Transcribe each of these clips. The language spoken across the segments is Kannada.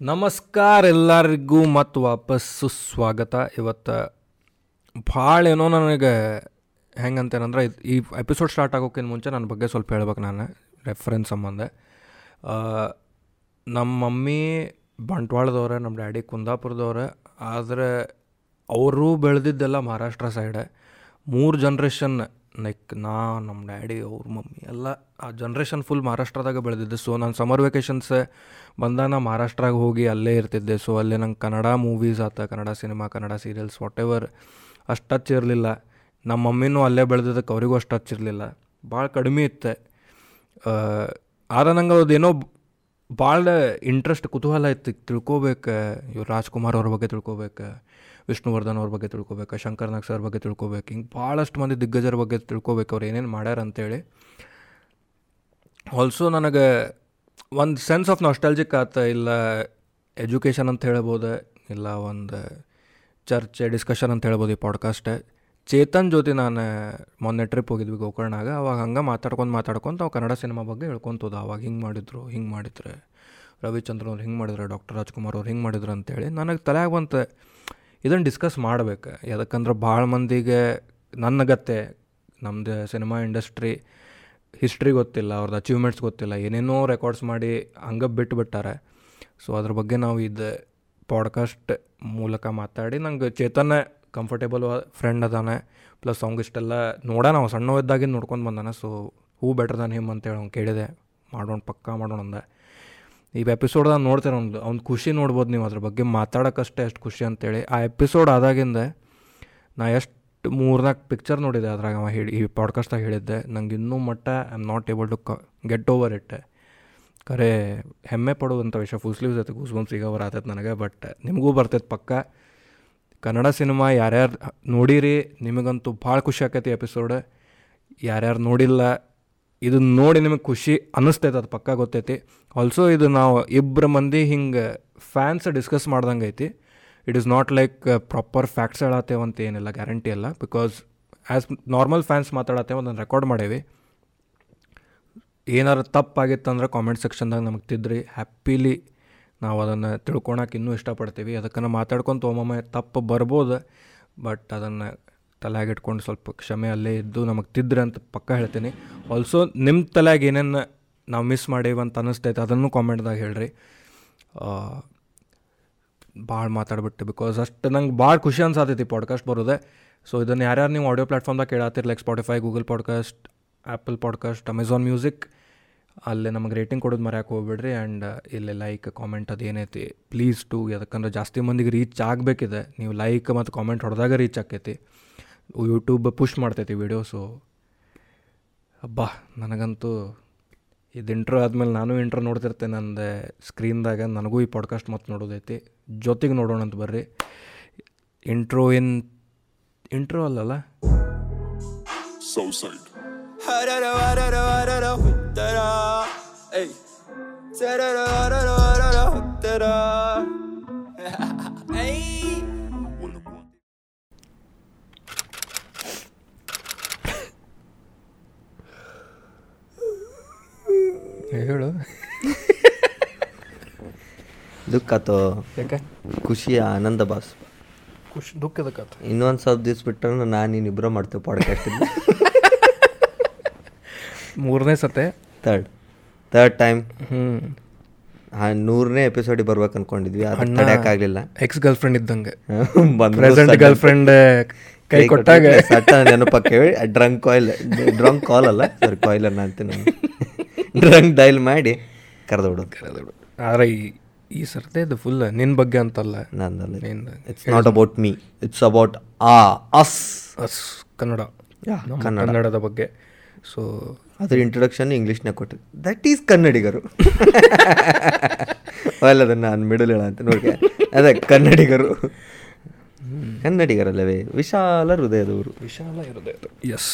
ನಮಸ್ಕಾರ ಎಲ್ಲರಿಗೂ ಮತ್ತು ವಾಪಸ್ಸು ಸ್ವಾಗತ ಇವತ್ತು ಭಾಳ ಏನೋ ನನಗೆ ಹೆಂಗಂತೇನಂದ್ರೆ ಈ ಎಪಿಸೋಡ್ ಸ್ಟಾರ್ಟ್ ಆಗೋಕ್ಕಿಂತ ಮುಂಚೆ ನನ್ನ ಬಗ್ಗೆ ಸ್ವಲ್ಪ ಹೇಳ್ಬೇಕು ನಾನು ರೆಫರೆನ್ಸ್ ಸಂಬಂಧ. ನಮ್ಮ ಮಮ್ಮಿ ಬಂಟ್ವಾಳದವ್ರೆ ನಮ್ಮ ಡ್ಯಾಡಿ ಕುಂದಾಪುರದವ್ರೆ, ಆದರೆ ಅವರು ಬೆಳೆದಿದ್ದೆಲ್ಲ ಮಹಾರಾಷ್ಟ್ರ ಸೈಡೆ ಮೂರು ಜನ್ರೇಷನ್ ಲೈಕ್ ನಾ ನಮ್ಮ ಡ್ಯಾಡಿ, ಅವ್ರ ಮಮ್ಮಿ ಎಲ್ಲ ಆ ಜನ್ರೇಷನ್ ಫುಲ್ ಮಹಾರಾಷ್ಟ್ರದಾಗ ಬೆಳೆದಿದ್ದೆ. ಸೊ ನಾನು ಸಮರ್ ವೆಕೇಷನ್ಸ್ ಬಂದಾಗ ನಾ ಮಹಾರಾಷ್ಟ್ರಾಗ ಹೋಗಿ ಅಲ್ಲೇ ಇರ್ತಿದ್ದೆ. ಸೊ ಅಲ್ಲೇ ನಂಗೆ ಕನ್ನಡ ಮೂವೀಸ್ ಆತ, Kannada cinema Kannada serials whatever ಅಷ್ಟು ಟಚ್ ಇರಲಿಲ್ಲ. ನಮ್ಮ ಮಮ್ಮಿನೂ ಅಲ್ಲೇ ಬೆಳೆದಿದ್ದಕ್ಕೆ ಅವರಿಗೂ ಅಷ್ಟು ಟಚ್ ಇರಲಿಲ್ಲ. ಭಾಳ ಕಡಿಮೆ ಇತ್ತು. ಆದ್ರೆ ನಂಗೆ ಅದೇನೋ ಭಾಳ ಇಂಟ್ರೆಸ್ಟ್ ಕುತೂಹಲ ಇತ್ತು. ತಿಳ್ಕೊಬೇಕು, ಇವ್ರು ರಾಜ್ಕುಮಾರ್ ಅವ್ರ ಬಗ್ಗೆ ತಿಳ್ಕೊಬೇಕು. ವಿಷ್ಣುವರ್ಧನ್ ಅವ್ರ ಬಗ್ಗೆ ತಿಳ್ಕೊಬೇಕು, ಶಂಕರ್ ನಾಗ್ ಸರ್ ಬಗ್ಗೆ ತಿಳ್ಕೊಬೇಕು, ಹಿಂಗೆ ಭಾಳಷ್ಟು ಮಂದಿ ದಿಗ್ಗಜರ ಬಗ್ಗೆ ತಿಳ್ಕೊಬೇಕು ಅವ್ರು ಏನೇನು ಮಾಡ್ಯಾರ ಅಂತೇಳಿ. ಆಲ್ಸೋ ನನಗೆ ಒಂದು ಸೆನ್ಸ್ ಆಫ್ ನಾಸ್ಟಾಲಜಿಕ್ ಆತ ಇಲ್ಲ ಎಜುಕೇಷನ್ ಅಂತ ಹೇಳ್ಬೋದು, ಇಲ್ಲ ಒಂದು ಚರ್ಚೆ ಡಿಸ್ಕಷನ್ ಅಂತ ಹೇಳ್ಬೋದು ಈ ಪಾಡ್ಕಾಸ್ಟ್ ಚೇತನ್ ಜೊತೆ ನಾನು ಮೊನ್ನೆ ಟ್ರಿಪ್ ಹೋಗಿದ್ವಿ ಗೋಕರ್ಣಾಗ, ಅವಾಗ ಹಂಗೆ ಮಾತಾಡ್ಕೊಂಡು ಮಾತಾಡ್ಕೊಂಡು ಅವು ಕನ್ನಡ ಸಿನಿಮಾ ಬಗ್ಗೆ ಹೇಳ್ಕೊಂತದ ಅವಾಗ ಹಿಂಗೆ ಮಾಡಿದ್ರು, ಹಿಂಗೆ ಮಾಡಿದ್ರೆ ರವಿಚಂದ್ರನ್ ಅವ್ರು ಹಿಂಗೆ ಮಾಡಿದ್ರು ಡಾಕ್ಟರ್ ರಾಜ್ಕುಮಾರ್ ಅವ್ರು ಹಿಂಗೆ ಮಾಡಿದ್ರು ಅಂತೇಳಿ ನನಗೆ ತಲೆಯಾಗ ಬಂತು ಇದನ್ನು ಡಿಸ್ಕಸ್ ಮಾಡ್ಬೇಕು. ಯಾಕಂದ್ರೆ ಭಾಳ ಮಂದಿಗೆ ನನ್ನ ಗತ್ತೆ ನಮ್ಮದು ಸಿನಿಮಾ ಇಂಡಸ್ಟ್ರಿ ಹಿಸ್ಟ್ರಿ ಗೊತ್ತಿಲ್ಲ ಅವ್ರದ್ದು ಅಚೀವ್ಮೆಂಟ್ಸ್ ಗೊತ್ತಿಲ್ಲ, ಏನೇನೋ ರೆಕಾರ್ಡ್ಸ್ ಮಾಡಿ ಹಂಗೆ ಬಿಟ್ಟು ಬಿಟ್ಟಾರೆ ಸೊ ಅದ್ರ ಬಗ್ಗೆ ನಾವು ಇದು ಪಾಡ್ಕಾಸ್ಟ್ ಮೂಲಕ ಮಾತಾಡಿ ನಂಗೆ ಚೇತನ ಕಂಫರ್ಟೇಬಲ್ ಫ್ರೆಂಡ್ ಅದಾನೆ. ಪ್ಲಸ್ ಅವ್ಗೆ ಇಷ್ಟೆಲ್ಲ ನೋಡೋಣ ನಾವು ಸಣ್ಣ ಇದ್ದಾಗಿಂದ ನೋಡ್ಕೊಂಡು ಬಂದಾನೆ. So who better than him ಅಂತೇಳಿ ಅವ್ನು ಕೇಳಿದೆ. ಮಾಡೋಣ, ಪಕ್ಕಾ ಮಾಡೋಣ ಅಂದೆ. ಈ ಎಪಿಸೋಡ್ದಾಗ ನೋಡ್ತಾರೆ ಅವ್ನು ಅವ್ನ ಖುಷಿ ನೋಡ್ಬೋದು ನೀವು ಅದ್ರ ಬಗ್ಗೆ. ಮಾತಾಡೋಕ್ಕಷ್ಟೇ ಎಷ್ಟು ಖುಷಿ ಅಂತೇಳಿ. ಆ ಎಪಿಸೋಡ್ ಆದಾಗಿಂದ ನಾ ಎಷ್ಟು ಮೂರ್ನಾಲ್ಕು ಪಿಕ್ಚರ್ ನೋಡಿದೆ ಅದ್ರಾಗ ಅವ ಹೇಳಿ, ಈ ಪಾಡ್ಕಾಸ್ಟಾಗ ಹೇಳಿದ್ದೆ. ನಂಗೆ ಇನ್ನೂ ಮಟ್ಟ I am not able to get over it ಖರೆ ಹೆಮ್ಮೆ ಪಡುವಂಥ ವಿಷಯ. ಫುಲ್ ಸ್ಲೀವ್ಸ್ ಐತೆ ಗೂಸ್ ಬಂಪ್ಸ್ ಈಗ ಅವ್ರು ಆತೈತೆ ನನಗೆ ಬಟ್ ನಿಮಗೂ ಬರ್ತೈತೆ ಪಕ್ಕ. ಕನ್ನಡ ಸಿನಿಮಾ ಯಾರ್ಯಾರು ನೋಡಿರಿ, ನಿಮಗಂತೂ ಭಾಳ ಖುಷಿ ಆಕೈತಿ ಎಪಿಸೋಡ್ ಯಾರ್ಯಾರು ನೋಡಿಲ್ಲ ಇದು ನೋಡಿ ನಿಮಗೆ ಖುಷಿ ಅನ್ನಿಸ್ತೈತೆ, ಅದು ಪಕ್ಕ ಗೊತ್ತೈತಿ. ಆಲ್ಸೋ ಇದು ನಾವು ಇಬ್ಬರು ಮಂದಿ ಹಿಂಗೆ ಫ್ಯಾನ್ಸ್ ಡಿಸ್ಕಸ್ ಮಾಡ್ದಂಗೆ ಐತಿ. It is not like proper facts ಹೇಳತ್ತೇವೆ ಅಂತ ಏನಿಲ್ಲ ಗ್ಯಾರಂಟಿ ಅಲ್ಲ. ಬಿಕಾಸ್ ಆ್ಯಸ್ ನಾರ್ಮಲ್ ಫ್ಯಾನ್ಸ್ ಮಾತಾಡತ್ತೇವೆ, ಅದನ್ನು ರೆಕಾರ್ಡ್ ಮಾಡೇವಿ. ಏನಾರು ತಪ್ಪಾಗಿತ್ತಂದ್ರೆ ಕಾಮೆಂಟ್ ಸೆಕ್ಷನ್ದಾಗ ನಮಗೆ ತಿದ್ರಿ. ಹ್ಯಾಪಿಲಿ ನಾವು ಅದನ್ನು ತಿಳ್ಕೊಳಕ್ಕೆ ಇನ್ನೂ ಇಷ್ಟಪಡ್ತೀವಿ. ಅದಕ್ಕನ್ನು ಮಾತಾಡ್ಕೊಂಡು ಒಮ್ಮೊಮ್ಮೆ ತಪ್ಪು ಬರ್ಬೋದು. ಬಟ್ ಅದನ್ನು ತಲೆಯಾಗ ಇಟ್ಕೊಂಡು ಸ್ವಲ್ಪ ಕ್ಷಮೆ ಅಲ್ಲೇ ಇದ್ದು ನಮಗೆ ತಿದ್ರೆ ಅಂತ ಪಕ್ಕ ಹೇಳ್ತೀನಿ. ಆಲ್ಸೋ ನಿಮ್ಮ ತಲೆಯಾಗ ಏನೇನು ನಾವು ಮಿಸ್ ಮಾಡೇವಿ ಅಂತ ಅನ್ನಿಸ್ತೈತೆ ಅದನ್ನು ಕಾಮೆಂಟ್ದಾಗ ಹೇಳ್ರಿ. ಭಾಳ ಮಾತಾಡ್ಬಿಟ್ಟು ಬಿಕಾಸ್ ಅಷ್ಟು ನಂಗೆ ಭಾಳ ಖುಷಿ ಅನ್ಸಾತೈತಿ ಪಾಡ್ಕಾಸ್ಟ್ ಬರೋದೆ. ಸೊ ಇದನ್ನು ಯಾರ್ಯಾರು ನೀವು ಆಡಿಯೋ ಪ್ಲಾಟ್ಫಾರ್ಮ್ದಾಗ ಕೇಳಾತಿರ್ like Spotify Google podcast Apple podcast Amazon music ಅಲ್ಲೇ ನಮಗೆ ರೇಟಿಂಗ್ ಕೊಡೋದು ಮರ್ಯಾಕೆ ಹೋಗ್ಬೇಡ್ರಿ ಆ್ಯಂಡ್ ಇಲ್ಲಿ ಲೈಕ್ ಕಾಮೆಂಟ್ ಅದು ಏನೈತಿ. ಪ್ಲೀಸ್ ಟು ಯಾಕಂದ್ರೆ ಜಾಸ್ತಿ ಮಂದಿಗೆ ರೀಚ್ ಆಗಬೇಕಿದೆ. ನೀವು ಲೈಕ್ ಮತ್ತು ಕಾಮೆಂಟ್ ಹೊಡೆದಾಗ ರೀಚ್ ಆಕೈತಿ. ಯೂಟ್ಯೂಬ್ ಪುಷ್ ಮಾಡ್ತೈತಿ ವೀಡಿಯೋಸು ಸೊ ಅಬ್ಬಾ ನನಗಂತೂ ಇದು ಇಂಟ್ರೋ ಆದಮೇಲೆ ನಾನು ಇಂಟ್ರೋ ನೋಡ್ತಿರ್ತೇನೆ ನಂದು ಸ್ಕ್ರೀನ್ದಾಗ ನನಗೂ ಈ ಪಾಡ್ಕಾಸ್ಟ್ ಮತ್ತೆ ನೋಡೋದೈತಿ. ಜೊತೆಗೆ ನೋಡೋಣ ಅಂತ ಬರ್ರಿ. ಇಂಟ್ರೋ ಇನ್ ಇಂಟ್ರೋ ಅಲ್ಲಲ್ಲ? Southside. ಹೇಳು. ದುಃಖ ಅಥವಾ ಯಾಕೆ? ಖುಷಿ ಆನಂದ ಬಾಸ್ ಖುಷಿ ದುಃಖದಕ್ಕಾತ ಇನ್ನೊಂದು ಸ್ವಲ್ಪ ದಿವ್ಸ ಬಿಟ್ಟರೆ ನಾನು ನೀನು ಇಬ್ಬರು ಮಾಡ್ತೇವೆ ಪಾಡ್ಕಾಸ್ಟ್ ಮೂರನೇ ಸತೆ. ತರ್ಡ್ ತರ್ಡ್ ಟೈಮ್ ಹ್ಞೂ ಹಾಂ ನೂರನೇ ಎಪಿಸೋಡಿಗೆ ಬರ್ಬೇಕು ಅನ್ಕೊಂಡಿದ್ವಿ. ಆಗಲಿಲ್ಲ ತಡೆಯೋಕ್ಕಾಗಲಿಲ್ಲ ಎಕ್ಸ್ ಗರ್ಲ್ ಫ್ರೆಂಡ್ ಇದ್ದಂಗೆ. ಪ್ರೆಸೆಂಟ್ ಗರ್ಲ್ ಫ್ರೆಂಡ್ ಕೈ ಕೊಟ್ಟಾಗ. ಸಟ್ಟ ನೆನಪಕ್ಕೆ ಡ್ರಂಕ್ ಕಾಯಿಲ್ ಡ್ರಂಕ್ ಕಾಲ್ ಅಲ್ಲ. ಸರ್ ಕಾಯಿಲ್ ಅನ್ನ ಅಂತೀನಿ ಡ್ರಂಕ್ ಡೈಲ್ ಮಾಡಿ ಕರೆದು ಬಿಡೋದು ಆದರೆ ಈ ಈ ಸರ್ತೆ ಇದು ಫುಲ್ ನಿನ್ನ ಬಗ್ಗೆ ಅಂತಲ್ಲ. ನಂದಲ್ಲ. ನಿಂದ it's not about me it's about ಆ ಅಸ್ ಅಸ್ ಕನ್ನಡ. ಕನ್ನಡದ ಬಗ್ಗೆ. ಸೊ ಅದ್ರ ಇಂಟ್ರೊಡಕ್ಷನ್ ಇಂಗ್ಲೀಷ್ನಾಗ ಕೊಟ್ಟು ದಟ್ ಈಸ್ ಕನ್ನಡಿಗರು. ಅಲ್ಲ ಅದನ್ನು ನಾನು ಮಿಡಲ್ ಹೇಳ ಅಂತ ನೋಡಿ ಅದೇ ಕನ್ನಡಿಗರು. ಕನ್ನಡಿಗರಲ್ಲವೇ? ವಿಶಾಲ ಹೃದಯದವರು. ವಿಶಾಲ ಹೃದಯದವರು ಎಸ್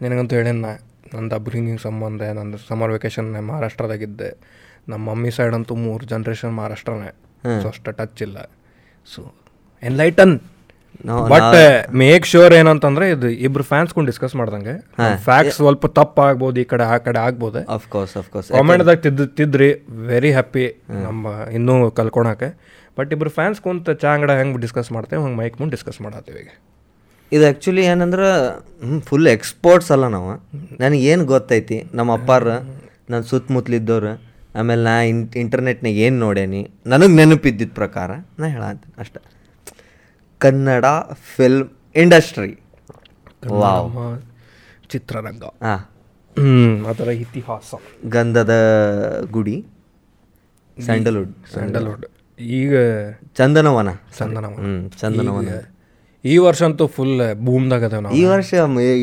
ನಿನಗಂತೂ ಹೇಳೇನ ನಂದು ಅಬ್ರಿಂಗಿಂಗ್ ಸಂಬಂಧ ನಂದು ಸಮರ್ ವೆಕೇಶನ್ ಮಹಾರಾಷ್ಟ್ರದಾಗಿದ್ದೆ. ನಮ್ಮ ಮಮ್ಮಿ ಸೈಡ್ ಅಂತೂ ಮೂರು ಜನ್ರೇಷನ್ ಮಹಾರಾಷ್ಟ್ರನೇ. ಸೊ ಅಷ್ಟು ಟಚ್ ಇಲ್ಲ. So enlighten but make sure ಏನಂತಂದ್ರೆ ಇದು ಇಬ್ರು ಫ್ಯಾನ್ಸ್ ಕೂಡ ಡಿಸ್ಕಸ್ ಮಾಡ್ದಂಗೆ. ಫ್ಯಾಕ್ಟ್ಸ್ ಸ್ವಲ್ಪ ತಪ್ಪ ಆಗ್ಬೋದು ಈ ಕಡೆ ಆ ಕಡೆ ಆಗ್ಬೋದು. ಆಫ್ ಕೋರ್ಸ್ ಆಫ್ ಕೋರ್ಸ್ ಕಾಮೆಂಟ್ದಾಗ ತಿದ್ದು ತಿದ್ರಿ. ವೆರಿ ಹ್ಯಾಪಿ ನಮ್ಮ ಇನ್ನೂ ಕಲ್ಕೊಳಕ್ಕೆ. ಬಟ್ ಇಬ್ರು ಫ್ಯಾನ್ಸ್ ಕುಂತ ಚಾ ಅಂಗಡ ಹೆಂಗೆ ಡಿಸ್ಕಸ್ ಮಾಡ್ತೇವೆ ಹಂಗೆ ಮೈಕ್ ಮುಂದೆ ಡಿಸ್ಕಸ್ ಮಾಡತ್ತೀವಿ ಈಗ. ಇದು ಆ್ಯಕ್ಚುಲಿ ಏನಂದ್ರೆ ಫುಲ್ ಎಕ್ಸ್ಪೋರ್ಟ್ಸ್ ಅಲ್ಲ ನಾವು. ನನಗೇನು ಗೊತ್ತೈತಿ ನಮ್ಮ ಅಪ್ಪಾರ ನನ್ನ ಸುತ್ತಮುತ್ತಲಿದ್ದವ್ರು ಆಮೇಲೆ ನಾ ಇನ್ ಇಂಟರ್ನೆಟ್ನಾಗ ಏನು ನೋಡೇನಿ ನನಗೆ ನೆನಪಿದ್ದಿದ್ದ ಪ್ರಕಾರ ನಾ ಹೇಳತ್ತೀನಿ ಅಷ್ಟೆ. ಕನ್ನಡ ಫಿಲ್ಮ್ ಇಂಡಸ್ಟ್ರಿ ವಾವ್ ಚಿತ್ರರಂಗ. ಹಾಂ ಅದರ ಇತಿಹಾಸ. ಗಂಧದ ಗುಡಿ ಸ್ಯಾಂಡಲ್ವುಡ್ ಸ್ಯಾಂಡಲ್ವುಡ್ ಈಗ ಚಂದನವನ. ಚಂದನವನ. ಹ್ಞೂ ಚಂದನವನ. ಈ ವರ್ಷ ಅಂತೂ ಫುಲ್ ಬೂಮ್ದಾಗ ಅದಾವ ನಾವು. ಈ ವರ್ಷ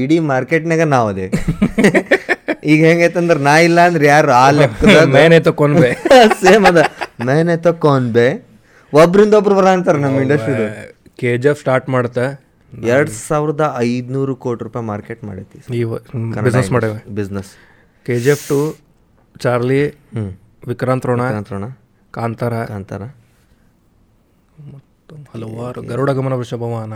ಇಡೀ ಮಾರ್ಕೆಟ್ನಾಗ ನಾವು ಅದೇ. ಈಗ ಹೆಂಗೈತಂದ್ರೆ ನಾ ಇಲ್ಲ ಅಂದ್ರೆ ಯಾರು ಆ ಲೆಕ್ಕದಾಗ ಮೇನೆ ತಕೊಂಡ್ಬೆ ಸೇಮ್ ಅದ. ಮೇನೆ ತಕೊಂಡ್ಬೆ ಒಬ್ರಿಂದ ಒಬ್ರು ಬರ ಅಂತಾರೆ ನಮ್ಮ industry K G F start ಮಾಡ್ತಾ. ಎರಡು ಸಾವಿರದ ಐದ್ನೂರು ಕೋಟಿ ರೂಪಾಯಿ ಮಾರ್ಕೆಟ್ ಮಾಡೈತಿ ಈ business ಮಾಡೇವೆ business K G F to Charlie Vikrant Rona. Kantara. Kantara. ಹಲವಾರು ಗರುಡ ಗಮನ ವೃಷಭವಾನ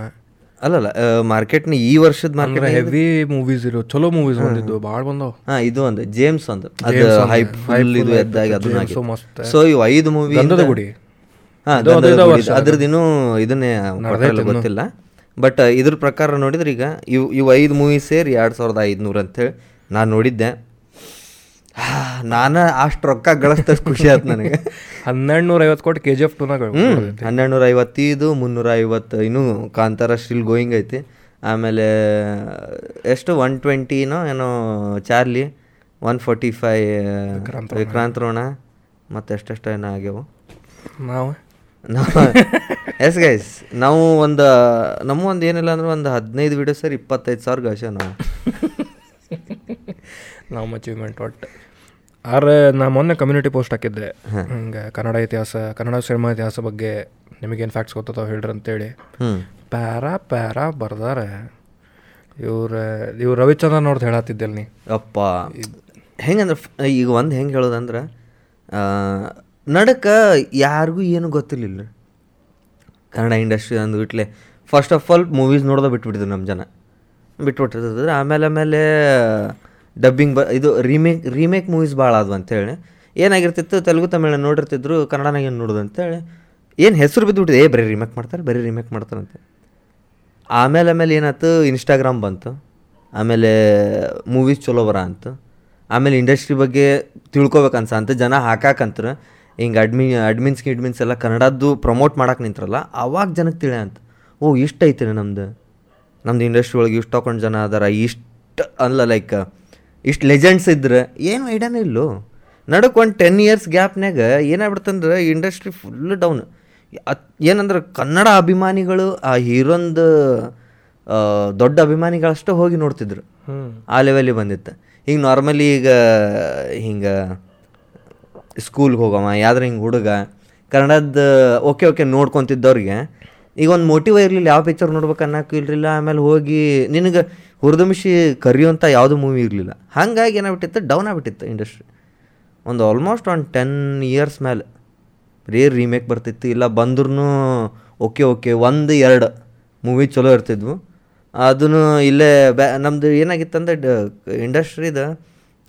ಅಲ್ಲಲ್ಲ ಮಾರ್ಕೆಟ್ನ ಈ ವರ್ಷದ ಮಾರ್ಕೆಟ್ ಹೆವಿ ಮೂವೀಸ್ ಇರೋ ಚಲೋ ಮೂವೀಸ್ ಬಂದಿದ್ದು ಭಾಳ ಬಂದವು. ಹಾ ಇದು ಒಂದು ಜೇಮ್ಸ್ ಒಂದು. ಅದು ಹೈಪ್ ಫುಲ್ ಇದು ಎದ್ದಾಗ ಅದನ್ನ. ಸೊ ಇವು ಐದು ಮೂವಿ ಗಂಧದ ಗುಡಿ. ಹಾ. ಅದ್ರದಿನ್ನೂ ಇದನ್ನೇ ಗೊತ್ತಿಲ್ಲ. ಬಟ್ ಇದ್ರ ಪ್ರಕಾರ ನೋಡಿದ್ರೆ ಈಗ ಇವು ಇವು ಐದು ಮೂವಿ ಸೇರಿ ಎರಡು ಸಾವಿರದ ಐದುನೂರು ಅಂತೇಳಿ ನಾನು ನೋಡಿದ್ದೆ. ನಾನು ಅಷ್ಟು ರೊಕ್ಕ ಗಳಿಸ್ತಷ್ಟು ಖುಷಿ ಆಯ್ತು ನನಗೆ. ಹನ್ನೆರಡು ನೂರ ಐವತ್ತು ಕೋಟಿ ಕೆ ಜಿ ಎಫ್ ಟೂನಾಗ ಹನ್ನೆರಡು ನೂರ ಐವತ್ತೈದು ಮುನ್ನೂರ ಐವತ್ತು ಇನ್ನೂ ಕಾಂತಾರ ಸ್ಟಿಲ್ ಗೋಯಿಂಗ್ ಐತಿ. ಆಮೇಲೆ ಎಷ್ಟು ಒನ್ ಟ್ವೆಂಟಿನೋ ಏನೋ Charlie one forty five Vikrant Rona ಮತ್ತು ಎಷ್ಟೆಷ್ಟು ಏನೋ ಆಗ್ಯಾವು. ನಾವು? ನಾವು ಎಸ್ ಗೈಸ್ ನಾವು ಒಂದು ನಮ್ಮ ಒಂದು ಏನಿಲ್ಲ ಅಂದ್ರೆ ಒಂದು ಹದಿನೈದು ವಿಡಿಯೋ ಸರ್ ಇಪ್ಪತ್ತೈದು ಸಾವಿರ ಗಳಿಸ ನಾವು. ನಾವು ಅಚೀವ್ಮೆಂಟ್ ಒಟ್ಟು ಆದ್ರೆ ನಾ ಮೊನ್ನೆ ಕಮ್ಯುನಿಟಿ ಪೋಸ್ಟ್ ಹಾಕಿದ್ದೆ. ಹಿಂಗೆ ಕನ್ನಡ ಇತಿಹಾಸ ಕನ್ನಡ ಸಿನಿಮಾ ಇತಿಹಾಸ ಬಗ್ಗೆ ನಿಮಗೇನು ಫ್ಯಾಕ್ಟ್ಸ್ ಗೊತ್ತದೋ ಹೇಳ್ರಿ ಅಂತೇಳಿ. ಪ್ಯಾರಾ ಪ್ಯಾರಾ ಬರ್ದಾರೆ. ಇವ್ರ ಇವ್ರು ರವಿಚಂದ್ರ ನೋಡ್ದು ಹೇಳತ್ತಿದ್ದೆಲ್ ನೀ. ಅಪ್ಪ. ಹೆಂಗಂದ್ರೆ ಈಗ ಒಂದು ಹೆಂಗೆ ಹೇಳೋದಂದ್ರೆ ನಡಕ ಯಾರಿಗೂ ಏನು ಗೊತ್ತಿರಲಿಲ್ಲ ಕನ್ನಡ ಇಂಡಸ್ಟ್ರಿ ಅಂದ್ಬಿಟ್ಲೆ ಫಸ್ಟ್ ಆಫ್ ಆಲ್ ಮೂವೀಸ್ ನೋಡೋದ ಬಿಟ್ಬಿಟ್ಟಿದ್ರು ನಮ್ಮ ಜನ. ಬಿಟ್ಬಿಟ್ಟಿರ್ತದೆ ಆಮೇಲೆ ಆಮೇಲೆ ಡಬ್ಬಿಂಗ್ ಬ ಇದು ರೀಮೇಕ್ ರೀಮೇಕ್ ಮೂವೀಸ್ ಭಾಳ ಅದು ಅಂತೇಳಿ. ಏನಾಗಿರ್ತಿತ್ತು, ತೆಲುಗು, ತಮಿಳು ನೋಡಿರ್ತಿದ್ರು, ಕನ್ನಡನಾಗ ಏನು ನೋಡೋದು ಅಂತೇಳಿ. ಏನು ಹೆಸರು ಬಿದ್ದುಬಿಟ್ಟಿದೆ, ಏ, ಬರೀ ರೀಮೇಕ್ ಮಾಡ್ತಾರೆ, ಬರೀ ರೀಮೇಕ್ ಮಾಡ್ತಾರಂತೆ ಆಮೇಲೆ ಆಮೇಲೆ ಏನಾಯ್ತು ಇನ್ಸ್ಟಾಗ್ರಾಮ್ ಬಂತು. ಆಮೇಲೆ ಮೂವೀಸ್ ಚಲೋ ಬರ ಅಂತ. ಆಮೇಲೆ ಇಂಡಸ್ಟ್ರಿ ಬಗ್ಗೆ ತಿಳ್ಕೊಬೇಕನ್ಸ ಅಂತ ಜನ ಹಾಕಾಕಂತ್ರ ಹಿಂಗೆ ಅಡ್ಮಿ ಅಡ್ಮಿನ್ಸ್ ಗಿಡ್ಮಿನ್ಸ್ ಎಲ್ಲ ಕನ್ನಡದ್ದು ಪ್ರಮೋಟ್ ಮಾಡೋಕೆ ನಿಂತ್ರಲ್ಲ, ಅವಾಗ ಜನಕ್ಕೆ ತಿಳಿ ಅಂತ. ಓ, ಇಷ್ಟ ಐತೆ ನಮ್ದು. ನಮ್ದು ಇಂಡಸ್ಟ್ರಿ ಒಳಗೆ ಇಷ್ಟು ತೊಕೊಂಡು ಜನ ಅದಾರ, ಇಷ್ಟು ಅಲ್ಲ ಲೈಕ್ ಇಷ್ಟು ಲೆಜೆಂಡ್ಸ್ ಇದ್ರೆ ಏನು ಐಡಿಯಾನೇ ಇಲ್ಲೋ. ನಡಕ್ಕೆ ಒಂದು ಟೆನ್ ಇಯರ್ಸ್ ಗ್ಯಾಪ್ನಾಗ ಏನಾಗ್ಬಿಡ್ತಂದ್ರೆ ಇಂಡಸ್ಟ್ರಿ ಫುಲ್ ಡೌನ್ ಏನಂದ್ರೆ ಕನ್ನಡ ಅಭಿಮಾನಿಗಳು ಆ ಹೀರೋಂದು ದೊಡ್ಡ ಅಭಿಮಾನಿಗಳಷ್ಟೇ ಹೋಗಿ ನೋಡ್ತಿದ್ರು. ಆ ಲೆವೆಲಿಗೆ ಬಂದಿತ್ತು. ಈಗ ನಾರ್ಮಲಿ ಈಗ ಹಿಂಗೆ ಸ್ಕೂಲ್ಗೆ ಹೋಗವ ಯಾವ್ದ್ರ ಹಿಂಗೆ ಹುಡುಗ ಕನ್ನಡದ ಓಕೆ ಓಕೆ ನೋಡ್ಕೊತಿದ್ದವ್ರಿಗೆ ಈಗ ಒಂದು ಮೋಟಿವ್ ಇರಲಿಲ್ಲ, ಯಾವ ಪಿಕ್ಚರ್ ನೋಡ್ಬೇಕು ಅನ್ನೋಕ್ಕೂ ಇರಲಿಲ್ಲ. ಆಮೇಲೆ ಹೋಗಿ ನಿನಗೆ ಹುರಿದುಂಬಿಸಿ ಕರೆಯುವಂಥ ಯಾವುದೂ ಮೂವಿ ಇರಲಿಲ್ಲ. ಹಾಗಾಗಿ ಏನಾಗ್ಬಿಟ್ಟಿತ್ತು? ಡೌನ್ ಆಗ್ಬಿಟ್ಟಿತ್ತು ಇಂಡಸ್ಟ್ರಿ ಒಂದು ಆಲ್ಮೋಸ್ಟ್ ಒಂದು ಟೆನ್ ಇಯರ್ಸ್ ಮೇಲೆ ರೇರ್ ರೀಮೇಕ್ ಬರ್ತಿತ್ತು. ಇಲ್ಲ ಬಂದ್ರೂ ಓಕೆ ಓಕೆ ಒಂದು, ಎರಡು ಮೂವಿ ಚಲೋ ಇರ್ತಿದ್ವು. ಅದನ್ನು ಇಲ್ಲೇ ಬ್ಯಾ ನಮ್ಮದು ಏನಾಗಿತ್ತಂದ್ರೆ ಡ ಇಂಡಸ್ಟ್ರಿದ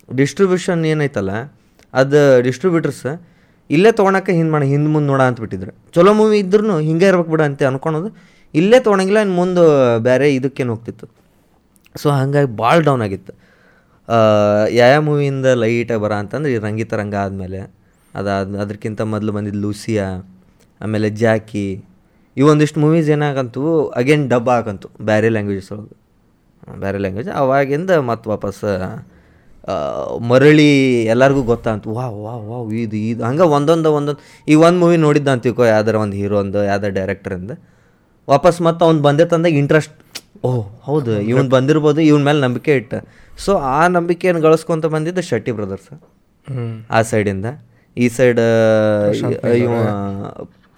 ಡಿಸ್ಟ್ರಿಬ್ಯೂಷನ್ ಏನೈತಲ್ಲ ಅದು ಡಿಸ್ಟ್ರಿಬ್ಯೂಟರ್ಸ್ ಇಲ್ಲೇ ತೊಗೊಳಕ್ಕೆ ಹಿಂದೆ ಮಾಡಿ, ಹಿಂದೆ ಮುಂದೆ ನೋಡ ಅಂತ ಬಿಟ್ಟಿದ್ರು. ಚಲೋ ಮೂವಿ ಇದ್ರೂ ಹಿಂಗೆ ಇರ್ಬೇಕು ಬಿಡ ಅಂತ ಅನ್ಕೊಳೋದು. ಇಲ್ಲೇ ತೊಗೊಳಂಗಿಲ್ಲ ಇನ್ನು ಮುಂದೆ ಬೇರೆ ಇದಕ್ಕೇನು ಹೋಗ್ತಿತ್ತು. ಸೊ ಹಾಗಾಗಿ ಭಾಳ ಡೌನ್ ಆಗಿತ್ತು. ಯಾವ ಮೂವಿಯಿಂದ ಲೈಟಾಗಿ ಬರ ಅಂತಂದ್ರೆ ಈ ರಂಗಿತ ರಂಗ ಆದಮೇಲೆ ಅದಾದ ಅದಕ್ಕಿಂತ ಮೊದಲು ಬಂದಿದ್ದು ಲೂಸಿಯಾ, ಆಮೇಲೆ ಜಾಕಿ, ಇವೊಂದಿಷ್ಟು ಮೂವೀಸ್ ಏನಾಗಂತು ಅಗೇನ್ ಡಬ್ ಆಗಂತು ಬೇರೆ ಲ್ಯಾಂಗ್ವೇಜಸ್ ಒಳಗೆ. ಬೇರೆ ಲ್ಯಾಂಗ್ವೇಜ್ ಅವಾಗಿಂದ ಮತ್ತೆ ವಾಪಸ್ ಮರಳಿ ಎಲ್ಲರಿಗೂ ಗೊತ್ತಂತ ವಾ ವಾ ವಾ ಇದು ಇದು. ಹಂಗೆ ಒಂದೊಂದು ಒಂದೊಂದು ಈಗ ಒಂದು ಮೂವಿ ನೋಡಿದ್ದ ಅಂತಿಕೋ ಯಾವ್ದಾರ ಒಂದು ಹೀರೋಂದು ಯಾವ್ದಾರ ಡೈರೆಕ್ಟ್ರಿಂದ ವಾಪಸ್ ಮತ್ತೆ ಅವ್ನು ಬಂದೆ ತಂದಾಗ ಇಂಟ್ರೆಸ್ಟ್ ಓಹ್ ಹೌದು ಇವನು ಬಂದಿರ್ಬೋದು ಇವನ ಮೇಲೆ ನಂಬಿಕೆ ಇಟ್ಟ. ಸೊ ಆ ನಂಬಿಕೆಯನ್ನು ಗಳಿಸ್ಕೊಂತ ಬಂದಿದ್ದು ಶೆಟ್ಟಿ ಬ್ರದರ್ಸ್. ಆ ಸೈಡಿಂದ ಈ ಸೈಡ್ ಇವ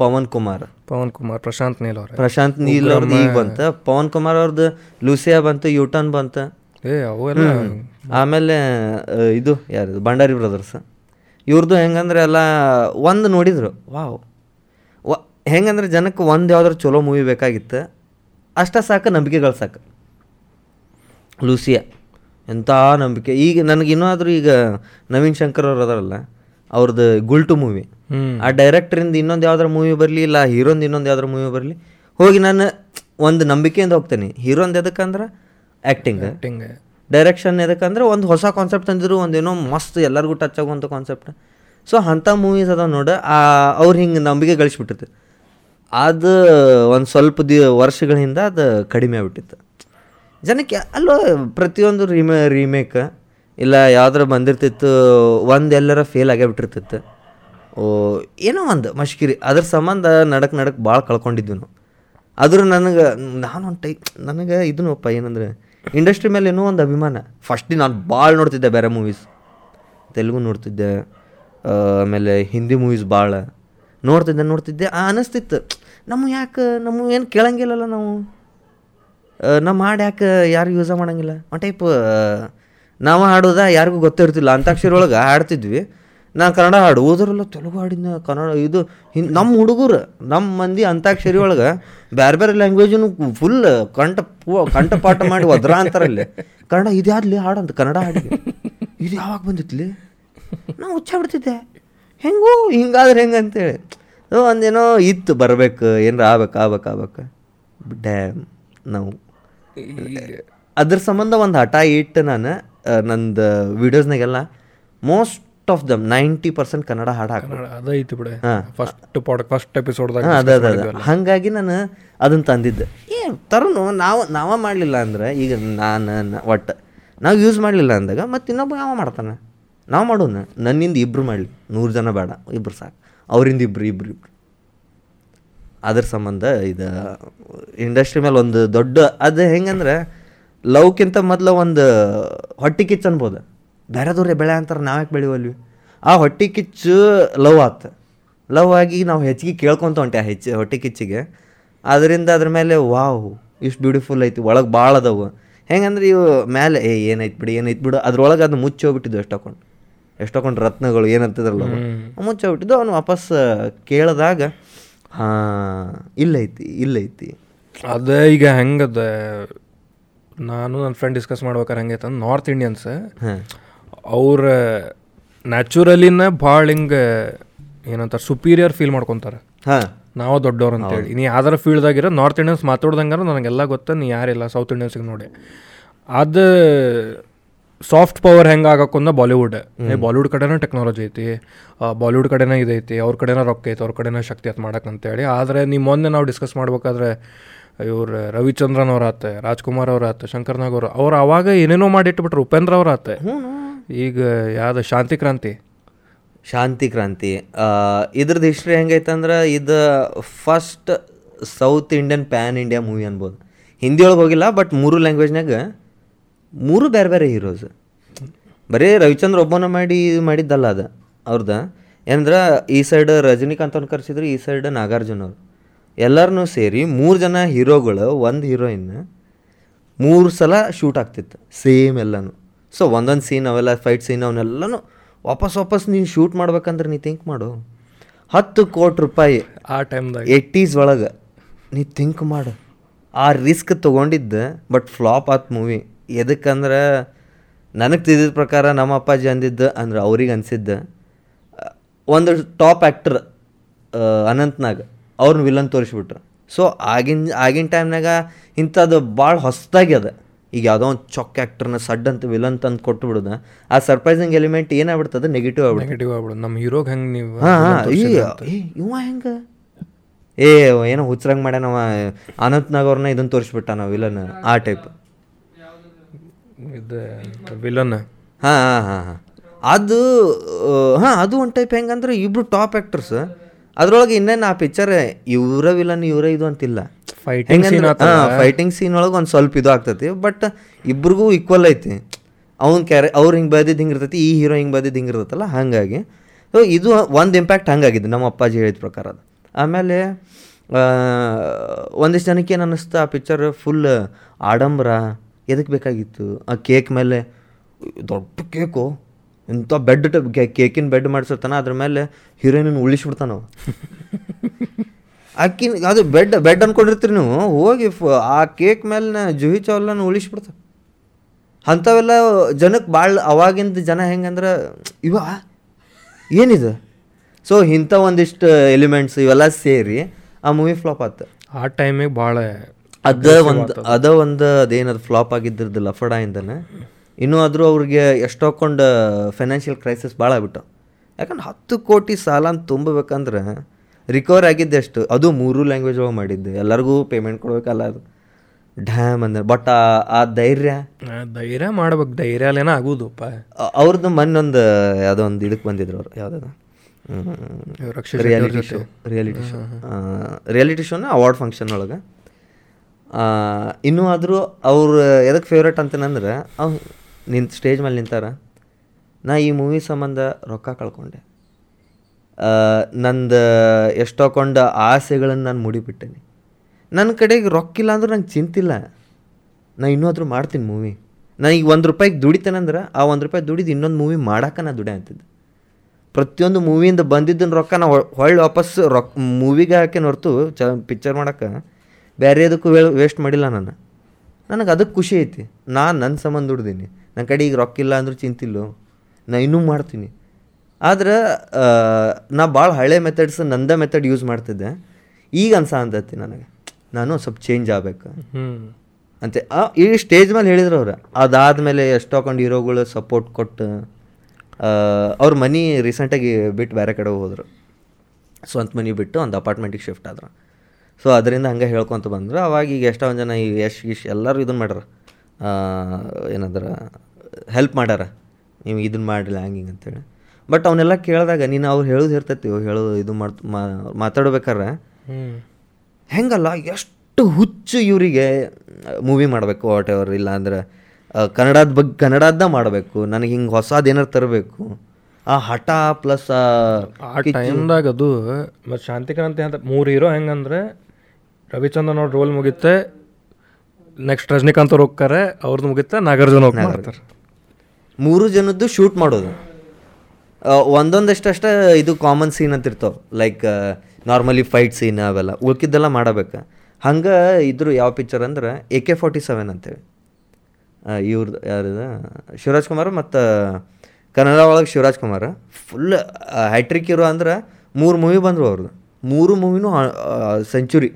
ಪವನ್ ಕುಮಾರ್. ಪವನ್ ಕುಮಾರ್ ಪ್ರಶಾಂತ್ ನೀಲ್ ಅವ್ರ. ಪ್ರಶಾಂತ್ ನೀಲ್ ಅವ್ರದ್ದು ಈಗ ಬಂತ. ಪವನ್ ಕುಮಾರ್ ಅವ್ರದ್ದು ಲೂಸಿಯಾ ಬಂತು ಯೂಟರ್ನ್ ಬಂತು. ಏ ಅವೆಲ್ಲ ಆಮೇಲೆ ಇದು ಯಾರು ಭಂಡಾರಿ ಬ್ರದರ್ಸ್. ಇವ್ರದ್ದು ಹೆಂಗಂದ್ರೆ ಎಲ್ಲ ಒಂದು ನೋಡಿದ್ರು. ವಾವ್. ವ ಹೆಂಗಂದ್ರೆ ಜನಕ್ಕೆ ಒಂದು ಯಾವ್ದಾದ್ರು ಚಲೋ ಮೂವಿ ಬೇಕಾಗಿತ್ತು. ಅಷ್ಟ ಸಾಕು ನಂಬಿಕೆ ಸಾಕು. ಲೂಸಿಯಾ. ಎಂಥ ನಂಬಿಕೆ. ಈಗ ನನಗೆ ಇನ್ನೂ ಆದರೂ ಈಗ ನವೀನ್ ಶಂಕರ್ ಅವ್ರು ಅದರಲ್ಲ ಅವ್ರದ್ದು ಗುಲ್ಟು ಮೂವಿ ಆ ಡೈರೆಕ್ಟ್ರಿಂದ ಇನ್ನೊಂದು ಯಾವ್ದಾರು ಮೂವಿ ಬರಲಿ ಇಲ್ಲ ಹೀರೋಂದು ಇನ್ನೊಂದು ಯಾವ್ದಾರು ಮೂವಿ ಬರಲಿ ಹೋಗಿ ನಾನು ಒಂದು ನಂಬಿಕೆಯಿಂದ ಹೋಗ್ತೇನೆ. ಹೀರೋಂದು ಎದಕ್ಕಂದ್ರೆ? ಆ್ಯಕ್ಟಿಂಗ್ ಆ್ಯಕ್ಟಿಂಗ್ ಡೈರೆಕ್ಷನ್ ಎದಕ್ಕಂದ್ರೆ ಒಂದು ಹೊಸ ಕಾನ್ಸೆಪ್ಟ್ ತಂದಿದ್ರು ಒಂದೇನೋ ಮಸ್ತ್ ಎಲ್ಲರಿಗೂ ಟಚ್ ಆಗುವಂಥ ಕಾನ್ಸೆಪ್ಟ್ ಸೊ ಅಂಥ ಮೂವೀಸ್ ಅದಾವ ನೋಡ ಅವ್ರು ಹಿಂಗೆ ನಂಬಿಕೆ ಗಳಿಸ್ಬಿಟ್ಟಿತ್ತು. ಅದು ಒಂದು ಸ್ವಲ್ಪ ದಿ ವರ್ಷಗಳ ಹಿಂದೆ ಅದು ಕಡಿಮೆ ಆಗ್ಬಿಟ್ಟಿತ್ತು. ಜನಕ್ಕೆ ಅಲ್ಲೋ ಪ್ರತಿಯೊಂದು ರೀಮೇ ರೀಮೇಕ್ ಇಲ್ಲ ಯಾವ್ದಾರ ಬಂದಿರ್ತಿತ್ತು, ಒಂದು ಎಲ್ಲರ ಫೇಲ್ ಆಗೇ ಬಿಟ್ಟಿರ್ತಿತ್ತು. ಓ, ಏನೋ ಒಂದು ಮಶ್ಕಿರಿ, ಅದ್ರ ಸಂಬಂಧ ನಡಕ್ ನಡಕ್ ಭಾಳ ಕಳ್ಕೊಂಡಿದ್ವಿ ನಾವು. ಆದ್ರೂ ನನಗೆ ನಾನು ಒಂದು ಟೈ, ನನಗೆ ಇದನ್ನಪ್ಪ ಏನಂದ್ರೆ ಇಂಡಸ್ಟ್ರಿ ಮೇಲೆ ಏನೋ ಒಂದು ಅಭಿಮಾನ. ಫಸ್ಟ್ ನಾನು ಭಾಳ ನೋಡ್ತಿದ್ದೆ ಬೇರೆ ಮೂವೀಸ್ ತೆಲುಗು ನೋಡ್ತಿದ್ದೆ ಆಮೇಲೆ ಹಿಂದಿ ಮೂವೀಸ್ ಭಾಳ ನೋಡ್ತಿದ್ದೆ ನೋಡ್ತಿದ್ದೆ ಆ, ಅನಿಸ್ತಿತ್ತು. ನಮ್ಮ ಯಾಕೆ ನಮ್ಮ ಏನು ಕೇಳಂಗಿಲ್ಲಲ್ಲ ನಾವು. ನಮ್ಮ ಹಾಡು ಯಾಕೆ ಯಾರು ಯೂಸ ಮಾಡಂಗಿಲ್ಲ. ಆ ಟೈಪ್ ನಾವು ಹಾಡೋದ ಯಾರಿಗೂ ಗೊತ್ತಿರ್ತಿಲ್ಲ. ಅಂತಾಕ್ಷರಿ ಒಳಗೆ ಹಾಡ್ತಿದ್ವಿ. ನಾನು ಕನ್ನಡ ಹಾಡು ಓದ್ರಲ್ಲ ತೆಲುಗು ಹಾಡಿನ ಕನ್ನಡ ಇದು ಹಿಂದ್ ನಮ್ಮ ಹುಡುಗರು, ನಮ್ಮ ಮಂದಿ ಅಂತಾಕ್ಷರಿ ಒಳಗೆ ಬೇರೆ ಬೇರೆ ಲ್ಯಾಂಗ್ವೇಜನ್ನು ಫುಲ್ ಕಂಠ ಕಂಠಪಾಠ ಮಾಡಿ ಒದ್ರ ಅಂತಾರಲ್ಲಿ. ಕನ್ನಡ ಇದ್ಯಾದ್ಲಿ ಹಾಡಂತ ಕನ್ನಡ ಹಾಡಿ ಇದು ಯಾವಾಗ ಬಂದಿತ್ಲಿ? ನಾನು ಹುಚ್ಚ ಬಿಡ್ತಿದ್ದೆ. ಹೆಂಗೂ ಹಿಂಗಾದ್ರೆ ಹೆಂಗೆ ಅಂತೇಳಿ. ಒಂದೇನೋ ಇತ್ತು, ಬರಬೇಕು, ಏನಾರ ಆಗ್ಬೇಕು ಆಗ್ಬೇಕು ಆಗ್ಬೇಕು. ಡ್ಯಾಮ್, ನಾವು. ಅದ್ರ ಸಂಬಂಧ ಒಂದು ಹಠ ಇಟ್ಟು ನಾನು ನಂದು ವೀಡಿಯೋಸ್ನಾಗೆಲ್ಲ most of them ninety percent Kannada ಹಾಡು ಹಾಕ ಅದೈತಿ ಬಿಡೆ. ಫಸ್ಟ್ ಫಸ್ಟ್ ಎಪಿಸೋಡ್ದಾಗ ಹಾಂ ಅದ ಅದ ಅದ. ಹಾಗಾಗಿ ನಾನು ಅದನ್ನು ತಂದಿದ್ದೆ. ಏ ತರುನು ನಾವು ನಾವ ಮಾಡಲಿಲ್ಲ ಅಂದ್ರೆ ಈಗ ನಾನು ಒಟ್ಟು ನಾವು ಯೂಸ್ ಮಾಡಲಿಲ್ಲ ಅಂದಾಗ ಮತ್ತೆ ಇನ್ನೊಬ್ಬ ಯಾವ ಮಾಡ್ತಾನೆ? ನಾವು ಮಾಡೋಣ. ನನ್ನಿಂದ ಇಬ್ಬರು ಮಾಡಲಿ. ನೂರು ಜನ ಬೇಡ. ಇಬ್ಬರು ಸಾಕು. ಅವರಿಂದ ಇಬ್ಬರು ಇಬ್ಬರು ಇಬ್ಬರು ಅದ್ರ ಸಂಬಂಧ ಇದು ಇಂಡಸ್ಟ್ರಿ ಮೇಲೆ ಒಂದು ದೊಡ್ಡ ಅದು ಹೆಂಗಂದ್ರೆ ಲವ್ಕಿಂತ ಮೊದಲು ಒಂದು ಹೊಟ್ಟೆ ಕಿಚ್ ಅನ್ಬೋದು ಬೇರೆದವ್ರೆ ಬೆಳೆ ಅಂತಾರೆ ನಾವ್ಯಾಕೆ ಬೆಳೆಯುವಲ್ವಿ? ಆ ಹೊಟ್ಟೆ ಕಿಚ್ಚು ಲವ್ ಆತು. ಲವ್ ಆಗಿ ನಾವು ಹೆಚ್ಚಿಗೆ ಕೇಳ್ಕೊತ ಹೊಂಟೆ ಆ ಹೆಚ್ಚು ಹೊಟ್ಟೆ ಕಿಚ್ಚಿಗೆ. ಅದರಿಂದ ಅದ್ರ ಮೇಲೆ ವಾವ್ ಇಷ್ಟು ಬ್ಯೂಟಿಫುಲ್ ಐತಿ ಒಳಗೆ ಭಾಳ ಅದಾವು. ಹೆಂಗಂದ್ರೆ ಇವು ಮೇಲೆ ಏ ಏನೈತೆ ಬಿಡಿ ಏನೈತೆ ಬಿಡು ಅದ್ರೊಳಗೆ ಅದು ಮುಚ್ಚಿ ಹೋಗ್ಬಿಟ್ಟಿದ್ದು ಎಷ್ಟೊಕೊಂಡು ಎಷ್ಟೊಕೊಂಡು ರತ್ನಗಳು ಏನಂತಿದ್ರಲ್ಲ ಮುಚ್ಚೋಗ್ಬಿಟ್ಟಿದ್ದು ಅವನು ವಾಪಸ್ ಕೇಳಿದಾಗ ಹಾಂ ಇಲ್ಲೈತಿ ಇಲ್ಲೈತಿ. ಅದೇ ಈಗ ಹೆಂಗದ ನಾನು ನನ್ನ ಫ್ರೆಂಡ್ ಡಿಸ್ಕಸ್ ಮಾಡ್ಬೇಕಾರೆ ಹೆಂಗೈತೆ ನಾರ್ತ್ ಇಂಡಿಯನ್ಸ್ ಹಾಂ. ಅವ್ರ ನ್ಯಾಚುರಲಿನ ಭಾಳ ಹಿಂಗೆ ಏನಂತಾರೆ ಸುಪೀರಿಯರ್ ಫೀಲ್ ಮಾಡ್ಕೊತಾರೆ. ಹಾಂ. ನಾವು ದೊಡ್ಡವ್ರು ಅಂತೇಳಿ ನೀ ಯಾವ್ದಾರ ಫೀಲ್ಡ್ದಾಗಿರೋ ನಾರ್ತ್ ಇಂಡಿಯನ್ಸ್ ಮಾತಾಡ್ದಂಗಾರ ನನಗೆಲ್ಲ ಗೊತ್ತ ನೀ ಯಾರಿಲ್ಲ ಸೌತ್ ಇಂಡಿಯನ್ಸಿಗೆ ನೋಡಿ. ಅದು ಸಾಫ್ಟ್ ಪವರ್ ಹೆಂಗೆ ಆಗಕ್ಕೊಂದ ಬಾಲಿವುಡ್ ಬಾಲಿವುಡ್ ಕಡೆನ ಟೆಕ್ನಾಲಜಿ ಐತಿ ಬಾಲಿವುಡ್ ಕಡೆನೇ ಇದೈತಿ ಅವ್ರ ಕಡೆನ ರೊಕ್ಕ ಐತಿ ಅವ್ರ ಕಡೆನ ಶಕ್ತಿ ಆಯ್ತು ಮಾಡಕ್ಕೆ ಅಂತೇಳಿ ಆದರೆ ನೀವು ಮೊನ್ನೆ ನಾವು ಡಿಸ್ಕಸ್ ಮಾಡ್ಬೇಕಾದ್ರೆ ಇವ್ರು ರವಿಚಂದ್ರನ್ ಅವ್ರ ಆತ ರಾಜ್ಕುಮಾರ್ ಅವ್ರ ಆತ ಶಂಕರ್ನಾಗ್ ಅವರು ಅವ್ರು ಅವ್ರು ಅವಾಗ ಏನೇನೋ ಮಾಡಿಟ್ಬಿಟ್ರು ಉಪೇಂದ್ರ ಅವ್ರ ಆತ. ಈಗ ಯಾವುದು ಶಾಂತಿ ಕ್ರಾಂತಿ? ಶಾಂತಿ ಕ್ರಾಂತಿ. ಇದ್ರದ್ದು ಹಿಸ್ಟ್ರಿ ಹೆಂಗೈತಂದ್ರೆ ಇದು first South Indian pan India movie ಅನ್ಬೋದು. ಹಿಂದಿ ಒಳಗೆ ಹೋಗಿಲ್ಲ ಬಟ್ ಮೂರು ಲ್ಯಾಂಗ್ವೇಜ್ನಾಗ ಮೂರು ಬೇರೆ ಬೇರೆ ಹೀರೋಸ್ ಬರೀ ರವಿಚಂದ್ರ ಒಬ್ಬನ ಮಾಡಿ, ಮಾಡಿದ್ದಲ್ಲ ಅದು ಅವ್ರದ್ದು ಏನಂದ್ರೆ ಈ ಸೈಡ್ ರಜನಿಕಾಂತ್ ಕರೆಸಿದ್ರು ಕರ್ಸಿದ್ರು, ಈ ಸೈಡ್ ನಾಗಾರ್ಜುನ ಅವರು. ಎಲ್ಲರನ್ನೂ ಸೇರಿ ಮೂರು ಜನ ಹೀರೋಗಳು ಒಂದು ಹೀರೋಯಿನ್ ಮೂರು ಸಲ ಶೂಟ್ ಆಗ್ತಿತ್ತು. ಸೇಮ್ ಎಲ್ಲನೂ. ಸೊ ಒಂದೊಂದು ಸೀನ್ ಅವೆಲ್ಲ ಫೈಟ್ ಸೀನ್ ಅವನ್ನೆಲ್ಲನೂ ವಾಪಸ್ ವಾಪಸ್ ನೀನು ಶೂಟ್ ಮಾಡ್ಬೇಕಂದ್ರೆ ನೀ ಥಿಂಕ್ ಮಾಡು. ಹತ್ತು ಕೋಟಿ ರೂಪಾಯಿ ಆ ಟೈಮ್ದಾಗ ಏಯ್ಟೀಸ್ ಒಳಗೆ ನೀ ಥಿಂಕ್ ಮಾಡು. ಆ ರಿಸ್ಕ್ ತೊಗೊಂಡಿದ್ದೆ ಬಟ್ ಫ್ಲಾಪ್ ಆತ್ ಮೂವಿ ಎದಕ್ಕಂದ್ರೆ ನನಗೆ ತಿಳಿದ ಪ್ರಕಾರ ನಮ್ಮ ಅಪ್ಪಾಜಿ ಅಂದಿದ್ದು ಅಂದ್ರೆ ಅವ್ರಿಗೆ ಅನಿಸಿದ್ದೆ. ಒಂದು ಟಾಪ್ ಆ್ಯಕ್ಟರ್ ಅನಂತ್ನಾಗ್ ಅವ್ರನ್ನ ವಿಲನ್ ತೋರಿಸ್ಬಿಟ್ರು. ಸೊ ಆಗಿನ ಆಗಿನ ಟೈಮ್ನಾಗ ಇಂಥದ್ದು ಭಾಳ ಹೊಸದಾಗಿ ಅದ ಈಗ ಯಾವುದೋ ಒಂದು ಚೊಕ್ಕ ಆ್ಯಕ್ಟರ್ನ ಸಡ್ ಅಂತ ವಿಲನ್ ತಂದು ಕೊಟ್ಟು ಬಿಡೋದ ಆ ಸರ್ಪ್ರೈಸಿಂಗ್ ಎಲಿಮೆಂಟ್ ಏನಾಗ್ಬಿಡ್ತದೆ? ನೆಗೆಟಿವ್ ಆಗ್ಬಿಡ್ತದೆ. ನೆಗೆಟಿವ್ ಆಗ್ಬಿಡೋದು. ನಮ್ಮ ಹೀರೋಗೆ ಹೆಂಗೆ ನೀವು ಹಾಂ ಇವ ಹೆಂಗೆ? ಏ ಏನೋ ಹುಚ್ಚರಂಗ್ ಮಾಡ್ಯಾನವ. ಅನಂತ್ ಅವ್ರನ್ನ ಇದನ್ನ ತೋರಿಸ್ಬಿಟ್ಟ ನಾವು ವಿಲನ್ ಆ ಟೈಪ್ ಇದು ವಿಲನ್ ಹಾಂ ಹಾಂ ಹಾಂ ಹಾಂ. ಅದು ಹಾಂ ಅದು ಒಂದು ಟೈಪ್ ಹೆಂಗಂದ್ರೆ ಇಬ್ರು ಟಾಪ್ ಆ್ಯಕ್ಟರ್ಸ್ ಅದ್ರೊಳಗೆ ಇನ್ನೇನು ಆ ಪಿಕ್ಚರ್ ಇವರ ವಿಲನ್ ಇವರ ಇದು ಅಂತಿಲ್ಲ. ಫೈಟಿಂಗ್ ಹಾಂ ಆತಲ್ಲ. ಫೈಟಿಂಗ್ ಸೀನ್ ಒಳಗೆ ಒಂದು ಸ್ವಲ್ಪ ಇದು ಆಗ್ತೈತಿ ಬಟ್ ಇಬ್ರಿಗೂ ಈಕ್ವಲ್ ಐತಿ. ಅವ್ನ ಕ್ಯಾರೆ ಅವ್ರು ಹಿಂಗೆ ಬದಿದ್ದು ಹಿಂಗೆ ಇರ್ತೈತಿ ಈ ಹೀರೋ ಹಿಂಗೆ ಬದಿದ್ದು ಹಿಂಗೆ ಇರ್ತತಲ್ಲ ಹಾಗಾಗಿ. ಸೊ ಇದು ಒಂದು ಇಂಪ್ಯಾಕ್ಟ್ ಹಂಗಾಗಿದೆ ನಮ್ಮ ಅಪ್ಪಾಜಿ ಹೇಳಿದ ಪ್ರಕಾರ. ಅದು ಆಮೇಲೆ ಒಂದಿಷ್ಟು ಜನಕ್ಕೆ ಏನು ಅನ್ನಿಸ್ತು ಆ ಪಿಕ್ಚರ್ ಫುಲ್ ಆಡಂಬರ ಎದಕ್ಕೆ ಬೇಕಾಗಿತ್ತು? ಆ ಕೇಕ್ ಮೇಲೆ ದೊಡ್ಡ ಕೇಕು ಇಂಥ ಬೆಡ್ ಕೇಕಿನ ಬೆಡ್ ಮಾಡಿಸಿರ್ತಾನ ಅದ್ರ ಮೇಲೆ ಹೀರೋಯಿನ್ ಉಳಿಸ್ಬಿಡ್ತಾನ ಅವ ಆಕಿ ಅದು ಬೆಡ್ ಬೆಡ್ ಅನ್ಕೊಂಡಿರ್ತೀರಿ ನೀವು ಹೋಗಿ ಆ ಕೇಕ್ ಮೇಲೆ ಜುಹಿ ಚಾವ್ಲಾನ ಉಳಿಸ್ಬಿಡ್ತ ಅಂಥವೆಲ್ಲ ಜನಕ್ಕೆ ಭಾಳ ಅವಾಗಿಂದ ಜನ ಹೆಂಗಂದ್ರೆ ಇವ ಏನಿದು? ಸೊ ಇಂಥ ಒಂದಿಷ್ಟು ಎಲಿಮೆಂಟ್ಸ್ ಇವೆಲ್ಲ ಸೇರಿ ಆ ಮೂವಿ ಫ್ಲಾಪ್ ಆತು. ಆ ಟೈಮಿಗೆ ಭಾಳ ಅದ ಒಂದು ಅದ ಒಂದು ಅದೇನದು ಫ್ಲಾಪ್ ಆಗಿದ್ದಿರದು ಲಫಡಾ ಇಂದನೆ. ಇನ್ನೂ ಆದರೂ ಅವ್ರಿಗೆ ಎಷ್ಟೊಕ್ಕೊಂಡು ಫೈನಾನ್ಷಿಯಲ್ ಕ್ರೈಸಿಸ್ ಭಾಳ ಆಗ್ಬಿಟ್ಟು ಯಾಕಂದ್ರೆ ಹತ್ತು ಕೋಟಿ ಸಾಲ ತುಂಬಬೇಕಂದ್ರೆ ರಿಕವರ್ ಆಗಿದ್ದೆ ಅಷ್ಟು. ಅದು ಮೂರು ಲ್ಯಾಂಗ್ವೇಜ್ ಒಳಗೆ ಮಾಡಿದ್ದೆ. ಎಲ್ಲರಿಗೂ ಪೇಮೆಂಟ್ ಕೊಡ್ಬೇಕಲ್ಲ ಅದು. ಡ್ಯಾಮ್ ಅಂದ್ರೆ ಬಟ್ ಆ ಧೈರ್ಯ. ಧೈರ್ಯ ಮಾಡ್ಬೇಕು. ಧೈರ್ಯ ಅಲ್ಲೇನ ಆಗುದಪ್ಪ. ಅ- ಅವ್ರದ್ದು ಮೊನ್ನೊಂದು ಯಾವುದೋ ಒಂದು ಇದಕ್ಕೆ ಬಂದಿದ್ರು ಅವ್ರು ಯಾವುದದು? Reality show reality show reality ಶೋನ award function ಒಳಗೆ. ಇನ್ನೂ ಆದರೂ ಅವ್ರು ಎದಕ್ಕೆ ಫೇವ್ರೇಟ್ ಅಂತಂದ್ರೆ ಅವ್ ನಿಂತು ಸ್ಟೇಜ್ ಮೇಲೆ ನಿಂತಾರ? ನಾ ಈ ಮೂವಿ ಸಂಬಂಧ ರೊಕ್ಕ ಕಳ್ಕೊಂಡೆ. ನಂದು ಎಷ್ಟೊಕೊಂಡ ಆಸೆಗಳನ್ನು ನಾನು ಮುಡಿಬಿಟ್ಟೇನೆ. ನನ್ನ ಕಡೆಗೆ ರೊಕ್ಕಿಲ್ಲ ಅಂದ್ರೆ ನಂಗೆ ಚಿಂತಿಲ್ಲ. ನಾ ಇನ್ನೂ ಆದರೂ ಮಾಡ್ತೀನಿ ಮೂವಿ. ನಾನು ಈಗ ಒಂದು ರೂಪಾಯಿಗೆ ದುಡಿತೇನಂದ್ರೆ ಆ ಒಂದು ರೂಪಾಯಿ ದುಡಿದು ಇನ್ನೊಂದು ಮೂವಿ ಮಾಡೋಕೆ ನಾ ದುಡಿ ಅಂತಿದ್ದೆ. ಪ್ರತಿಯೊಂದು ಮೂವಿಯಿಂದ ಬಂದಿದ್ದನ್ನು ರೊಕ್ಕ ನಾ ಹೊಳ್ಳಿ ವಾಪಸ್ ರೊಕ್ಕ ಮೂವಿಗೆ ಹಾಕಿ ಹೊರ್ತು ಚ, ಪಿಕ್ಚರ್ ಮಾಡೋಕೆ ಬೇರೆ ಅದಕ್ಕೂ ವೇಸ್ಟ್ ಮಾಡಿಲ್ಲ ನಾನು. ನನಗೆ ಅದಕ್ಕೆ ಖುಷಿ ಐತಿ. ನಾನು ನನ್ನ ಸಂಬಂಧ ದುಡ್ದೀನಿ. ನನ್ನ ಕಡೆ ಈಗ ರೊಕ್ಕ ಇಲ್ಲ ಅಂದ್ರೆ ಚಿಂತಿಲ್ಲ. ನಾ ಇನ್ನೂ ಮಾಡ್ತೀನಿ. ಆದ್ರೆ ನಾ ಭಾಳ ಹಳೆ ಮೆಥಡ್ಸ್ ನಂದ ಮೆಥಡ್ ಯೂಸ್ ಮಾಡ್ತಿದ್ದೆ. ಈಗ ಅನ್ಸ ಅಂತೈತಿ ನನಗೆ. ನಾನು ಸ್ವಲ್ಪ ಚೇಂಜ್ ಆಗ್ಬೇಕು. ಅಂತೆ ಈ ಸ್ಟೇಜ್ ಮೇಲೆ ಹೇಳಿದ್ರು ಅವ್ರು. ಅದಾದಮೇಲೆ ಎಷ್ಟೊಂದು ಹೀರೋಗಳು ಸಪೋರ್ಟ್ ಕೊಟ್ಟು ಅವ್ರ ಮನಿ ರೀಸೆಂಟಾಗಿ ಬಿಟ್ಟು ಬೇರೆ ಕಡೆ ಹೋದ್ರು. ಸ್ವಂತ ಮನಿ ಬಿಟ್ಟು ಒಂದು ಅಪಾರ್ಟ್ಮೆಂಟಿಗೆ ಶಿಫ್ಟ್ ಆದ್ರು. ಸೊ ಅದರಿಂದ ಹಂಗೆ ಹೇಳ್ಕೊತ ಬಂದರು. ಅವಾಗ ಈಗ ಎಷ್ಟೊಂದು ಜನ ಈ ಯಶ್ ಗಿಶ್ ಎಲ್ಲರೂ ಇದನ್ನು ಮಾಡ್ಯಾರ. ಏನಂದ್ರ ಹೆಲ್ಪ್ ಮಾಡ್ಯಾರ ನೀವು ಇದನ್ನ ಮಾಡಿಲ್ಲ ಹಂಗೆ ಹಿಂಗೆ ಅಂತೇಳಿ. ಬಟ್ ಅವನ್ನೆಲ್ಲ ಕೇಳಿದಾಗ ನೀನು ಅವ್ರು ಹೇಳೋದು ಇರ್ತೈತಿ ಹೇಳೋದು ಇದು ಮಾಡ್ ಮಾತಾಡ್ಬೇಕಾರೆ ಹೆಂಗಲ್ಲ ಎಷ್ಟು ಹುಚ್ಚು ಇವರಿಗೆ ಮೂವಿ ಮಾಡಬೇಕು ವಾಟ್ ಎವರ್ ಇಲ್ಲ ಅಂದ್ರೆ ಕನ್ನಡದ ಬಗ್ಗೆ ಕನ್ನಡದ ಮಾಡಬೇಕು ನನಗೆ ಹಿಂಗೆ ಹೊಸದು ಏನಾರು ತರಬೇಕು ಆ ಹಠ ಪ್ಲಸ್ ಆ ಟೈಮ್ದಾಗ ಅದು ಮತ್ತು ಶಾಂತಿಕ್ರಾಂತಿ ಅಂತ ಮೂರು ಹೀರೋ ಹೆಂಗಂದ್ರೆ ರವಿಚಂದ್ರನ್ ಅವ್ರ ರೋಲ್ ಮುಗಿತೆ ನೆಕ್ಸ್ಟ್ ರಜನಿಕಾಂತ್ ಅವ್ರು ಹೋಗ್ತಾರೆ ಅವ್ರದ್ದು ಮುಗಿತೆ ನಾಗಾರ್ಜುನ ಹೋಗ್ತಾರೆ ಮೂರು ಜನದ್ದು ಶೂಟ್ ಮಾಡೋದು. ಒಂದೊಂದಷ್ಟಷ್ಟೇ ಇದು ಕಾಮನ್ ಸೀನ್ ಅಂತ ಇರ್ತಾವೆ. ಲೈಕ್ ನಾರ್ಮಲಿ ಫೈಟ್ ಸೀನ್ ಅವೆಲ್ಲ. ಉಳ್ಕಿದ್ದೆಲ್ಲ ಮಾಡಬೇಕು. ಹಂಗೆ ಇದ್ರು ಯಾವ ಪಿಕ್ಚರ್ ಅಂದ್ರೆ ಎ ಕೆ ಫಾರ್ಟಿ ಸೆವೆನ್ ಅಂತೇಳಿ ಇವ್ರದ್ದು ಯಾರದ? ಶಿವರಾಜ್ ಕುಮಾರ್ ಮತ್ತು ಕನ್ನಡ ಒಳಗೆ ಶಿವರಾಜ್ ಕುಮಾರ್. ಫುಲ್ ಹ್ಯಾಟ್ರಿಕ್ ಇರೋ ಅಂದ್ರೆ ಮೂರು ಮೂವಿ ಬಂದರು ಅವ್ರದ್ದು ಮೂರು ಮೂವಿನೂ ಸೆಂಚುರಿ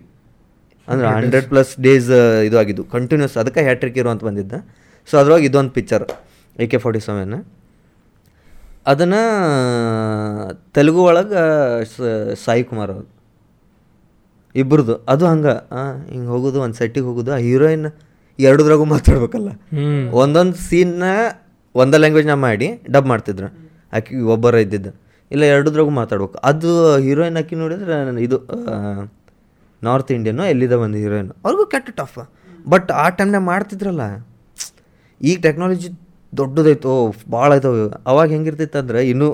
ಅಂದ್ರೆ ಹಂಡ್ರೆಡ್ ಪ್ಲಸ್ ಡೇಸ್ ಇದು ಆಗಿದ್ದು. ಕಂಟಿನ್ಯೂಸ್ ಅದಕ್ಕೆ ಹ್ಯಾಟ್ರಿಕ್ ಇರೋ ಅಂತ ಬಂದಿದ್ದ. ಸೊ ಅದ್ರೊಳಗೆ ಇದೊಂದು picture A K forty seven. ಅದನ್ನು ತೆಲುಗು ಒಳಗೆ ಸಾಯಿ ಕುಮಾರ್ ಅವರು. ಇಬ್ಬರದು ಅದು ಹಂಗೆ ಹಿಂಗೆ ಹೋಗೋದು ಒಂದು ಸೆಟ್ಟಿಗೆ ಹೋಗೋದು ಆ ಹೀರೋಯಿನ್ ಎರಡದ್ರಾಗೂ ಮಾತಾಡ್ಬೇಕಲ್ಲ. ಒಂದೊಂದು ಸೀನ್ನ ಒಂದೇ ಲ್ಯಾಂಗ್ವೇಜ್ನ ಮಾಡಿ ಡಬ್ ಮಾಡ್ತಿದ್ರು. ಆಕಿ ಒಬ್ಬರ ಇದ್ದಿದ್ದು. ಇಲ್ಲ ಎರಡದ್ರಾಗೂ ಮಾತಾಡ್ಬೇಕು. ಅದು ಹೀರೋಯಿನ್ ಆಕಿ ನೋಡಿದ್ರೆ ನಾನು ಇದು ನಾರ್ತ್ ಇಂಡಿಯನು ಎಲ್ಲಿದೆ ಒಂದು ಹೀರೋಯಿನ್. ಅವ್ರಿಗೂ ಕೆಟ್ಟ ಟಫ್ ಬಟ್ ಆ ಟೈಮ್ನಾಗ ಮಾಡ್ತಿದ್ರಲ್ಲ. ಈಗ ಟೆಕ್ನಾಲಜಿ ದೊಡ್ಡದೈತು ಭಾಳ ಆಯ್ತವ ಅವಾಗ ಹೆಂಗಿರ್ತಿತ್ತು ಅಂದ್ರೆ ಇನ್ನೂ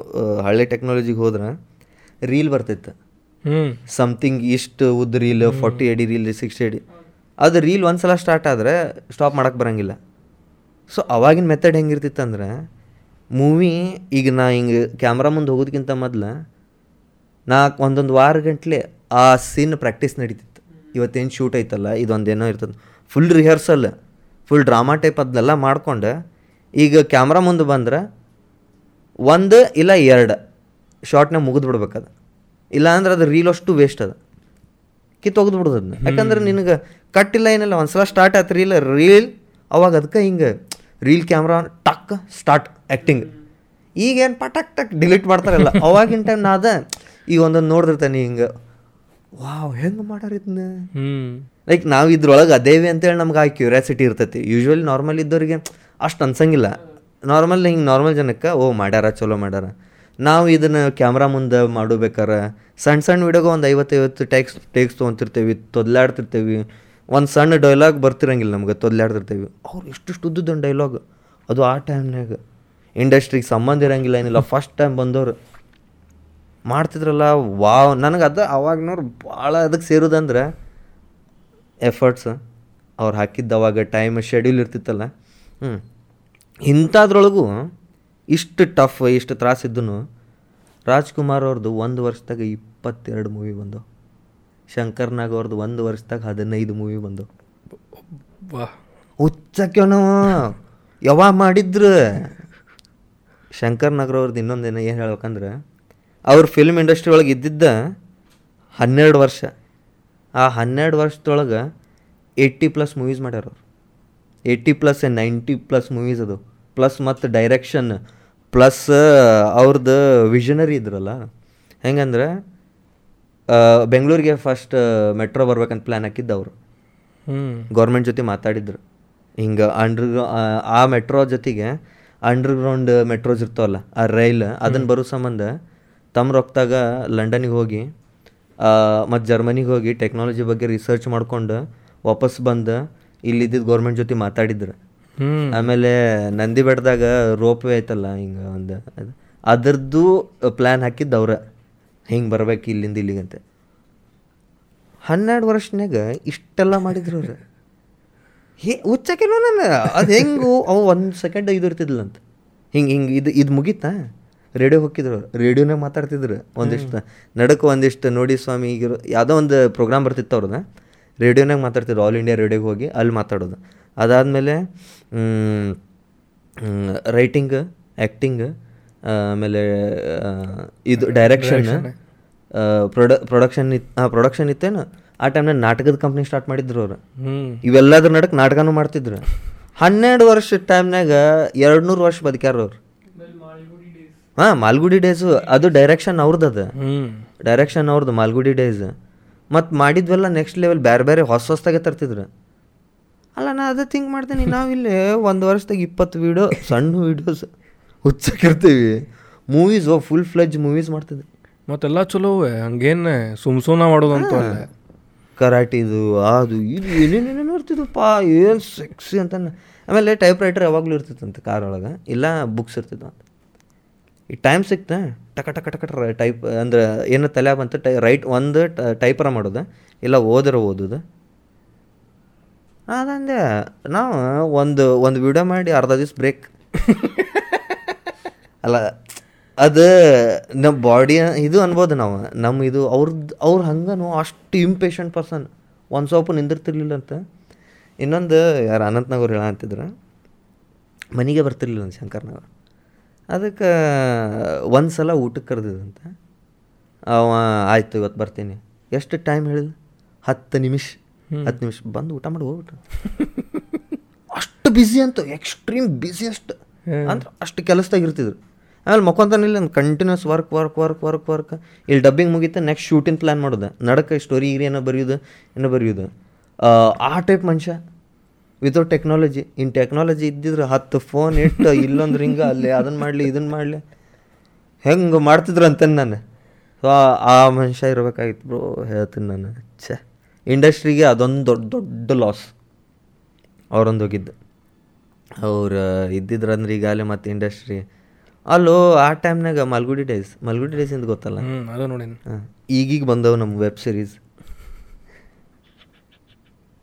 ಹಳೆ ಟೆಕ್ನಾಲಜಿಗೆ ಹೋದ್ರೆ ರೀಲ್ ಬರ್ತಿತ್ತು ಸಮಥಿಂಗ್ ಇಷ್ಟು ಉದ್ದ ರೀಲ್ ಫಾರ್ಟಿ ಎಡಿ ರೀಲ್ ಸಿಕ್ಸ್ಟಿ ಎಡಿ ಅದು ರೀಲ್ ಒಂದ್ಸಲ ಸ್ಟಾರ್ಟ್ ಆದರೆ ಸ್ಟಾಪ್ ಮಾಡೋಕ್ಕೆ ಬರೋಂಗಿಲ್ಲ. ಸೊ ಅವಾಗಿನ ಮೆಥಡ್ ಹೆಂಗಿರ್ತಿತ್ತು ಅಂದ್ರೆ ಮೂವಿ ಈಗ ನಾ ಹಿಂಗೆ ಕ್ಯಾಮ್ರಾ ಮುಂದೆ ಹೋಗೋದಕ್ಕಿಂತ ಮೊದಲು ನಾಲ್ಕು ಒಂದೊಂದು ವಾರ ಗಂಟ್ಲೆ ಆ ಸೀನ್ ಪ್ರಾಕ್ಟೀಸ್ ನಡೀತಿತ್ತು. ಇವತ್ತೇನು ಶೂಟ್ ಐತಲ್ಲ ಇದೊಂದೇನೋ ಇರ್ತದೆ. Full rehearsal full drama type ಅದನ್ನೆಲ್ಲ ಮಾಡ್ಕೊಂಡು. ಈಗ ಕ್ಯಾಮ್ರಾ ಮುಂದೆ ಬಂದ್ರೆ ಒಂದು ಇಲ್ಲ ಎರಡು. ಶಾರ್ಟ್ನಾಗ ಮುಗಿದು ಬಿಡ್ಬೇಕದು ಇಲ್ಲ ಅಂದ್ರೆ ಅದು ರೀಲ್ ಅಷ್ಟು ವೇಸ್ಟ್ ಅದ. ಕಿತ್ತೊಗ್ದು ಬಿಡೋದು ಅದನ್ನ. ಯಾಕಂದ್ರೆ ನಿನಗೆ ಕಟ್ಟಿಲ್ಲ ಏನಿಲ್ಲ ಒಂದ್ಸಲ ಸ್ಟಾರ್ಟ್ ಆಯ್ತು ರೀಲ್ ರೀಲ್ ಅವಾಗ ಅದಕ್ಕೆ ಹಿಂಗೆ ರೀಲ್ ಕ್ಯಾಮ್ರಾ ಟಕ್ ಸ್ಟಾರ್ಟ್ ಆ್ಯಕ್ಟಿಂಗ್ ಈಗೇನು ಪಟಕ್ ಟಕ್ ಡಿಲೀಟ್ ಮಾಡ್ತಾರಲ್ಲ ಅವಾಗಿನ ಟೈಮ್ ನಾ ಅದ ಈಗ ಒಂದೊಂದು ನೋಡಿದಿರ್ತಾನೆ ಹಿಂಗೆ ವಾವ್ ಹೆಂಗೆ ಮಾಡ್ಯಾರ ಇದನ್ನ ಲೈಕ್ ನಾವು ಇದ್ರೊಳಗೆ ಅದೇವಿ ಅಂತೇಳಿ ನಮ್ಗೆ ಆ ಕ್ಯೂರಿಯಾಸಿಟಿ ಇರ್ತೈತಿ. ಯೂಶ್ವಲಿ ನಾರ್ಮಲ್ ಇದ್ದವರಿಗೆ ಅಷ್ಟು ಅನ್ಸಂಗಿಲ್ಲ. ನಾರ್ಮಲ್ ಹಿಂಗೆ ನಾರ್ಮಲ್ ಜನಕ್ಕೆ, ಓ ಮಾಡ್ಯಾರ, ಚಲೋ ಮಾಡ್ಯಾರ. ನಾವು ಇದನ್ನು ಕ್ಯಾಮ್ರಾ ಮುಂದೆ ಮಾಡಬೇಕಾರೆ ಸಣ್ಣ ಸಣ್ಣ ವಿಡಿಯೋಗೆ ಒಂದು ಐವತ್ತೈವತ್ತು ಟೇಕ್ಸ್ ಟೇಕ್ಸ್ ತೊಗೊಂತಿರ್ತೇವೆ, ತೊದ್ಲಾಡ್ತಿರ್ತೀವಿ. ಒಂದು ಸಣ್ಣ ಡೈಲಾಗ್ ಬರ್ತಿರಂಗಿಲ್ಲ ನಮ್ಗೆ, ತೊದ್ಲಾಡ್ತಿರ್ತೀವಿ. ಅವ್ರು ಇಷ್ಟಿಷ್ಟು ಉದ್ದದೊಂದು ಡೈಲಾಗ್ ಅದು ಆ ಟೈಮ್ನಾಗ ಇಂಡಸ್ಟ್ರಿಗೆ ಸಂಬಂಧ ಇರಂಗಿಲ್ಲ, ಏನಿಲ್ಲ ಫಸ್ಟ್ ಟೈಮ್ ಬಂದವರು. ಮಾಡ್ತಿದ್ರಲ್ಲ, ವಾವ್, ನನಗೆ ಅದು ಅವಾಗ್ನವ್ರು ಭಾಳ ಅದಕ್ಕೆ ಸೇರೋದಂದ್ರೆ ಎಫರ್ಟ್ಸ್ ಅವ್ರು ಹಾಕಿದ್ದ ಅವಾಗ ಟೈಮ್ ಶೆಡ್ಯೂಲ್ ಇರ್ತಿತ್ತಲ್ಲ. ಹ್ಞೂ ಇಂಥದ್ರೊಳಗೂ ಇಷ್ಟು ಟಫ್ ಇಷ್ಟು ತ್ರಾಸಿದ್ದೂ ರಾಜ್ಕುಮಾರ್ ಅವ್ರದ್ದು ಒಂದು ವರ್ಷದಾಗ ಇಪ್ಪತ್ತೆರಡು ಮೂವಿ ಬಂದವು. ಶಂಕರ್ನಾಗ್ ಅವ್ರದ್ದು ಒಂದು ವರ್ಷದಾಗ ಹದಿನೈದು ಮೂವಿ ಬಂದವು. ವಾ. ನಾವು ಯಾವಾಗ ಮಾಡಿದ್ರು. ಶಂಕರ್ ನಗರ್ ಅವ್ರದ್ದು ಇನ್ನೊಂದು ಏನು ಹೇಳ್ಬೇಕಂದ್ರೆ ಅವ್ರ ಫಿಲ್ಮ್ ಇಂಡಸ್ಟ್ರಿ ಒಳಗೆ ಇದ್ದಿದ್ದ ಹನ್ನೆರಡು ವರ್ಷ. ಆ ಹನ್ನೆರಡು ವರ್ಷದೊಳಗೆ ಏಯ್ಟಿ ಪ್ಲಸ್ ಮೂವೀಸ್ ಮಾಡ್ಯಾರ ಅವ್ರು. Eighty plus ninety plus movies ಅದು. ಪ್ಲಸ್ ಮತ್ತು ಡೈರೆಕ್ಷನ್ ಪ್ಲಸ್ ಅವ್ರದ್ದು ವಿಷನರಿ ಇದ್ರಲ್ಲ. ಹೆಂಗಂದ್ರೆ ಆ, ಬೆಂಗಳೂರಿಗೆ ಫಸ್ಟ್ ಮೆಟ್ರೋ ಬರ್ಬೇಕಂತ ಪ್ಲ್ಯಾನ್ ಹಾಕಿದ್ದು ಅವರು ಹ್ಞೂ ಗೌರ್ಮೆಂಟ್ ಜೊತೆ ಮಾತಾಡಿದ್ರು. ಹಿಂಗೆ ಅಂಡರ್ ಆ ಮೆಟ್ರೋ ಜೊತೆಗೆ ಅಂಡರ್ಗ್ರೌಂಡ್ ಮೆಟ್ರೋಸ್ ಇರ್ತಾವಲ್ಲ ಆ ರೈಲ್ ಅದನ್ನು ಬರೋ ಸಂಬಂಧ ತಮ್ಮ ರೊಕ್ಕದಾಗ ಲಂಡನಿಗೆ ಹೋಗಿ ಮತ್ತು ಜರ್ಮನಿಗೆ ಹೋಗಿ ಟೆಕ್ನಾಲಜಿ ಬಗ್ಗೆ ರಿಸರ್ಚ್ ಮಾಡ್ಕೊಂಡು ವಾಪಸ್ ಬಂದು ಇಲ್ಲಿದ್ದಿದ್ದು ಗೌರ್ಮೆಂಟ್ ಜೊತೆ ಮಾತಾಡಿದ್ರು. ಆಮೇಲೆ ನಂದಿ ಬೆಟ್ಟದಾಗ ರೋಪ್ ವೇ ಐತಲ್ಲ ಹಿಂಗೆ ಒಂದು ಅದರದ್ದು ಅದ್ರದ್ದು ಪ್ಲ್ಯಾನ್ ಹಾಕಿದ್ದು ಅವ್ರ. ಹಿಂಗೆ ಬರ್ಬೇಕು ಇಲ್ಲಿಂದ ಇಲ್ಲಿಗಂತೆ. ಹನ್ನೆರಡು ವರ್ಷನಾಗ ಇಷ್ಟೆಲ್ಲ ಮಾಡಿದ್ರು ಅವ್ರು. ಹೇ ಹುಚ್ಚಕೇನೋ ನಾನು ಅದು ಹೆಂಗು ಅವು ಒಂದು ಸೆಕೆಂಡ್ ಇದು ಇರ್ತಿದ್ಲ ಅಂತ ಹಿಂಗೆ ಹಿಂಗೆ ಇದು ಇದು ಮುಗೀತಾ? ರೇಡಿಯೋ ಹೋಗಿದ್ರು ಅವ್ರು. ರೇಡಿಯೋನಾಗ ಮಾತಾಡ್ತಿದ್ರು ಒಂದಿಷ್ಟು. ನಡಕ್ಕೆ ಒಂದಿಷ್ಟು ನೋಡಿ ಸ್ವಾಮಿ ಈಗಿರೋ ಯಾವುದೋ ಒಂದು ಪ್ರೋಗ್ರಾಮ್ ಬರ್ತಿತ್ತು ಅವ್ರದ್ದು ರೇಡಿಯೋನಾಗ ಮಾತಾಡ್ತಿದ್ರು ಆಲ್ ಇಂಡಿಯಾ ರೇಡಿಯೋಗೆ ಹೋಗಿ ಅಲ್ಲಿ ಮಾತಾಡೋದು. ಅದಾದಮೇಲೆ ರೈಟಿಂಗ್ ಆ್ಯಕ್ಟಿಂಗ್ ಆಮೇಲೆ ಇದು ಡೈರೆಕ್ಷನ್ ಪ್ರೊಡ ಪ್ರೊಡಕ್ಷನ್ ಇತ್ತು ಹಾಂ ಪ್ರೊಡಕ್ಷನ್ ಇತ್ತೇನು? ಆ ಟೈಮ್ನಾಗ ನಾಟಕದ ಕಂಪ್ನಿ ಸ್ಟಾರ್ಟ್ ಮಾಡಿದ್ರು ಅವ್ರು. ಇವೆಲ್ಲದ್ರ ನಡಕ್ ನಾಟಕನೂ ಮಾಡ್ತಿದ್ರು. ಹನ್ನೆರಡು ವರ್ಷದ ಟೈಮ್ನಾಗ ಎರಡು ನೂರು ವರ್ಷ ಬದುಕ್ಯಾರ ಅವ್ರು. ಹಾಂ ಮಾಲ್ಗುಡಿ ಡೇಸು. ಅದು ಡೈರೆಕ್ಷನ್ ಅವ್ರದ್ದು. ಅದು ಡೈರೆಕ್ಷನ್ ಅವ್ರದ್ದು ಮಾಲ್ಗುಡಿ ಡೇಸ್. ಮತ್ತು ಮಾಡಿದ್ವೆಲ್ಲ ನೆಕ್ಸ್ಟ್ ಲೆವೆಲ್ ಬೇರೆ ಬೇರೆ ಹೊಸ ಹೊಸ್ದಾಗೆ ತರ್ತಿದ್ರು. ಅಲ್ಲ ನಾನು ಅದೇ ಥಿಂಕ್ ಮಾಡ್ತೀನಿ. ನಾವಿಲ್ಲಿ ಒಂದು ವರ್ಷದಾಗ ಇಪ್ಪತ್ತು ವೀಡಿಯೋ ಸಣ್ಣ ವೀಡಿಯೋಸ್ ಹುಚ್ಚಕ್ಕಿರ್ತೀವಿ. ಮೂವೀಸ್ ಫುಲ್ ಫ್ಲೆಜ್ ಮೂವೀಸ್ ಮಾಡ್ತಿದ್ದೆ. ಮತ್ತೆಲ್ಲ ಚಲೋ ಹಂಗೇನೆ ಸುಮ್ ಸುಮ್ನ ಮಾಡೋದಂತ ಕರಾಟಿದು ಅದು ಇದು ಏನೇನೇನೇನು ಪಾ ಏನು ಸೆಕ್ಸಿ ಅಂತ ಆಮೇಲೆ ಟೈಪ್ ರೈಟರ್ ಯಾವಾಗಲೂ ಇರ್ತಿತ್ತಂತೆ ಕಾರ್ ಒಳಗೆ ಇಲ್ಲ ಬುಕ್ಸ್ ಇರ್ತಿದ್ವು ಅಂತ ಈ ಟೈಮ್ ಸಿಕ್ತಾ, ಟಕ ಟಕ ಟಕ ಟೈಪ್ ಅಂದ್ರೆ ಏನು ತಲೆ ಬಂತು, ಟೈ ರೈಟ್ ಒಂದು ಟೈಪರ ಮಾಡೋದು, ಇಲ್ಲ ಓದಿರೋ ಓದೋದು. ಅದಂದೆ, ನಾವು ಒಂದು ಒಂದು ವಿಡಿಯೋ ಮಾಡಿ ಅರ್ಧ ದಿವ್ಸ ಬ್ರೇಕ್ ಅಲ್ಲ, ಅದು ನಮ್ಮ ಬಾಡಿ ಇದು ಅನ್ಬೋದು ನಾವು ನಮ್ಮ ಇದು ಅವ್ರದ್ದು ಅವ್ರು ಹಂಗನು ಅಷ್ಟು ಇಂಪೇಷಂಟ್ ಪರ್ಸನ್ ಒಂದು ಸ್ವಲ್ಪ ನಿಂದಿರ್ತಿರ್ಲಿಲ್ಲ ಅಂತ ಇನ್ನೊಂದು ಯಾರು ಅನಂತ್ನಾಗ್ ಹೇಳ ಅಂತಿದ್ರು, ಮನೆಗೆ ಬರ್ತಿರ್ಲಿಲ್ಲ ಅಂತ ಶಂಕರ್ನಾಗ ಅದಕ್ಕೆ ಒಂದು ಸಲ ಊಟಕ್ಕೆ ಕರೆದಿದಂತ. ಅವ ಆಯಿತು ಇವತ್ತು ಬರ್ತೀನಿ. ಎಷ್ಟು ಟೈಮ್ ಹೇಳಿದ ಹತ್ತು ನಿಮಿಷ. ಹತ್ತು ನಿಮಿಷ ಬಂದು ಊಟ ಮಾಡಿ ಹೋಗ್ಬಿಟ್ಟು ಅಷ್ಟು ಬ್ಯುಸಿ ಅಂತ ಎಕ್ಸ್ಟ್ರೀಮ್ ಬ್ಯುಸಿಯೆಸ್ಟ್ ಅಂದ್ರೆ ಅಷ್ಟು ಕೆಲಸದಾಗ ಇರ್ತಿದ್ರು. ಆಮೇಲೆ ಮಕ್ಕೊಂತಾನಿಲ್ಲ continuous work work work work work ಇಲ್ಲಿ ಡಬ್ಬಿಂಗ್ ಮುಗಿತು ನೆಕ್ಸ್ಟ್ ಶೂಟಿಂಗ್ ಪ್ಲ್ಯಾನ್ ಮಾಡೋದು. ನಡಕ ಸ್ಟೋರಿ ಗೀರಿ ಏನೋ ಬರೆಯೋದು ಏನೋ ಬರೆಯೋದು. ಆ, ಆ ಟೈಪ್ ಮನುಷ್ಯ. ವಿತೌಟ್ ಟೆಕ್ನಾಲಜಿ ಇನ್ ಟೆಕ್ನಾಲಜಿ ಇದ್ದಿದ್ರೆ ಹತ್ತು ಫೋನ್ ಇಟ್ಟು ಇಲ್ಲೊಂದು ರಿಂಗ ಅಲ್ಲಿ ಅದನ್ನು ಮಾಡಲಿ ಇದನ್ನು ಮಾಡಲಿ. ಹೆಂಗೆ ಮಾಡ್ತಿದ್ರು ಅಂತೇನೆ ನಾನು. ಸೊ ಆ ಮನುಷ್ಯ ಇರಬೇಕಾಗಿತ್ತು ಬ್ರೋ ಹೇಳ್ತೀನಿ ನಾನು. ಛೆ ಇಂಡಸ್ಟ್ರಿಗೆ ಅದೊಂದು ದೊಡ್ಡ ದೊಡ್ಡ ಲಾಸ್ ಅವ್ರೊಂದು ಹೋಗಿದ್ದು. ಅವ್ರು ಈಗ ಅಲೆ ಮತ್ತು ಇಂಡಸ್ಟ್ರಿ ಅಲ್ಲೋ ಆ ಟೈಮ್ನಾಗ ಮಲ್ಗುಡಿ ಡೇಸ್ ಮಲ್ಗುಡಿ ಡೇಸ್ ಅಂತ ಗೊತ್ತಲ್ಲ? ಈಗೀಗ ಬಂದವು ನಮ್ಮ ವೆಬ್ ಸಿರೀಸ್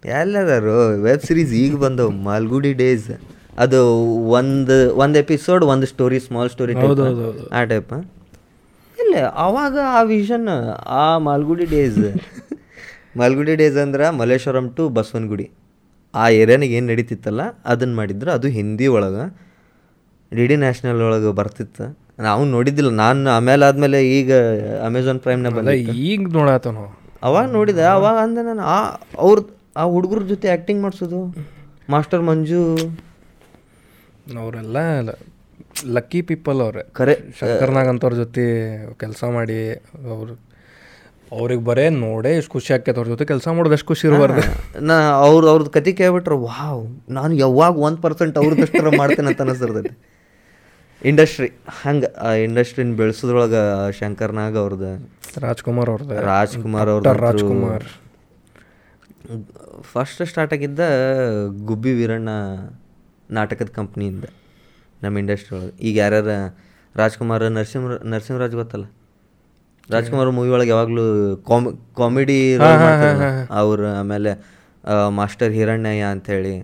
ಎಲ್ಲದಾರು ವೆಬ್ ಸಿರೀಸ್ ಈಗ ಬಂದವು ಮಾಲ್ಗುಡಿ ಡೇಸ್ ಅದು ಒಂದು ಒಂದು ಎಪಿಸೋಡ್ ಒಂದು ಸ್ಟೋರಿ ಸ್ಮಾಲ್ ಸ್ಟೋರಿ. ಆ? ಟೈಪ್ ಇಲ್ಲ ಅವಾಗ ಆ ವಿಷನ್ ಆ ಮಾಲ್ಗುಡಿ ಡೇಸ್ ಮಾಲ್ಗುಡಿ ಡೇಸ್ ಅಂದ್ರೆ ಮಲ್ಲೇಶ್ವರಂ ಟು ಬಸವನಗುಡಿ. ಆ ಏರಿಯಾನಿಗೆ ಏನು ನಡೀತಿತ್ತಲ್ಲ ಅದನ್ನು ಮಾಡಿದ್ರು. ಅದು ಹಿಂದಿ ಒಳಗೆ ಡಿ ಡಿ ನ್ಯಾಷನಲ್ ಒಳಗೆ ಬರ್ತಿತ್ತು. ನಾವು ನೋಡಿದ್ದಿಲ್ಲ. ನಾನು ಆಮೇಲೆ ಆದಮೇಲೆ ಈಗ ಅಮೆಝಾನ್ ಪ್ರೈಮ್ನ ಬಂದ ಈಗ ನೋಡಾತ ನಾವು ಅವಾಗ ನೋಡಿದೆ. ಅವಾಗ ಅಂದ ನಾನು ಆ ಅವ್ರ ಆ ಹುಡುಗರ ಜೊತೆ ಆ್ಯಕ್ಟಿಂಗ್ ಮಾಡಿಸೋದು? ಮಾಸ್ಟರ್ ಮಂಜು? ಅವರೆಲ್ಲ ಲಕ್ಕಿ ಪೀಪಲ್ ಅವ್ರೆ. ಖರೆ ಶಂಕರ್ನಾಗ್ ಅಂತವ್ರ ಜೊತೆ ಕೆಲಸ ಮಾಡಿ ಅವರು ಅವ್ರಿಗೆ ಬರೇ ನೋಡೇ ಎಷ್ಟು ಖುಷಿ ಆಕೈತೆ ಅವ್ರ ಜೊತೆ ಕೆಲಸ ಮಾಡೋದು ಎಷ್ಟು ಖುಷಿ ಇರಬಾರ್ದು. ನಾ ಅವ್ರು ಅವ್ರದ್ದು ಕತೆ ಕೇಳ್ಬಿಟ್ರೆ ವಾವ್ ನಾನು ಯಾವಾಗ ಒಂದು ಪರ್ಸೆಂಟ್ ಅವ್ರದ್ದಷ್ಟರ ಮಾಡ್ತೇನೆ ಅಂತ ಅನಿಸ್ತರ್ತೈತಿ ಇಂಡಸ್ಟ್ರಿ ಹಂಗೆ ಆ ಇಂಡಸ್ಟ್ರಿನ ಬೆಳೆಸೋದ್ರೊಳಗೆ ಶಂಕರ್ನಾಗ್ ಅವ್ರದ್ದು ರಾಜ್ಕುಮಾರ್ ಅವ್ರದ್ದು ರಾಜ್ಕುಮಾರ್. ಅವ್ರದ್ದು ರಾಜ್ಕುಮಾರ್. ಫಸ್ಟ್ ಸ್ಟಾರ್ಟ್ ಆಗಿದ್ದ ಗುಬ್ಬಿ ವೀರಣ್ಣ ನಾಟಕದ ಕಂಪ್ನಿಯಿಂದ ನಮ್ಮ ಇಂಡಸ್ಟ್ರಿ ಒಳಗೆ. ಈಗ ಯಾರ್ಯಾರ ರಾಜ್ಕುಮಾರ್ ನರಸಿಂಹ ನರಸಿಂಹರಾಜ್ ಗೊತ್ತಲ್ಲ? ರಾಜ್ಕುಮಾರ್ ಮೂವಿ ಒಳಗೆ ಯಾವಾಗಲೂ ಕಾಮಿ ಕಾಮಿಡಿ ಅವ್ರು ಆಮೇಲೆ ಮಾಸ್ಟರ್ ಹಿರಣ್ಯಯ್ಯ ಅಂಥೇಳಿ.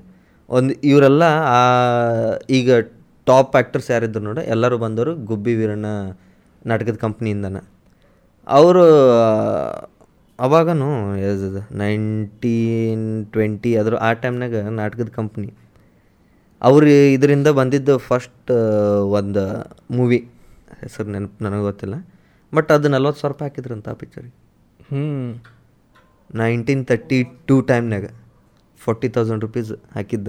ಒಂದು ಇವರೆಲ್ಲ ಆ ಈಗ ಟಾಪ್ ಆ್ಯಕ್ಟರ್ಸ್ ಯಾರಿದ್ರು ನೋಡಿ ಎಲ್ಲರೂ ಬಂದವರು ಗುಬ್ಬಿ ವೀರಣ್ಣ ನಾಟಕದ ಕಂಪ್ನಿಯಿಂದನ ಅವರು ಅವಾಗನು ನೈನ್ಟೀನ್ ಟ್ವೆಂಟಿ ಅದ್ರ ಆ ಟೈಮ್ನಾಗ ನಾಟಕದ ಕಂಪ್ನಿ ಅವ್ರು ಇದರಿಂದ ಬಂದಿದ್ದು ಫಸ್ಟ್ ಒಂದು ಮೂವಿ ಹೆಸರು ನೆನಪು ನನಗೆ ಗೊತ್ತಿಲ್ಲ. ಬಟ್ ಅದು ನಲ್ವತ್ತು ಸಾವಿರ ರೂಪಾಯಿ ಹಾಕಿದ್ರಂತ ಆ ಪಿಕ್ಚರಿಗೆ ಹ್ಞೂ ನೈನ್ಟೀನ್ ತರ್ಟಿ ಟೂ ಟೈಮ್ನಾಗ ಫೋರ್ಟಿ ತೌಸಂಡ್ ರುಪೀಸ್ ಹಾಕಿದ್ದ.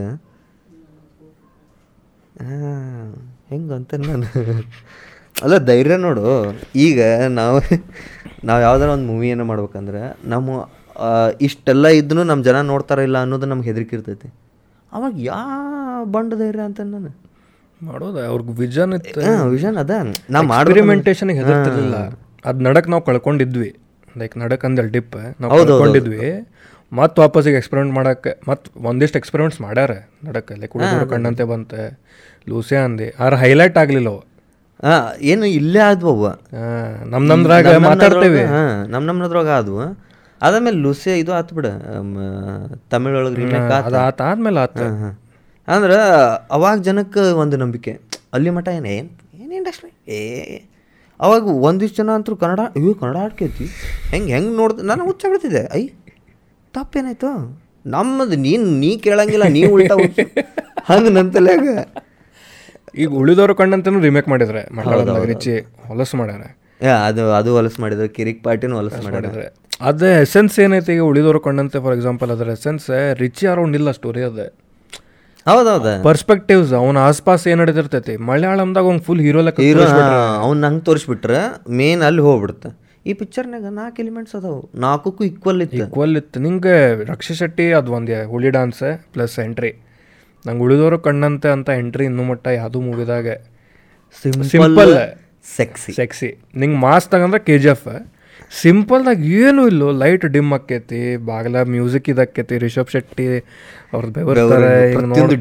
ಹೆಂಗಂತ ಅಂತ ನಾನು. ಅಲ್ಲ ಧೈರ್ಯ ನೋಡು. ಈಗ ನಾವು ನಾವು ಯಾವ್ದಾರ ಒಂದು ಮೂವಿಯನ್ನು ಮಾಡ್ಬೇಕಂದ್ರೆ ನಮ್ಮ ಇಷ್ಟೆಲ್ಲ ಇದ್ದೂ ನಮ್ಮ ಜನ ನೋಡ್ತಾರ ಇಲ್ಲ ಅನ್ನೋದು ನಮ್ಗೆ ಹೆದರಿಕೆ ಇರ್ತೈತಿ ಅವಾಗ ಯಾ ಬಂಡ ಧೈರ್ಯ ಅಂತ ನಾನು? ಮಾಡೋದು ಅವ್ರಿಗೆ ವಿಷನ್ ಇತ್ತು. ವಿಷನ್ ಅದ. ನಾ ಎಕ್ಸ್ಪೆರಿಮೆಂಟೇಷನ್ಗೆ ಹೆದರ್ತಿರ್ಲಿಲ್ಲ. ಅದು ನಡಕ್ ನಾವು ಕಳ್ಕೊಂಡಿದ್ವಿ. ಲೈಕ್ ನಡಕ್ ಅಂದ್ರೆ ಡಿಪ್ ನಾವು ಕಳ್ಕೊಂಡಿದ್ವಿ. ಮತ್ತೆ ವಾಪಸ್ಸಿಗೆ ಎಕ್ಸ್ಪೆರಿಮೆಂಟ್ ಮಾಡಕ್ಕೆ ಮತ್ತೆ ಒಂದಿಷ್ಟು ಎಕ್ಸ್ಪೆರಿಮೆಂಟ್ಸ್ ಮಾಡ್ಯಾರ ನಡಕ್ಕೆ ಲೈಕ್ ಹುಡುಗರು ಕಣ್ಣಂತೆ ಬಂತೆ ಲೂಸೆ ಅಂದೆ. ಆದ್ರೆ ಹೈಲೈಟ್ ಆಗಲಿಲ್ಲ ಅವು. ಏನು ಇಲ್ಲೇ ಆದ್ವವ ನಮ್ಮ ನಮ್ ನಮ್ದ್ರಾಗ ಮಾತಾಡ್ತೇವೆ. ಹಾಂ ನಮ್ಮ ನಮ್ದ್ರಾಗ ಆದ್ವು. ಅದಾದ್ಮೇಲೆ ಲುಸಿ ಇದು ಆತು ಬಿಡ ತಮಿಳೊಳಗೆ ರೀಮೇಕ್ ಆತ. ಆದ್ಮೇಲೆ ಆತ. ಅಂದ್ರೆ ಅವಾಗ ಜನಕ್ಕೆ ಒಂದು ನಂಬಿಕೆ ಅಲ್ಲಿ ಮಠ ಏನು ಏನು ಏನು ಇಂಡಸ್ಟ್ರಿ ಏ ಅವಾಗ ಒಂದಿಷ್ಟು ಜನ ಅಂತೂ ಕನ್ನಡ ಇವು ಕನ್ನಡ ಆಡ್ಕೈತಿ. ಹೆಂಗೆ ಹೆಂಗೆ ನೋಡ್ದೆ ನಾನು ಹುಚ್ಚ ಬಿಡ್ತಿದ್ದೆ. ಐ ತಪ್ಪೇನಾಯ್ತು? ನಮ್ಮದು ನೀನು ನೀ ಕೇಳಂಗಿಲ್ಲ ನೀ ಉಲ್ಟಾ ಹಂಗೆ ನನ್ನ ತಲೆಯಾಗ. ಈಗ ಉಳಿದವರು ಕಣ್ಣಂತನೂ ರಿಮೇಕ್ ಮಾಡಿದ್ರೆ ರಿಚಿ ಹೊಲಸು ಮಾಡ್ಯಾರ. ಅದು ಅದು ಹೊಲಸು ಮಾಡಿದ್ರು ಕಿರಿಕ್ ಪಾರ್ಟಿನೂ ಹೊಲಸು ಮಾಡಿದ್ರು. ಅದೇ ಎಸೆನ್ಸ್ ಏನೈತೆ ಈಗ ಉಳಿದವರು ಕಣ್ಣಂತೆ ಫಾರ್ ಎಕ್ಸಾಂಪಲ್ ಅದರ ಎಸೆನ್ಸ್ ರಿಚಿ ಅರೌಂಡ್ ಇಲ್ಲ ಸ್ಟೋರಿ ಅದ. ಹೌದೌದ. ಪರ್ಸ್ಪೆಕ್ಟಿವ್ಸ್ ಅವನ ಆಸ್ಪಾಸ್ ಏನ್ ನಡೀತಿರ್ತೈತಿ? ಮಲಯಾಳಂದಾಗ ಅವ್ನು ಫುಲ್ ಹೀರೋ ಲೆಕ್ಕ ಹೀರೋ ಅವ್ನ ಹಂಗೆ ತೋರಿಸ್ಬಿಟ್ರೆ ಮೇನ್ ಅಲ್ಲಿ ಹೋಗ್ಬಿಡುತ್ತೆ. ಈ ಪಿಕ್ಚರ್ನಾಗ ನಾಲ್ಕು ಎಲಿಮೆಂಟ್ಸ್ ಅದಾವು. ನಾಲ್ಕಕ್ಕೂ ಈಕ್ವಲ್ ಇತ್ತು. ಈಕ್ವಲ್ ಇತ್ತು. ನಿಂಗೆ ರಕ್ಷಿ ಶೆಟ್ಟಿ ಅದು ಒಂದು ಹುಳಿ ಡಾನ್ಸ್ ಪ್ಲಸ್ ಎಂಟ್ರಿ ನಂಗೆ ಉಳಿದವರು ಕಣ್ಣಂತೆ ಅಂತ ಎಂಟ್ರಿ ಇನ್ನೂ ಮಟ್ಟ ಯಾವುದು ಮೂವಿದಾಗ ಸಿಂಪಲ್ ಸೆಕ್ಸಿ ಸೆಕ್ಸಿ ನಿಂಗೆ ಮಾಸ್ ತಗಂದ್ರೆ ಕೆ ಜಿ ಎಫ್ ಸಿಂಪಲ್ದಾಗ ಏನೂ ಇಲ್ಲೋ ಲೈಟ್ ಡಿಮ್ ಆಕೈತಿ ಬಾಗಿಲ ಮ್ಯೂಸಿಕ್ ಇದಕ್ಕೈತಿ ರಿಷಬ್ ಶೆಟ್ಟಿ ಅವ್ರದ್ದು ಬೆವರ್ತಾರೆ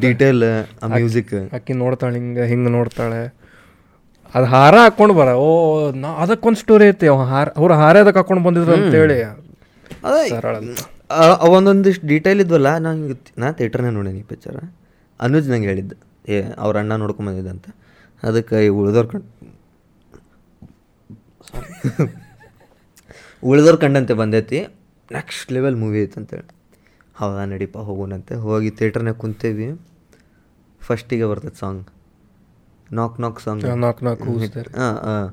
ಡೀಟೇಲ್ ಮ್ಯೂಸಿಕ್ ಅಕ್ಕಿ ನೋಡ್ತಾಳೆ ಹಿಂಗೆ ಹಿಂಗೆ ನೋಡ್ತಾಳೆ. ಅದು ಹಾರ ಹಾಕೊಂಡು ಬರ. ಓ ನಾ ಅದಕ್ಕೊಂದು ಸ್ಟೋರಿ ಐತಿ ಅವ ಹಾರ ಅವ್ರು ಹಾರ ಅದಕ್ಕೆ ಹಾಕೊಂಡು ಬಂದಿದ್ರು ಅಂತೇಳಿ. ಒಂದೊಂದಿಷ್ಟು ಡೀಟೇಲ್ ಇದ್ವಲ್ಲ ನಾ ಹಿಂಗೆ ನಾ ಥಿಯೇಟ್ರ್ನೇ ನೋಡೀನಿ ಪಿಕ್ಚರ ಅನುಜ್ ನಂಗೆ ಹೇಳಿದ್ದ ಏ ಅವ್ರ ಅಣ್ಣ ನೋಡ್ಕೊಂಬಂದಿದ್ದ ಅಂತ. ಅದಕ್ಕೆ ಈ ಉಳಿದೋರು ಕಂಡು ಉಳಿದೋರು ಕಂಡಂತೆ ಬಂದೈತಿ ನೆಕ್ಸ್ಟ್ ಲೆವೆಲ್ ಮೂವಿ ಐತೆ ಅಂತೇಳಿ ಹೌದಾ ನಡೀಪ ಹೋಗೋಣಂತೆ ಹೋಗಿ ಥಿಯೇಟ್ರ್ನಾಗ ಕುಂತೇವಿ. ಫಸ್ಟಿಗೆ ಬರ್ತೈತೆ ಸಾಂಗ್. ನಾಕ್ ನಾಕ್ ಸಾಂಗ್ ನಾಕ್ ನಾಕ್ ಹಾಂ ಹಾಂ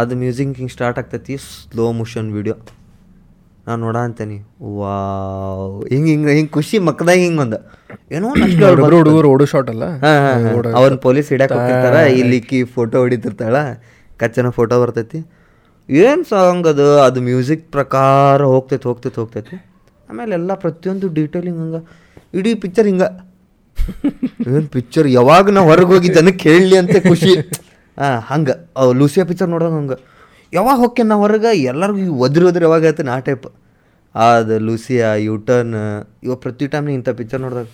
ಅದು ಮ್ಯೂಸಿಕ್ ಹಿಂಗೆ ಸ್ಟಾರ್ಟ್ ಆಗ್ತೈತಿ ಸ್ಲೋ ಮೋಷನ್ ವಿಡಿಯೋ ನಾನು ನೋಡ ಅಂತೀನಿ. ವಾವ್. ಹಿಂಗೆ ಹಿಂಗೆ ಹಿಂಗೆ ಖುಷಿ ಮಕ್ಕದಾಗ ಹಿಂಗೆ ಒಂದು ಏನೋ ಹುಡುಗರು ಓಡೋ ಶಾಟ್ ಅಲ್ಲ? ಅವನ್ ಪೊಲೀಸ್ ಹಿಡ್ಯಾಕ್ ಹೋಗ್ತಿರ್ತಾರ ಇಲ್ಲಿ ಕಿ ಫೋಟೋ ಹೊಡಿತಿರ್ತಾಳ ಕಚ್ಚನ ಫೋಟೋ ಬರ್ತೈತಿ. ಏನು ಸಾಂಗ್ ಅದು? ಅದು ಮ್ಯೂಸಿಕ್ ಪ್ರಕಾರ ಹೋಗ್ತೈತಿ ಹೋಗ್ತೈತಿ ಹೋಗ್ತೈತಿ. ಆಮೇಲೆ ಎಲ್ಲ ಪ್ರತಿಯೊಂದು ಡೀಟೇಲಿಂಗ್ ಹಿಂಗೆ ಇಡೀ ಪಿಕ್ಚರ್ ಹಿಂಗೆ. ಏನು ಪಿಕ್ಚರ್ ಯಾವಾಗ ನಾ ಹೊರಗೆ ಹೋಗಿದ್ದನ್ನು ಕೇಳಲಿ ಅಂತ ಖುಷಿ. ಹಾಂ ಹಂಗೆ. ಲೂಸಿಯಾ ಪಿಕ್ಚರ್ ನೋಡೋದು ಹಂಗೆ. ಯಾವಾಗ ಹೋಗ್ಕೆ ನಾವು ಹೊರಗೆ? ಎಲ್ಲರಿಗೂ ಒದ್ರಿ ಒದ್ರಿ ಯಾವಾಗ ಆಯ್ತು ಆ ಟೈಪ್ ಅದು ಲೂಸಿಯಾ ಯೂಟರ್ನ್ ಇವಾಗ ಪ್ರತಿ ಟೈಮ್ ಇಂಥ ಪಿಕ್ಚರ್ ನೋಡಿದಾಗ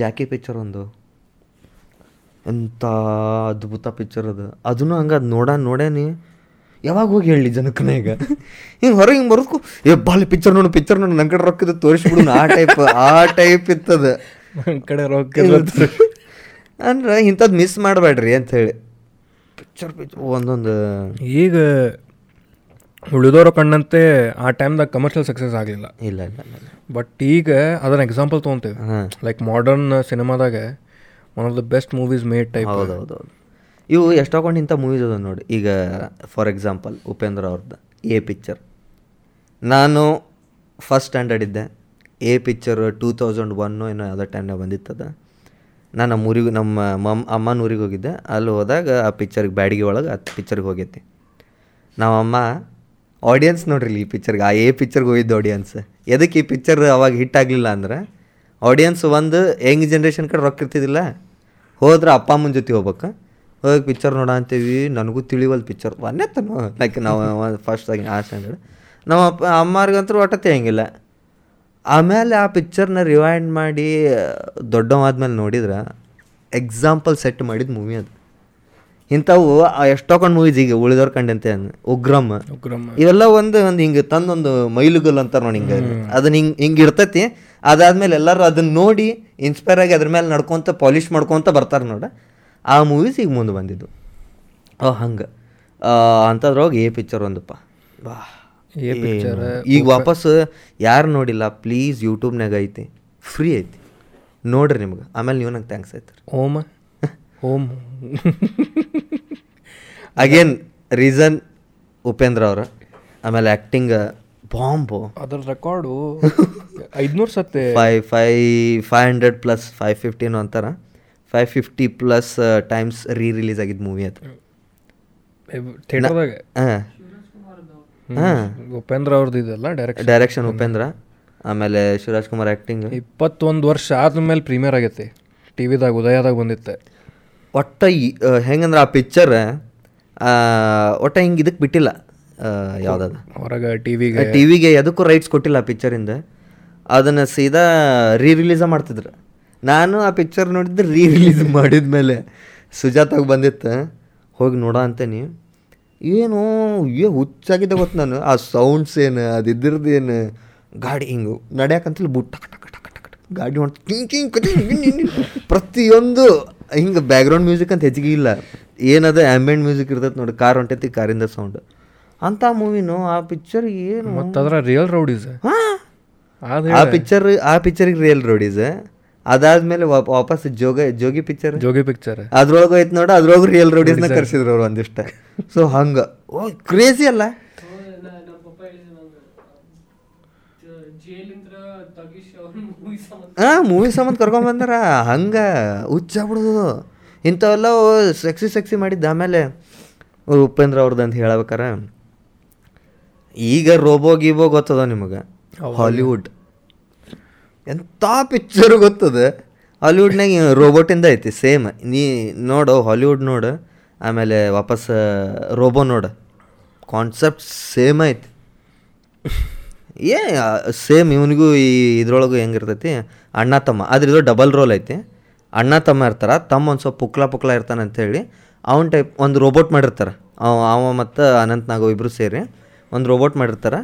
ಜಾಕಿ ಪಿಕ್ಚರ್ ಒಂದು. ಎಂಥ ಅದ್ಭುತ ಪಿಕ್ಚರ್ ಅದು. ಅದನ್ನು ಹಂಗೆ ಅದು ನೋಡ ನೋಡೇನಿ ಯಾವಾಗ ಹೋಗಿ ಹೇಳಿ ಜನಕ್ಕನ ಈಗ? ಹಿಂಗೆ ಹೊರಗೆ ಹಿಂಗೆ ಬರೋದಕ್ಕೂ ಏ ಬಾಲಿ ಪಿಕ್ಚರ್ ನೋಡು ಪಿಕ್ಚರ್ ನೋಡು ನನ್ನ ಕಡೆ ರೊಕ್ಕದ ತೋರಿಸ್ಬಿಡು ಆ ಟೈಪ್ ಆ ಟೈಪ್ ಇತ್ತದ. ನನ್ನ ಕಡೆ ರೊಕ್ಕ ಅಂದ್ರೆ ಇಂಥದ್ದು ಮಿಸ್ ಮಾಡಬೇಡ್ರಿ ಅಂತ ಹೇಳಿ. ಪಿಕ್ಚರ್ ಪಿಕ್ಚರ್ ಒಂದೊಂದು ಈಗ ಉಳಿದೋರ ಕಣ್ಣಂತೆ ಆ ಟೈಮ್ದಾಗ ಕಮರ್ಷಿಯಲ್ ಸಕ್ಸಸ್ ಆಗಲಿಲ್ಲ. ಇಲ್ಲ ಇಲ್ಲ ಬಟ್ ಈಗ ಅದನ್ನ ಎಕ್ಸಾಂಪಲ್ ತೊಗೊತೀವಿ. ಹಾಂ. Like modern ಸಿನಿಮಾದಾಗ one of the best movies made type ಹೌದು ಹೌದು ಇವು ಎಷ್ಟೊಂದು ಇಂಥ ಮೂವೀಸ್ ಅದ ನೋಡಿ. ಈಗ ಫಾರ್ ಎಕ್ಸಾಂಪಲ್ ಉಪೇಂದ್ರ ಅವ್ರದ್ದು ಎ ಪಿಕ್ಚರ್ ನಾನು ಫಸ್ಟ್ ಸ್ಟ್ಯಾಂಡರ್ಡ್ ಇದ್ದೆ. A picture two thousand one ಏನೋ ಯಾವುದೋ ಟೈಮ್ನಾಗ ಬಂದಿತ್ತದ. ನಾನು ನಮ್ಮ ಊರಿಗೆ ನಮ್ಮ ಮಮ್, ಅಮ್ಮನ ಊರಿಗೆ ಹೋಗಿದ್ದೆ. ಅಲ್ಲಿ ಹೋದಾಗ ಆ ಪಿಕ್ಚರ್ಗೆ ಬ್ಯಾಡಿಗೆ ಒಳಗೆ ಆ ಪಿಕ್ಚರ್ಗೆ ಹೋಗೈತಿ. ನಾವು ಅಮ್ಮ ಆಡಿಯನ್ಸ್ ನೋಡ್ರಿ ಈ ಪಿಕ್ಚರ್ಗೆ ಆ ಏ ಪಿಕ್ಚರ್ಗೆ ಹೋಗಿದ್ದು ಆಡಿಯನ್ಸ್ ಎದಕ್ಕೆ ಈ ಪಿಕ್ಚರ್ ಅವಾಗ ಹಿಟ್ ಆಗಲಿಲ್ಲ ಅಂದ್ರೆ ಆಡಿಯನ್ಸ್ ಒಂದು, ಯಂಗ್ ಜನ್ರೇಷನ್ ಕಡೆ ರೊಕ್ಕ ಇರ್ತಿದ್ದಿಲ್ಲ. ಹೋದ್ರೆ ಅಪ್ಪ ಅಮ್ಮನ ಜೊತೆ ಹೋಗ್ಬೇಕು. ಹೋಗಿ ಪಿಕ್ಚರ್ ನೋಡ ಅಂತೀವಿ, ನನಗೂ ತಿಳಿವಲ್ ಪಿಕ್ಚರ್ ಒಂದೇ ಲೈಕ್ ನಾವು ಫಸ್ಟ್ ಆಗಿ ಆ ಸ್ಟ್ಯಾಂಡರ್ಡ್ ನಮ್ಮ ಅಪ್ಪ, ಅಮ್ಮರಿಗಂತೂ ಒಟ್ಟತೆ ತೆಗಿಯಂಗಿಲ್ಲ. ಆಮೇಲೆ ಆ ಪಿಕ್ಚರ್ನ ರಿವೈಂಡ್ ಮಾಡಿ ದೊಡ್ಡವಾದ್ಮೇಲೆ ನೋಡಿದ್ರೆ ಎಕ್ಸಾಂಪಲ್ ಸೆಟ್ ಮಾಡಿದ ಮೂವಿ ಅದು. ಇಂಥವು ಎಷ್ಟೊಂದು ಮೂವೀಸ್ ಈಗ ಉಳಿದವ್ರ ಕಂಡಂತೆ ಉಗ್ರಮ್ ಉಗ್ರಮ್ ಇವೆಲ್ಲ ಒಂದು ಒಂದು ಹಿಂಗೆ ತಂದೊಂದು ಮೈಲುಗಲ್ ಅಂತಾರೆ ನೋಡಿ ಹಿಂಗೆ ಅದನ್ನ ಹಿಂಗೆ ಹಿಂಗೆ ಇರ್ತೈತಿ. ಅದಾದ್ಮೇಲೆ ಎಲ್ಲರೂ ಅದನ್ನ ನೋಡಿ ಇನ್ಸ್ಪೈರ್ ಆಗಿ ಅದ್ರ ಮೇಲೆ ನಡ್ಕೊಂತ ಪಾಲಿಷ್ ಮಾಡ್ಕೊಂತ ಬರ್ತಾರೆ ನೋಡ. ಆ ಮೂವೀಸ್ ಈಗ ಮುಂದೆ ಬಂದಿದ್ದು. ಓ ಹಂಗೆ. ಅಂಥದ್ರೊಳಗೆ ಏ ಪಿಕ್ಚರ್ ಒಂದಪ್ಪ. ಬಾ ಈಗ ವಾಪಸ್ ಯಾರು ನೋಡಿಲ್ಲ ಪ್ಲೀಸ್ ಯೂಟ್ಯೂಬ್ನಾಗ ಐತಿ. ಫ್ರೀ ಐತಿ. ನೋಡ್ರಿ ನಿಮ್ಗೆ. ಆಮೇಲೆ ನೀವು ನಂಗೆ ಥ್ಯಾಂಕ್ಸ್ ಆಯ್ತು. ಓಮ. ಓಮ್. ಅಗೇನ್ ರೀಸನ್ ಉಪೇಂದ್ರ ಅವರ. ಆಮೇಲೆ ಆ್ಯಕ್ಟಿಂಗ್ ಬಾಂಬು ಅದ್ರ ರೆಕಾರ್ಡು ಐದುನೂರು ಸತ್ತೆ. Five five five hundred plus five ಫಿಫ್ಟಿನೋ ಅಂತಾರ. Five fifty plus times re release ಆಗಿದ್ದು ಮೂವಿ ಅದು. ಥಿಯೇಟರ್ದಾಗ ಹಾಂ. ಉಪೇಂದ್ರ ಅವ್ರದ್ದು ಇದೆಲ್ಲ ಡೈರೆಕ್ಟ್ ಡೈರೆಕ್ಷನ್ ಉಪೇಂದ್ರ ಆಮೇಲೆ ಶಿವರಾಜ್ ಕುಮಾರ್ ಆ್ಯಕ್ಟಿಂಗ್ ಇಪ್ಪತ್ತೊಂದು ವರ್ಷ ಆದ್ಮೇಲೆ ಪ್ರೀಮಿಯರ್ ಆಗೈತಿ. ಟಿ ವಿದಾಗ ಉದಯದಾಗ ಬಂದಿತ್ತೆ. ಒಟ್ಟ ಹೆಂಗಂದ್ರೆ ಆ ಪಿಕ್ಚರ್ ಒಟ್ಟ ಹಿಂಗೆ ಇದಕ್ಕೆ ಬಿಟ್ಟಿಲ್ಲ ಯಾವುದಾದ್ರು ಹೊರಗೆ ಟಿ ವಿಗೆ ಟಿ ವಿಗೆ ಎದಕ್ಕೂ ರೈಟ್ಸ್ ಕೊಟ್ಟಿಲ್ಲ ಆ ಪಿಕ್ಚರಿಂದ ಅದನ್ನು ಸೀದಾ ರೀ ರಿಲೀಸ ಮಾಡ್ತಿದ್ರು. ನಾನು ಆ ಪಿಕ್ಚರ್ ನೋಡಿದ್ದು ರೀ ರಿಲೀಸ್ ಮಾಡಿದ್ಮೇಲೆ ಸುಜಾತಾಗ ಬಂದಿತ್ತು. ಹೋಗಿ ನೋಡ ಅಂತೀನಿ ಏನು ಏ ಹುಚ್ಚಾಗಿದ್ದೆ ಗೊತ್ತು ನಾನು. ಆ ಸೌಂಡ್ಸ್ ಏನು ಅದು ಇದ್ರದ್ದು ಏನು ಗಾಡಿ ಹಿಂಗು ನಡ್ಯಾಕಂತಲ್ಲಿ ಬುಟ್ ಟಕ ಟಕ ಟಕ ಟಕ ಟಕ ಗಾಡಿ ಹೊಂಟ್ ಕಿಂಗ್. ಪ್ರತಿಯೊಂದು ಹಿಂಗೆ ಬ್ಯಾಕ್ಗ್ರೌಂಡ್ ಮ್ಯೂಸಿಕ್ ಅಂತ ಹೆಚ್ಚಿಗೆ ಇಲ್ಲ. ಏನದ ಆ್ಯಂಬಿಯಂಟ್ ಮ್ಯೂಸಿಕ್ ಇರ್ತೈತೆ ನೋಡಿ ಕಾರ್ ಹೊಂಟೈತಿ ಕಾರಿಂದ ಸೌಂಡ್ ಅಂಥ ಮೂವಿನೂ ಆ ಪಿಕ್ಚರ್ ಏನು? ಮತ್ತು ಅದರ ರಿಯಲ್ ರೌಡೀಸ್ ಹಾಂ. ಆ ಪಿಕ್ಚರ್ ಆ ಪಿಕ್ಚರಿಗೆ ರಿಯಲ್ ರೋಡೀಸ್ ಅದಾದ್ಮೇಲೆ ವಾಪ್- ವಾಪಸ್ ಜೋಗ ಜೋಗಿ ಪಿಕ್ಚರ್ ಜೋಗಿ ಪಿಕ್ಚರ್ ಅದ್ರೊಳಗ ಐತೆ ನೋಡ ಅದ್ರೊಳಗೆ ರಿಯಲ್ ರೋಡೀಸ್ನ ಕರ್ಸಿದ್ರು ಅವ್ರು ಒಂದಿಷ್ಟ. ಸೊ ಹಂಗ. ಓ ಕ್ರೇಜಿ ಅಲ್ಲ? ಹಾ ಮೂವಿ ಸಂಬಂಧ ಕರ್ಕೊಂಡ್ ಬಂದಾರ. ಹಂಗ. ಹುಚ್ಚಾಗ್ಬಿಡುದು ಇಂಥವೆಲ್ಲ ಸೆಕ್ಸಿ ಸೆಕ್ಸಿ ಮಾಡಿದ್ದ. ಆಮೇಲೆ ಉಪೇಂದ್ರ ಅವ್ರದ್ದು ಅಂತ ಹೇಳಬೇಕಾರ. ಈಗ ರೋಬೋ ಗೀಬೋ ಗೊತ್ತದ ನಿಮಗೆ? ಹಾಲಿವುಡ್ ಎಂಥ ಪಿಕ್ಚರ್ ಗೊತ್ತದೆ? ಹಾಲಿವುಡ್ನಾಗ ರೋಬೋಟಿಂದ ಐತಿ ಸೇಮ್ ನೀ ನೋಡು ಹಾಲಿವುಡ್ ನೋಡು, ಆಮೇಲೆ ವಾಪಸ್ ರೋಬೋ ನೋಡು. ಕಾನ್ಸೆಪ್ಟ್ ಸೇಮ್ ಐತಿ. ಏ ಸೇಮ್ ಇವನಿಗೂ ಈ ಇದ್ರೊಳಗೂ ಹೆಂಗಿರ್ತೈತಿ? ಅಣ್ಣ, ತಮ್ಮ. ಆದ್ರೆ ಇದು ಡಬಲ್ ರೋಲ್ ಐತಿ. ಅಣ್ಣ, ತಮ್ಮ ಇರ್ತಾರೆ, ತಮ್ಮ ಒಂದು ಸ್ವಲ್ಪ ಪುಕ್ಲ ಪುಕ್ಲ ಇರ್ತಾನೆ ಅಂತೇಳಿ ಅವನ ಟೈಪ್ ಒಂದು ರೋಬೋಟ್ ಮಾಡಿರ್ತಾರೆ. ಅವ ಅವ ಮತ್ತು ಅನಂತ್ ನಾಗೋ ಇಬ್ಬರು ಸೇರಿ ಒಂದು ರೋಬೋಟ್ ಮಾಡಿರ್ತಾರೆ.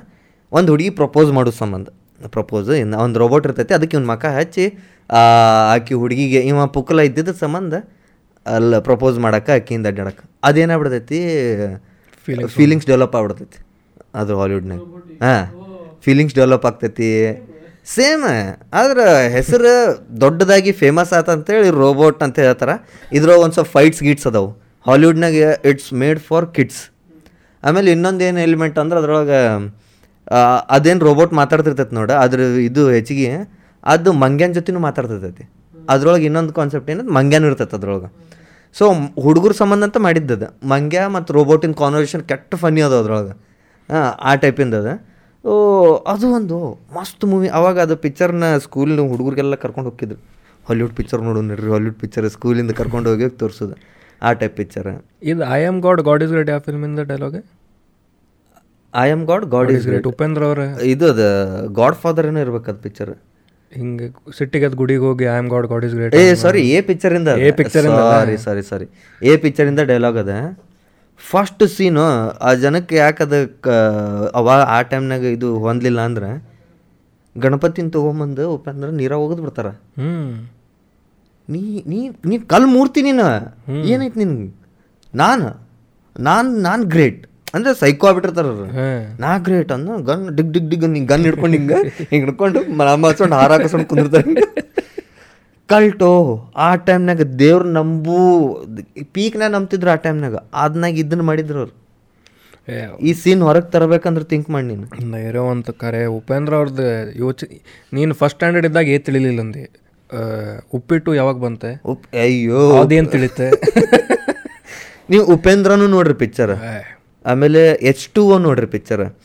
ಒಂದು ಹುಡುಗಿ ಪ್ರಪೋಸ್ ಮಾಡೋ ಸಂಬಂಧ. ಪ್ರಪೋಸ್ ಇನ್ನು ಒಂದು ರೋಬೋಟ್ ಇರ್ತೈತಿ ಅದಕ್ಕೆ ಇವ್ನ ಮಕ ಹಚ್ಚಿ ಆ, ಆಕಿ ಹುಡುಗಿಗೆ ಇವ ಪುಕ್ಕಲ ಇದ್ದಿದ್ದ ಸಂಬಂಧ ಅಲ್ಲ ಪ್ರಪೋಸ್ ಮಾಡೋಕೆ ಆಕಿಯಿಂದ ಅಡ್ಡಾಡಕ್ಕೆ ಅದೇನಾಗ್ಬಿಡ್ತೈತಿ ಫೀಲಿಂಗ್ಸ್ ಡೆವಲಪ್ ಆಗ್ಬಿಡ್ತೈತಿ ಅದು ಹಾಲಿವುಡ್ನಾಗ ಹಾಂ ಫೀಲಿಂಗ್ಸ್ ಡೆವಲಪ್ ಆಗ್ತೈತಿ. ಸೇಮ್ ಆದ್ರೆ ಹೆಸರು ದೊಡ್ಡದಾಗಿ ಫೇಮಸ್ ಆತ ಅಂತೇಳಿ ರೋಬೋಟ್ ಅಂತ ಹೇಳ್ತಾರೆ. ಇದ್ರೊಳಗೆ ಒಂದು ಸ್ವಲ್ಪ ಫೈಟ್ಸ್ ಗೀಟ್ಸ್ ಅದಾವು. ಹಾಲಿವುಡ್ನಾಗ ಇಟ್ಸ್ ಮೇಡ್ ಫಾರ್ ಕಿಡ್ಸ್ ಆಮೇಲೆ ಇನ್ನೊಂದು ಏನು ಎಲಿಮೆಂಟ್ ಅಂದ್ರೆ ಅದ್ರೊಳಗೆ ಅದೇನು ರೋಬೋಟ್ ಮಾತಾಡ್ತಿರ್ತೈತೆ ನೋಡ, ಅದ್ರ ಇದು ಹೆಚ್ಚಿಗೆ ಅದು ಮಂಗ್ಯಾನ ಜೊತೆನೂ ಮಾತಾಡ್ತಿರ್ತೈತಿ. ಅದ್ರೊಳಗೆ ಇನ್ನೊಂದು ಕಾನ್ಸೆಪ್ಟ್ ಏನಂದ್ರೆ ಮಂಗ್ಯಾನು ಇರ್ತೈತೆ ಅದ್ರೊಳಗೆ. ಸೊ ಹುಡುಗರ ಸಂಬಂಧ ಅಂತ ಮಾಡಿದ್ದದ ಮಂಗ್ಯ ಮತ್ತು ರೋಬೋಟಿನ ಕಾನ್ವರ್ಸೇಷನ್ ಕೆಟ್ಟ ಫನಿ ಅದ ಅದ್ರೊಳಗೆ. ಹಾಂ ಆ ಟೈಪಿಂದ ಅದ. ಓ ಅದು ಒಂದು ಮಸ್ತ್ ಮೂವಿ ಅವಾಗ ಅದು ಪಿಕ್ಚರ್ನ ಸ್ಕೂಲ್ ಹುಡುಗರಿಗೆಲ್ಲ ಕರ್ಕೊಂಡು ಹೋಗಿದ್ರು ಹಾಲಿವುಡ್ ಪಿಕ್ಚರ್ ನೋಡು, ನೋಡ್ರಿ ಹಾಲಿವುಡ್ ಪಿಕ್ಚರ್ ಸ್ಕೂಲಿಂದ ಕರ್ಕೊಂಡು ಹೋಗಿ ತೋರಿಸೋದು. ಆ ಟೈಪ್ ಪಿಕ್ಚರ್ ಇದು I am god god is great film ಫಿಲ್ಮಿಂದ dialogue I am god god is great Upendra ಅವ್ರ? ಇದು ಅದು ಗಾಡ್ ಫಾದರ್ ಏನೋ ಇರ್ಬೇಕು ಅದು ಪಿಕ್ಚರ್ ಹಿಂಗೆ ಸಿಟ್ಟಿಗೆ ಅದು ಗುಡಿಗೆ ಹೋಗಿ I am god god is great ಏ ಸಾರಿ ಎ ಎ picture ಇಂದ ಅಲ್ಲ? ಸಾರಿ ಸಾರಿ ಸಾರಿ ಎ ಪಿಕ್ಚರಿಂದ ಡೈಲಾಗ್ ಅದ. ಫಸ್ಟ್ ಸೀನು ಆ ಜನಕ್ಕೆ ಯಾಕೆ ಅದಕ್ಕೆ ಅವ ಆ ಟೈಮ್ನಾಗ ಇದು ಹೊಂದಲಿಲ್ಲ ಅಂದ್ರೆ ಗಣಪತಿನ ತೊಗೊಂಬಂದು ಉಪೇಂದ್ರ ನೀರ ಹೋಗದ್ ಬಿಡ್ತಾರ. ಹ್ಞೂ ನೀ ನೀ ನೀ ಕಲ್ ಮೂರ್ತಿ ನೀನು. ಏನೈತಿ ನಿನ್ಗೆ? ನಾನು ನಾನು ನಾನು ಗ್ರೇಟ್ ಅಂದ್ರೆ ಸೈಕೋ ಆಗ್ಬಿಟ್ಟಿರ್ತಾರ ನಾ ಗ್ರೇಟ್ ಅಂದ ಗನ್ ಡಿಗ್ ಡಿಗ್ ಡಿಗ್ ಗನ್ ಹಿಡ್ಕೊಂಡು ಹಿಂಗೆ ಹಿಂಗ ಹಿಡ್ಕೊಂಡು ಮಾಸ್ಕೊಂಡು ಹಾರಾಕಸ್ಕೊಂಡು ಹಾರ ಹಾಕಿಸ್ಕೊಂಡು ಕುಂದಿರ್ತಾರೆ ಕಲ್ಟೋ ಆ ಟೈಮ್ನಾಗ ದೇವ್ರ ನಂಬು ಪೀಕ್ನಾಗ ನಂಬ್ತಿದ್ರು ಆ ಟೈಮ್ನಾಗ ಅದ್ನಾಗ ಇದನ್ನ ಮಾಡಿದ್ರು ಅವ್ರು. ಈ ಸೀನ್ ಹೊರಗೆ ತರಬೇಕಂದ್ರೆ ಥಿಂಕ್ ಮಾಡಿ ನೀನು. ಇರೋ ಅಂತ ಕರೆ ಉಪೇಂದ್ರ ಅವ್ರದ್ದು ಯೋಚ ನೀನು ಫಸ್ಟ್ ಸ್ಟ್ಯಾಂಡರ್ಡ್ ಇದ್ದಾಗ ಏ ತಿಳಿಲಿಲ್ಲ ಅಂದಿ. ಉಪ್ಪಿಟ್ಟು ಯಾವಾಗ ಬಂತೆ? ಉಪ್ ಅಯ್ಯೋ. ಅದೇನು ತಿಳಿತೆ? ನೀವು ಉಪೇಂದ್ರನು ನೋಡ್ರಿ ಪಿಕ್ಚರ್ ಆಮೇಲೆ ಎಚ್ ಟು ಓ ನೋಡ್ರಿ ಪಿಕ್ಚರ್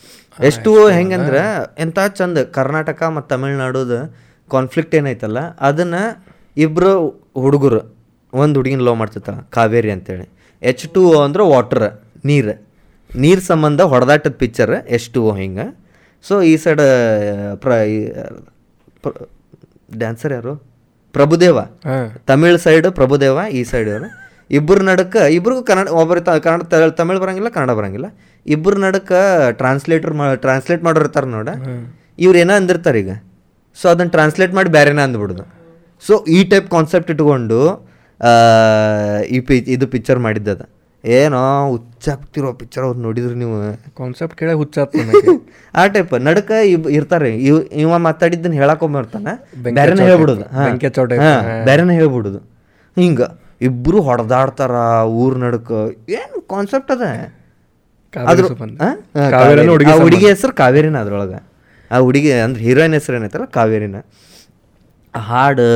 ಎಚ್ ಟು ಓ ಹೆಂಗಂದ್ರೆ ಎಂಥ ಚಂದ ಕರ್ನಾಟಕ ಮತ್ತು ತಮಿಳ್ನಾಡುದ ಕಾನ್ಫ್ಲಿಕ್ಟ್ ಏನೈತಲ್ಲ ಅದನ್ನು ಇಬ್ಬರು ಹುಡುಗರು ಒಂದು ಹುಡುಗಿನ ಲೋ ಮಾಡ್ತಿರ್ತಾಳೆ ಕಾವೇರಿ ಅಂತೇಳಿ. ಎಚ್ ಟು ಓ ಅಂದ್ರೆ ವಾಟರ್ ನೀರು. ನೀರು ಸಂಬಂಧ ಹೊಡೆದಾಟದ ಪಿಕ್ಚರ್ ಎಚ್ ಟು ಓ ಹಿಂಗೆ. ಸೊ ಈ ಸೈಡ್ ಪ್ರ ಡ್ಯಾನ್ಸರ್ ಯಾರು? ಪ್ರಭುದೇವ. ತಮಿಳ್ ಸೈಡ್ ಪ್ರಭುದೇವ ಈ ಸೈಡ್ ಇವರು. ಇಬ್ಬರು ನಡಕ್ಕೆ ಇಬ್ರಿಗೂ ಕನ್ನಡ ಒಬ್ಬರು ತ ಕನ್ನಡ ತಮಿಳು ಬರಂಗಿಲ್ಲ ಕನ್ನಡ ಬರಂಗಿಲ್ಲ. ಇಬ್ಬರು ನಡಕ್ಕೆ ಟ್ರಾನ್ಸ್ಲೇಟರ್ ಮಾ ಟ್ರಾನ್ಸ್ಲೇಟ್ ಮಾಡಿರ್ತಾರೆ ನೋಡ. ಇವ್ರು ಏನೋ ಅಂದಿರ್ತಾರೆ ಈಗ? ಸೊ ಅದನ್ನು ಟ್ರಾನ್ಸ್ಲೇಟ್ ಮಾಡಿ ಬೇರೆನ ಅಂದ್ಬಿಡೋದು. ಸೊ ಈ ಟೈಪ್ ಕಾನ್ಸೆಪ್ಟ್ ಇಟ್ಕೊಂಡು ಆ, ಈ ಪಿ ಇದು ಪಿಕ್ಚರ್ ಮಾಡಿದ್ದದ. ಏನೋ ಹುಚ್ಚಾಗ್ತಿರೋ ಪಿಕ್ಚರ್ ಅವ್ರು ನೋಡಿದ್ರಿ ನೀವು. ಕಾನ್ಸೆಪ್ಟ್ ಕೇಳಿ ಹುಚ್ಚಾತ್ ಆ ಟೈಪ್ ನಡಕ ಇಬ್ ಇರ್ತಾರೆ. ಇವ್ ಇವ ಮಾತಾಡಿದ್ದನ್ನ ಹೇಳಕೊಂಬರ್ತಾನೆ ಬೇರೆನೇ ಹೇಳ್ಬಿಡುದು. ಹಾ. ಬೇರೆನ ಹೇಳ್ಬಿಡುದು. ಹಿಂಗ. ಇಬ್ರು ಹೊಡೆದಾಡ್ತಾರ ಊರ್ ನಡಕ. ಏನು ಕಾನ್ಸೆಪ್ಟ್ ಅದ? ಅದ್ರ. ಆ? ಹುಡುಗಿ ಹೆಸರು ಕಾವೇರಿನ ಅದ್ರೊಳಗ. ಆ ಹುಡುಗಿ ಅಂದ್ರೆ ಹೀರೋಯಿನ್ ಹೆಸರು ಏನೈತಲ್ಲ ಕಾವೇರಿನ. ಹಾಡು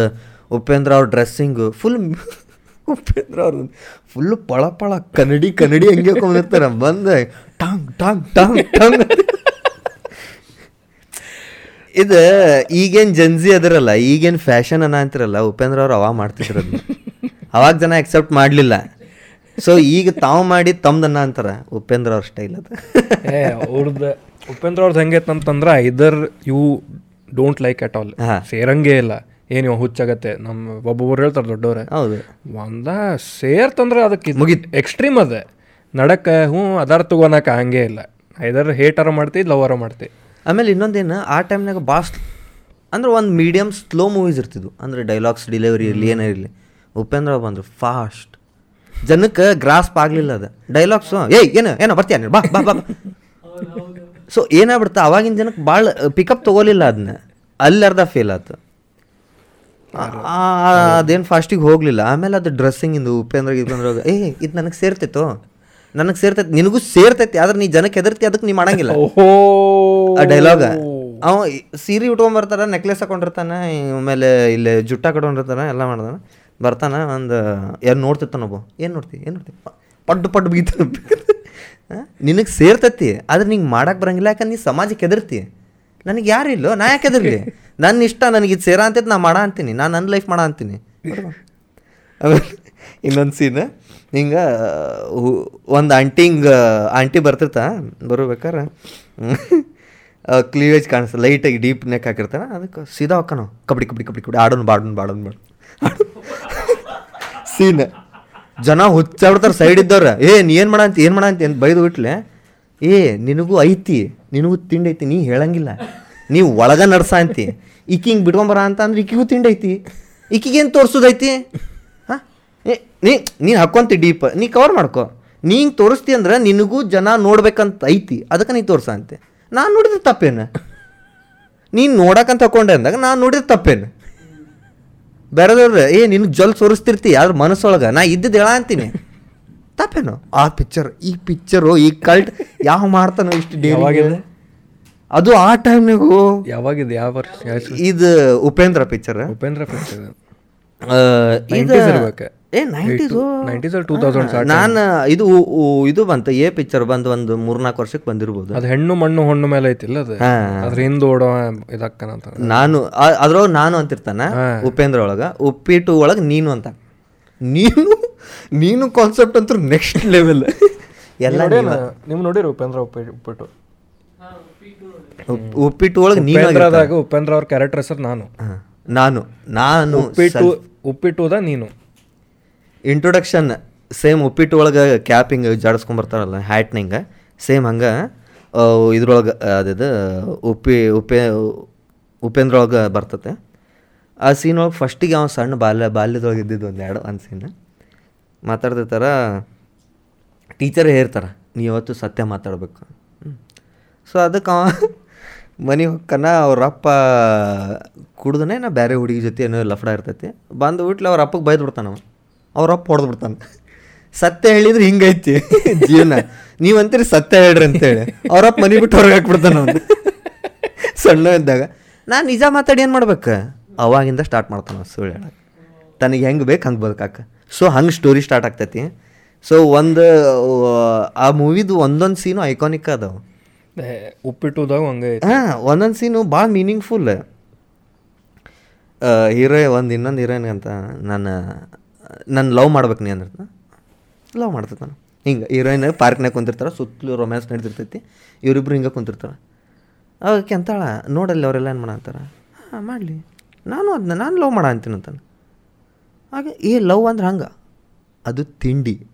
ಉಪೇಂದ್ರ ಅವ್ರ ಡ್ರೆಸ್ಸಿಂಗು ಫುಲ್ ಉಪೇಂದ್ರ ಅವ್ರ ಫುಲ್ ಪಳ ಪಳ ಕನ್ನಡಿ ಕನ್ನಡಿ ಹಂಗೆ ಕೊಂಡಿರ್ತಾರ ಬಂದ ಟಾಂಗ್ ಟಾಂಗ್ ಟಾಂಗ್ ಟಾಂಗ್. ಇದು ಈಗೇನು ಜನ್ಜಿ ಅದರಲ್ಲ ಈಗೇನು ಫ್ಯಾಷನ್ ಅನ್ನ ಅಂತಿರಲ್ಲ ಉಪೇಂದ್ರ ಅವ್ರು ಅವಾ ಮಾಡ್ತಿದ್ರು ಅವಾಗ ಜನ ಎಕ್ಸೆಪ್ಟ್ ಮಾಡಲಿಲ್ಲ. ಸೊ ಈಗ ತಾವು ಮಾಡಿ ತಮ್ದನ್ನ ಅಂತಾರ ಉಪೇಂದ್ರ ಅವ್ರ ಸ್ಟೈಲ್ ಅದು. ಅವ್ರದ್ದು ಉಪೇಂದ್ರ ಅವ್ರದ್ದು ಹೆಂಗೆ ಅಂತಂದ್ರೆ either you don't like at all ಹಾ. ಸೇರಂಗೇ ಇಲ್ಲ. ಏನು ಹುಚ್ಚಾಗತ್ತೆ? ನಮ್ಮ ಒಬ್ಬೊಬ್ಬರು ಹೇಳ್ತಾರೆ ದೊಡ್ಡವ್ರೆ. ಹೌದು. ಒಂದ ಸೇರ್ತಂದ್ರೆ ಅದಕ್ಕೆ ಮುಗಿತ್. ಎಕ್ಸ್ಟ್ರೀಮ್ ಅದ. ನಡಕ ಹ್ಞೂ ಅದಾರ ತಗೋನಕ ಹಂಗೆ ಇಲ್ಲ. ಐದರ್ ಹೇಟರ ಮಾಡ್ತಿ ಲವರ ಮಾಡ್ತಿ. ಆಮೇಲೆ ಇನ್ನೊಂದೇನು ಆ ಟೈಮ್ನಾಗ ಬಾಸ್ಟ್ ಅಂದ್ರೆ ಒಂದು ಮೀಡಿಯಮ್ ಸ್ಲೋ ಮೂವೀಸ್ ಇರ್ತಿದ್ವು. ಅಂದ್ರೆ ಡೈಲಾಗ್ಸ್ ಡೆಲಿವರಿ ಇರಲಿ ಏನೇ ಇರಲಿ. ಉಪೇಂದ್ರ ಬಂದರು ಫಾಸ್ಟ್ ಜನಕ್ಕೆ ಗ್ರಾಸ್ಪ್ ಆಗಲಿಲ್ಲ ಅದು. ಡೈಲಾಗ್ಸು ಏಯ್ ಏನು ಏನೋ ಬರ್ತೀಯ ನೀನು? ಬಾ ಬಾ ಬಾ ಸೊ ಏನಾಗ್ಬಿಡ್ತಾ ಅವಾಗಿನ ಜನಕ್ಕೆ ಭಾಳ ಪಿಕಪ್ ತೊಗೊಲಿಲ್ಲ ಅದನ್ನ ಅಲ್ಲಿ ಅರ್ಧ ಫೇಲ್ ಆಯ್ತು ಅದೇನು ಫಾಸ್ಟಿಗೆ ಹೋಗಲಿಲ್ಲ. ಆಮೇಲೆ ಅದು ಡ್ರೆಸ್ಸಿಂಗಿಂದು ಉಪೇಂದ್ರ ಇದ್ರ ಏ ಇದು ನನಗೆ ಸೇರ್ತಿತ್ತು ನನಗೆ ಸೇರ್ತೈತಿ ನಿನಗೂ ಸೇರ್ತೈತಿ ಆದ್ರೆ ನೀ ಜನಕ್ಕೆ ಹೆದರ್ತಿ ಅದಕ್ಕೆ ನೀ ಮಾಡಂಗಿಲ್ಲ. ಓಹೋ! ಆ ಡೈಲಾಗ ಅವ ಸೀರೆ ಉಟ್ಕೊಂಬರ್ತಾರ ನೆಕ್ಲೆಸ್ ಹಾಕೊಂಡಿರ್ತಾನೆ ಆಮೇಲೆ ಇಲ್ಲಿ ಜುಟ್ಟ ಕಟ್ಕೊಂಡಿರ್ತಾನೆ ಎಲ್ಲ ಮಾಡ್ದಾನ. ಬರ್ತಾನ ಒಂದು ಏನು ನೋಡ್ತಿರ್ತಾನೊಬ್ಬ ಏನು ನೋಡ್ತಿ? ಏನು ನೋಡ್ತಿ? ಪಡ್ಡು ಪಡ್ಡು ಬಿಗಿತಾನ ನಿನಗೆ ಸೇರ್ತತಿ, ಆದ್ರೆ ನಿಂಗೆ ಮಾಡಕ್ಕೆ ಬರಂಗಿಲ್ಲ, ಯಾಕಂದ್ರೆ ನೀ ಸಮಾಜಕ್ಕೆ ಹೆದರ್ತಿ. ನನಗೆ ಯಾರು ಇಲ್ಲೋ? ನಾ ಯಾಕೆ ಹೆದರ್ಲಿ? ನನ್ನ ಇಷ್ಟ, ನನಗೆ ಇದು ಸೇರ ಅಂತೈತೆ, ನಾ ಮಾಡ ಅಂತೀನಿ. ನಾನು ನನ್ನ ಲೈಫ್ ಮಾಡ ಅಂತೀನಿ. ಇನ್ನೊಂದು ಸೀನ್ ಹಿಂಗೆ ಒಂದು ಆಂಟಿ ಹಿಂಗೆ ಆಂಟಿ ಬರ್ತಿರ್ತಾ ಬರ್ಬೇಕಾರೆ ಕ್ಲೀವೇಜ್ ಕಾಣಿಸ್ತದೆ ಲೈಟಾಗಿ ಡೀಪ್ ನೆಕ್ ಹಾಕಿರ್ತಾನೆ. ಅದಕ್ಕೆ ಸೀದಾ ಹಾಕೋಣ ಕಬಡ್ಡಿ ಕಬಡ್ಡಿ ಕಬಡ್ಡಿ ಕಬಡ್ಡಿ. ಆಡೋನು ಬಾಡೋನು ಬಾಡೋನು ಬಾಡು ಸೀನ್. ಜನ ಹುಚ್ಚಾಡ್ತಾರೆ ಸೈಡ್ ಇದ್ದವ್ರ. ಏ, ನೀ ಏನು ಮಾಡ ಅಂತ ಏನು ಮಾಡ ಅಂತ ಬೈದು ಬಿಟ್ಲೆ. ಏ, ನಿನಗೂ ಐತಿ, ನಿನಗೂ ತಿಂಡಿ ಐತಿ, ನೀ ಹೇಳಂಗಿಲ್ಲ. ನೀವು ಒಳಗ ನಡ್ಸ ಅಂತಿ. ಈಕಿ ಹಿಂಗೆ ಬಿಟ್ಕೊಂಬರ ಅಂತ ಅಂದ್ರೆ ಈಕಿಗೂ ತಿಂಡಿ ಐತಿ. ಈಕಿಗೇನು ತೋರ್ಸೋದೈತಿ? ಹಾಂ? ಏ, ನೀ, ನೀನು ಹಾಕ್ಕೊಂತಿ ಡೀಪ್. ನೀ ಕವರ್ ಮಾಡ್ಕೊ. ನೀ ಹಿಂಗೆ ತೋರಿಸ್ತಿ ಅಂದ್ರೆ ನಿನಗೂ ಜನ ನೋಡ್ಬೇಕಂತ ಐತಿ. ಅದಕ್ಕೆ ನೀ ತೋರ್ಸ ಅಂತೆ. ನಾನು ನೋಡಿದ್ರೆ ತಪ್ಪೇನು? ನೀನು ನೋಡಕ್ಕಂತ ಹಾಕೊಂಡೆ ಅಂದಾಗ ನಾನು ನೋಡಿದ್ರೆ ತಪ್ಪೇನು? ಬೇರೆದವ್ರು ಏ ನಿನ್ನ ಜಲ್ ಸೋರಿಸ್ತಿರ್ತಿ ಆದ್ರೆ ಮನಸ್ಸೊಳಗೆ? ನಾ ಇದ್ದಿದ್ದು ಹೇಳ ಅಂತೀನಿ. ತಪ್ಪೇನು? ಆ ಪಿಕ್ಚರ್ ಈ ಪಿಕ್ಚರು ಈ ಕಲ್ಟ್ ಯಾವ ಮಾಡ್ತಾನೋ ಇಷ್ಟು? ಡೇವಾಗಿದೆ ಅದು ಆ ಟೈಮ್ನಾಗೂ ಯಾವಾಗಿದೆ ಯಾವ ವರ್ಷ? ಇದು ಉಪೇಂದ್ರ ಪಿಕ್ಚರ್ ಉಪೇಂದ್ರ ಪಿಕ್ಚರ್ ಇದು 90s ಇರ್ಬೇಕು. ಏ ನೈಂಟೀಸು 90s ಅಲ್ಲಿ 2000s ಆ ನಾನು ಇದು ಇದು ಬಂತು ಏ ಪಿಕ್ಚರ್ ಬಂದು ಒಂದು ಮೂರ್ನಾಲ್ಕು ವರ್ಷಕ್ಕೆ ಬಂದಿರ್ಬೋದು. ಅದು ಹೆಣ್ಣು ಮಣ್ಣು ಹೊಣ್ಣು ಮೇಲೆ ಐತಿಲ್ಲ ಅದು. ಅದ್ರ ಹಿಂದೆ ಓಡೋ ಇದಕ್ಕನಂತ ನಾನು ಅದ್ರೊಳಗೆ ನಾನು ಅಂತಿರ್ತಾನೆ ಉಪೇಂದ್ರ ಒಳಗ. ಉಪ್ಪಿಟ್ಟು ಒಳಗೆ ನೀನು ಅಂತ. ನೀನು ನೀನು ಕಾನ್ಸೆಪ್ಟ್ ಅಂತೂ ನೆಕ್ಸ್ಟ್ ಲೆವೆಲ್ ಎಲ್ಲ ನೀವ. ನೋಡಿರಿ ಉಪೇಂದ್ರ ಉಪ್ಪಿಟ್ಟು ಉಪ್ಪಿಟ್ಟು? ಉಪ್- ಉಪ್ಪಿಟ್ಟು ಒಳಗೆ ನೀನು ಉಪೇಂದ್ರ ಅವ್ರ ಕ್ಯಾರೆಕ್ಟರ್ ಹೆಸರು ನಾನು. ನಾನು ನಾನು ಉಪ್ಪಿಟ್ಟು ಉಪ್ಪಿಟ್ಟುದ ನೀನು. ಇಂಟ್ರೊಡಕ್ಷನ್ ಸೇಮ್ ಉಪ್ಪಿಟ್ಟು ಒಳಗೆ ಕ್ಯಾಪ್ ಹಿಂಗೆ ಜಾಡಿಸ್ಕೊಂಬರ್ತಾರಲ್ಲ ಹ್ಯಾಟ್ನ ಹಿಂಗೆ ಸೇಮ್ ಹಂಗೆ ಇದ್ರೊಳಗೆ ಅದಿದು ಉಪ್ಪಿ ಉಪೇ ಉಪ್ಪೇಂದ್ರೊಳಗೆ ಒಳಗೆ ಬರ್ತತೆ. ಆ ಸೀನ್ ಒಳಗೆ ಫಸ್ಟಿಗೆ ಅವ್ನು ಸಣ್ಣ ಬಾಲ್ಯ, ಬಾಲ್ಯದೊಳಗೆ ಇದ್ದಿದ್ದು ಒಂದು ಎರಡು, ಒಂದು ಸೀನ್ ಮಾತಾಡ್ತಿರ್ತಾರ ಟೀಚರ್ ಹೇರ್ತಾರೆ ನೀ ಇವತ್ತು ಸತ್ಯ ಮಾತಾಡಬೇಕು. ಸೊ ಅದಕ್ಕೆ ಅವ ಮನೆ ಹೊಕ್ಕನ ಅವ್ರ ಅಪ್ಪ ಕುಡ್ದನೇ ನಾ ಬೇರೆ ಹುಡುಗಿ ಜೊತೆ ಏನೋ ಲಫಡ ಇರ್ತೈತಿ. ಬಂದು ಬಿಟ್ಲೆ ಅವ್ರ ಅಪ್ಪಗೆ ಅವ ಅವ್ರ ಅಪ್ಪ ಹೊಡೆದು ಬಿಡ್ತಾನೆ. ಸತ್ಯ ಹೇಳಿದ್ರೆ ಹಿಂಗೈತಿ. ಜೀವನ. ನೀವಂತೀರಿ ಸತ್ಯ ಹೇಳ್ರಿ ಅಂತೇಳಿ. ಅವ್ರಪ್ಪ ಮನೆ ಬಿಟ್ಟು ಹೊರಗೆ ಹಾಕ್ಬಿಡ್ತಾನೆ ಅವನು. ಸಣ್ಣ ಇದ್ದಾಗ ನಾನು ನಿಜ ಮಾತಾಡಿ ಏನು ಮಾಡ್ಬೇಕು? ಅವಾಗಿಂದ ಸ್ಟಾರ್ಟ್ ಮಾಡ್ತಾನೆ ಸುಳ್ಳು ಹೇಳಕ್ಕೆ ತನಗೆ ಹೆಂಗೆ ಬೇಕು ಹಂಗೆ ಬದುಕಾಕ. ಸೊ ಹಂಗೆ ಸ್ಟೋರಿ ಸ್ಟಾರ್ಟ್ ಆಗ್ತೈತಿ. ಸೊ ಒಂದು ಆ ಮೂವಿದು ಒಂದೊಂದು ಸೀನು ಐಕಾನಿಕ್ ಅದಾವ. ಉಪ್ಪಿಟ್ಟು ಉಪ್ಪಿಟ್ಟುದಾಗ ಹಂಗೆ ಹಾಂ ಒಂದೊಂದು ಸೀನು ಭಾಳ ಮೀನಿಂಗ್ಫುಲ್ ಹೀರೋ ಒಂದು ಇನ್ನೊಂದು ಹೀರೋಯಿನ್ ಅಂತ ನಾನು ನಾನು ಲವ್ ಮಾಡ್ಬೇಕು ನೀ ಅಂದ್ರೆ ಲವ್ ಮಾಡ್ತೈತೆ ನಾನು. ಹಿಂಗೆ ಹೀರೋಯಿನ್ ಪಾರ್ಕ್ನಾಗ ಕುಂತಿರ್ತಾರೆ ಸುತ್ತಲೂ ರೊಮ್ಯಾನ್ಸ್ ನಡೀತಿರ್ತೈತಿ ಇವರಿಬ್ಬರು ಹಿಂಗೆ ಕುಂತಿರ್ತಾರೆ ಅವಕ್ಕೆ ಅಂತಾಳ, ನೋಡಲ್ಲಿ ಅವರೆಲ್ಲ ಏನು ಮಾಡಂತಾರೆ ಹಾಂ, ಮಾಡಲಿ. ನಾನು ಅದನ್ನ ನಾನು ಲವ್ ಮಾಡ ಅಂತೀನಿ ಅಂತಾನೆ ಹಾಗೆ, ಏ, ಲವ್ ಅಂದ್ರೆ ಹಂಗೆ? ಅದು ತಿಂಡಿ.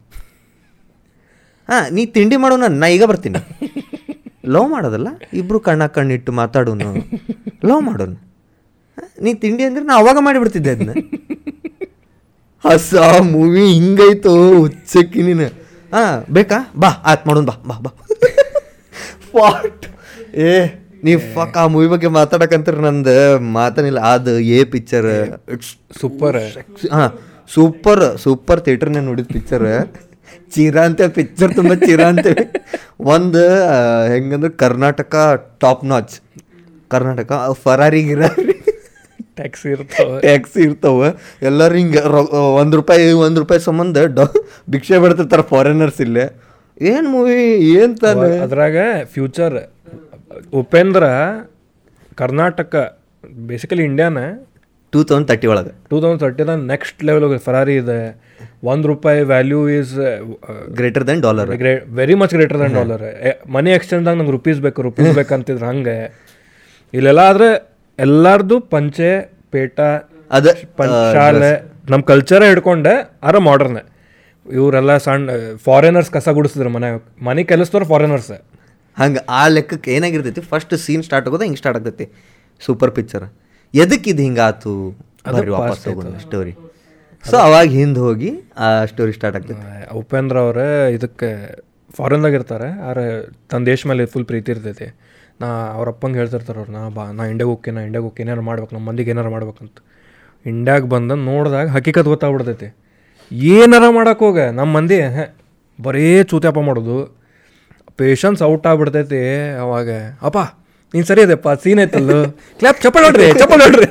ಹಾಂ, ನೀ ತಿಂಡಿ ಮಾಡೋಣ ನಾ ಈಗ ಬರ್ತೀನಿ. ಲವ್ ಮಾಡೋದಲ್ಲ? ಇಬ್ಬರು ಕಣ್ಣ ಕಣ್ಣಿಟ್ಟು ಮಾತಾಡೋನು. ಲವ್ ಮಾಡೋನು? ನೀ ತಿಂಡಿ ಅಂದ್ರೆ ನಾ ಅವಾಗ ಮಾಡಿಬಿಡ್ತಿದ್ದೆ ಅದನ್ನ ಹೊಸ ಮೂವಿ ಹಿಂಗೈತು ಹುಚ್ಚಕ್ಕಿ ನೀನು. ಹಾಂ ಬೇಕಾ? ಬಾ ಆಯ್ತು ಮಾಡೋಣ ಬಾ ಬಾ ಬಾ. ಫಾಟ್ ಏ ನೀವು ಫಕ್ ಆ ಮೂವಿ ಬಗ್ಗೆ ಮಾತಾಡಕಂತೀರಿ ನಂದು ಮಾತನಿಲ್ಲ. ಅದು ಏ ಪಿಕ್ಚರ್ ಇಟ್ಸ್ ಸೂಪರ್ ಹಾಂ ಸೂಪರ್ ಸೂಪರ್ ಥಿಯೇಟರ್ನೇ ನೋಡಿದ ಪಿಕ್ಚರ್ ಚೀರ ಅಂತ ಪಿಕ್ಚರ್ ತುಂಬ ಚೀರ ಅಂತೇಳಿ ಒಂದು ಹೆಂಗಂದ್ರೆ Karnataka top notch Karnataka Ferrari ಗಿರಾರಿ. Taxi ಇರ್ತಾವ. ಟ್ಯಾಕ್ಸಿ ಇರ್ತಾವ. ಎಲ್ಲರೂ ಹಿಂಗೆ ಒಂದು ರೂಪಾಯಿ ಒಂದು ರೂಪಾಯಿ ಸಂಬಂಧ ಡ ಭಿಕ್ಷೆ ಬಿಡ್ತಿರ್ತಾರೆ ಫಾರಿನರ್ಸ್ ಇಲ್ಲೇ. ಏನು ಮೂವಿ ಏನು ತಾನೆ? ಅದ್ರಾಗ ಫ್ಯೂಚರ್ ಉಪೇಂದ್ರ ಕರ್ನಾಟಕ ಬೇಸಿಕಲಿ ಇಂಡಿಯಾನ ಟೂ ತೌಸಂಡ್ ತರ್ಟಿ ಒಳಗೆ. ಟೂ ತೌಸಂಡ್ ತರ್ಟಿದ ನೆಕ್ಸ್ಟ್ ಲೆವೆಲ್ ಫರಾರಿ ಇದೆ. ಒಂದು ರೂಪಾಯಿ value is greater than dollar very much greater than dollar money ಎಕ್ಸ್ಚೇಂಜ್ದಾಗ ನಂಗೆ ರುಪೀಸ್ ಬೇಕು ರುಪೀಸ್ ಬೇಕಂತಿದ್ರು ಹಂಗೆ. ಇಲ್ಲೆಲ್ಲ ಆದ್ರೆ ಎಲ್ಲಾರ್ದು ಪಂಚೆ ಪೇಟ ಅದ ಶಾಲೆ ನಮ್ಮ ಕಲ್ಚರ ಹಿಡ್ಕೊಂಡೆ ಅರ ಮಾಡರ್ನ್ ಇವರೆಲ್ಲ ಸಣ್ಣ ಫಾರಿನರ್ಸ್ ಕಸ ಗುಡಿಸಿದ್ರು ಮನೆ ಮನೆ ಕೆಲಸದವ್ರು ಫಾರಿನರ್ಸ್ ಹಂಗೆ ಆ ಲೆಕ್ಕಕ್ಕೆ ಏನಾಗಿರ್ತೈತಿ? ಫಸ್ಟ್ ಸೀನ್ ಸ್ಟಾರ್ಟ್ ಆಗೋದು ಹಿಂಗೆ ಸ್ಟಾರ್ಟ್ ಆಗ್ತೈತಿ. ಸೂಪರ್ ಪಿಕ್ಚರ್ ಎದಕ್ಕೆ ಇದು ಹಿಂಗಾತು ವಾಪಸ್ ಸ್ಟೋರಿ ಸೊ ಅವಾಗ ಹಿಂದೆ ಹೋಗಿ ಆ ಸ್ಟೋರಿ ಸ್ಟಾರ್ಟ್ ಆಗ್ತೈತಿ. ಉಪೇಂದ್ರ ಅವರೇ ಇದಕ್ಕೆ ಫಾರಿನ್ದಾಗ ಇರ್ತಾರೆ ಆದ್ರೆ ತನ್ನ ದೇಶ ಮೇಲೆ ಫುಲ್ ಪ್ರೀತಿ ಇರ್ತೈತಿ. ನಾ ಅವ್ರ ಅಪ್ಪಂಗೆ ಹೇಳ್ತಿರ್ತಾರೆ ಅವ್ರು ನಾ ಬಾ ನಾ ಇಂಡ್ಯಾಗ ಹೋಗ್ಕೆ ನಾ ಇಂಡ್ಯಾಗ ಹೋಗ್ಕೆ ಏನಾರು ಮಾಡ್ಬೇಕು ನಮ್ಮ ಮಂದಿಗೆ ಏನಾರು ಮಾಡ್ಬೇಕಂತ. ಇಂಡ್ಯಾಗ ಬಂದ ನೋಡಿದಾಗ ಹಕೀಕತ್ ಗೊತ್ತಾಗ್ಬಿಡ್ತೈತಿ. ಏನಾರ ಮಾಡೋಕೆ ಹೋಗ ನಮ್ಮ ಮಂದಿ ಬರೇ ಬರೀ ಚೂತ್ಯಾಪ ಮಾಡೋದು. ಪೇಷನ್ಸ್ ಔಟ್ ಆಗ್ಬಿಡ್ತೈತಿ ಅವಾಗ ಅಪ್ಪ ನೀನು ಸರಿ ಅದಪ್ಪ ಸೀನ್ ಐತಲ್ಲ ಕ್ಲಾಪ್ ಚಪ್ಪಲ್ ಹೊಡ್ರಿ ಚಪ್ಪಲ್ ಹೊಡ್ರಿ.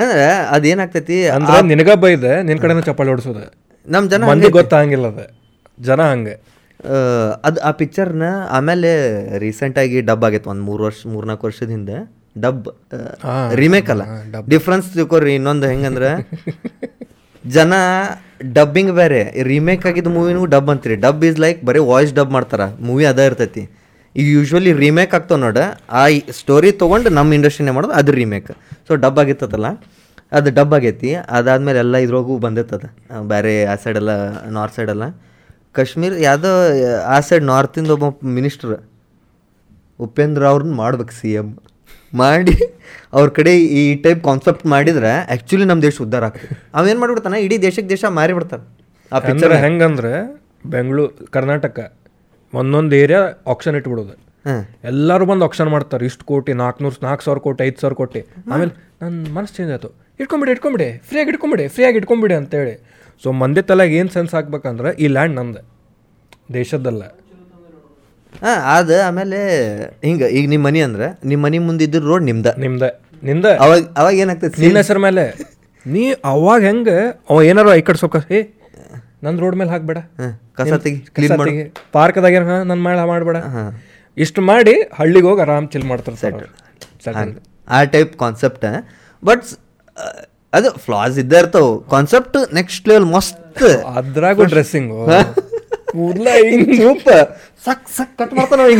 ಅಂದ್ರೆ ಅದೇನಾಗ್ತೈತಿ ಅಂದ್ರೆ ನಿನಗ ಬೈದೆ ನಿನ್ನ ಕಡೆನ ಚಪ್ಪಲ್ ಹೊಡ್ಸೋದು. ನಮ್ಮ ಜನ ಮಂದಿ ಗೊತ್ತಾಗಂಗಿಲ್ಲ ಅದು ಜನ ಹಂಗೆ. ಅದು ಆ ಪಿಕ್ಚರ್ನ ಆಮೇಲೆ ರೀಸೆಂಟಾಗಿ ಡಬ್ ಆಗೈತೆ ಒಂದು ಮೂರು ವರ್ಷ ಮೂರ್ನಾಲ್ಕು ವರ್ಷದ ಹಿಂದೆ. ಡಬ್ ರಿಮೇಕ್ ಅಲ್ಲ. ಡಿಫ್ರೆನ್ಸ್ ತಿಳ್ಕೊರಿ ಇನ್ನೊಂದು ಹೆಂಗಂದ್ರೆ ಜನ ಡಬ್ಬಿಂಗ್ ಬೇರೆ. ರಿಮೇಕ್ ಆಗಿದ್ದ ಮೂವಿನೂ ಡಬ್ ಅಂತೀರಿ. ಡಬ್ ಈಸ್ ಲೈಕ್ ಬರೀ ವಾಯ್ಸ್ ಡಬ್ ಮಾಡ್ತಾರೆ. ಮೂವಿ ಅದ ಇರ್ತೈತಿ. ಈಗ ಯೂಶ್ವಲಿ ರಿಮೇಕ್ ಆಗ್ತಾವ ನೋಡ. ಆ ಸ್ಟೋರಿ ತೊಗೊಂಡು ನಮ್ಮ ಇಂಡಸ್ಟ್ರಿನೇ ಮಾಡೋದು ಅದು ರಿಮೇಕ್ ಸೊ ಡಬ್ ಆಗಿತ್ತದಲ್ಲ. ಅದು ಡಬ್ ಆಗೈತಿ. ಅದಾದ್ಮೇಲೆ ಎಲ್ಲ ಇದ್ರೊಳಗೂ ಬಂದಿತ್ತದ. ಬೇರೆ ಆ ಸೈಡೆಲ್ಲ ನಾರ್ತ್ ಸೈಡ್ ಎಲ್ಲ. ಕಾಶ್ಮೀರ್ ಯಾವುದೋ ಆ ಸೈಡ್ ನಾರ್ತಿಂದ ಒಬ್ಬ ಮಿನಿಸ್ಟರ್ ಉಪೇಂದ್ರ ಅವ್ರನ್ನ ಮಾಡ್ಬೇಕು ಸಿ ಎಂ ಮಾಡಿ ಅವ್ರ ಕಡೆ ಈ ಟೈಪ್ ಕಾನ್ಸೆಪ್ಟ್ ಮಾಡಿದ್ರೆ ಆ್ಯಕ್ಚುಲಿ ನಮ್ಮ ದೇಶ ಉದ್ಧಾರ ಆಗ್ತದೆ. ಅವೇನು ಮಾಡಿಬಿಡ್ತಾನೆ? ಇಡೀ ದೇಶಕ್ಕೆ ದೇಶ ಮಾರಿಬಿಡ್ತಾನೆ ಆ ಪಿಕ್ಚರ್ ಹೆಂಗಂದ್ರೆ ಬೆಂಗಳೂರು ಕರ್ನಾಟಕ ಒಂದೊಂದು ಏರಿಯಾ ಆಕ್ಷನ್ ಇಟ್ಬಿಡೋದು. ಎಲ್ಲರೂ ಬಂದು ಆಕ್ಷನ್ ಮಾಡ್ತಾರೆ. ಇಷ್ಟು ಕೋಟಿ ನಾಲ್ಕುನೂರು ನಾಲ್ಕು ಸಾವಿರ ಕೋಟಿ ಐದು ಸಾವಿರ ಕೋಟಿ. ಆಮೇಲೆ ನನ್ನ ಮನಸ್ಸು ಚೇಂಜ್ ಆಯ್ತು. ಇಟ್ಕೊಂಬಿಡಿ ಇಟ್ಕೊಂಬಿಡಿ. ಫ್ರೀಯಾಗಿ ಇಟ್ಕೊಂಬಿಡಿ ಫ್ರೀಯಾಗಿ ಇಟ್ಕೊಂಬಿಡಿ ಅಂತೇಳಿ. ಸೊ ಮಂದಿ ತಲೆಗೆ ಏನು ಸೆನ್ಸ್ ಹಾಕ್ಬೇಕಂದ್ರೆ ಈ ಲ್ಯಾಂಡ್ ನಂದು ದೇಶದ್ದಲ್ಲ. ಹಾಂ ಅದು ಆಮೇಲೆ ಹಿಂಗೆ ಈಗ ನಿಮ್ಮ ಮನೆ ಅಂದ್ರೆ ನಿಮ್ಮ ಮನೆ ಮುಂದಿದ್ದ ರೋಡ್ ನಿಮ್ದ. ನಿಮ್ದ. ನಿಂದ ಅವಾಗ ಅವಾಗ ಏನಾಗ್ತೈತಿ ನಿನ್ನ ಹೆಸರು ಮೇಲೆ. ನೀ ಅವಾಗ ಹೆಂಗೆ ಅವ ಏನಾರು ಐ ಕಡೆ ಸೊಕ್ಕ ಏ ನನ್ನ ರೋಡ್ ಮೇಲೆ ಹಾಕ್ಬೇಡ. ಕಸ ತೆಗಿ ಕ್ಲೀನ್ ಮಾಡಿ. ಪಾರ್ಕ್ದಾಗ ಹಾಂ ನನ್ನ ಮೇಲೆ ಮಾಡಬೇಡ. ಇಷ್ಟು ಮಾಡಿ ಹಳ್ಳಿಗೆ ಹೋಗಿ ಆರಾಮ್ ಚಿಲ್ ಮಾಡ್ತಾರೆ ಸೆಟ್ ಆ ಟೈಪ್ ಕಾನ್ಸೆಪ್ಟ್ ಬಟ್ ಅದು ಫ್ಲಾಸ್ ಇದ್ದೇ ಇರ್ತಾವ. ಕಾನ್ಸೆಪ್ಟ್ ನೆಕ್ಸ್ಟ್ ಲೆವೆಲ್ ಮಸ್ತ್. ಅದ್ರಾಗು ಡ್ರೆಸ್ಸಿಂಗ್ ಕೂದ್ಲ ಸೂಪರ್. ಸಕ್ ಸಕ್ ಕಟ್ ಮಾಡ್ತಾನ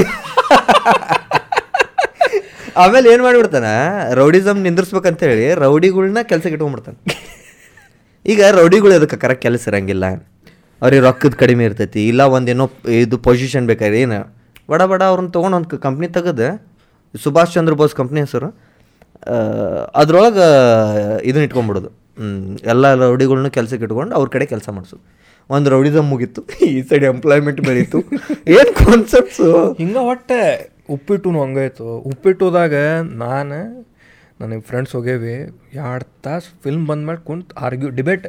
ಆಮೇಲೆ ಏನು ಮಾಡಿಬಿಡ್ತಾನ? ರೌಡಿಸಮ್ ನಿಂದಿರ್ಸ್ಬೇಕಂತ ಹೇಳಿ ರೌಡಿಗಳನ್ನ ಕೆಲ್ಸಕ್ಕೆ ಇಟ್ಕೊಂಡ್ಬಿಡ್ತಾನೆ. ಈಗ ರೌಡಿಗಳು ಅದಕ್ಕೆ ಕರೆಕ್ಟ್ ಕೆಲಸ ಇರಂಗಿಲ್ಲ. ಅವ್ರಿಗೆ ರೊಕ್ಕದ ಕಡಿಮೆ ಇರ್ತೈತಿ. ಇಲ್ಲ ಒಂದೇನೋ ಇದು ಪೊಸಿಷನ್ ಬೇಕಾದ್ರೆ ಏನು? ಬಡ ಬಡ ಅವ್ರನ್ನ ತೊಗೊಂಡು ಒಂದು ಕಂಪ್ನಿ ತೆಗೆದು. ಸುಭಾಷ್ ಚಂದ್ರ ಬೋಸ್ ಕಂಪ್ನಿ ಹೆಸರು. ಅದ್ರೊಳಗೆ ಇದನ್ನ ಇಟ್ಕೊಂಡ್ಬಿಡೋದು. ಎಲ್ಲ ರೌಡಿಗಳ್ನ ಕೆಲಸಕ್ಕೆ ಇಟ್ಕೊಂಡು ಅವ್ರ ಕಡೆ ಕೆಲಸ ಮಾಡಿಸೋದು ಒಂದು ರೌಡಿಸಮ್ ಮುಗೀತು ಈ ಸೈಡ್ ಎಂಪ್ಲಾಯ್ಮೆಂಟ್ ಬೆಳೀತು. ಏನು ಕಾನ್ಸೆಪ್ಟ್ಸು ಹಿಂಗೆ ಒಟ್ಟೆ ಉಪ್ಪಿಟ್ಟು ಹಂಗಾಯ್ತು ಉಪ್ಪಿಟ್ಟುದಾಗ ನಾನು ನನಗೆ ಫ್ರೆಂಡ್ಸ್ ಹೋಗೇವಿ ಎರಡು ತಾಸು ಫಿಲ್ಮ್ ಬಂದ್ಮೇಲೆ ಕುಂತು ಆರ್ಗ್ಯೂ ಡಿಬೇಟ್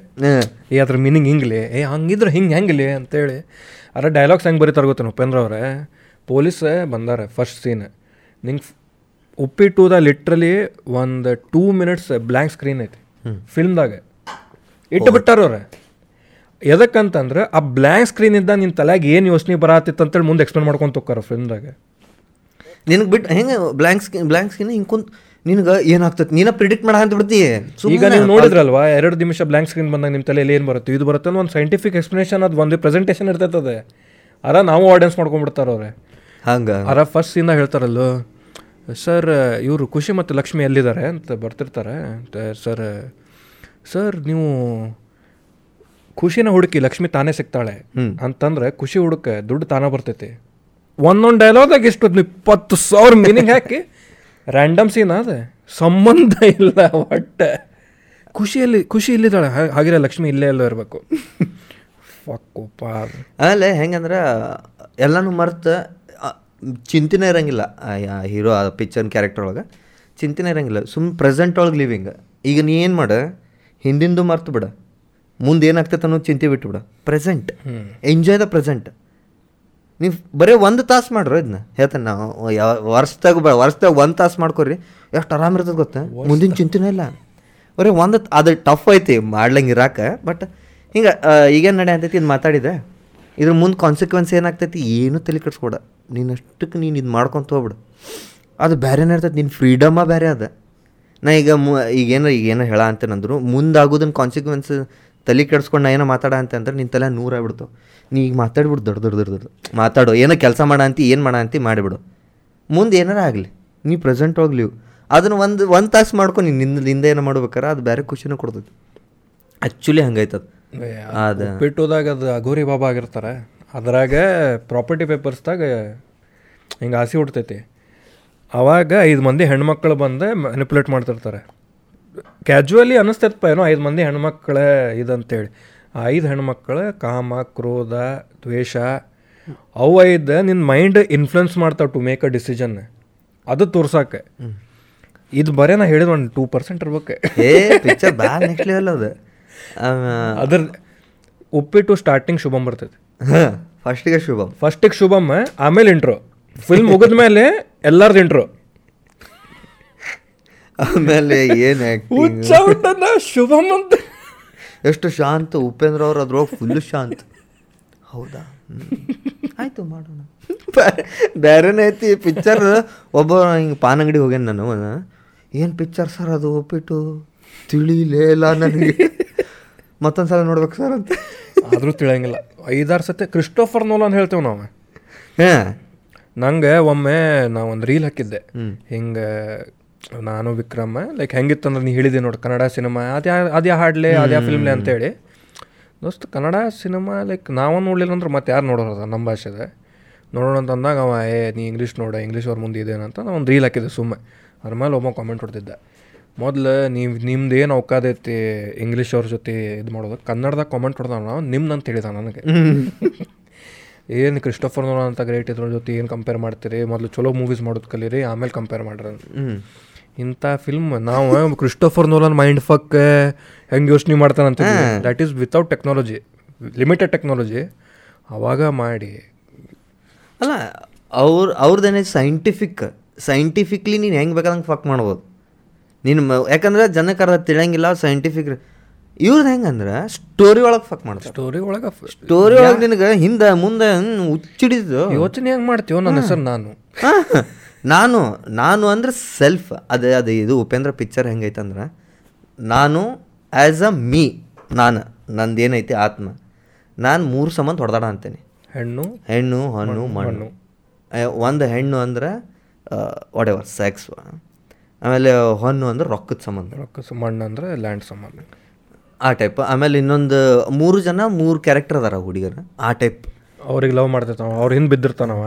ಏ ಅದ್ರ ಮೀನಿಂಗ್ ಹಿಂಗ್ಲಿ? ಏ ಹಂಗಿದ್ರೆ ಹಿಂಗೆ ಹೆಂಗಿಲಿ ಅಂತೇಳಿ. ಅದ್ರ ಡೈಲಾಗ್ಸ್ ಹೆಂಗೆ ಬರೀತಾರೆ ಗೊತ್ತೇನು ಉಪೇಂದ್ರ ಅವರೇ? ಪೊಲೀಸ್ ಬಂದಾರೆ ಫಸ್ಟ್ ಸೀನ್ ನಿಂಗೆ ಉಪ್ಪಿಟ್ಟುದ ಲಿಟ್ರಲಿ ಒಂದು ಟೂ ಮಿನಿಟ್ಸ್ ಬ್ಲ್ಯಾಂಕ್ ಸ್ಕ್ರೀನ್ ಐತಿ ಫಿಲ್ಮ್ದಾಗ ಇಟ್ಟು ಬಿಟ್ಟಾರವ್ರೆ ಎದಕ್ಕಂತಂದ್ರೆ ಆ ಬ್ಲ್ಯಾಂಕ್ ಸ್ಕ್ರೀನ್ ಇದ್ದಾಗ ನಿನ್ನ ತಲೆಗೆ ಏನು ಯೋಚನೆ ಬರತ್ತಿತ್ತು ಅಂತೇಳಿ ಮುಂದೆ ಎಕ್ಸ್ಪ್ಲೇನ್ ಮಾಡ್ಕೊಂತ ಹೋಗ್ತಾರ ಫಿಲ್ಮ್ದಾಗ ನಿನಗೆ ಬಿಟ್ಟು ಹೆಂಗೆ ಬ್ಲ್ಯಾಂಕ್ ಸ್ಕ್ರೀನ್ ಬ್ಲ್ಯಾಂಕ್ ಸ್ಕ್ರೀನ್ ಹಿಂಗೆ ಕುಂತ ನಿನಗೆ ಏನಾಗ್ತೈತಿ? ನೀನ ಪ್ರಿಡಿಕ್ಟ್ ಮಾಡ ಅಂತ ಬಿಡ್ತಿ. ಈಗ ನೀವು ನೋಡಿದ್ರಲ್ವಾ ಎರಡು ನಿಮಿಷ ಬ್ಲ್ಯಾಂಕ್ ಸ್ಕ್ರೀನ್ ಬಂದಾಗ ನಿಮ್ಮ ತಲೆಯಲ್ಲಿ ಏನು ಬರುತ್ತೆ? ಇದು ಬರುತ್ತೆ ಒಂದು ಸೈಂಟಿಫಿಕ್ ಎಕ್ಸ್ಪ್ಲನೇಷನ್ ಅದು ಒಂದು ಪ್ರೆಸೆಂಟೇಷನ್ ಇರ್ತೈತದೆ. ಅರ ನಾವು ಆಡಿಯನ್ಸ್ ಮಾಡ್ಕೊಂಡ್ಬಿಡ್ತಾರವ್ರೆ ಹಂಗೆ. ಅರ ಫಸ್ಟ್ ಸೀನ ಹೇಳ್ತಾರಲ್ಲೋ ಸರ್ ಇವರು ಖುಷಿ ಮತ್ತು ಲಕ್ಷ್ಮಿ ಎಲ್ಲಿದ್ದಾರೆ ಅಂತ ಬರ್ತಿರ್ತಾರೆ. ಅಂತ ಸರ್ ಸರ್ ನೀವು ಖುಷಿನ ಹುಡುಕಿ ಲಕ್ಷ್ಮಿ ತಾನೇ ಸಿಗ್ತಾಳೆ ಅಂತಂದ್ರೆ ಖುಷಿ ಹುಡುಕ ದುಡ್ಡು ತಾನೇ ಬರ್ತೈತಿ. ಒಂದೊಂದು ಡೈಲಾಗ್ದಾಗ ಎಷ್ಟು ಒಂದು ಇಪ್ಪತ್ತು ಸಾವಿರ ಮೀನಿಂಗ್ ಹಾಕಿ ರ್ಯಾಂಡಮ್ ಸೀನ್ ಅದೇ. ಸಂಬಂಧ ಇಲ್ಲ ಒಟ್ಟೆ ಖುಷಿಯಲ್ಲಿ ಖುಷಿ ಇಲ್ಲಿದ್ದಾಳೆ. ಹಾಗಿರ ಲಕ್ಷ್ಮಿ ಇಲ್ಲೇ ಎಲ್ಲೋ ಇರಬೇಕು. ಆಮೇಲೆ ಹೆಂಗಂದ್ರೆ ಎಲ್ಲನೂ ಮರ್ತು ಚಿಂತೆನೇ ಇರಂಗಿಲ್ಲ. ಹೀರೋ ಆ ಪಿಕ್ಚರ್ ಕ್ಯಾರೆಕ್ಟರ್ ಒಳಗೆ ಚಿಂತೆನೇ ಇರಂಗಿಲ್ಲ. ಸುಮ್ಮನೆ ಪ್ರೆಸೆಂಟ್ ಒಳಗೆ ಲಿವಿಂಗ್ ಈಗ ನೀ ಏನು ಮಾಡ? ಹಿಂದಿಂದು ಮರ್ತು ಬಿಡ. ಮುಂದೆ ಏನಾಗ್ತೈತೆ ಅನ್ನೋದು ಚಿಂತೆ ಬಿಟ್ಟು ಪ್ರೆಸೆಂಟ್ ಎಂಜಾಯ್ ದ ಪ್ರೆಸೆಂಟ್ ನೀವು ಬರೀ ಒಂದು ತಾಸು ಮಾಡ್ರಿ ಇದನ್ನ ಹೇಳ್ತಾನೆ ನಾವು ಯಾವ ವರ್ಷದಾಗ ಬ ವರ್ಷದಾಗ ಒಂದು ತಾಸು ಮಾಡ್ಕೊರಿ. ಎಷ್ಟು ಆರಾಮ ಇರ್ತದೆ ಗೊತ್ತಾ? ಮುಂದಿನ ಚಿಂತೆನೇ ಇಲ್ಲ. ಬರೀ ಒಂದು ಅದು ಟಫ್ ಐತಿ ಮಾಡ್ಲಂಗೆ ಇರಾಕ. ಬಟ್ ಹಿಂಗೆ ಈಗೇನು ನಡೆ ಅಂತೈತಿ ಇದು ಮಾತಾಡಿದೆ. ಇದ್ರ ಮುಂದೆ ಕಾನ್ಸಿಕ್ವೆನ್ಸ್ ಏನಾಗ್ತೈತಿ ಏನು ತಲೆ ಕೆಡ್ಸ್ಕೊಡ ನೀನು ಅಷ್ಟಕ್ಕೆ ನೀನು ಇದು ಮಾಡ್ಕೊಂತ ಹೋಗ್ಬಿಡು. ಅದು ಬೇರೆನೇ ಇರ್ತೈತೆ ನಿನ್ನ ಫ್ರೀಡಮ ಬೇರೆ ಅದ. ನಾ ಈಗ ಮು ಈಗೇನೋ ಈಗೇನೋ ಹೇಳ ಅಂತೇನಂದ್ರು ಮುಂದಾಗೋದನ್ನ ಕಾನ್ಸಿಕ್ವೆನ್ಸ್ ತಲೆ ಕೆಡ್ಸ್ಕೊಂಡು ನಾ ಏನೋ ಮಾತಾಡ ಅಂತ ಅಂದ್ರೆ ನಿನ್ನ ತಲೆ ನೂರಾಗ್ಬಿಡ್ತಾವೆ ನೀ ಈಗ ಮಾತಾಡ್ಬಿಡು ದೊಡ್ಡ ದೊಡ್ಡ ದೊಡ್ಡ ದೊಡ್ಡ. ಮಾತಾಡು ಏನೋ ಕೆಲಸ ಮಾಡ ಅಂತ ಏನು ಮಾಡ ಅಂತ ಮಾಡಿಬಿಡು. ಮುಂದೆ ಏನಾರ ಆಗಲಿ ನೀ ಪ್ರೆಸೆಂಟ್ ಹೋಗ್ಲಿ ಅದನ್ನು ಒಂದು ಒಂದು ತಾಸು ಮಾಡ್ಕೊ ನೀನು ನಿಂದ ನಿಂದ ಏನೋ ಮಾಡ್ಬೇಕಾರೆ ಅದು ಬೇರೆ ಖುಷಿನೂ ಕೊಡ್ತೈತಿ. ಆ್ಯಕ್ಚುಲಿ ಹಂಗೈತದ. ಬಿಟ್ಟು ಹೋದಾಗ ಅದು ಅಘೋರಿ ಬಾಬಾ ಆಗಿರ್ತಾರೆ. ಅದ್ರಾಗ ಪ್ರಾಪರ್ಟಿ ಪೇಪರ್ಸ್ದಾಗ ಹಿಂಗೆ ಆಸೆ ಹುಡ್ತೈತಿ ಅವಾಗ ಐದು ಮಂದಿ ಹೆಣ್ಮಕ್ಳು ಬಂದು ಮ್ಯಾನಿಪುಲೇಟ್ ಮಾಡ್ತಿರ್ತಾರೆ. ಕ್ಯಾಜುವಲಿ ಅನ್ನಿಸ್ತೈತಪ್ಪ ಏನೋ ಐದು ಮಂದಿ ಹೆಣ್ಮಕ್ಳ ಇದಂತೇಳಿ. ಆ ಐದು ಹೆಣ್ಮಕ್ಳು ಕಾಮ ಕ್ರೋಧ ದ್ವೇಷ ಅವು ಐದು ನಿನ್ನ ಮೈಂಡ್ ಇನ್ಫ್ಲುಯೆನ್ಸ್ ಮಾಡ್ತಾವೆ ಟು ಮೇಕ್ ಅ ಡಿಸಿಷನ್ ಅದು ತೋರ್ಸಾಕೆ. ಇದು ಬರೇ ನಾ ಹೇಳಿದ ಒಂದು ಟೂ ಪರ್ಸೆಂಟ್ ಇರ್ಬೇಕು. ಏ ಪಿಕ್ಚರ್ ಭಾಳ ನೆಕ್ಸ್ಟ್ ಲೆವೆಲ್ ಅದು. ಅದ್ರ ಉಪ್ಪಿಟ್ಟು ಸ್ಟಾರ್ಟಿಂಗ್ ಶುಭಂ ಬರ್ತೈತಿ. ಫಸ್ಟಿಗೆ ಶುಭಮ್ ಫಸ್ಟಿಗೆ ಶುಭಮ್ ಆಮೇಲೆ ಇಂಟ್ರೋ ಫಿಲ್ಮ್ ಮುಗಿದ ಮೇಲೆ ಎಲ್ಲಾರ್ದು ಇಂಟ್ರೋ ಆಮೇಲೆ ಏನು ಶುಭಮ್ ಅಂತ. ಎಷ್ಟು ಶಾಂತ ಉಪೇಂದ್ರ ಅವ್ರು ಅದ್ರೊಳಗೆ ಫುಲ್ ಶಾಂತ. ಹೌದಾ? ಆಯಿತು ಮಾಡೋಣ. ಬೇರೆನೇ ಐತಿ ಪಿಕ್ಚರ್ ಒಬ್ಬ ಹಿಂಗೆ ಪಾನ್ ಅಂಗಡಿ ಹೋಗ್ಯಾನ ನಾನು. ಏನು ಪಿಕ್ಚರ್ ಸರ್ ಅದು ಒಪ್ಪಿಟ್ಟು? ತಿಳಿಲೇ ಇಲ್ಲ ನನಗೆ. ಮತ್ತೊಂದು ಸಲ ನೋಡ್ಬೇಕು ಸರ್ ಅಂತ. ಆದರೂ ತಿಳಿಯಂಗಿಲ್ಲ. ಐದಾರು ಸತಿ ಕ್ರಿಸ್ಟೋಫರ್ ನೋಲನ್ ಹೇಳ್ತೇವೆ ನಾವು. ಹಾಂ. ನಂಗೆ ಒಮ್ಮೆ ನಾ ಒಂದು ರೀಲ್ ಹಾಕಿದ್ದೆ. ಹಿಂಗೆ ನಾನು ವಿಕ್ರಮ ಲೈಕ್ ಹೆಂಗಿತ್ತಂದ್ರೆ ನೀ ಹೇಳಿದೆ ನೋಡಿ ಕನ್ನಡ ಸಿನಿಮಾ ಅದ್ಯಾ ಅದ್ಯಾ ಹಾಡ್ಲೆ ಅದ್ಯಾ ಫಿಲ್ಮ್ಲೆ ಅಂತೇಳಿ. ದೋಸ್ತ್ ಕನ್ನಡ ಸಿನಿಮಾ ಲೈಕ್ ನಾವು ನೋಡಲಿಲ್ಲ ಅಂದ್ರೆ ಮತ್ತೆ ಯಾರು ನೋಡೋರದ ನಮ್ಮ ಭಾಷೆದ. ನೋಡೋಣ ಅಂತ ಅಂದಾಗ ಅವ ಏ ನೀ ಇಂಗ್ಲೀಷ್ ನೋಡ ಇಂಗ್ಲೀಷ್ ಅವ್ರ ಮುಂದೆ ಇದೇನಂತ ನಾನು ಒಂದು ರೀಲ್ ಹಾಕಿದ್ದೆ ಸುಮ್ಮನೆ. ಅದ್ರ ಮೇಲೆ ಒಬ್ಬ ಕಾಮೆಂಟ್ ಹೊಡ್ತಿದ್ದೆ. ಮೊದ್ಲು ನೀವು ನಿಮ್ದು ಏನು ಅವಕಾದೈತಿ ಇಂಗ್ಲೀಷ್ ಅವ್ರ ಜೊತೆ ಇದು ಮಾಡೋದು ಕನ್ನಡದಾಗ ಕಾಮೆಂಟ್ ಕೊಡ್ತಾನ ನಿಮ್ದು ಅಂತ ಹೇಳಿದ ನನಗೆ. ಏನು ಕ್ರಿಸ್ಟೋಫರ್ ನೋಲನ್ ಅಂತ ಗ್ರೇಟ್ ಇದ್ರ ಜೊತೆ ಏನು ಕಂಪೇರ್ ಮಾಡ್ತೀರಿ? ಮೊದಲು ಚಲೋ ಮೂವೀಸ್ ಮಾಡೋದು ಕಲೀರಿ ಆಮೇಲೆ ಕಂಪೇರ್ ಮಾಡ್ರಿ ಇಂಥ ಫಿಲ್ಮ್ ನಾವು ಕ್ರಿಸ್ಟೋಫರ್ ನೋಲನ್ ಮೈಂಡ್ ಫಕ್ ಹೆಂಗೆ ಯೋಚನೆ ಮಾಡ್ತಾನಂತ that is without technology limited technology ಅವಾಗ ಮಾಡಿ. ಅಲ್ಲ ಅವ್ರ ಅವ್ರದ್ದೇನೆ ಸೈಂಟಿಫಿಕ್ ಸೈಂಟಿಫಿಕ್ಲಿ ನೀನು ಹೆಂಗೆ ಬೇಕಾದಂಗೆ ಫಕ್ ಮಾಡ್ಬೋದು. ನೀನು ಮ- ಯಾಕಂದ್ರೆ ಜನಕ್ಕೆ ಅರ್ಧ ತಿಳಿಯಂಗಿಲ್ಲ ಸೈಂಟಿಫಿಕ್ ಇವ್ರದ್ದು ಹೆಂಗಂದ್ರೆ ಸ್ಟೋರಿ ಒಳಗೆ ಫಕ್ ಮಾಡ್ತಾರೆ. ಸ್ಟೋರಿ ಒಳಗೆ ಸ್ಟೋರಿ ಒಳಗೆ ನಿನಗೆ ಹಿಂದೆ ಮುಂದೆ ಹುಚ್ಚಿಡಿದು ಯೋಚನೆ ಹೆಂಗೆ ಮಾಡ್ತೀವೋ ನನ್ನ ಹೆಸರು ನಾನು. ನಾನು ನಾನು ಅಂದ್ರೆ ಸೆಲ್ಫ್ ಅದೇ ಅದು ಇದು ಉಪೇಂದ್ರ ಪಿಕ್ಚರ್ ಹೆಂಗೈತಂದ್ರೆ ನಾನು ಆ್ಯಸ್ ಅ ಮೀ ನಾನು ನಂದು ಏನೈತಿ ಆತ್ಮ. ನಾನು ಮೂರು ಸಂಬಂಧ ಹೊಡೆದಾಡ ಅಂತೇನೆ. ಹೆಣ್ಣು ಹೆಣ್ಣು ಹಣ್ಣು ಮಣ್ಣು ಒಂದು ಹೆಣ್ಣು ಅಂದ್ರೆ ಒಡೆವರ್ ಸೆಕ್ಸ್ ಆಮೇಲೆ ಹೊನ್ನು ಅಂದ್ರೆ ರೊಕ್ಕದ ಸಂಬಂಧ. ರೊಕ್ಕ ಮಣ್ಣು ಅಂದರೆ ಲ್ಯಾಂಡ್ ಸಂಬಂಧ. ಆ ಟೈಪ್ ಆಮೇಲೆ ಇನ್ನೊಂದು ಮೂರು ಜನ ಮೂರು ಕ್ಯಾರೆಕ್ಟರ್ ಅದಾರ ಹುಡುಗರು ಆ ಟೈಪ್ ಅವ್ರಿಗೆ ಲವ್ ಮಾಡ್ತಿರ್ತಾವ. ಅವ್ರ ಹಿಂದೆ ಬಿದ್ದಿರ್ತಾನವ.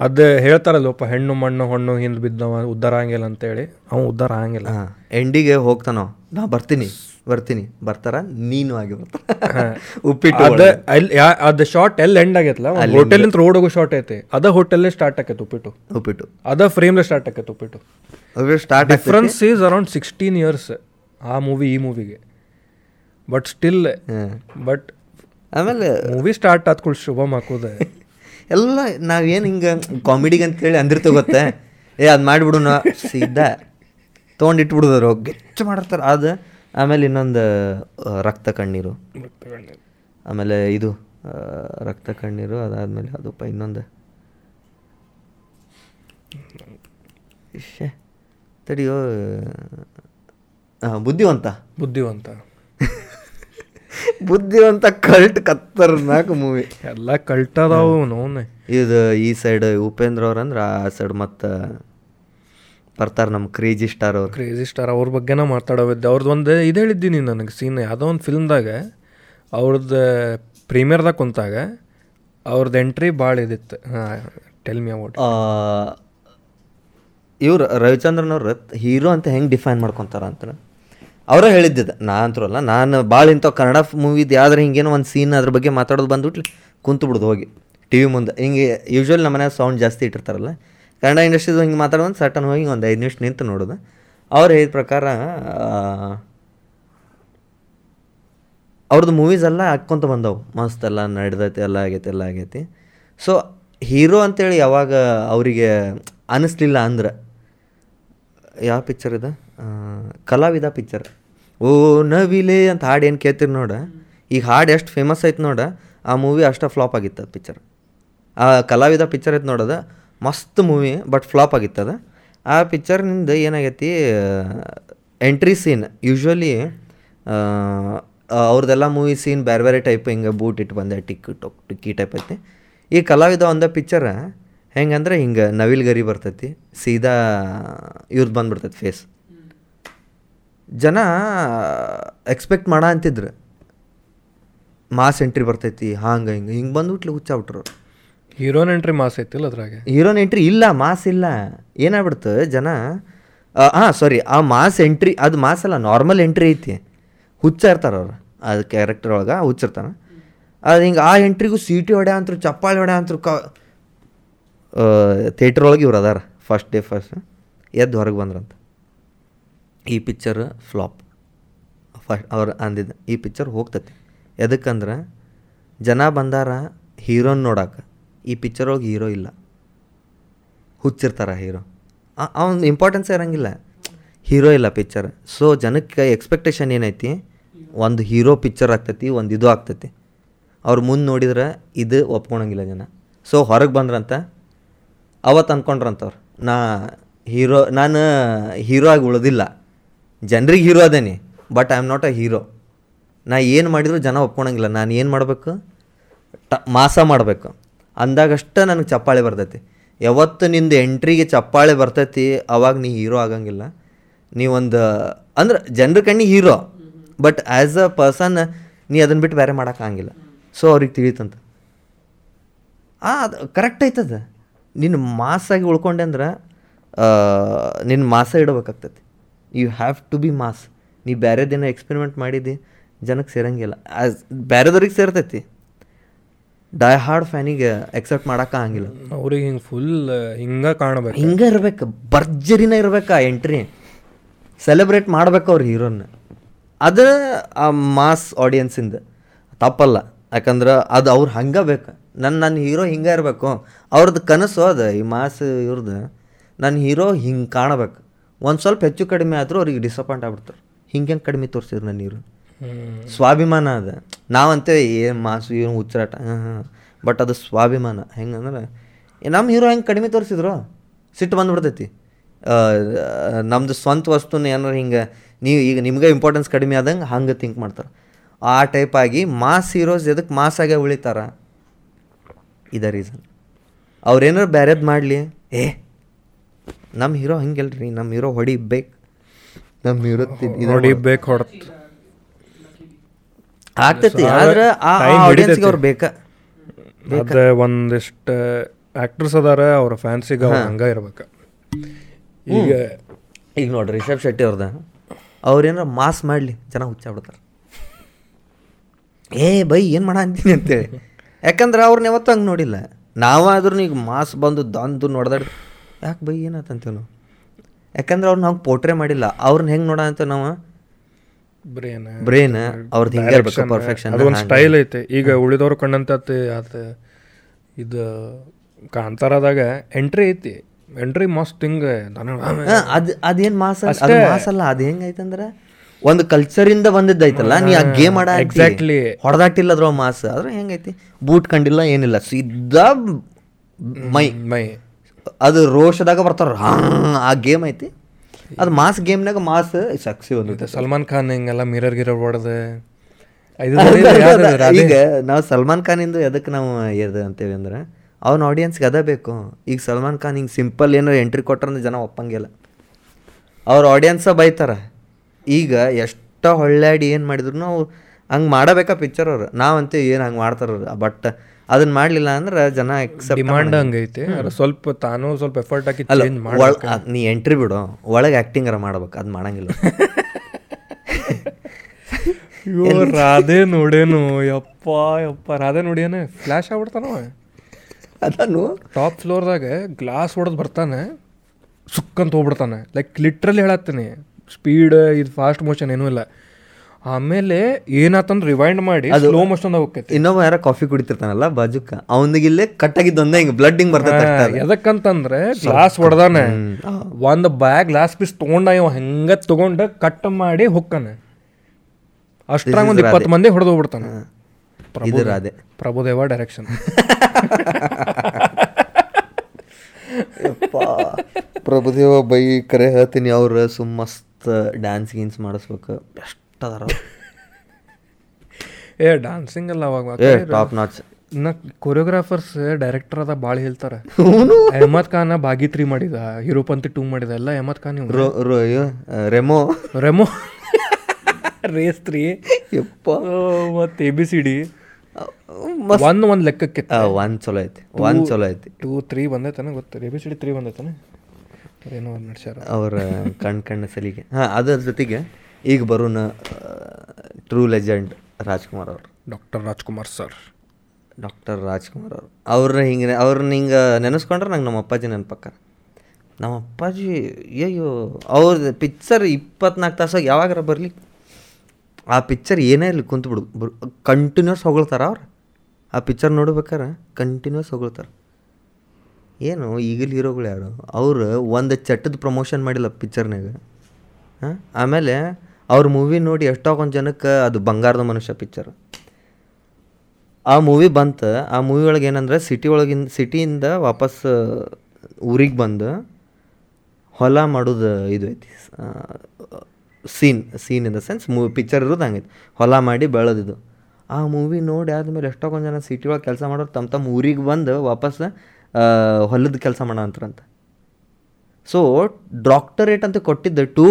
ಅದು ಹೇಳ್ತಾರಲ್ಲಪ್ಪ ಹೆಣ್ಣು ಮಣ್ಣು ಹೊಣ್ಣು ಹಿಂದೆ ಬಿದ್ದವ ಉದ್ದಾರ ಆಗಂಗಿಲ್ಲ ಅಂತೇಳಿ. ಅವ್ನು ಉದ್ದಾರ ಆಗಂಗಿಲ್ಲ ಹಾಂ ಎಂಡಿಗೆ ಹೋಗ್ತಾನೋ ನಾ ಬರ್ತೀನಿ. ಬರ್ತೀನಿ. ಬರ್ತಾರ? ನೀನು ಆಗಿ ಬರ್ತಾರ. ಉಪ್ಪಿಟ್ಟು ಅದ ಅಲ್ಲಿ ಯಾ ಅದ ಶಾರ್ಟ್ ಎಲ್ಲಿ ಎಂಡ್ ಆಗೈತಲ್ಲ ಹೋಟೆಲ್ ಅಂತ ರೋಡ್ ಹೋಗೋ ಶಾರ್ಟ್ ಐತಿ. ಅದ ಹೋಟೆಲ್ ಸ್ಟಾರ್ಟ್ ಆಕೈತೆ ಉಪ್ಪಿಟ್ಟು. ಉಪ್ಪಿಟ್ಟು. ಅದ ಫ್ರೇಮ್ಲೆ ಸ್ಟಾರ್ಟ್ ಆಕೈತೆ ಉಪ್ಪಿಟ್ಟು. Start difference is around sixteen years ಆ ಮೂವಿ ಈ ಮೂವಿಗೆ ಬಟ್ ಸ್ಟಿಲ್ ಬಟ್ ಆಮೇಲೆ ಮೂವಿ ಸ್ಟಾರ್ಟ್ ಆದ್ಕೂಡ್ ಶುಭಮ್ ಹಾಕೋದೆ. ಎಲ್ಲ ನಾವೇನು ಹಿಂಗೆ ಕಾಮಿಡಿಗೆ ಅಂತ ಕೇಳಿ ಅಂದಿರ್ತೀವಿ ಗೊತ್ತೇ? ಏ ಅದು ಮಾಡಿಬಿಡೋಣ ಸೀದಾ. ತೊಗೊಂಡು ಇಟ್ಬಿಡುದ್ರು ಗೆಚ್ಚ ಮಾಡಿರ್ತಾರೆ ಅದು ಆಮೇಲೆ ಇನ್ನೊಂದು ರಕ್ತ ಕಣ್ಣೀರು. ಆಮೇಲೆ ಇದು ರಕ್ತ ಕಣ್ಣೀರು ಅದಾದಮೇಲೆ ಅದಪ್ಪ ಇನ್ನೊಂದು. ತಡಿಯೋ ಹಾಂ ಬುದ್ಧಿವಂತ. ಬುದ್ಧಿವಂತ. ಬುದ್ಧಿವಂತ ಕಲ್ಟ್ ಕತ್ತರ್ನಾಕ್ ಮೂವಿ. ಎಲ್ಲ ಕಲ್ಟದಾವು ನೋನೆ ಇದು ಈ ಸೈಡ್ ಉಪೇಂದ್ರ ಅವ್ರಂದ್ರೆ ಆ ಸೈಡ್ ಮತ್ತು ಬರ್ತಾರೆ ನಮ್ಮ ಕ್ರೇಜಿ ಸ್ಟಾರ್ ಅವ್ರು. ಕ್ರೇಜಿ ಸ್ಟಾರ್ ಅವ್ರ ಬಗ್ಗೆನ ಮಾತಾಡೋವಿದ್ದೆ ಅವ್ರದ್ದು ಒಂದು ಇದು ಹೇಳಿದ್ದೀನಿ ನನಗೆ ಸೀನ್ ಯಾವುದೋ ಒಂದು ಫಿಲ್ಮ್ದಾಗ ಅವ್ರದ್ದು ಪ್ರೀಮಿಯರ್ದಾಗ ಕುಂತಾಗ ಅವ್ರದ್ದು ಎಂಟ್ರಿ ಭಾಳ ಇದಿತ್ತು. ಹಾಂ ಟೆಲ್ ಮಿ ಅಬೌಟ್ ಇವ್ರು ರವಿಚಂದ್ರನ್ ಅವ್ರು ಹೀರೋ ಅಂತ ಹೆಂಗೆ ಡಿಫೈನ್ ಮಾಡ್ಕೊತಾರ ಅಂತ. ಅವರೇ ಹೇಳಿದ್ದಿದ್ದೆ ನಾ ಅಂತೂ ಅಲ್ಲ ನಾನು ಭಾಳ ಇಂಥವು ಕನ್ನಡ ಮೂವಿದು ಯಾವ್ದಾರು ಹಿಂಗೇನೋ ಒಂದು ಸೀನ್ ಅದ್ರ ಬಗ್ಗೆ ಮಾತಾಡೋದು ಬಂದ್ಬಿಟ್ಲಿ ಕುಂತು ಬಿಡೋದು ಹೋಗಿ. ಟಿ ವಿ ಮುಂದೆ. ಹಿಂಗೆ ಯೂಶ್ವಲಿ ನಮ್ಮ ಮನ್ಯಾಗ ಸೌಂಡ್ ಜಾಸ್ತಿ ಇಟ್ಟಿರ್ತಾರಲ್ಲ ಕನ್ನಡ ಇಂಡಸ್ಟ್ರೀಸ್ ಹಿಂಗೆ ಮಾತಾಡೋದು ಸಟನ್ ಹೋಗಿ ಒಂದು ಐದು ನಿಮಿಷ ನಿಂತು ನೋಡೋದು. ಅವ್ರು ಹೇಳಿದ ಪ್ರಕಾರ ಅವ್ರದ್ದು ಮೂವೀಸ್ ಎಲ್ಲ ಹಾಕ್ಕೊಂತ ಬಂದವು. ಮಸ್ತ್ ಎಲ್ಲ ನಡೆದೈತಿ, ಎಲ್ಲ ಆಗೈತಿ ಎಲ್ಲ ಆಗೈತಿ. ಸೊ ಹೀರೋ ಅಂತೇಳಿ ಯಾವಾಗ ಅವರಿಗೆ ಅನ್ನಿಸ್ಲಿಲ್ಲ ಅಂದ್ರೆ, ಯಾವ ಪಿಕ್ಚರ್ ಇದೆ? ಕಲಾವಿದ ಪಿಕ್ಚರ್ ಓ, ನವಿಲೆ ಅಂತ ಹಾಡು ಏನು ಕೇಳ್ತೀರಿ ನೋಡ? ಈಗ ಹಾಡು ಎಷ್ಟು ಫೇಮಸ್ ಐತೆ ನೋಡ, ಆ ಮೂವಿ ಅಷ್ಟು ಫ್ಲಾಪ್ ಆಗಿತ್ತು ಪಿಕ್ಚರ್ ಆ ಕಲಾವಿದ ಪಿಕ್ಚರ್ ಐತೆ ನೋಡೋದ ಮಸ್ತ್ ಮೂವಿ ಬಟ್ ಫ್ಲಾಪ್ ಆಗಿತ್ತು ಅದು. ಆ ಪಿಕ್ಚರ್ನಿಂದ ಏನಾಗೈತಿ ಎಂಟ್ರಿ ಸೀನ್ ಯೂಶ್ವಲಿ ಅವ್ರದ್ದೆಲ್ಲ ಮೂವಿ ಸೀನ್ ಬೇರೆ ಬೇರೆ ಟೈಪ್ ಹಿಂಗೆ ಬೂಟ್ ಇಟ್ಟು ಬಂದೆ ಟಿಕ್ ಟೊಕ್ ಟಿಕ್ಕಿ ಟೈಪ್ ಐತಿ. ಈ ಕಲಾವಿದ ಒಂದ ಹೆಂಗೆ ಹೆಂಗಂದ್ರೆ ಹಿಂಗೆ ನವಿಲ್ ಗರಿ ಬರ್ತೈತಿ, ಸೀದಾ ಇವ್ರದ್ದು ಬಂದ್ಬಿಡ್ತೈತಿ ಫೇಸ್ ಜನ ಎಕ್ಸ್ಪೆಕ್ಟ್ ಮಾಡ ಅಂತಿದ್ರು. ಮಾಸ್ ಎಂಟ್ರಿ ಬರ್ತೈತಿ, ಹಾಂಗೆ ಹಿಂಗೆ ಹಿಂಗೆ ಬಂದ್ಬಿಟ್ಲಿ ಹುಚ್ಚಾಬಿಟ್ರು ಹೀರೋನ್ ಎಂಟ್ರಿ ಮಾಸ್ ಐತಿಲ್ಲ ಅದ್ರಾಗೆ? ಹೀರೋನ್ ಎಂಟ್ರಿ ಇಲ್ಲ ಮಾಸ್ ಇಲ್ಲ. ಏನಾಗ್ಬಿಡ್ತು ಜನ? ಹಾಂ ಸಾರಿ ಆ ಮಾಸ್ ಎಂಟ್ರಿ ಅದು ಮಾಸ್ ಅಲ್ಲ ನಾರ್ಮಲ್ ಎಂಟ್ರಿ ಐತಿ. ಹುಚ್ಚ ಇರ್ತಾರೆ ಅವ್ರು. ಅದು ಕ್ಯಾರೆಕ್ಟರ್ ಒಳಗೆ ಹುಚ್ಚಿರ್ತಾನೆ. ಅದು ಹಿಂಗೆ ಆ ಎಂಟ್ರಿಗೂ ಸೀಟಿ ಹೊಡೆ ಅಂತರು, ಚಪ್ಪಾಳಿ ಹೊಡೆ ಅಂತರು ಕ ಥಿಯೇಟ್ರ್ ಒಳಗೆ ಇವ್ರು ಅದಾರ. ಫಸ್ಟ್ ಡೇ ಫಸ್ಟ್ ಎದ್ದು ಹೊರಗೆ ಬಂದ್ರಂತ. ಈ ಪಿಕ್ಚರ್ ಫ್ಲಾಪ್ ಫಸ್ಟ್ ಅವ್ರು ಅಂದಿದ್ದ ಈ ಪಿಕ್ಚರ್ ಹೋಗ್ತೈತಿ. ಎದಕ್ಕಂದ್ರೆ ಜನ ಬಂದಾರ ಹೀರೋನ್ ನೋಡಕ್ಕೆ ಈ ಪಿಕ್ಚರ್ ಒಳಗೆ ಹೀರೋ ಇಲ್ಲ. ಹುಚ್ಚಿರ್ತಾರ ಹೀರೋ ಅವನ ಇಂಪಾರ್ಟೆನ್ಸ್ ಇರಂಗಿಲ್ಲ. ಹೀರೋ ಇಲ್ಲ ಪಿಕ್ಚರ್ ಸೊ ಜನಕ್ಕೆ ಎಕ್ಸ್ಪೆಕ್ಟೇಷನ್ ಏನೈತಿ? ಒಂದು ಹೀರೋ ಪಿಕ್ಚರ್ ಆಗ್ತೈತಿ, ಒಂದು ಇದು ಆಗ್ತೈತಿ. ಅವ್ರು ಮುಂದೆ ನೋಡಿದ್ರೆ ಇದು ಒಪ್ಕೊಳಂಗಿಲ್ಲ ಜನ. ಸೊ ಹೊರಗೆ ಬಂದ್ರಂತ ಅವತ್ತು ಅಂದ್ಕೊಂಡ್ರಂತವ್ರು ನಾ ಹೀರೋ ನಾನು ಹೀರೋ ಆಗಿ ಉಳಿದಿಲ್ಲ. ಜನರಿಗೆ hero ಅದೇನಿ but I am not a hero ನಾ ಏನು ಮಾಡಿದರೂ ಜನ ಒಪ್ಕೊಳಂಗಿಲ್ಲ. ನಾನು ಏನು ಮಾಡಬೇಕು? ಟ, ಮಾಸ ಮಾಡಬೇಕು. ಅಂದಾಗಷ್ಟೇ ನನಗೆ ಚಪ್ಪಾಳೆ ಬರ್ತೈತಿ. ಯಾವತ್ತು ನಿಂದು ಎಂಟ್ರಿಗೆ ಚಪ್ಪಾಳೆ ಬರ್ತೈತಿ, ಅವಾಗ ನೀ ಹೀರೋ ಆಗಂಗಿಲ್ಲ. ನೀವೊಂದು ಅಂದ್ರೆ ಜನರ ಕಣ್ಣಿಗೆ hero but as a person ನೀ ಅದನ್ನು ಬಿಟ್ಟು ಬೇರೆ ಮಾಡೋಕ್ಕಾಗಿಲ್ಲ ಸೊ ಅವ್ರಿಗೆ ತಿಳಿತಂತ. ಆ, ಅದು ಕರೆಕ್ಟ್ ಐತದ. ನಿನ್ನ ಮಾಸಾಗಿ ಉಳ್ಕೊಂಡೆ ಅಂದ್ರೆ ನಿನ್ನ ಮಾಸ ಇಡಬೇಕಾಗ್ತೈತಿ. You have to be mass. ನೀ ಬೇರೆದೇನೋ ಎಕ್ಸ್ಪೆರಿಮೆಂಟ್ ಮಾಡಿದ್ದು ಜನಕ್ಕೆ ಸೇರಂಗಿಲ್ಲ. ಆ್ಯಸ್ ಬೇರೆದವ್ರಿಗೆ ಸೇರ್ತೈತಿ. ಡೈ ಹಾರ್ಡ್ ಫ್ಯಾನಿಗೆ ಎಕ್ಸೆಪ್ಟ್ ಮಾಡೋಕ್ಕಾಗಿಲ್ಲ ಅವ್ರಿಗೆ ಹಿಂಗೆ ಫುಲ್ ಹಿಂಗೆ ಕಾಣಬೇಕು. ಹಿಂಗೆ ಇರ್ಬೇಕು ಭರ್ಜರಿನ ಇರ್ಬೇಕು ಆ ಎಂಟ್ರಿ ಸೆಲೆಬ್ರೇಟ್ ಮಾಡ್ಬೇಕು ಅವ್ರ ಹೀರೋನ ಅದು ಆ ಮಾಸ್ ಆಡಿಯನ್ಸಿಂದ ತಪ್ಪಲ್ಲ. ಯಾಕಂದ್ರೆ ಅದು ಅವ್ರು ಹಂಗೆ ಬೇಕು. ನನ್ನ ನನ್ನ ಹೀರೋ ಹಿಂಗೆ ಇರಬೇಕು. ಅವ್ರದ್ದು ಕನಸು ಅದು ಈ ಮಾಸ್ ಇವ್ರದ್ದು ನನ್ನ ಹೀರೋ ಹಿಂಗೆ ಕಾಣಬೇಕು. ಒಂದು ಸ್ವಲ್ಪ ಹೆಚ್ಚು ಕಡಿಮೆ ಆದರೂ ಅವ್ರಿಗೆ ಡಿಸಪಾಯಿಂಟ್ ಆಗ್ಬಿಡ್ತಾರೆ. ಹಿಂಗೆ ಹೆಂಗೆ ಕಡಿಮೆ ತೋರಿಸಿದ್ರು ನನ್ನ ಹೀರೋ ಸ್ವಾಭಿಮಾನ ಅದ. ನಾವಂತೆ ಏನು ಮಾಸು ಏನು ಹುಚ್ಚಾಟ ಹಾಂ ಹಾಂ. ಬಟ್ ಅದು ಸ್ವಾಭಿಮಾನ. ಹೆಂಗಂದ್ರೆ ನಮ್ಮ ಹೀರೋ ಹೆಂಗೆ ಕಡಿಮೆ ತೋರಿಸಿದ್ರು? ಸಿಟ್ಟು ಬಂದ್ಬಿಡ್ತೈತಿ. ನಮ್ಮದು ಸ್ವಂತ ವಸ್ತುನ ಏನಾರು ಹಿಂಗೆ ನೀವು ಈಗ ನಿಮಗೆ ಇಂಪಾರ್ಟೆನ್ಸ್ ಕಡಿಮೆ ಆದಂಗೆ ಹಂಗೆ ಥಿಂಕ್ ಮಾಡ್ತಾರೆ. ಆ ಟೈಪ್ ಆಗಿ ಮಾಸ್ ಹೀರೋಸ್ ಎದಕ್ಕೆ ಮಾಸ್ ಆಗೇ ಉಳಿತಾರ? ಇದ ರೀಸನ್ ಅವ್ರೇನಾರು ಬೇರೆದು ಮಾಡಲಿ? ಏ ನಮ್ಮ ಹೀರೋ ಹಂಗಿಲ್ರಿ ನಮ್ಮ ಹೀರೋ ಹೊಡಿಬೇಕು ನಮ್ಮ ಹೀರೋ ಹೊಡಿಬೇಕು ಹೊಡ್ತು. ಆಗ್ತೈತಿ ಆದ್ರೆ ಆ ಆಡಿಯನ್ಸ್ಗೆ. ಅವ್ರು ಬೇಕಾ? ಅದ ಒಂದಿಷ್ಟು ಆಕ್ಟರ್ಸ್ ಅದಾರ ಅವ್ರ ಫ್ಯಾನ್ಸಿಗೆ ಅವ್ರು ಹಂಗ ಇರ್ಬೇಕು. ಈಗ ಈಗ ನೋಡ್ರಿ ರಿಷಬ್ ಶೆಟ್ಟಿ ಅವ್ರದ. ಅವ್ರೇನಾರ ಮಾಸ್ ಮಾಡಲಿ ಜನ ಹುಚ್ಚಾಬಿಡ್ತಾರೆ ಏ ಬೈ ಏನು ಮಾಡ ಅಂತೀನಿ ಅಂತೇಳಿ. ಯಾಕಂದ್ರೆ ಅವ್ರನ್ನ ಯಾವತ್ತೂ ಹಂಗೆ ನೋಡಿಲ್ಲ. ನಾವಾದ್ರೂ ಈಗ ಮಾಸ್ ಬಂದು ದಂದು ನೋಡ್ದಾಡ್ ಯಾಕೆ ಬೈ ಏನಾತಂತೀವಿ ನಾವು? ಯಾಕಂದ್ರೆ ಅವ್ರನ್ನ ಹಂಗೆ ಪೋಟ್ರೆ ಮಾಡಿಲ್ಲ. ಅವ್ರನ್ನ ಹೆಂಗೆ ನೋಡ ಅಂತ ನಾವು ಬ್ರೇನ್ ಬ್ರೇನ್ ಅವ್ರದ್ದು ಹಿಂಗೆ ಇರ್ಬೇಕು ಪರ್ಫೆಕ್ಷನ್ ಅದೊಂದು ಸ್ಟೈಲ್ ಐತೆ. ಈಗ ಉಳಿದವ್ರು ಕಂಡಂತ ಅದು ಇದು ಕಾಂತಾರದಾಗ ಎಂಟ್ರಿ ಐತಿ. ಎಂಟ್ರಿ ಮಸ್ತ್ ಹಿಂಗೆ ಅದು ಅದೇನು ಮಾಸ್ ಅದು ಮಾಸ್ ಅಲ್ಲ ಅದು ಹೆಂಗೈತಂದ್ರೆ ಒಂದು ಕಲ್ಚರಿಂದ ಬಂದಿದ್ದೈತಲ್ಲ ನೀ ಆ ಗೇಮ್ ಆಡ ಎಕ್ಸಾಕ್ಟ್ಲಿ ಹೊಡೆದಾಟಿಲ್ಲ ಅದ್ರ ಮಾಸ್ ಆದ್ರೆ ಹೆಂಗೈತಿ ಬೂಟ್ ಕಂಡಿಲ್ಲ ಏನಿಲ್ಲ ಸಿದ್ದ ಮೈ. ಮೈ. ಅದು ರೋಷದಾಗ ಬರ್ತಾರ ಆ ಗೇಮ್ ಐತಿ. ಅದು ಮಾಸ್ ಗೇಮ್ನಾಗ ಮಾಸ್ ಸಕ್ಸಿ ಒಂದು ಸಲ್ಮಾನ್ ಖಾನ್ ಹಿಂಗೆಲ್ಲ ಮಿರರ್ ಗಿರರ್ ಹೊಡೆದ ಇದು ಈಗ ನಾವು ಸಲ್ಮಾನ್ ಖಾನಿಂದು ಎದಕ್ಕೆ ನಾವು ಇದು ಅಂತೇವಿ ಅಂದ್ರೆ ಅವ್ನ ಆಡಿಯನ್ಸ್ಗೆ ಅದ ಬೇಕು. ಈಗ ಸಲ್ಮಾನ್ ಖಾನ್ ಹಿಂಗೆ ಸಿಂಪಲ್ ಏನೋ ಎಂಟ್ರಿ ಕೊಟ್ರಂದ್ರೆ ಜನ ಒಪ್ಪಂಗಿಲ್ಲ. ಅವ್ರ ಆಡಿಯನ್ಸ ಬೈತಾರ. ಈಗ ಎಷ್ಟೋ ಹೊಳ್ಳಾಡಿ ಏನು ಮಾಡಿದ್ರು ನಾವು ಹಂಗೆ ಮಾಡಬೇಕಾ ಪಿಕ್ಚರ್ ಅವ್ರು? ನಾವಂತೂ ಏನು ಹಂಗೆ ಮಾಡ್ತಾರ ಬಟ್ ಅದನ್ನ ಮಾಡಲಿಲ್ಲ ಅಂದ್ರೆ ಜನ ಎಕ್ಸೆಪ್ಟ್ ಡಿಮಾಂಡ್ ಹಂಗೈತಿ. ಸ್ವಲ್ಪ ತಾನು ಸ್ವಲ್ಪ ಎಫರ್ಟ್ ಹಾಕಿ ನೀ ಎಂಟ್ರಿ ಬಿಡು. ಒಳಗೆ ಆ್ಯಕ್ಟಿಂಗ್ ಅರ ಮಾಡ್ಬೇಕು. ಅದು ಮಾಡಂಗಿಲ್ಲ. ರಾಧೆ ನೋಡೇನು. ಯಪ್ಪ ಯಪ್ಪ. ರಾಧೆ ನೋಡ್ಯಾನ ಫ್ಲ್ಯಾಶ್ ಆಗ್ಬಿಡ್ತಾನವ. ಅದನ್ನು ಟಾಪ್ ಫ್ಲೋರ್ದಾಗ ಗ್ಲಾಸ್ ಹೊಡೆದು ಬರ್ತಾನೆ. ಸುಕ್ಕಂತ ಹೋಗ್ಬಿಡ್ತಾನೆ. ಲೈಕ್ ಲಿಟ್ರಲಿ ಹೇಳತ್ತೀನಿ. ಸ್ಪೀಡ್ ಇದು ಫಾಸ್ಟ್ ಮೋಷನ್ ಏನೂ ಇಲ್ಲ. ಆಮೇಲೆ ಏನಾತಂದ್ ರಿವೈಂಡ್ ಮಾಡಿ ಸ್ಲೋ ಮೋಷನ್ ಹೋಗ್ತೈತಿ. ಇನ್ನೊಬ್ಬ ಯಾರ ಕಾಫಿ ಕುಡಿತಿರ್ತಾನಲ್ಲ ಬಾಜುಕ ಅವನಿಗೆ ಇಲ್ಲೇ ಒಂದೇ ಹಿಂಗೆ ಬ್ಲಡ್ ಹಿಂಗ್ ಬರ್ತೈತೆ ಅದು. ಎದಕ್ಕಂತಂದ್ರೆ ಗ್ಲಾಸ್ ಹೊಡೆದಾನೆ. ಒಂದು ಬ್ಯಾಗ್ ಗ್ಲಾಸ್ ಪೀಸ್ ತೊಗೊಂಡ ಇವ ಹೆಂಗ ತಗೊಂಡ ಕಟ್ ಮಾಡಿ ಹೊಕ್ಕಾನೆ. ಅಷ್ಟ್ರಾಗ ಒಂದು ಇಪ್ಪತ್ತು ಮಂದಿ ಹೊಡೆದು ಹೋಗ್ಬಿಡ್ತಾನೆ. ರಾಧೆ. ಪ್ರಭುದೇವ ಡೈರೆಕ್ಷನ್ ಪ್ರಭುದೇವ ಬೈ ಕರೆ ಹೇಳ್ತೀನಿ ಅವ್ರು ಸುಮ್ಮ ಮಸ್ತ್ ಡ್ಯಾನ್ಸ್ ಗೀನ್ಸ್ ಮಾಡಿಸ್ಬೇಕು. ಬೆಸ್ಟ್. ಅದಾರ. ಏ ಡಾನ್ಸಿಂಗ್ ಅಲ್ಲ ಅವಾಗ. ಟಾಪ್ ನಾಚ್ ಇನ್ನ ಕೊರಿಯೋಗ್ರಾಫರ್ಸ್ ಡೈರೆಕ್ಟರ್ ಅದ ಭಾಳ ಹೇಳ್ತಾರೆ. ಅಹಮದ್ ಖಾನ್ ತ್ರೀ ಮಾಡಿದ ಹೀರೋಪಂತಿ ಟೂ ಮಾಡಿದ ಎಲ್ಲ ಅಹಮದ್ ಖಾನ್ ರೆಮೋ. ರೆಮೋ. ರೇಸ್ ತ್ರೀ ಯಪ್ಪ. ಮತ್ತೆ ಎ ಬಿ ಸಿ ಡಿ ಒಂದು ಒಂದು ಲೆಕ್ಕಕ್ಕೆ. ಒನ್ ಒಂದ್ ಚಲೋ ಐತಿ. ಒಂದ್ ಚಲೋ ಐತಿ. ಟೂ ತ್ರೀ ಬಂದೈತಾನೆ ಗೊತ್ತು. A B C D three ಬಂದೈತಾನೆ. ಏನೋ ಒಂದು ನಡ್ಸ್ಯಾರ. ಅವ್ರ ಕಣ್ ಕಣ್ಣ ಸಲಿಗೆ. ಹಾಂ ಅದ್ರ ಜೊತೆಗೆ ಈಗ ಬರೋಣ ಟ್ರೂ ಲೆಜೆಂಡ್ ರಾಜ್ಕುಮಾರ್ ಅವರು. Doctor Rajkumar sir doctor Rajkumar ಅವರು. ಅವ್ರನ್ನ ಹಿಂಗೆ ಅವ್ರನ್ನ ಹಿಂಗೆ ನೆನೆಸ್ಕೊಂಡ್ರೆ ನಂಗೆ ನಮ್ಮ ಅಪ್ಪಾಜಿ ನೆನಪಕ್ಕ. ನಮ್ಮ ಅಪ್ಪಾಜಿ ಅಯ್ಯೋ ಅವ್ರದ್ದು ಪಿಕ್ಚರ್ ಇಪ್ಪತ್ನಾಲ್ಕು ತಾಸಾಗ ಯಾವಾಗಾರ ಬರಲಿ? ಆ ಪಿಕ್ಚರ್ ಏನೇ ಇರಲಿ ಕುಂತ್ಬಿಡು ಕಂಟಿನ್ಯೂಸ್ ಹೊಗಳ್ತಾರ ಅವ್ರು. ಆ ಪಿಕ್ಚರ್ ನೋಡ್ಬೇಕಾರೆ ಕಂಟಿನ್ಯೂಸ್ ಹೊಗಳ್ತಾರೆ. ಏನು ಈಗಲ್ಲಿ ಹೀರೋಗಳು ಯಾರು? ಅವರು ಒಂದು ಚಟ್ಟದ ಪ್ರಮೋಷನ್ ಮಾಡಿಲ್ಲ ಪಿಕ್ಚರ್ನಾಗ ಹಾಂ? ಆಮೇಲೆ ಅವ್ರ ಮೂವಿ ನೋಡಿ ಎಷ್ಟೋ ಒಂದು ಜನಕ್ಕೆ ಅದು ಬಂಗಾರದ ಮನುಷ್ಯ ಪಿಕ್ಚರ್ ಆ ಮೂವಿ ಬಂತು, ಆ ಮೂವಿ ಒಳಗೆ ಏನಂದ್ರೆ ಸಿಟಿ ಒಳಗಿನ ಸಿಟಿಯಿಂದ ವಾಪಸ್ ಊರಿಗೆ ಬಂದು ಹೊಲ ಮಾಡೋದು ಇದು ಐತಿ scene scene in the sense movie picture ಇರೋದು ಹಂಗೈತಿ ಹೊಲ ಮಾಡಿ ಬೆಳೆದಿದ್ದು ಆ ಮೂವಿ ನೋಡಿ ಆದಮೇಲೆ ಒಂದು ಜನ ಸಿಟಿ ಒಳಗೆ ಕೆಲಸ ಮಾಡೋರು ತಮ್ಮ ತಮ್ಮ ಊರಿಗೆ ಬಂದು ವಾಪಸ್ ಹೊಲದ ಕೆಲಸ ಮಾಡೋ ಅಂತಾರಂತ ಸೊ ಡಾಕ್ಟರೇಟ್ ಅಂತ ಕೊಟ್ಟಿದ್ದ ಟೂ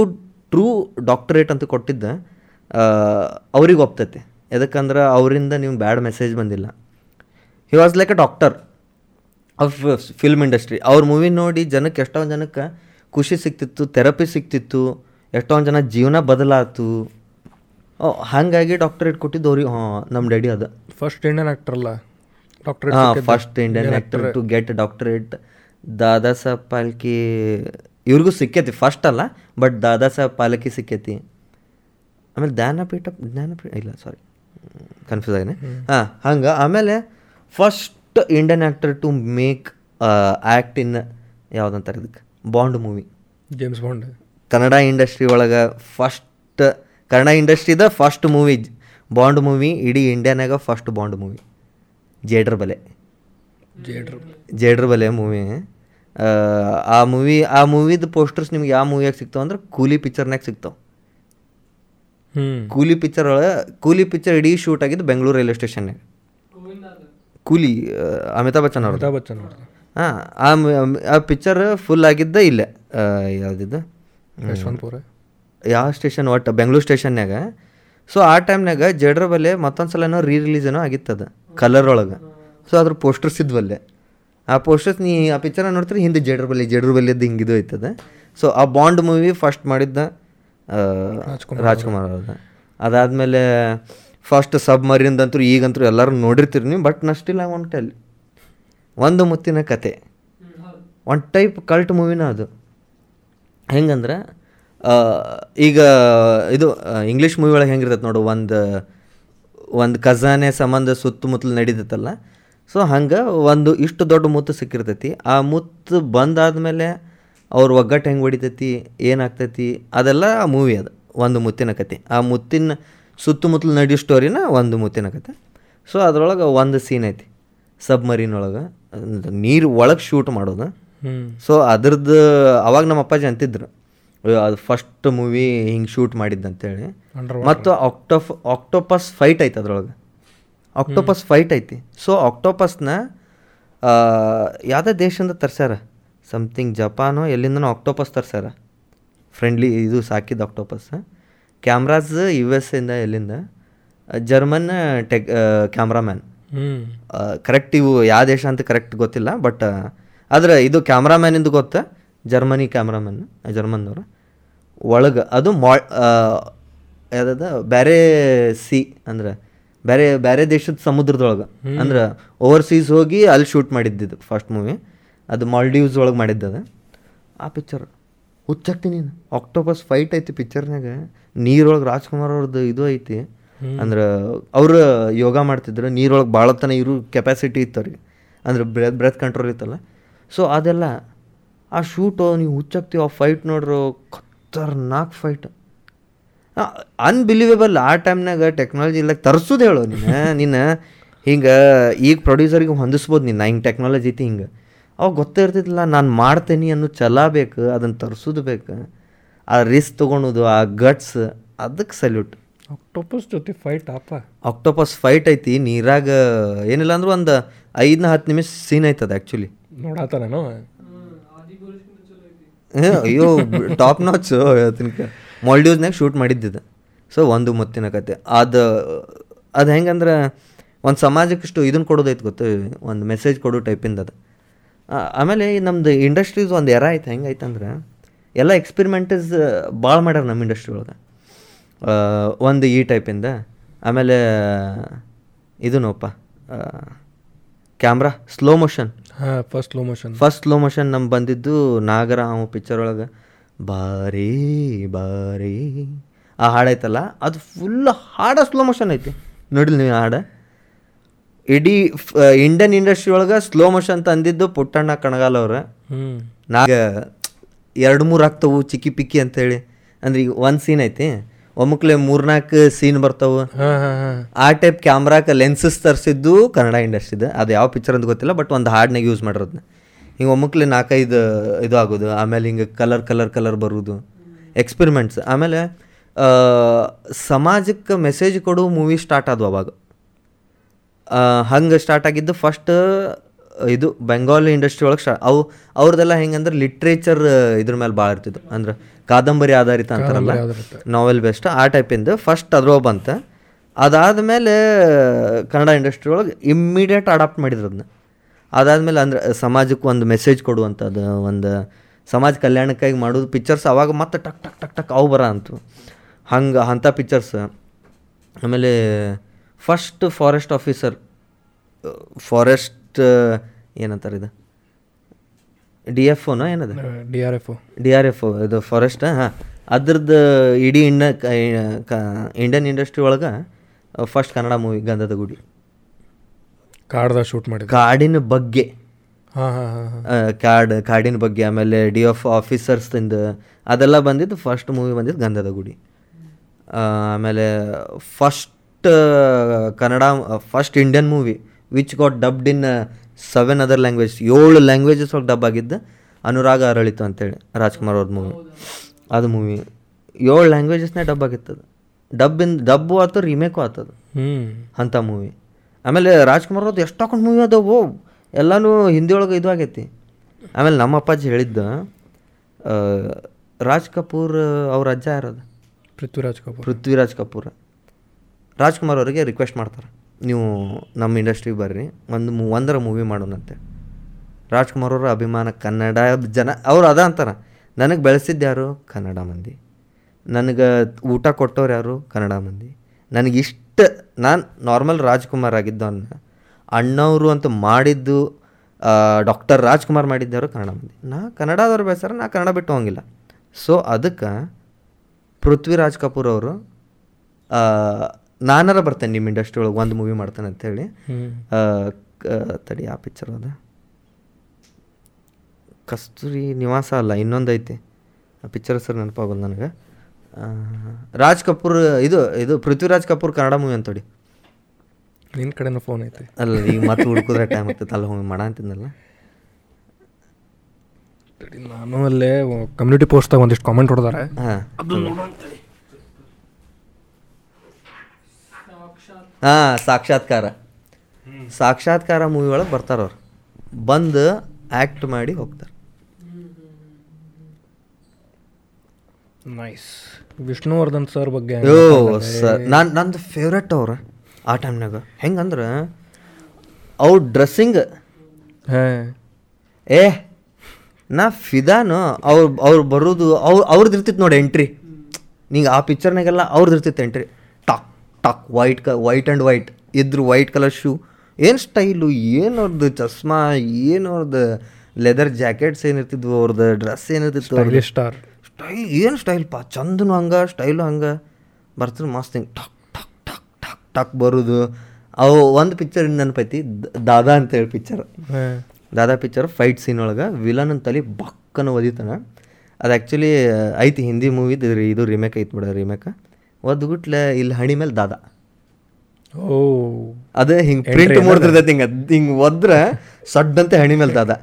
ಟ್ರೂ ಡಾಕ್ಟರೇಟ್ ಅಂತ ಕೊಟ್ಟಿದ್ದ ಅವ್ರಿಗೆ ಒಪ್ತೈತಿ. ಯಾಕಂದ್ರೆ ಅವರಿಂದ ನೀವು ಬ್ಯಾಡ್ ಮೆಸೇಜ್ ಬಂದಿಲ್ಲ. He was like a doctor of film industry ಅವ್ರ ಮೂವಿ ನೋಡಿ ಜನಕ್ಕೆ ಎಷ್ಟೊಂದು ಜನಕ್ಕೆ ಖುಷಿ ಸಿಕ್ತಿತ್ತು ಥೆರಪಿ ಸಿಕ್ತಿತ್ತು ಎಷ್ಟೊಂದು ಜನ ಜೀವನ ಬದಲಾತು ಹಾಗಾಗಿ ಡಾಕ್ಟರೇಟ್ ಕೊಟ್ಟಿದ್ದು ಅವ್ರಿಗೆ ಹಾಂ ನಮ್ಮ ಡ್ಯಾಡಿ ಅದ. ಫಸ್ಟ್ ಇಂಡಿಯನ್ ಆಕ್ಟರ್ ಅಲ್ಲ? ಡಾಕ್ಟರ್ ಹಾಂ first Indian actor to get doctorate Dada Saheb Phalke ಇವ್ರಿಗೂ ಸಿಕ್ಕೈತಿ. ಫಸ್ಟ್ ಅಲ್ಲ ಬಟ್ ದಾದಾ ಸಾಹೇಬ್ ಪಾಲಕಿ ಸಿಕ್ಕೈತಿ. ಆಮೇಲೆ ಜ್ಞಾನಪೀಠ ಜ್ಞಾನಪೀಠ ಇಲ್ಲ ಸಾರಿ ಕನ್ಫ್ಯೂಸ್ ಆಗಿನಿ. ಹಾಂ ಹಂಗೆ. ಆಮೇಲೆ first Indian actor to make act in ಯಾವುದಂತಾರೆ ಇದಕ್ಕೆ? Bond movie James Bond Kannada industry ಒಳಗೆ ಫಸ್ಟ್ ಕನ್ನಡ ಇಂಡಸ್ಟ್ರಿದ ಫಸ್ಟ್ ಮೂವಿ ಬಾಂಡ್ ಮೂವಿ ಇಡೀ ಇಂಡಿಯಾನಾಗ first Bond movie Jedara Bale. Jedara Jedara ಬಲೆ ಮೂವಿ ಆ ಮೂವಿ ಆ ಮೂವಿದ ಪೋಸ್ಟರ್ಸ್ ನಿಮ್ಗೆ ಯಾವ ಮೂವಿಯಾಗ ಸಿಗ್ತಾವ ಅಂದ್ರೆ ಕೂಲಿ ಪಿಕ್ಚರ್ನಾಗ ಸಿಗ್ತಾವ. ಕೂಲಿ ಪಿಕ್ಚರ್ ಒಳಗೆ ಕೂಲಿ ಪಿಕ್ಚರ್ ಇಡೀ ಶೂಟ್ ಆಗಿದ್ದು ಬೆಂಗಳೂರು ರೈಲ್ವೆ ಸ್ಟೇಷನ್ನಾಗ ಕೂಲಿ ಅಮಿತಾಬ್ ಬಚ್ಚನ್ ಅವರು ಅಮಿತಾಬ್ ಬಚ್ಚನ್ ಅವ್ರದ್ದು. ಹಾಂ ಆ ಆ ಪಿಕ್ಚರ್ ಫುಲ್ ಆಗಿದ್ದ ಇಲ್ಲೇ. ಯಾವ್ದಿದ್ದು ಯಶವಂತಪುರ. ಯಾವ ಸ್ಟೇಷನ್ ಒಟ್ಟು ಬೆಂಗಳೂರು ಸ್ಟೇಷನ್ನಾಗ ಸೊ ಆ ಟೈಮ್ನಾಗ ಜಡ್ರ ಬಲ್ಲೆ ಮತ್ತೊಂದು ಸಲ ಏನೋ ರೀ ರಿಲೀಸ್ ಏನೋ ಆಗಿತ್ತದ ಕಲರ್ ಒಳಗೆ. ಸೊ ಅದ್ರ ಪೋಸ್ಟರ್ಸ್ ಇದ್ವಲ್ಲೇ. ಆ ಪೋಸ್ಟರ್ಸ್ ನೀ ಆ ಪಿಕ್ಚರ್ ನೋಡ್ತೀರಿ? ಹಿಂದೆ ಜಡ್ರ ಬಲ್ಲಿ ಜಡ್ರ ಬಲ್ಲಿದ್ದು ಹಿಂಗಿದು ಐತದ ಸೊ ಆ ಬಾಂಡ್ ಮೂವಿ ಫಸ್ಟ್ ಮಾಡಿದ್ದ ರಾಜ್ಕುಮಾರ್ ಅವ್ರದ ಅದಾದಮೇಲೆ ಫಸ್ಟ್ ಸಬ್ ಸಬ್ಮರೀನ್ದಂತೂ ಈಗಂತೂ ಎಲ್ಲರೂ ನೋಡಿರ್ತೀರಿ ನೀವು ಬಟ್ ನಷ್ಟಿಲ್ಲ ಒನ್ ಟೆಲ್ ಒಂದು ಮುತ್ತಿನ ಕತೆ. ಒನ್ ಟೈಪ್ ಕಲ್ಟ್ ಮೂವಿನ ಅದು. ಹೆಂಗಂದ್ರೆ ಈಗ ಇದು ಇಂಗ್ಲೀಷ್ ಮೂವಿ ಒಳಗೆ ಹೆಂಗಿರ್ತೈತೆ ನೋಡು ಒಂದು ಒಂದು ಖಜಾನೆ ಸಂಬಂಧ ಸುತ್ತಮುತ್ತಲು ನಡೀತೈತಲ್ಲ ಸೊ ಹಂಗೆ ಒಂದು ಇಷ್ಟು ದೊಡ್ಡ ಮುತ್ತು ಸಿಕ್ಕಿರ್ತೈತಿ. ಆ ಮುತ್ತು ಬಂದಾದ್ಮೇಲೆ ಅವ್ರ ಒಗ್ಗಟ್ಟು ಹೆಂಗೆ ಹೊಡಿತೈತಿ ಏನಾಗ್ತೈತಿ ಅದೆಲ್ಲ ಆ ಮೂವಿ ಅದು ಒಂದು ಮುತ್ತಿನ ಕತೆ. ಆ ಮುತ್ತಿನ ಸುತ್ತಮುತ್ತಲು ನಡೆಯೋ ಸ್ಟೋರಿನ ಒಂದು ಮುತ್ತಿನ ಕತೆ. ಸೊ ಅದರೊಳಗೆ ಒಂದು ಸೀನ್ ಐತಿ ಸಬ್ಮರೀನ್ ಒಳಗೆ ನೀರು ಒಳಗೆ ಶೂಟ್ ಮಾಡೋದು. ಸೊ ಅದ್ರದ್ದು ಅವಾಗ ನಮ್ಮ ಅಪ್ಪಾಜಿ ಅಂತಿದ್ರು ಅದು ಫಸ್ಟ್ ಮೂವಿ ಹಿಂಗೆ ಶೂಟ್ ಮಾಡಿದ್ದಂತೇಳಿ. ಮತ್ತು ಆಕ್ಟೋಫ್ ಆಕ್ಟೋಪಸ್ ಫೈಟ್ ಐತೆ ಅದ್ರೊಳಗೆ. ಆಕ್ಟೋಪಸ್ ಫೈಟ್ ಐತಿ. ಸೊ ಆಕ್ಟೋಪಸ್ನ ಯಾವುದೇ ದೇಶದಿಂದ ತರ್ಸ್ಯಾರ? ಸಮಥಿಂಗ್ ಜಪಾನು ಎಲ್ಲಿಂದನೋ ಆಕ್ಟೋಪಸ್ ತರ್ಸ್ಯಾರ. ಫ್ರೆಂಡ್ಲಿ ಇದು ಸಾಕಿದ್ದು ಆಕ್ಟೋಪಸ್ ಕ್ಯಾಮ್ರಾಸ್ ಯು ಎಸ್ ಇಂದ ಎಲ್ಲಿಂದ? ಜರ್ಮನ್ ಟೆಕ್ ಕ್ಯಾಮ್ರಾಮ್ಯಾನ್ ಕರೆಕ್ಟ್ ಇವು ಯಾವ ದೇಶ ಅಂತ ಕರೆಕ್ಟ್ ಗೊತ್ತಿಲ್ಲ ಬಟ್ ಆದ್ರೆ ಇದು ಕ್ಯಾಮ್ರಾಮ್ಯಾನಿಂದು ಗೊತ್ತ ಜರ್ಮನಿ ಕ್ಯಾಮ್ರಾಮನ್ ಜರ್ಮನ್ದವ್ರು ಒಳಗೆ ಅದು ಮಾ ಯಾವ್ದದ? ಬೇರೆ ಸಿ ಅಂದ್ರೆ ಬೇರೆ ಬೇರೆ ದೇಶದ ಸಮುದ್ರದೊಳಗೆ. ಅಂದ್ರೆ ಓವರ್ಸೀಸ್ ಹೋಗಿ ಅಲ್ಲಿ ಶೂಟ್ ಮಾಡಿದ್ದಿದ್ದು ಫಸ್ಟ್ ಮೂವಿ ಅದು ಮಾಲ್ಡೀವ್ಸ್ ಒಳಗೆ ಮಾಡಿದ್ದದ. ಆ ಪಿಕ್ಚರ್ ಹುಚ್ಚಾಕ್ತಿ ನೀನು. ಆಕ್ಟೋಪಸ್ ಫೈಟ್ ಐತಿ ಪಿಕ್ಚರ್ನಾಗ ನೀರೊಳಗೆ ರಾಜ್ಕುಮಾರ್ ಅವ್ರದ್ದು ಇದು ಐತಿ. ಅಂದ್ರೆ ಅವರು ಯೋಗ ಮಾಡ್ತಿದ್ರು. ನೀರೊಳಗೆ ಭಾಳ ತನ ಇರು ಕೆಪಾಸಿಟಿ ಇತ್ತು ಅವ್ರಿಗೆ. ಅಂದ್ರೆ ಬ್ರೆತ್ ಬ್ರೆತ್ ಕಂಟ್ರೋಲ್ ಇತ್ತಲ್ಲ. ಸೊ ಅದೆಲ್ಲ ಆ ಶೂಟು ನೀವು ಹುಚ್ಚಾಕ್ತೀವಿ ಆ ಫೈಟ್ ನೋಡ್ರು ಖತರ್ನಾಕ್ ಫೈಟ್ ಅನ್ಬಿಲೀವೇಬಲ್ ಆ ಟೈಮ್ನಾಗ ಟೆಕ್ನಾಲಜಿ ಇಲ್ಲ ತರಿಸೋದು ಹೇಳು ನೀನು. ನೀನು ಹಿಂಗೆ ಈಗ ಪ್ರೊಡ್ಯೂಸರಿಗೆ ಹೊಂದಿಸ್ಬೋದು ನೀನು ಹಿಂಗೆ ಟೆಕ್ನಾಲಜಿ ಐತಿ ಹಿಂಗೆ. ಅವಾಗ ಗೊತ್ತೇ ಇರ್ತಿದ್ದಿಲ್ಲ ನಾನು ಮಾಡ್ತೇನೆ ಅನ್ನೋ ಚಲ ಬೇಕು ಅದನ್ನು ತರಿಸೋದು ಬೇಕು. ಆ ರಿಸ್ಕ್ ತೊಗೊಳೋದು ಆ ಗಟ್ಸ್ ಅದಕ್ಕೆ ಸಲ್ಯೂಟ್ ಆಕ್ಟೋಪಸ್ ಜೊತೆ ಫೈಟ್ ಅಪ್ಪ ಆಕ್ಟೋಪಸ್ ಫೈಟ್ ಐತಿ ನೀರಾಗ ಏನಿಲ್ಲ ಅಂದ್ರೆ ಒಂದು ಐದನ ಹತ್ತು ನಿಮಿಷ ಸೀನ್ ಐತದ ಆ್ಯಕ್ಚುಲಿ ನೋಡಾತಾನೇನೋ ಏ, ಅಯ್ಯೋ ಟಾಪ್ ನಾಚ್ ತನಕ ಮಾಲ್ಡೀವ್ಸ್ನಾಗ ಶೂಟ್ ಮಾಡಿದ್ದಿದ್ದು ಸೊ ಒಂದು ಮುತ್ತಿನ ಕತೆ. ಅದು ಅದು ಹೆಂಗಂದ್ರೆ ಒಂದು ಸಮಾಜಕ್ಕಿಷ್ಟು ಇದನ್ನ ಕೊಡೋದೈತೆ ಗೊತ್ತು ಒಂದು ಮೆಸೇಜ್ ಕೊಡೋ ಟೈಪಿಂದ ಅದು. ಆಮೇಲೆ ನಮ್ಮದು ಇಂಡಸ್ಟ್ರೀಸ್ ಒಂದು ಎರ ಐತೆ ಹೆಂಗೈತಂದ್ರೆ ಎಲ್ಲ ಎಕ್ಸ್ಪಿರಿಮೆಂಟಸ್ ಭಾಳ ಮಾಡ್ಯಾರ ನಮ್ಮ ಇಂಡಸ್ಟ್ರಿ ಒಳಗೆ. ಒಂದು ಈ ಟೈಪಿಂದ ಆಮೇಲೆ ಇದು ನೋಪ್ಪ ಕ್ಯಾಮ್ರಾ ಸ್ಲೋ ಮೋಷನ್ ಹಾಂ first slow motion first slow motion ನಮ್ಗೆ ಬಂದಿದ್ದು ನಾಗರ ಅವ ಪಿಕ್ಚರ್ ಒಳಗೆ. ಬಾರಿ ಬಾರಿ. ಆ ಹಾಡೈತಲ್ಲ ಅದು ಫುಲ್ ಹಾಡ ಸ್ಲೋ ಮೋಷನ್ ಐತಿ. ನೋಡಿಲ್ಲ ನೀವು ಹಾಡ? ಇಡೀ ಇಂಡಿಯನ್ ಇಂಡಸ್ಟ್ರಿ ಒಳಗೆ ಸ್ಲೋ ಮೋಷನ್ ಅಂತ ಅಂದಿದ್ದು ಪುಟ್ಟಣ್ಣ ಕಣಗಾಲ್ ಅವ್ರ. ನಾಗ ಎರಡು ಮೂರು ಆಗ್ತವು ಚಿಕ್ಕಿ ಪಿಕ್ಕಿ ಅಂತೇಳಿ. ಅಂದ್ರೆ ಈಗ ಒಂದು ಸೀನ್ ಐತಿ. ಒಮ್ಮಕ್ಲೆ ಮೂರ್ನಾಲ್ಕು ಸೀನ್ ಬರ್ತಾವು. ಆ ಟೈಪ್ ಕ್ಯಾಮ್ರಾಕ ಲೆನ್ಸಸ್ ತರಿಸಿದ್ದು ಕನ್ನಡ ಇಂಡಸ್ಟ್ರಿದು ಅದು ಯಾವ ಪಿಕ್ಚರ್ ಅಂತ ಗೊತ್ತಿಲ್ಲ ಬಟ್ ಒಂದು ಹಾಡ್ನಾಗ ಯೂಸ್ ಮಾಡಿರೋದನ್ನ ಹಿಂಗೆ ಒಮ್ಮಕ್ಲೆ ನಾಲ್ಕೈದು ಇದು ಆಗೋದು ಆಮೇಲೆ ಹಿಂಗೆ ಕಲರ್ ಕಲರ್ ಕಲರ್ ಬರೋದು. ಎಕ್ಸ್ಪೆರಿಮೆಂಟ್ಸ್ ಆಮೇಲೆ ಸಮಾಜಕ್ಕೆ ಮೆಸೇಜ್ ಕೊಡೋ ಮೂವಿ ಸ್ಟಾರ್ಟ್ ಆದವು ಅವಾಗ. ಹಂಗೆ ಸ್ಟಾರ್ಟ್ ಆಗಿದ್ದು ಫಸ್ಟ್ ಇದು ಬೆಂಗಾಲಿ ಇಂಡಸ್ಟ್ರಿ ಒಳಗೆ ಸ್ಟಾರ್ಟ್ ಅವು ಅವ್ರದ್ದೆಲ್ಲ ಹೆಂಗಂದ್ರೆ ಲಿಟ್ರೇಚರ್ ಇದ್ರ ಮೇಲೆ ಭಾಳ ಇರ್ತಿದ್ದು ಅಂದ್ರೆ ಕಾದಂಬರಿ ಆಧಾರಿತ ಅಂತಾರಲ್ಲ ನಾವೆಲ್ ಬೆಸ್ಟ್ ಆ ಟೈಪಿಂದ ಫಸ್ಟ್ ಅದ್ರೊಳಗೆ ಬಂತ. ಅದಾದಮೇಲೆ ಕನ್ನಡ ಇಂಡಸ್ಟ್ರಿ ಒಳಗೆ ಇಮ್ಮಿಡಿಯೇಟ್ ಅಡಾಪ್ಟ್ ಮಾಡಿದ್ರು ಅದನ್ನ ಅದಾದಮೇಲೆ ಅಂದ್ರೆ ಸಮಾಜಕ್ಕೆ ಒಂದು ಮೆಸೇಜ್ ಕೊಡುವಂಥದ್ದು ಒಂದು ಸಮಾಜ ಕಲ್ಯಾಣಕ್ಕಾಗಿ ಮಾಡೋದು ಪಿಕ್ಚರ್ಸ್ ಅವಾಗ ಮತ್ತೆ ಟಕ್ ಟಕ್ ಟಕ್ ಟಕ್ ಅವು ಬರ ಅಂತು ಹಂಗೆ ಅಂಥ ಪಿಕ್ಚರ್ಸ್ ಆಮೇಲೆ ಫಸ್ಟ್ ಫಾರೆಸ್ಟ್ ಆಫೀಸರ್ ಫಾರೆಸ್ಟ್ ಏನಂತಾರೆ ಇದು? ಡಿ ಎಫ್ ಒನ ಏನದ? D R F O D R F O ಇದು ಫಾರೆಸ್ಟ್ ಹಾಂ. ಅದ್ರದ್ದು ಇಡೀ ಇಂಡ ಇಂಡಿಯನ್ ಇಂಡಸ್ಟ್ರಿ ಒಳಗೆ first Kannada movie Gandhada Gudi. ಕಾಡ್ದಾಗ shoot ಮಾಡಿ ಕಾಡಿನ ಬಗ್ಗೆ. ಹಾಂ ಹಾಂ ಹಾಂ ಹಾಂ. ಆ, ಕಾಡ್ ಕಾಡಿನ ಬಗ್ಗೆ ಆಮೇಲೆ ಡಿ ಎಫ್ ಆಫೀಸರ್ಸ್ದಿಂದ ಅದೆಲ್ಲ ಬಂದಿದ್ದು ಫಸ್ಟ್ ಮೂವಿ ಬಂದಿದ್ದು ಗಂಧದ ಗುಡಿ. ಆಮೇಲೆ first Kannada first Indian movie which got dubbed in seven other language ಏಳು ಲ್ಯಾಂಗ್ವೇಜಸ್ ಒಳಗೆ ಡಬ್ ಆಗಿದ್ದ ಅನುರಾಗ ಅರಳಿತು ಅಂತೇಳಿ ರಾಜ್ಕುಮಾರ್ ಅವ್ರ ಮೂವಿ ಅದು ಮೂವಿ ಏಳು ಲ್ಯಾಂಗ್ವೇಜಸ್ನೇ ಡಬ್ ಆಗಿತ್ತದು. ಇನ್ ಡಬ್ಬು ಆತು ರೀಮೇಕು ಆತದು. ಹ್ಞೂ ಅಂಥ ಮೂವಿ ಆಮೇಲೆ ರಾಜ್ಕುಮಾರ್ ಅವ್ರದ್ದು ಎಷ್ಟು ಹಾಕೊಂಡು ಮೂವಿ ಅದಾವು ಎಲ್ಲನೂ ಹಿಂದಿ ಒಳಗೆ ಇದು ಆಗೈತಿ. ಆಮೇಲೆ ನಮ್ಮ ಅಪ್ಪಾಜಿ ಹೇಳಿದ್ದ ರಾಜ್ ಕಪೂರ್ ಅವ್ರ ಅಜ್ಜ ಯಾರದ? ಪೃಥ್ವಿರಾಜ್ ಕಪೂರ್. ಪೃಥ್ವಿರಾಜ್ ಕಪೂರ್. ರಾಜ್ಕುಮಾರ್ ಅವರಿಗೆ ರಿಕ್ವೆಸ್ಟ್ ಮಾಡ್ತಾರೆ ನೀವು ನಮ್ಮ ಇಂಡಸ್ಟ್ರಿಗೆ ಬರ್ರಿ ಒಂದು ಮೂ ಒಂದರ ಮೂವಿ ಮಾಡೋಣಂತೆ. ರಾಜ್ಕುಮಾರ್ ಅವರ ಅಭಿಮಾನ ಕನ್ನಡ ಜನ ಅವ್ರು ಅದ ಅಂತಾರೆ ನನಗೆ ಬೆಳೆಸಿದ್ದು ಯಾರು? ಕನ್ನಡ ಮಂದಿ. ನನಗೆ ಊಟ ಕೊಟ್ಟವ್ರು ಯಾರು? ಕನ್ನಡ ಮಂದಿ. ನನಗೆ ಇಷ್ಟ ನಾನು ನಾರ್ಮಲ್ ರಾಜ್ಕುಮಾರ್ ಆಗಿದ್ದವನ್ನ ಅಣ್ಣವರು ಅಂತ ಮಾಡಿದ್ದು ಡಾಕ್ಟರ್ ರಾಜ್ಕುಮಾರ್ ಮಾಡಿದ್ದವರು ಕನ್ನಡ ಮಂದಿ. ನಾ ಕನ್ನಡದವ್ರು ಬೇಸರ ನಾ ಕನ್ನಡ ಬಿಟ್ಟು ಹೋಗಿಲ್ಲ. ಸೊ ಅದಕ್ಕೆ ಪೃಥ್ವಿರಾಜ್ ಕಪೂರ್ ಅವರು ನಾನಾರ ಬರ್ತೇನೆ ನಿಮ್ಮ ಇಂಡಸ್ಟ್ರಿ ಒಳಗೆ ಒಂದು ಮೂವಿ ಮಾಡ್ತೇನೆ ಆ, ತಡಿ ಆ ಪಿಕ್ಚರ್ ಅದ. ಕಸ್ತೂರಿ ನಿವಾಸ ಅಲ್ಲ ಇನ್ನೊಂದು ಐತಿ ಆ ಪಿಕ್ಚರ್ ಹೆಸರು ನೆನಪಾಗಲ್ಲ ನನಗೆ. ರಾಜ್ ಕಪೂರ್ ಇದು ಇದು ಪೃಥ್ವಿರಾಜ್ ಕಪೂರ್ ಕನ್ನಡ ಮೂವಿ ಅಂತೋಡಿ ನಿನ್ನ ಕಡೆನೂ ಫೋನ್ ಐತೆ. ಅಲ್ಲ ಈಗ ಮತ್ತೆ ಹುಡುಕಿದ್ರೆ ಟೈಮ್ ಆಗ್ತೈತೆ ಅಲ್ಲ ಹೋಗಿ ಮಾಡ ಅಂತಿದ್ನಲ್ಲ. ನಾನು ಅಲ್ಲೇ ಕಮ್ಯುನಿಟಿ ಪೋಸ್ಟ್ದಾಗ ಒಂದಿಷ್ಟು ಕಾಮೆಂಟ್ ಹೊಡೆದಾರೆ. ಹಾಂ ಹಾಂ. ಸಾಕ್ಷಾತ್ಕಾರ. ಸಾಕ್ಷಾತ್ಕಾರ ಮೂವಿ ಒಳಗೆ ಬರ್ತಾರೆ ಅವ್ರು. ಬಂದು ಆ್ಯಕ್ಟ್ ಮಾಡಿ ಹೋಗ್ತಾರೆ. ನೈಸ್ ವಿಷ್ಣುವರ್ಧನ್ ಸರ್ ಬಗ್ಗೆ ಓ ಸರ್ ನಾನು ನಂದು ಫೇವ್ರೆಟ್ ಅವ್ರು ಆ ಟೈಮ್ನಾಗ ಹೆಂಗಂದ್ರೆ ಅವ್ರ ಡ್ರೆಸ್ಸಿಂಗ್ ಹಾಂ. ಏ ನಾ ಫಿದಾನು ಅವ್ರು ಅವ್ರು ಬರೋದು ಅವ್ರು ಅವ್ರದ್ದು ಇರ್ತಿತ್ತು ನೋಡಿ ಎಂಟ್ರಿ ನಿಂಗೆ ಆ ಪಿಕ್ಚರ್ನಾಗೆಲ್ಲ ಅವ್ರದ್ದು ಇರ್ತಿತ್ತು ಎಂಟ್ರಿ ಟಾಕ್ ಟಾಕ್ ವೈಟ್ ಕ ವೈಟ್ ಆ್ಯಂಡ್ ವೈಟ್ ಇದ್ರು ವೈಟ್ ಕಲರ್ ಶೂ ಏನು ಸ್ಟೈಲು ಏನು ಅವ್ರದ್ದು ಚಸ್ಮಾ ಏನು ಅವ್ರದ್ದು ಲೆದರ್ ಜಾಕೆಟ್ಸ್ ಏನಿರ್ತಿದ್ವು ಅವ್ರದ್ದು ಡ್ರೆಸ್ ಏನಿರ್ತಿತ್ತು ಸ್ಟಾರ್ ಸ್ಟೈಲ್ ಏನು ಸ್ಟೈಲ್ಪ ಚಂದನು ಹಂಗೆ ಸ್ಟೈಲು ಹಂಗೆ. ಬರ್ತಾರೆ ಮಸ್ತ್ ಹಿಂಗೆ ಟಕ್ ಟಕ್ ಟಕ್ ಟಕ್ ಟಕ್ ಬರೋದು. ಅವು ಒಂದು ಪಿಕ್ಚರ್ ನೆನಪೈತಿ ದಾದಾ ಅಂತೇಳಿ picture Dada picture fight scene ಒಳಗೆ ವಿಲನ್ ತಲೆ ಬಕ್ಕನ ಒದಿತಾನ. ಅದು ಆ್ಯಕ್ಚುಲಿ ಐತಿ ಹಿಂದಿ ಮೂವಿದು ಇದು ರಿಮೇಕ್ ಐತಿ ಬಿಡ ರಿಮೇಕ್ ಒದ್ಗುಟ್ಲೆ ಇಲ್ಲಿ ಹಣಿ ಮೇಲೆ ದಾದಾ. ಓ. ಅದೇ ಹಿಂಗೆ ಪ್ರಿಂಟ್ ಮೂಡ್ತಿರ್ತೈತಿ ಹಿಂಗೆ ಹಿಂಗೆ ಒದ್ರೆ ಸಡ್ಡಂತೆ ಹಣಿ ಮೇಲೆ ದಾದಾ.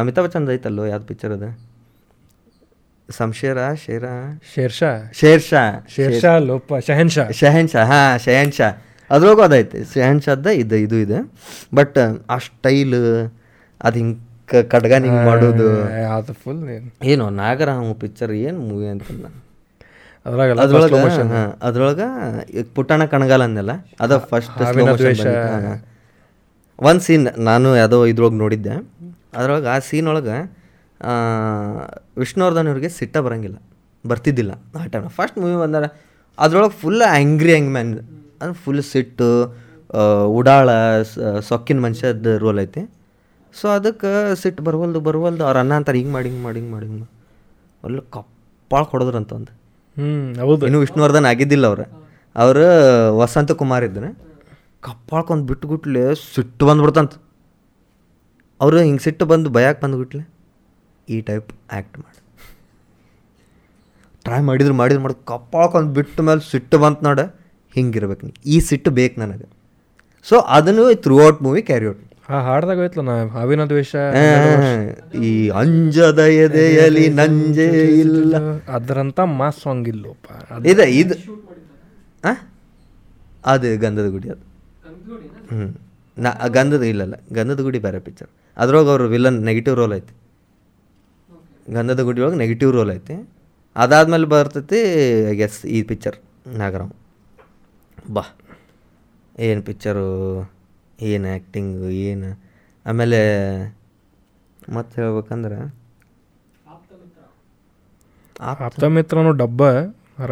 ಅಮಿತಾಬ್ ಬಚ್ಚನ್ ಐತಲ್ಲೋ ಯಾವ್ದು ಪಿಕ್ಚರ್ ಅದ? ಸಂಶೇರ ಶೇರ? ಶೇರ್ಷಾ. ಶೇರ್ಷಾ. ಶೇರ್ಷಾ ಲೋಪ ಶಹನ್ಶಾ ಹಾ ಶಹನ್ಶಾ ಹಾಂ ಶಹನ್ ಶಾ ಅದ್ರೊಳಗೂ ಅದೈತೆ ಶಹನ್ಶಾದ ಇದು ಇದು ಇದೆ. ಬಟ್ ಆ ಸ್ಟೈಲ್ ಅದು ಹಿಂಗೆ ಕಡ್ಗ ಹಿಂಗೆ ಮಾಡೋದು. ಅದು ಫುಲ್ ಏನು ನಾಗರಾಮ ಪಿಕ್ಚರ್ ಏನು ಮೂವಿ ಅಂತ ಅದ್ರೊಳಗ ಅದ್ರೊಳಗೆ ಪುಟ್ಟಣ ಕಣಗಾಲ ಅಂದಲ್ಲ ಅದ ಫಸ್ಟ್ ಒಂದು ಸೀನ್ ನಾನು ಯಾವುದೋ ಇದ್ರೊಳಗೆ ನೋಡಿದ್ದೆ. ಅದ್ರೊಳಗೆ ಆ ಸೀನ್ ಒಳಗೆ ವಿಷ್ಣುವರ್ಧನ್ ಇವ್ರಿಗೆ ಸಿಟ್ಟ ಬರಂಗಿಲ್ಲ. ಬರ್ತಿದ್ದಿಲ್ಲ ಆ ಟೈಮ್ ಫಸ್ಟ್ ಮೂವಿ ಬಂದಾರ ಅದ್ರೊಳಗೆ ಫುಲ್ ಆ್ಯಂಗ್ರಿ ಆ್ಯಂಗ್ ಮ್ಯಾನ್ ಅಂದ್ರೆ ಫುಲ್ ಸಿಟ್ಟು ಉಡಾಳ ಸೊಕ್ಕಿನ ಮನುಷ್ಯದ ರೋಲ್ ಐತಿ. ಸೊ ಅದಕ್ಕೆ ಸಿಟ್ಟು ಬರವಲ್ದು ಬರವಲ್ದು ಅವ್ರು ಅನ್ನ ಅಂತಾರೆ ಹಿಂಗೆ ಮಾಡಿ ಹಿಂಗೆ ಮಾಡಿ ಹಿಂಗೆ ಮಾಡಿ ಹಿಂಗೆ ಕಪ್ಪಾಳ ಕೊಡೋದ್ರಂತ ಒಂದು. ಹ್ಞೂ ಹೌದು. ಇನ್ನು ವಿಷ್ಣುವರ್ಧನ್ ಆಗಿದ್ದಿಲ್ಲ ಅವ್ರು. ಅವರು ವಸಂತ ಕುಮಾರ್ ಇದ್ದಾನೆ ಕಪ್ಪಾಳ್ಕೊಂಡು ಬಿಟ್ಟುಗುಟ್ಲೆ ಸಿಟ್ಟು ಬಂದ್ಬಿಡ್ತಂತ. ಅವರು ಹಿಂಗೆ ಸಿಟ್ಟು ಬಂದು ಭಯಕ್ಕೆ ಬಂದುಬಿಟ್ಲೆ? ಈ ಟೈಪ್ ಆ್ಯಕ್ಟ್ ಮಾಡಿ. ಟ್ರೈ ಮಾಡಿದ್ರು ಮಾಡಿದ್ರು ಮಾಡಿ ಕಪ್ಪಾಕೊಂಡು ಬಿಟ್ಟ ಮೇಲೆ ಸಿಟ್ಟು ಬಂತು ನೋಡ ಹಿಂಗಿರ್ಬೇಕು ನೀ. ಈ ಸಿಟ್ಟು ಬೇಕು ನನಗೆ. ಸೊ ಅದನ್ನು throughout movie carry out ಆ ಹಾಡ್ದಾಗ ಹೋಯ್ತಲ್ಲ ನಾ ಹಾವಿನ ದ್ವೇಷ ಈ ಅಂಜದ ಎದೆಯಲಿ ನಂಜೆ ಇಲ್ಲ. ಅದರಂತ ಮಾಸ್ ಸಾಂಗ್ ಇಲ್ಲಪ್ಪ ಇದೆ ಇದು ಆ? ಅದು ಗಂಧದ ಗುಡಿ ಅದು. ಹ್ಞೂ ನಾ ಗಂಧದ ಇಲ್ಲಲ್ಲ ಗಂಧದ ಗುಡಿ ಬೇರೆ ಪಿಕ್ಚರ್ ಅದ್ರೊಳಗೆ ಅವರು ವಿಲನ್ ನೆಗೆಟಿವ್ ರೋಲ್ ಐತಿ. ಗಂಧದ ಗುಡಿ ಒಳಗೆ ನೆಗೆಟಿವ್ ರೋಲ್ ಐತಿ. ಅದಾದ್ಮೇಲೆ ಬರ್ತೈತಿ ಎಸ್ ಈ ಪಿಕ್ಚರ್ ನಾಗರಾಮ್. ಬಾ. ಏನು ಪಿಕ್ಚರು ಏನು ಆ್ಯಕ್ಟಿಂಗು ಏನು? ಆಮೇಲೆ ಮತ್ತೆ ಹೇಳ್ಬೇಕಂದ್ರೆ? ಆಪ್ತಮಿತ್ರನು ಡಬ್ಬ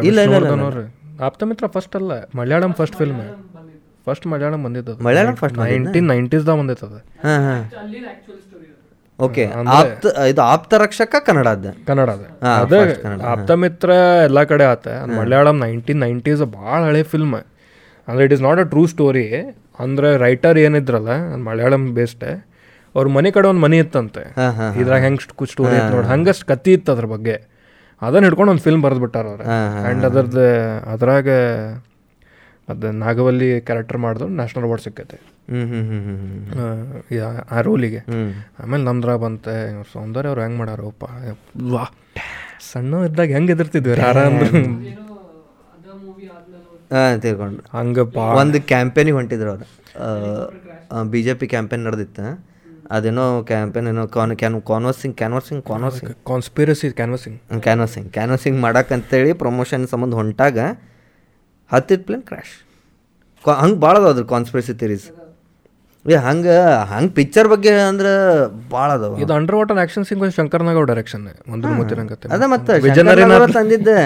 ಇಲ್ಲ, ಅವ್ರು ಆಪ್ತಮಿತ್ರ ಫಸ್ಟ್ ಅಲ್ಲ Malayalam first film first Malayalam ಬಂದಿತ್ತು ಮಲಯಾಳಂ ಫಸ್ಟ್ ನೈನ್ಟೀನ್ ನೈಂಟೀಸ್ದಾಗ ಬಂದಿತ್ತದ ಹಾಂ ಹಾಂ. ಓಕೆ ಆಪ್ತ ಇದು ಆಪ್ತ ರಕ್ಷಕ ಕನ್ನಡ ಅದ. ಕನ್ನಡ ಅದ ಅದ ಆಪ್ತ ಮಿತ್ರ ಎಲ್ಲ ಕಡೆ ಆತ. ಅದ್ ಮಲಯಾಳಂ ನೈನ್ಟೀನ್ ನೈಂಟೀಸ್ ಭಾಳ ಹಳೆ ಫಿಲ್ಮ್ ಅಂದ್ರೆ it is not a true story ಅಂದ್ರೆ ರೈಟರ್ ಏನಿದ್ರಲ್ಲ ಅದ್ ಮಲಯಾಳಂ ಬೇಸ್ಡ್ ಅವ್ರ ಮನೆ ಕಡೆ ಒಂದು ಮನೆ ಇತ್ತಂತೆ. ಹಾಂ ಹಾಂ ಇದ್ರಾಗ ಹೆಂಗ್ ಸ್ಟೋರಿ ಇತ್ತು ನೋಡಿ. ಹಂಗಷ್ಟು ಕತಿ ಇತ್ತು ಅದ್ರ ಬಗ್ಗೆ. ಅದನ್ನ ಹಿಡ್ಕೊಂಡು ಒಂದು ಫಿಲ್ಮ್ ಬರೆದ್ಬಿಟ್ಟಾರ ಅವ್ರು. ಆ್ಯಂಡ್ ಅದ್ರದ್ದು ಅದ್ರಾಗ ಅದು ನಾಗವಲ್ಲಿ ಕ್ಯಾರೆಕ್ಟರ್ ಮಾಡಿದ್ರು ನ್ಯಾಷನಲ್ ಅವಾರ್ಡ್ ಸಿಕ್ಕೈತೆ. ಆ, ರೋಲಿಗೆ. ಆಮೇಲೆ ನಮ್ದ್ರ ಬಂತೆ ಸೌಂದರ್ಯ ಅವ್ರು ಹೆಂಗೆ ಮಾಡಾರಪ್ಪ ವಾ ಸಣ್ಣ ಇದ್ದಾಗ ಹೆಂಗೆ ಎದಿರ್ತಿದ್ವಿ ತಿಳ್ಕೊಂಡು ಹಂಗೆ ಬಾ ಒಂದು ಕ್ಯಾಂಪೇನಿಗೆ ಹೊಂಟಿದ್ರು ಅವ್ರು. ಬಿ ಜೆ ಪಿ ಕ್ಯಾಂಪೇನ್ ನಡೆದಿತ್ತು. ಅದೇನೋ ಕ್ಯಾಂಪೇನ್ ಏನೋ con can conversing conversing conversing conspiracy conversing canvassing canvassing ಮಾಡಕ್ಕಂತೇಳಿ promotion ಸಂಬಂಧ ಹೊಂಟಾಗ ಹತ್ತಿದ ಪ್ಲೇನ್ ಕ್ರ್ಯಾಶ್ ಹಂಗೆ ಭಾಳ ಅದಾವ ಅದ್ರ ಕಾನ್ಸ್ಪಿರಸಿ ಥಿರೀಸ್ ಏ ಹಂಗೆ ಹಂಗೆ ಪಿಕ್ಚರ್ ಬಗ್ಗೆ ಅಂದ್ರೆ ಭಾಳ ಅದಾವ. ಇದು ಅಂಡರ್ ವಾಟರ್ ಆಕ್ಷನ್ ಸಿಂಗ್ ಶಂಕರ್ನಾಗ ಡೈರೆಕ್ಷನ್ ಒಂದು ಮೂತಿರಂಗತ್ತೆ ಅದ ಮತ್ತೆ ತಂದಿದ್ದೆ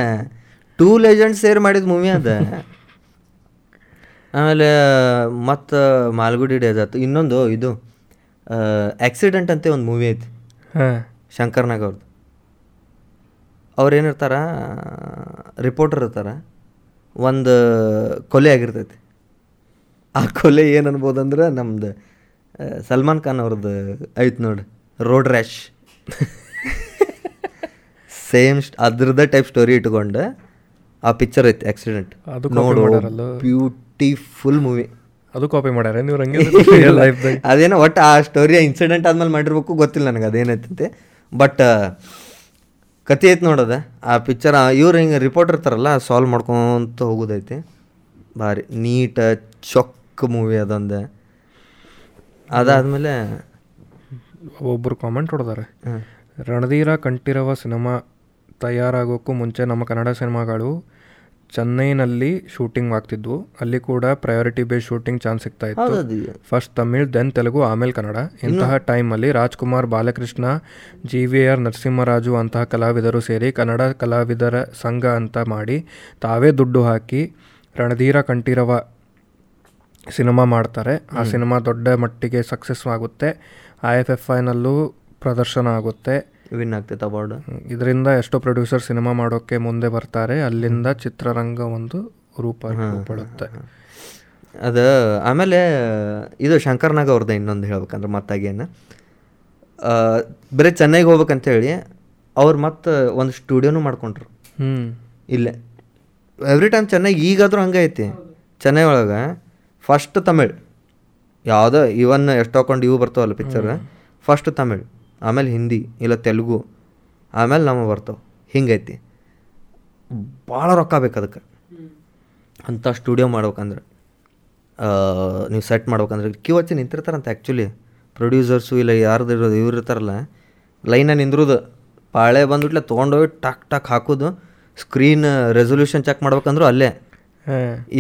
ಟೂ ಲೆಜೆಂಡ್ ಸೇರ್ ಮಾಡಿದ ಮೂವಿ ಅದ. ಆಮೇಲೆ ಮತ್ತು ಮಾಲ್ಗುಡಿ ಡೇಸ್ ಆಯ್ತು. ಇನ್ನೊಂದು ಇದು ಆಕ್ಸಿಡೆಂಟ್ ಅಂತ ಒಂದು ಮೂವಿ ಐತಿ. ಹಾಂ. ಶಂಕರ್ನಾಗ್ ಅವ್ರದ್ದು ಅವ್ರು ಏನಿರ್ತಾರ ರಿಪೋರ್ಟರ್ ಇರ್ತಾರ. ಒಂದು ಕೊಲೆ ಆಗಿರ್ತೈತಿ. ಆ ಕೊಲೆ ಏನು ಅನ್ಬೋದಂದ್ರೆ ನಮ್ದು ಆ, ಸಲ್ಮಾನ್ ಖಾನ್ ಅವ್ರದ್ದು ಐತ್ ನೋಡಿ ರೋಡ್ ರ್ಯಾಶ್. ಸೇಮ್ ಅದ್ರದ್ದೇ ಟೈಪ್ ಸ್ಟೋರಿ ಇಟ್ಕೊಂಡು ಆ ಪಿಕ್ಚರ್ ಐತಿ ಆಕ್ಸಿಡೆಂಟ್ ನೋಡು. ಬ್ಯೂಟಿಫುಲ್ ಮೂವಿ ಅದು ಕಾಪಿ ಮಾಡ್ಯಾರ ನೀವು ಅದೇನೋ ಒಟ್ಟು ಆ ಸ್ಟೋರಿ ಇನ್ಸಿಡೆಂಟ್ ಆದ್ಮೇಲೆ ಮಾಡಿರ್ಬೇಕು ಗೊತ್ತಿಲ್ಲ ನನಗೆ ಅದೇನೈತಂತೆ. ಬಟ್ ಕತೆ ಐತೆ ನೋಡೋದೆ. ಆ ಪಿಕ್ಚರ್ ಇವ್ರು ಹಿಂಗೆ ರಿಪೋರ್ಟ್ ಇರ್ತಾರಲ್ಲ ಸಾಲ್ವ್ ಮಾಡ್ಕೊತ ಹೋಗೋದೈತಿ. ಭಾರಿ ನೀಟ ಚೊಕ್ಕ ಮೂವಿ ಅದೊಂದು. ಅದಾದಮೇಲೆ ಒಬ್ಬರು ಕಾಮೆಂಟ್ ಹೊಡೆದಾರೆ. ರಣಧೀರ ಕಂಠೀರವ ಸಿನಿಮಾ ತಯಾರಾಗೋಕ್ಕೂ ಮುಂಚೆ ನಮ್ಮ ಕನ್ನಡ ಸಿನಿಮಾಗಳು ಚೆನ್ನೈನಲ್ಲಿ ಶೂಟಿಂಗ್ ಆಗ್ತಿದ್ವು. ಅಲ್ಲಿ ಕೂಡ ಪ್ರಯಾರಿಟಿ ಬೇಸ್ ಶೂಟಿಂಗ್ ಚಾನ್ಸ್ ಸಿಗ್ತಾ ಇತ್ತು. ಫಸ್ಟ್ ತಮಿಳ್ ದೆನ್ ತೆಲುಗು ಆಮೇಲೆ ಕನ್ನಡ. ಇಂತಹ ಟೈಮಲ್ಲಿ Rajkumar Balakrishna G V R Narasimharaju ಅಂತಹ ಕಲಾವಿದರು ಸೇರಿ ಕನ್ನಡ ಕಲಾವಿದರ ಸಂಘ ಅಂತ ಮಾಡಿ ತಾವೇ ದುಡ್ಡು ಹಾಕಿ ರಣಧೀರ ಕಂಠೀರವ ಸಿನಿಮಾ ಮಾಡ್ತಾರೆ. ಆ ಸಿನಿಮಾ ದೊಡ್ಡ ಮಟ್ಟಿಗೆ ಸಕ್ಸಸ್ ಆಗುತ್ತೆ. ಐ ಎಫ್ ಎಫ್ ಐನಲ್ಲೂ ಪ್ರದರ್ಶನ ಆಗುತ್ತೆ. ವಿನ್ ಆಗ್ತೈತೆ ಅವಾರ್ಡ್ ಇದರಿಂದ ಎಷ್ಟೋ ಪ್ರೊಡ್ಯೂಸರ್ ಸಿನಿಮಾ ಮಾಡೋಕ್ಕೆ ಮುಂದೆ ಬರ್ತಾರೆ. ಅಲ್ಲಿಂದ ಚಿತ್ರರಂಗ ಒಂದು ರೂಪ ಪಡುತ್ತೆ ಅದು ಆಮೇಲೆ ಇದು ಶಂಕರ್ನಾಗ್ ಅವ್ರದ್ದು ಇನ್ನೊಂದು ಹೇಳ್ಬೇಕಂದ್ರೆ ಮತ್ತಾಗೇನು. ಬರೀ ಚೆನ್ನೈಗೆ ಹೋಗ್ಬೇಕಂತೇಳಿ ಅವ್ರು ಮತ್ತೆ ಒಂದು ಸ್ಟುಡಿಯೋನು ಮಾಡ್ಕೊಂಡ್ರು. ಹ್ಞೂ ಇಲ್ಲೇ. ಎವ್ರಿ ಟೈಮ್ ಚೆನ್ನೈ ಈಗಾದರೂ ಹಂಗೆ ಐತಿ. ಚೆನ್ನೈ ಒಳಗೆ ಫಸ್ಟ್ ತಮಿಳ್. ಯಾವುದೋ ಇವನ್ ಎಷ್ಟು ಹಾಕೊಂಡು ಇವು ಬರ್ತಾವಲ್ಲ ಪಿಕ್ಚರ್ ಫಸ್ಟ್ ತಮಿಳ್. ಆಮೇಲೆ ಹಿಂದಿ ಇಲ್ಲ ತೆಲುಗು ಆಮೇಲೆ ನಮ್ಮ ಬರ್ತಾವೆ. ಹಿಂಗೈತಿ. ಭಾಳ ರೊಕ್ಕ ಬೇಕು ಅದಕ್ಕೆ. ಅಂಥ ಸ್ಟುಡಿಯೋ ಮಾಡ್ಬೇಕಂದ್ರೆ ನೀವು ಸೆಟ್ ಮಾಡ್ಬೇಕಂದ್ರೆ ಕ್ಯೂ ಹಚ್ಚಿ ನಿಂತಿರ್ತಾರಂತ ಆ್ಯಕ್ಚುಲಿ ಪ್ರೊಡ್ಯೂಸರ್ಸು ಇಲ್ಲ ಯಾರ್ದು ಇರೋದು ಇವ್ರು ಇರ್ತಾರಲ್ಲ ಲೈನ ನಿಂದ್ರುದು. ಪಾಳೆ ಬಂದ್ಬಿಟ್ಲೆ ತೊಗೊಂಡೋಗಿ ಟಕ್ ಟಕ್ ಹಾಕೋದು. ಸ್ಕ್ರೀನ್ ರೆಸೊಲ್ಯೂಷನ್ ಚೆಕ್ ಮಾಡ್ಬೇಕಂದ್ರೂ ಅಲ್ಲೇ.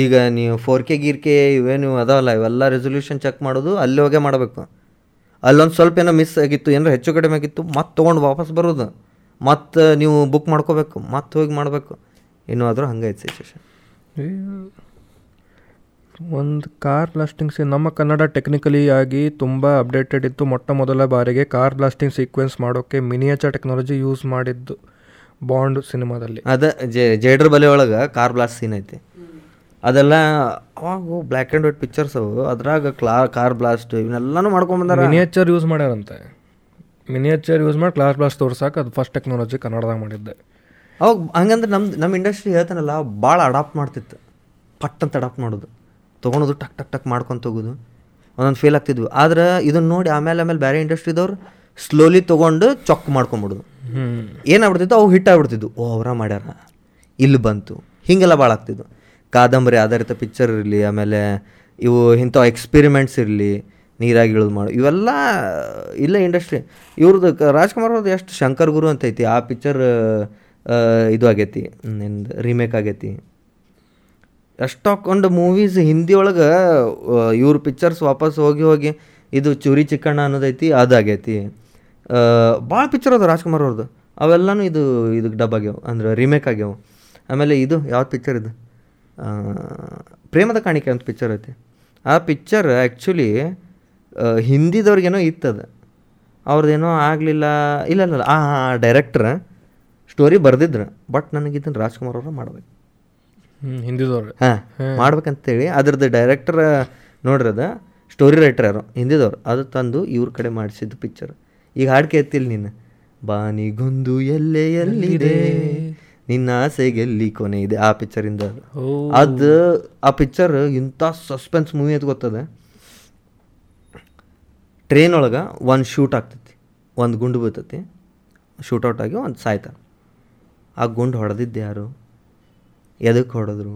ಈಗ ನೀವು ಫೋರ್ ಕೆ ಗೀರ್ ಕೆ ಇವೇನು ಅದಾವಲ್ಲ ಇವೆಲ್ಲ ರೆಸೊಲ್ಯೂಷನ್ ಚೆಕ್ ಮಾಡೋದು ಅಲ್ಲೇ ಹೋಗೇ ಮಾಡಬೇಕು. ಅಲ್ಲೊಂದು ಸ್ವಲ್ಪ ಏನೋ ಮಿಸ್ ಆಗಿತ್ತು ಏನೋ ಹೆಚ್ಚು ಕಡಿಮೆ ಆಗಿತ್ತು ಮತ್ತೆ ತೊಗೊಂಡು ವಾಪಸ್ ಬರೋದು. ಮತ್ತು ನೀವು ಬುಕ್ ಮಾಡ್ಕೋಬೇಕು ಮತ್ತೆ ಹೋಗಿ ಮಾಡಬೇಕು. ಇನ್ನೂ ಆದರೂ ಹಂಗೈತೆ ಸಿಚುವೇಶನ್ ಒಂದು ಕಾರ್ ಬ್ಲಾಸ್ಟಿಂಗ್ ಸೀನ್ ನಮ್ಮ ಕನ್ನಡ ಟೆಕ್ನಿಕಲಿ ಆಗಿ ತುಂಬ ಅಪ್ಡೇಟೆಡ್ ಇತ್ತು. ಮೊಟ್ಟ ಮೊದಲ ಬಾರಿಗೆ ಕಾರ್ ಬ್ಲಾಸ್ಟಿಂಗ್ ಸೀಕ್ವೆನ್ಸ್ ಮಾಡೋಕ್ಕೆ ಮಿನಿಯೇಚರ್ ಟೆಕ್ನಾಲಜಿ ಯೂಸ್ ಮಾಡಿದ್ದು ಬಾಂಡ್ ಸಿನಿಮಾದಲ್ಲಿ. ಅದೇ ಜೇಡ್ರ ಜೇಡ್ರ್ ಬಲೆ ಒಳಗೆ ಕಾರ್ ಬ್ಲಾಸ್ಟ್ ಸೀನ್ ಐತಿ. ಅದೆಲ್ಲ ಅವಾಗ ಬ್ಲ್ಯಾಕ್ ಆ್ಯಂಡ್ ವೈಟ್ ಪಿಕ್ಚರ್ಸ್ ಅವು. ಅದ್ರಾಗ ಕ್ಲಾ ಕಾರ್ ಬ್ಲಾಸ್ಟ್ ಇವನ್ನೆಲ್ಲನೂ ಮಾಡ್ಕೊಂಬಂದಾರ ಮಿನಿಯೇಚರ್ ಯೂಸ್ ಮಾಡ್ಯಾರಂತೆ. ಮಿನಿಯೇಚರ್ ಯೂಸ್ ಮಾಡಿ ಕ್ಲಾಸ್ ಬ್ಲಾಸ್ಟ್ ತೋರ್ಸಕ್ಕೆ ಅದು ಫಸ್ಟ್ ಟೆಕ್ನಾಲಜಿ ಕನ್ನಡದಾಗ ಮಾಡಿದ್ದೆ. ಅವಾಗ ಹಂಗಂದ್ರೆ ನಮ್ಮ ನಮ್ಮ ಇಂಡಸ್ಟ್ರಿ ಹೇಳ್ತಾನಲ್ಲ ಭಾಳ ಅಡಾಪ್ಟ್ ಮಾಡ್ತಿತ್ತು. ಪಟ್ ಅಂತ ಅಡಾಪ್ಟ್ ಮಾಡೋದು. ತೊಗೊಳೋದು ಟಕ್ ಟಕ್ ಟಕ್ ಮಾಡ್ಕೊಂಡು ಹೋಗೋದು. ಒಂದೊಂದು ಫೇಲ್ ಆಗ್ತಿದ್ವು. ಆದ್ರೆ ಇದನ್ನ ನೋಡಿ ಆಮೇಲೆ ಆಮೇಲೆ ಬೇರೆ ಇಂಡಸ್ಟ್ರಿದವ್ರು ಸ್ಲೋಲಿ ತೊಗೊಂಡು ಚೊಕ್ ಮಾಡ್ಕೊಂಬಿಡೋದು. ಹ್ಞೂ ಏನಾಗ್ಬಿಡ್ತಿತ್ತು? ಅವು ಹಿಟ್ ಆಗ್ಬಿಡ್ತಿದ್ವು. ಓ ಅವರ ಮಾಡ್ಯಾರ. ಇಲ್ಲಿ ಬಂತು. ಹೀಗೆಲ್ಲ ಭಾಳ ಆಗ್ತಿದ್ವು. ಕಾದಂಬರಿ ಆಧಾರಿತ ಪಿಕ್ಚರ್ ಇರಲಿ, ಆಮೇಲೆ ಇವು ಇಂಥ ಎಕ್ಸ್ಪೆರಿಮೆಂಟ್ಸ್ ಇರಲಿ, ನೀರಾಗಿ ಇಳಿದು ಮಾಡು, ಇವೆಲ್ಲ ಇಲ್ಲ ಇಂಡಸ್ಟ್ರಿ ಇವ್ರದ್ದು ರಾಜ್ಕುಮಾರ್ ಅವ್ರದ್ದು ಎಷ್ಟು ಶಂಕರ್ ಗುರು ಅಂತ ಐತಿ, ಆ ಪಿಕ್ಚರ್ ಇದು ಆಗೈತಿ ರೀಮೇಕ್ ಆಗೈತಿ. ಒಂದು ಮೂವೀಸ್ ಹಿಂದಿ ಒಳಗೆ ಇವ್ರ ಪಿಕ್ಚರ್ಸ್ ವಾಪಸ್ ಹೋಗಿ ಹೋಗಿ ಇದು ಚೂರಿ ಚಿಕ್ಕಣ್ಣ ಅನ್ನೋದೈತಿ ಅದಾಗೈತಿ ಭಾಳ ಪಿಕ್ಚರ್ ಅದ ರಾಜ್ಕುಮಾರ್ ಅವ್ರದ್ದು ಅವೆಲ್ಲನೂ ಇದು ಇದಕ್ಕೆ ಡಬ್ ಆಗ್ಯಾವ, ಅಂದ್ರೆ ರೀಮೇಕ್ ಆಗ್ಯಾವ. ಆಮೇಲೆ ಇದು ಯಾವ ಪಿಕ್ಚರ್ ಇದು? ಪ್ರೇಮದ ಕಾಣಿಕೆ ಅಂತ ಪಿಕ್ಚರ್ ಐತಿ. ಆ ಪಿಕ್ಚರ್ ಆ್ಯಕ್ಚುಲಿ ಹಿಂದಿದವ್ರಿಗೇನೋ ಇತ್ತದ. ಅವ್ರದ್ದೇನೋ ಆಗಲಿಲ್ಲ ಇಲ್ಲ ಇಲ್ಲ ಆ ಡೈರೆಕ್ಟ್ರ ಸ್ಟೋರಿ ಬರೆದಿದ್ರು ಬಟ್ ನನಗೆ ಇದನ್ನು ರಾಜ್ಕುಮಾರ್ ಅವರು ಮಾಡ್ಬೇಕು. ಹ್ಞೂ ಹಿಂದಿದವ್ರು. ಹಾಂ ಮಾಡ್ಬೇಕಂತೇಳಿ. ಅದ್ರದ್ದು ಡೈರೆಕ್ಟರ್ ನೋಡ್ರದ ಸ್ಟೋರಿ ರೈಟರ್ ಯಾರು ಹಿಂದಿದವ್ರು. ಅದು ತಂದು ಇವ್ರ ಕಡೆ ಮಾಡಿಸಿದ್ದು ಪಿಕ್ಚರ್ ಈಗ ಹಾಡು ಕೇಳ್ತಿಲ್ಲ ನೀನು? ಬಾನಿಗೊಂದು ಎಲ್ಲೆ ನಿನ್ನ ಆಸೆಗೆಲ್ಲಿ ಕೊನೆ ಇದೆ ಆ ಪಿಕ್ಚರಿಂದ ಅದು ಅದು ಆ ಪಿಕ್ಚರ್ ಇಂಥ ಸಸ್ಪೆನ್ಸ್ ಮೂವಿ ಅಂತ ಗೊತ್ತದೆ? ಟ್ರೈನ್ ಒಳಗೆ ಒಂದು ಶೂಟ್ ಆಗ್ತೈತಿ ಒಂದು ಗುಂಡು ಬೀಳ್ತೈತಿ ಶೂಟೌಟ್ ಆಗಿ ಒಂದು ಸಾಯ್ತ. ಆ ಗುಂಡು ಹೊಡೆದಿದ್ದು ಯಾರು? ಎದಕ್ಕೆ ಹೊಡೆದ್ರು?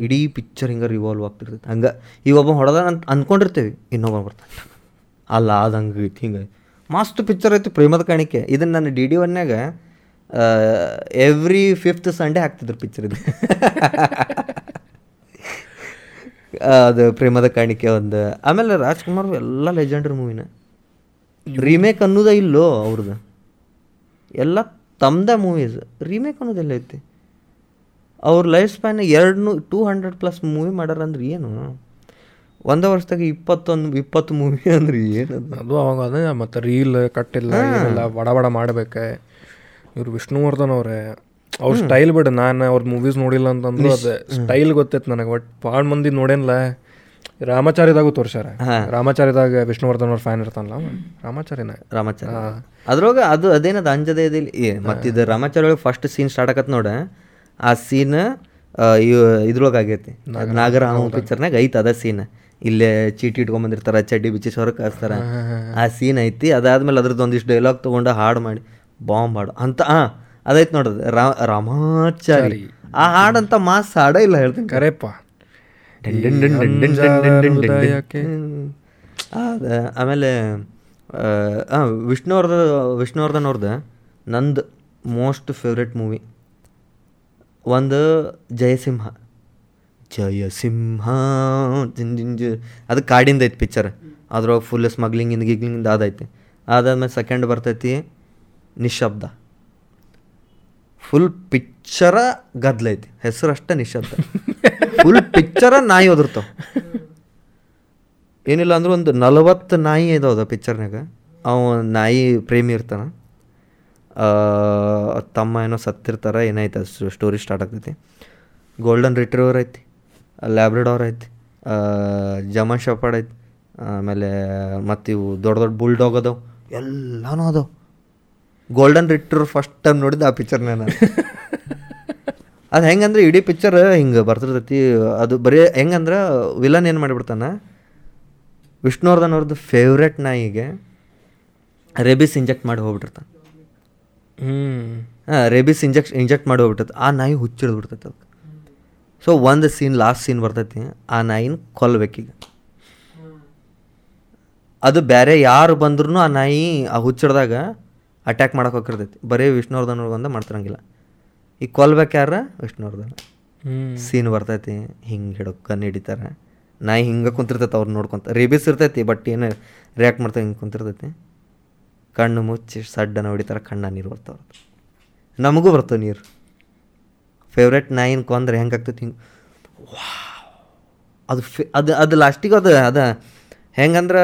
ಇಡೀ ಪಿಕ್ಚರ್ ಹಿಂಗೆ ರಿವಾಲ್ವ್ ಆಗ್ತಿರ್ತೈತಿ. ಹಂಗೆ ಈ ಒಬ್ಬ ಹೊಡೆದ ಅಂತ ಅಂದ್ಕೊಂಡಿರ್ತೇವೆ ಇನ್ನೊಬ್ಬ ಬರ್ತಾನೆ. ಅಲ್ಲ ಅದು ಹಂಗೆ ಐತಿ ಹಿಂಗೆ ಮಸ್ತ್ ಪಿಕ್ಚರ್ ಐತಿ ಪ್ರೇಮದ ಕಾಣಿಕೆ. ಇದನ್ನು ನಾನು ಡಿ ಡಿ ಒನ್ಯಾಗ ಎವ್ರಿ ಫಿಫ್ತ್ ಸಂಡೇ ಹಾಕ್ತಿದ್ರು ಪಿಕ್ಚರ್ ಇದು ಅದು ಪ್ರೇಮದ ಕಾಣಿಕೆ ಒಂದು. ಆಮೇಲೆ ರಾಜ್ಕುಮಾರ್ ಎಲ್ಲ ಲೆಜೆಂಡ್ರಿ ಮೂವಿನ ರೀಮೇಕ್ ಅನ್ನೋದೇ ಇಲ್ಲೋ ಅವ್ರದ್ದು ಎಲ್ಲ ತಮ್ಮದೇ ಮೂವೀಸ್ ರೀಮೇಕ್ ಅನ್ನೋದೆಲ್ಲ ಐತಿ. ಅವ್ರ ಲೈಫ್ ಸ್ಪ್ಯಾನ್ ಎರಡು ನೂ ಟೂ ಹಂಡ್ರೆಡ್ ಪ್ಲಸ್ ಮೂವಿ ಮಾಡ್ಯಾರ ಅಂದ್ರೆ ಏನು? ಒಂದೇ ವರ್ಷದಾಗ ಇಪ್ಪತ್ತೊಂದು ಇಪ್ಪತ್ತು ಮೂವಿ ಅಂದ್ರೆ ಏನದು? ಅದು ಅವಾಗ ಅದೇ ಮತ್ತು ರೀಲ್ ಕಟ್ಟಿಲ್ಲ ಬಡ ಬಡ ಮಾಡಬೇಕೆ. ಇವ್ರು ವಿಷ್ಣುವರ್ಧನ್ ಅವರೇ ಅವ್ರ ಸ್ಟೈಲ್ ಬಿಡ ನಾನು ಅವ್ರ ಮೂವೀಸ್ ನೋಡಿಲ್ಲ ಅಂತಂದ್ರೆ ಅದು ಸ್ಟೈಲ್ ಗೊತ್ತೈತೆ ನನಗೆ ಬಟ್ ಭಾಳ ಮಂದಿ ನೋಡೇನಿಲ್ಲ ರಾಮಾಚಾರ್ಯದಾಗೂ ತೋರ್ಸ್ಯಾರ. ರಾಮಾಚಾರ್ಯದಾಗ ವಿಷ್ಣುವರ್ಧನ್ ಅವ್ರ ಫ್ಯಾನ್ ಇರ್ತಾನಲ್ಲ. ರಾಮಾಚಾರ್ಯನ ರಾಮಾಚಾರ್ಯ ಅದ್ರೊಳಗೆ ಅದು ಅದೇನದ ಅಂಜದೇ ಇದಿಲ್ಲ ಮತ್ತಿದು ರಾಮಾಚಾರ್ಯ ಒಳಗೆ ಫಸ್ಟ್ ಸೀನ್ ಸ್ಟಾರ್ಟ್ ಆಗತ್ತೆ ನೋಡ ಆ ಸೀನ್ ಇದ್ರೊಳಗೆ ಆಗೈತಿ. ನಾಗರ ಪಿಕ್ಚರ್ನಾಗ ಐತಿ ಅದ ಸೀನ್ ಇಲ್ಲೇ ಚೀಟಿ ಇಟ್ಕೊಂಬಂದಿರ್ತಾರ ಚಡ್ಡಿ ಬಿಚ್ಚಿ ಸೊರ ಕಾಸ್ತಾರ ಆ ಸೀನ್ ಐತಿ ಅದಾದ್ಮೇಲೆ ಅದ್ರದ್ದು ಒಂದಿಷ್ಟು ಡೈಲಾಗ್ ತೊಗೊಂಡು ಹಾಡು ಮಾಡಿ. ಬಾಂಬ್ ಹಾಡು ಅಂತ ಹಾ ಅದೈತೆ ನೋಡೋದು ರಾಮಾಚಾರಿ. ಆ ಹಾಡಂತ ಮಾಸ್ ಹಾಡ ಇಲ್ಲ ಹೇಳ್ತೀನಿ. ಕರೆಪ್ಪ. ಅದ ಆಮೇಲೆ ಹಾಂ ವಿಷ್ಣುವರ್ಧ ವಿಷ್ಣುವರ್ಧನ್ ಅವ್ರದ್ದು ನಂದು ಮೋಸ್ಟ್ ಫೇವ್ರೆಟ್ ಮೂವಿ. ಒಂದು ಜಯಸಿಂಹ. ಜಯಸಿಂಹ ಅದು ಕಾಡಿಂದ ಐತಿ ಪಿಕ್ಚರ್ ಅದ್ರೊಳಗೆ ಫುಲ್ ಸ್ಮಗ್ಲಿಂಗಿಂದ ಗಿಗ್ಲಿಂಗಿಂದ ಅದೈತೆ ಅದಾದ್ಮೇಲೆ ಸೆಕೆಂಡ್ ಬರ್ತೈತಿ ನಿಶಬ್ದ. ಫುಲ್ ಪಿಕ್ಚರ ಗದ್ಲೈತಿ ಹೆಸರು ಅಷ್ಟೇ ನಿಶಬ್ದ. ಫುಲ್ ಪಿಕ್ಚರ ನಾಯಿ ಒದರ್ತಾವ. ಏನಿಲ್ಲ ಅಂದ್ರೆ ಒಂದು ನಲವತ್ತು ನಾಯಿ ಇದಾವ ಪಿಕ್ಚರ್ನಾಗ ಅವ ನಾಯಿ ಪ್ರೇಮಿ ಇರ್ತಾನ. ತಮ್ಮ ಏನೋ ಸತ್ತಿರ್ತಾರ, ಏನೈತೆ ಸ್ಟೋರಿ ಸ್ಟಾರ್ಟ್ ಆಗ್ತೈತಿ. ಗೋಲ್ಡನ್ ರಿಟ್ರೀವರ್ ಐತಿ. ಲ್ಯಾಬ್ರಿಡೋರ್ ಐತಿ. ಜಮಾ ಶಪಾಡ್ ಐತಿ. ಆಮೇಲೆ ಮತ್ತು ಇವು ದೊಡ್ಡ ದೊಡ್ಡ ಬುಲ್ಡಾಗ್ ಅದಾವ. ಎಲ್ಲನೂ ಅದಾವ. ಗೋಲ್ಡನ್ ರಿಟ್ರ್ ಫಸ್ಟ್ ಟೈಮ್ ನೋಡಿದ್ದು ಆ ಪಿಕ್ಚರ್ನ ನಾನು. ಅದು ಹೆಂಗಂದ್ರೆ ಇಡೀ ಪಿಕ್ಚರ್ ಹಿಂಗೆ ಬರ್ತಿರ್ತೈತಿ. ಅದು ಬರೀ ಹೆಂಗಂದ್ರೆ ವಿಲನ್ ಏನು ಮಾಡಿಬಿಡ್ತಾನೆ? ವಿಷ್ಣುವರ್ಧನ್ ಅವ್ರದ್ದು ಫೇವ್ರೆಟ್ ನಾಯಿಗೆ ರೇಬಿಸ್ ಇಂಜೆಕ್ಟ್ ಮಾಡಿ ಹೋಗ್ಬಿಟ್ಟಿರ್ತಾನೆ. ಹ್ಞೂ ಹಾಂ ರೇಬಿಸ್ ಇಂಜೆಕ್ಟ್ ಇಂಜೆಕ್ಟ್ ಮಾಡಿ ಹೋಗ್ಬಿಟ್ಟೈತೆ ಆ ನಾಯಿ ಹುಚ್ಚಿಡ್ದು ಬಿಡ್ತೈತೆ ಅದಕ್ಕೆ ಸೊ ಒಂದು ಸೀನ್ ಲಾಸ್ಟ್ ಸೀನ್ ಬರ್ತೈತಿ. ಆ ನಾಯಿನ ಕೊಲ್ಬೇಕೀಗ. ಅದು ಬೇರೆ ಯಾರು ಬಂದ್ರೂ ಆ ನಾಯಿ ಆ ಹುಚ್ಚಿಡ್ದಾಗ ಅಟ್ಯಾಕ್ ಮಾಡೋಕೆ ಹೋಗಿರ್ತೈತಿ ಬರೀ ವಿಷ್ಣುವರ್ಧನ್ ಬಂದು ಮಾಡ್ತಿರಂಗಿಲ್ಲ. ಈಗ ಕೊಲ್ಬೇಕು ಯಾರ ವಿಷ್ಣುವರ್ಧನ್. ಸೀನ್ ಬರ್ತೈತಿ ಹಿಂಗೆ ಹಿಡೋಕೆ ಕಣ್ಣು ಹಿಡಿತಾರೆ. ನಾಯಿ ಹಿಂಗೆ ಕುಂತಿರ್ತೈತೆ ಅವ್ರು ನೋಡ್ಕೊಂತ. ರೇಬಿಸ್ ಇರ್ತೈತಿ ಬಟ್ ಏನು ರಿಯಾಕ್ಟ್ ಮಾಡ್ತಾ ಹಿಂಗೆ ಕುಂತಿರ್ತೈತಿ. ಕಣ್ಣು ಮುಚ್ಚಿ ಸಡ್ಡನ ಹೊಡಿತಾರೆ ಕಣ್ಣ ನೀರು ಬರ್ತಾವ ನಮಗೂ ಬರ್ತವೆ ನೀರು. ಫೇವ್ರೆಟ್ ನಾಯಿನ ಕೊಂದ್ರೆ ಹೆಂಗೆ ಆಗ್ತೈತಿ ಹಿಂಗೆ ಅದು ಫೆ ಅದು ಅದು ಲಾಸ್ಟಿಗೆ ಅದು ಅದ ಹೆಂಗಂದ್ರೆ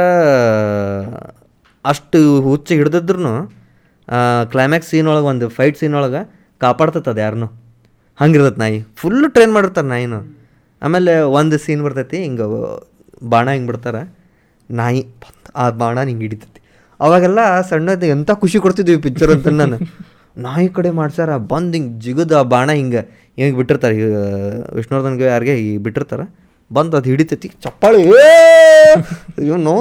ಅಷ್ಟು ಹುಚ್ಚು ಹಿಡ್ದಿದ್ರು ಕ್ಲೈಮ್ಯಾಕ್ಸ್ ಸೀನ್ ಒಳಗೆ ಒಂದು ಫೈಟ್ ಸೀನ್ ಒಳಗೆ ಕಾಪಾಡ್ತದೆ ಅದು ಯಾರನ್ನೂ ಹಂಗಿರ್ತೈತೆ ನಾಯಿ. ಫುಲ್ಲು ಟ್ರೈನ್ ಮಾಡಿರ್ತಾರೆ ನಾಯಿನ. ಆಮೇಲೆ ಒಂದು ಸೀನ್ ಬರ್ತೈತಿ, ಹಿಂಗೆ ಬಾಣ ಹಿಂಗೆ ಬಿಡ್ತಾರೆ. ನಾಯಿ ಆ ಬಾಣ ಹಿಂಗೆ ಹಿಡಿತೈತಿ. ಅವಾಗೆಲ್ಲ ಸಣ್ಣದ ಎಂಥ ಖುಷಿ ಕೊಡ್ತಿದ್ವಿ ಪಿಕ್ಚರ್ ಅಂತ ನಾನು. ನಾಯಿ ಕಡೆ ಮಾಡ್ಸಾರ ಬಂದು ಹಿಂಗೆ ಜಿಗದ ಆ ಬಾಣ ಹಿಂಗೆ ಹಿಂಗೆ ಬಿಟ್ಟಿರ್ತಾರೆ. ವಿಷ್ಣುವರ್ಧನ್ಗೆ ಯಾರಿಗೆ ಈ ಬಿಟ್ಟಿರ್ತಾರೆ. ಬಂದು ಅದು ಹಿಡಿತೈತಿ, ಚಪ್ಪಾಳಿ ಇವ್ ನೋ,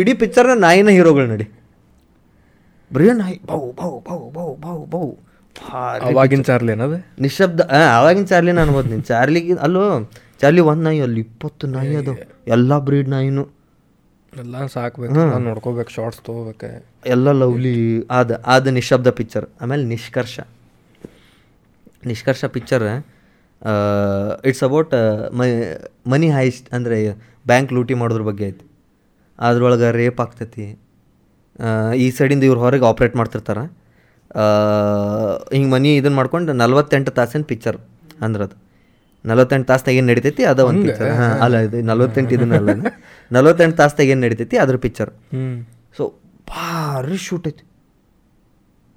ಇಡೀ ಪಿಕ್ಚರ್ನ ನಾಯಿನ ಹೀರೋಗಳು ನಡಿ. ಬರೀ ಹೈ ಬೌ ಬೌ ಬೌ ಬೌ ಬೌ ಬೌ. ಅವಾಗಿನ ಚಾರ್ಲಿ ಏನದು? ನಿಶಬ್ದ ಅವಾಗಿನ ಆವಾಗಿನ ಚಾರ್ಲಿ ನಾನು ಅನ್ಬೋದು ನೀನು ಚಾರ್ಲಿಗೆ ಅಲ್ಲೋ ಚಾರ್ಲಿ ಒಂದು ನಾಯಿ ಅಲ್ಲಿ ಇಪ್ಪತ್ತು ನಾಯಿ ಅದು ಎಲ್ಲ ಬ್ರೀಡ್ ನಾಯಿನು. ಎಲ್ಲ ಸಾಕ್ಬೇಕು ನೋಡ್ಕೋಬೇಕು ಶಾರ್ಟ್ಸ್ ತೊಗೋಬೇಕು. ಎಲ್ಲ ಲವ್ಲಿ ಆದ ಆದ ನಿಶಬ್ದ ಪಿಕ್ಚರ್. ಆಮೇಲೆ Nishkarsha. Nishkarsha picture it's about money heist ಅಂದರೆ ಬ್ಯಾಂಕ್ ಲೂಟಿ ಮಾಡೋದ್ರ ಬಗ್ಗೆ ಐತಿ. ಅದ್ರೊಳಗೆ ರೇಪ್ ಆಗ್ತೈತಿ. ಈ ಸೈಡಿಂದ ಇವ್ರು ಹೊರಗೆ ಆಪ್ರೇಟ್ ಮಾಡ್ತಿರ್ತಾರೆ. ಹಿಂಗೆ ಮನಿ ಇದನ್ನು ಮಾಡ್ಕೊಂಡು ನಲ್ವತ್ತೆಂಟು ತಾಸಿನ ಪಿಕ್ಚರ್ ಅಂದ್ರೆ ಅದು. ನಲ್ವತ್ತೆಂಟು ತಾಸ್ನಾಗ ಏನು ನಡಿತೈತಿ? ಅದ ಒಂದು ಪಿಕ್ಚರ್ ಹಾಂ ಅಲ್ಲ ಇದು ನಲ್ವತ್ತೆಂಟು ಇದನ್ನಲ್ಲ ನಲ್ವತ್ತೆಂಟು ತಾಸ್ನಾಗ ಏನು ನಡಿತೈತಿ? ಅದ್ರ ಪಿಕ್ಚರ್ ಹ್ಞೂ ಸೊ ಭಾರಿ ಶೂಟ್ ಐತಿ.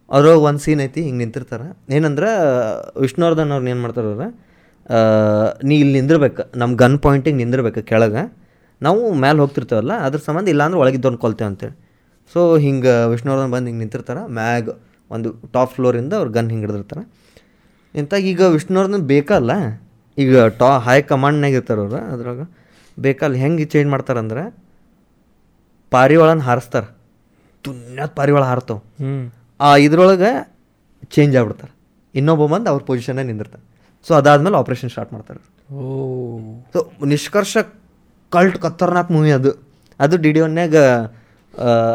ಅವ್ರ ಒಂದು ಸೀನ್ ಐತಿ ಹಿಂಗೆ ನಿಂತಿರ್ತಾರೆ. ಏನಂದ್ರೆ ವಿಷ್ಣುವರ್ಧನ್ ಅವ್ರನ್ನ ಏನು ಮಾಡ್ತಾರೆ ನೀ ಇಲ್ಲಿ ನಿಂದಿರ್ಬೇಕು. ನಮ್ಮ ಗನ್ ಪಾಯಿಂಟಿಗೆ ನಿಂದಿರ್ಬೇಕು ಕೆಳಗೆ. ನಾವು ಮೇಲೆ ಹೋಗ್ತಿರ್ತೇವಲ್ಲ ಅದ್ರ ಸಂಬಂಧ ಇಲ್ಲಾಂದ್ರೆ ಒಳಗಿದ್ದವ್ನು ಕೊಲ್ತೇವೆ ಅಂತೇಳಿ ಸೊ ಹಿಂಗೆ ವಿಷ್ಣುವರ್ಧನ್ ಬಂದು ಹಿಂಗೆ ನಿಂತಿರ್ತಾರೆ. ಮ್ಯಾಗ್ ಒಂದು ಟಾಪ್ ಫ್ಲೋರಿಂದ ಅವ್ರು ಗನ್ ಹಿಂಗೆ ಹಿಡಿದಿರ್ತಾರೆ. ಇಂತಾಗ ಈಗ ವಿಷ್ಣುವರ್ಧನ್ ಬೇಕಲ್ಲ ಈಗ ಟಾ ಹೈ ಕಮಾಂಡ್ನಾಗ ಇರ್ತಾರೆ ಅವ್ರು ಅದ್ರಾಗ ಬೇಕಲ್ಲ ಹೆಂಗೆ ಚೇಂಜ್ ಮಾಡ್ತಾರೆ ಅಂದ್ರೆ ಪಾರಿವಾಳನ ಹಾರಿಸ್ತಾರೆ. ತುನ್ಯದ ಪಾರಿವಾಳ ಹಾರ್ತವೆ. ಆ ಇದ್ರೊಳಗೆ ಚೇಂಜ್ ಆಗ್ಬಿಡ್ತಾರೆ. ಇನ್ನೊಬ್ಬ ಬಂದು ಅವ್ರ ಪೊಸಿಷನ್ನೇ ನಿಂದಿರ್ತಾರೆ. ಸೊ ಅದಾದ್ಮೇಲೆ ಆಪ್ರೇಷನ್ ಸ್ಟಾರ್ಟ್ ಮಾಡ್ತಾರೆ ಓ. ಸೊ ನಿಷ್ಕರ್ಷ ಕಲ್ಟ್ ಖತರ್ನಾಕ್ ಮೂವಿ ಅದು. ಅದು ಡಿ ಡಿ ಒನ್ಯಾಗ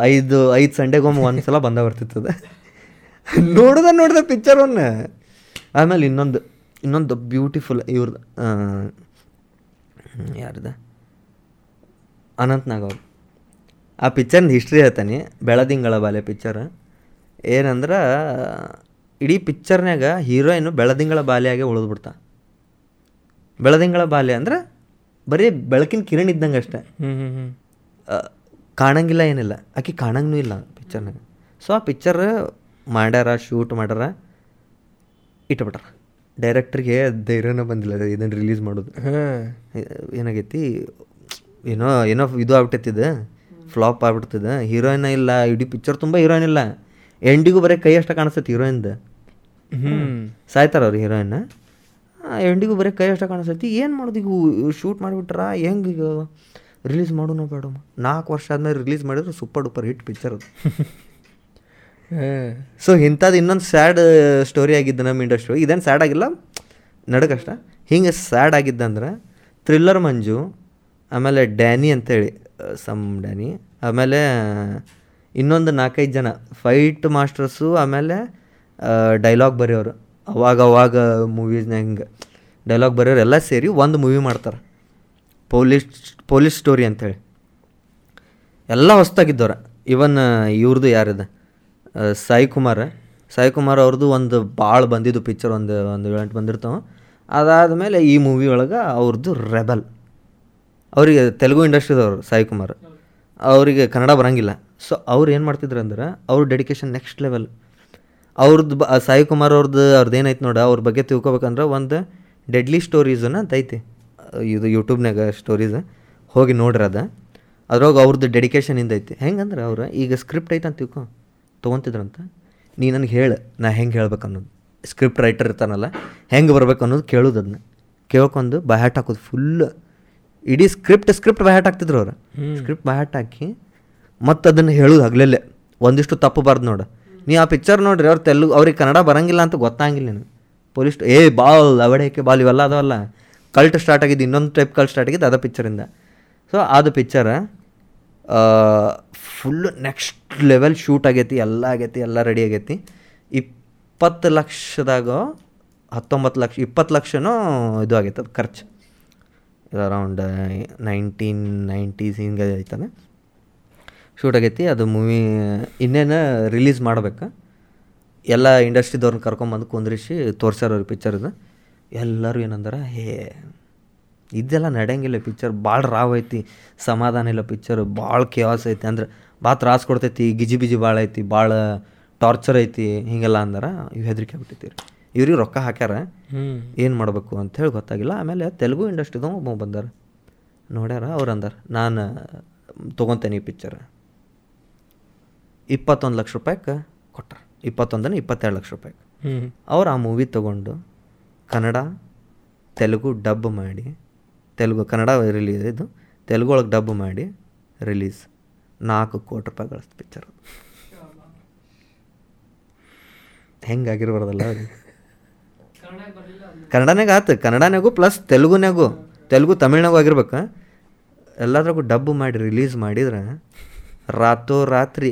ಐದು ಐದು ಸಂಡೆಗೊಮ್ಮೆ ಒಂದು ಸಲ ಬಂದ ಬರ್ತಿರ್ತದೆ ನೋಡ್ದ ನೋಡ್ದೆ ಪಿಕ್ಚರ್ ಒನ್ ಆಮೇಲೆ ಇನ್ನೊಂದು ಇನ್ನೊಂದು ಬ್ಯೂಟಿಫುಲ್ ಇವ್ರದ್ದು ಯಾರ್ದ? ಅನಂತ್ ನಾಗ್ ಅವ್ರು. ಆ ಪಿಕ್ಚರ್ನ ಹಿಸ್ಟ್ರಿ ಹೇಳ್ತಾನೆ ಬೆಳದಿಂಗಳ ಬಾಲೆ ಪಿಕ್ಚರ್ ಏನಂದ್ರೆ ಇಡೀ ಪಿಕ್ಚರ್ನಾಗ ಹೀರೋಯಿನು ಬೆಳದಿಂಗಳ ಬಾಲೆಯಾಗೆ ಉಳಿದ್ಬಿಡ್ತಾ ಬೆಳದಿಂಗಳ ಬಾಲ್ಯ ಅಂದ್ರೆ ಬರೀ ಬೆಳಕಿನ ಕಿರಣ್ ಇದ್ದಂಗೆ ಅಷ್ಟೇ. ಕಾಣಂಗಿಲ್ಲ ಏನಿಲ್ಲ. ಆಕೆ ಕಾಣಂಗೂ ಇಲ್ಲ ಪಿಕ್ಚರ್ನಾಗ ಸೊ ಆ ಪಿಕ್ಚರ್ ಮಾಡ್ಯಾರ ಶೂಟ್ ಮಾಡ್ಯಾರ ಇಟ್ಬಿಟ್ರ. ಡೈರೆಕ್ಟ್ರಿಗೆ ಧೈರ್ಯನೇ ಬಂದಿಲ್ಲ ಇದನ್ನು ರಿಲೀಸ್ ಮಾಡೋದು. ಏನಾಗೈತಿ ಏನೋ ಏನೋ ಇದು ಆಗ್ಬಿಟ್ಟೈತಿದ ಫ್ಲಾಪ್ ಆಗ್ಬಿಡ್ತಿದೆ ಹೀರೋಯಿನ ಇಲ್ಲ ಇಡೀ ಪಿಕ್ಚರ್ ತುಂಬ ಹೀರೋಯಿನ್ ಇಲ್ಲ. ಎಂಡಿಗೂ ಬರೀ ಕೈ ಅಷ್ಟೇ ಕಾಣಿಸ್ತೈತಿ ಹೀರೋಯಿನ್ದು ಹ್ಞೂ ಸಾಯ್ತಾರ ಅವ್ರು ಹೀರೋಯಿನ್ ಎಂಡಿಗೂ ಬರೀ ಕೈ ಅಷ್ಟೇ ಕಾಣಿಸ್ತೈತಿ. ಏನು ಮಾಡೋದು ಈಗ? ಶೂಟ್ ಮಾಡಿಬಿಟ್ರ ಹೆಂಗೆ ಈಗ? ರಿಲೀಸ್ ಮಾಡೋಣ ಬೇಡ ನಾಲ್ಕು ವರ್ಷ ಆದಮೇಲೆ ರಿಲೀಸ್ ಮಾಡಿದ್ರೆ ಸೂಪರ್ ಡೂಪರ್ ಹಿಟ್ ಪಿಕ್ಚರ್ ಅದು. ಸೊ ಇಂಥದ್ದು ಇನ್ನೊಂದು ಸ್ಯಾಡ್ ಸ್ಟೋರಿ ಆಗಿದ್ದು ನಮ್ಮ ಇಂಡಸ್ಟ್ರಿ ಇದೇನು ಸ್ಯಾಡ್ ಆಗಿಲ್ಲ? ನಡಕಷ್ಟ ಹಿಂಗೆ ಸ್ಯಾಡ್ ಆಗಿದ್ದಂದ್ರೆ ಥ್ರಿಲ್ಲರ್ ಮಂಜು ಆಮೇಲೆ ಡ್ಯಾನಿ ಅಂತೇಳಿ ಸಮ್ ಡ್ಯಾನಿ ಆಮೇಲೆ ಇನ್ನೊಂದು ನಾಲ್ಕೈದು ಜನ ಫೈಟ್ ಮಾಸ್ಟರ್ಸು ಆಮೇಲೆ ಡೈಲಾಗ್ ಬರೆಯೋರು. ಅವಾಗ ಅವಾಗ ಮೂವೀಸ್ನ ಹಿಂಗೆ ಡೈಲಾಗ್ ಬರೆಯೋರು ಎಲ್ಲ ಸೇರಿ ಒಂದು ಮೂವಿ ಮಾಡ್ತಾರೆ. ಪೊಲೀಸ್ ಪೊಲೀಸ್ ಸ್ಟೋರಿ ಅಂಥೇಳಿ ಎಲ್ಲ ಹೊಸ್ತಾಗಿದ್ದವ್ರ. ಇವನ್ ಇವ್ರದ್ದು ಯಾರಿದೆ? ಸಾಯಿ ಕುಮಾರ್ ಸಾಯಿ ಕುಮಾರ್ ಅವ್ರದ್ದು ಒಂದು ಭಾಳ ಬಂದಿದ್ದು ಪಿಕ್ಚರ್ ಒಂದು ಒಂದು ಏಳೆಂಟು ಬಂದಿರ್ತಾವೆ. ಅದಾದಮೇಲೆ ಈ ಮೂವಿ ಒಳಗೆ ಅವ್ರದ್ದು ರೆಬಲ್. ಅವರಿಗೆ ತೆಲುಗು ಇಂಡಸ್ಟ್ರಿದವರು ಸಾಯಿ ಕುಮಾರ್ ಅವರಿಗೆ ಕನ್ನಡ ಬರಂಗಿಲ್ಲ. ಸೊ ಅವ್ರು ಏನು ಮಾಡ್ತಿದ್ರು ಅಂದ್ರೆ, ಅವ್ರ ಡೆಡಿಕೇಶನ್ ನೆಕ್ಸ್ಟ್ ಲೆವೆಲ್ ಅವ್ರದ್ದು ಸಾಯಿ ಕುಮಾರ್ ಅವ್ರದ್ದು ಅವ್ರದ್ದು ಏನಾಯ್ತು ನೋಡ, ಅವ್ರ ಬಗ್ಗೆ ತಿಳ್ಕೊಬೇಕಂದ್ರೆ ಒಂದು ಡೆಡ್ಲಿ ಸ್ಟೋರೀಸನ್ನು ಅಂತ ಐತಿ. ಇದು ಯೂಟ್ಯೂಬ್ನಾಗ ಸ್ಟೋರೀಸ್ ಹೋಗಿ ನೋಡ್ರಿ ಅದ. ಅದ್ರೊಳಗೆ ಅವ್ರದ್ದು ಡೆಡಿಕೇಶನಿಂದ ಐತಿ. ಹೆಂಗಂದ್ರೆ ಅವ್ರು ಈಗ ಸ್ಕ್ರಿಪ್ಟ್ ಐತೆ ಅಂತ ತಿಳ್ಕೊ ತೊಗೊತಿದ್ರಂತ. ನೀ ನನಗೆ ಹೇಳು ನಾ ಹೆಂಗೆ ಹೇಳ್ಬೇಕು ಅನ್ನೋದು. ಸ್ಕ್ರಿಪ್ಟ್ ರೈಟರ್ ಇರ್ತಾನಲ್ಲ ಹೆಂಗೆ ಬರ್ಬೇಕು ಅನ್ನೋದು ಕೇಳೋದು ಅದನ್ನ ಕೇಳ್ಕೊಂಡು ಬಯಾಟ್ ಹಾಕೋದು ಫುಲ್ ಇಡೀ ಸ್ಕ್ರಿಪ್ಟ್ ಸ್ಕ್ರಿಪ್ಟ್ ಬಯಾಟ್ ಹಾಕ್ತಿದ್ರು ಅವ್ರು. ಸ್ಕ್ರಿಪ್ಟ್ ಬಯಾಟ್ ಹಾಕಿ ಮತ್ತು ಅದನ್ನು ಹೇಳೋದು ಹಗಲಲ್ಲೇ. ಒಂದಿಷ್ಟು ತಪ್ಪು ಬಾರ್ದು ನೋಡು. ನೀ ಆ ಪಿಕ್ಚರ್ ನೋಡ್ರಿ ಅವ್ರು ತೆಲುಗು ಅವ್ರಿಗೆ ಕನ್ನಡ ಬರಂಗಿಲ್ಲ ಅಂತ ಗೊತ್ತಾಗಿಲ್ಲ ನೀನು ಪೊಲೀಸ್ ಏ ಬಾಲ್ ಅವಡೇಕೆ ಬಾಲ್ ಇವೆಲ್ಲ ಅದಾವಲ್ಲ. ಕಲ್ಟ್ ಸ್ಟಾರ್ಟ್ ಆಗಿದ್ದು, ಇನ್ನೊಂದು ಟೈಪ್ ಕಲ್ಟ್ ಸ್ಟಾರ್ಟ್ ಆಗಿದ್ದು, ಅದ ಪಿಕ್ಚರಿಂದ ಸೊ ಅದು picture full next level shoot ಆಗೈತಿ, ಎಲ್ಲ ಆಗೈತಿ, ಎಲ್ಲ ರೆಡಿ ಆಗೈತಿ. ಇಪ್ಪತ್ತು ಲಕ್ಷದಾಗ, ಹತ್ತೊಂಬತ್ತು ಲಕ್ಷ, ಇಪ್ಪತ್ತು ಲಕ್ಷನೂ ಇದು ಆಗೈತೆ, ಅದು ಖರ್ಚು. ಅರೌಂಡ್ ನೈನ್ಟೀನ್ ನೈಂಟೀಸ್ ಹಿಂಗೆ ಐತಾನೆ ಶೂಟ್ ಆಗೈತಿ, ಅದು ಮೂವಿ ಇನ್ನೇನು ರಿಲೀಸ್ ಮಾಡ್ಬೇಕು. ಎಲ್ಲ ಇಂಡಸ್ಟ್ರಿದವ್ರನ್ನ ಕರ್ಕೊಂಬಂದು ಕುಂದ್ರಿಸಿ ತೋರ್ಸ್ಯಾರ ಪಿಕ್ಚರ್ ಪಿಕ್ಚರ್ದು ಎಲ್ಲರೂ ಏನಂದ್ರೆ ಹೇ ಇದೆಲ್ಲ ನಡೆಯಂಗಿಲ್ಲ ಪಿಕ್ಚರ್ ಭಾಳ ರಾವ್ ಐತಿ ಸಮಾಧಾನ ಇಲ್ಲ ಪಿಕ್ಚರ್ ಭಾಳ ಕೇವಾಸ್ ಐತಿ. ಅಂದ್ರೆ ಭಾಳ ತ್ರಾಸ್ ಕೊಡ್ತೈತಿ ಗಿಜಿ ಬಿಜಿ ಭಾಳ ಐತಿ ಭಾಳ ಟಾರ್ಚರ್ ಐತಿ ಹಿಂಗೆಲ್ಲ ಅಂದ್ರೆ ಇವು ಹೆದರಿಕೆ ಆಗ್ಬಿಟ್ಟೈತಿ ಇವ್ರಿಗೆ ರೊಕ್ಕ ಹಾಕ್ಯಾರ ಏನು ಮಾಡಬೇಕು ಅಂಥೇಳಿ ಗೊತ್ತಾಗಿಲ್ಲ. ಆಮೇಲೆ ತೆಲುಗು ಇಂಡಸ್ಟ್ರಿದಾಗ ಒಬ್ಬ ಬಂದಾರ. ನೋಡ್ಯಾರ ಅವ್ರು ಅಂದಾರ ನಾನು ತೊಗೊತೇನೆ ಈ ಪಿಕ್ಚರ್ ಇಪ್ಪತ್ತೊಂದು ಲಕ್ಷ ರೂಪಾಯಿಗೆ ಕೊಟ್ಟರು ಇಪ್ಪತ್ತೊಂದನೇ ಇಪ್ಪತ್ತೆರಡು ಲಕ್ಷ ರೂಪಾಯಿಗೆ ಅವ್ರು ಆ ಮೂವಿ ತೊಗೊಂಡು ಕನ್ನಡ ತೆಲುಗು ಡಬ್ ಮಾಡಿ ತೆಲುಗು ಕನ್ನಡ ರಿಲೀಸ್ ಇದು ತೆಲುಗು ಒಳಗೆ ಡಬ್ ಮಾಡಿ ರಿಲೀಸ್ ನಾಲ್ಕು ಕೋಟಿ ರೂಪಾಯಿ ಗಳಿಸ್ತು ಪಿಕ್ಚರ್ ಹೆಂಗಾಗಿರ್ಬಾರ್ದಲ್ಲ ಕನ್ನಡನಾಗ ಆತು ಕನ್ನಡನಾಗೂ ಪ್ಲಸ್ ತೆಲುಗುನಾಗೂ ತೆಲುಗು ತಮಿಳ್ನಾಗೂ ಆಗಿರ್ಬೇಕು. ಎಲ್ಲದ್ರಾಗೂ ಡಬ್ ಮಾಡಿ ರಿಲೀಸ್ ಮಾಡಿದ್ರೆ ರಾತೋ ರಾತ್ರಿ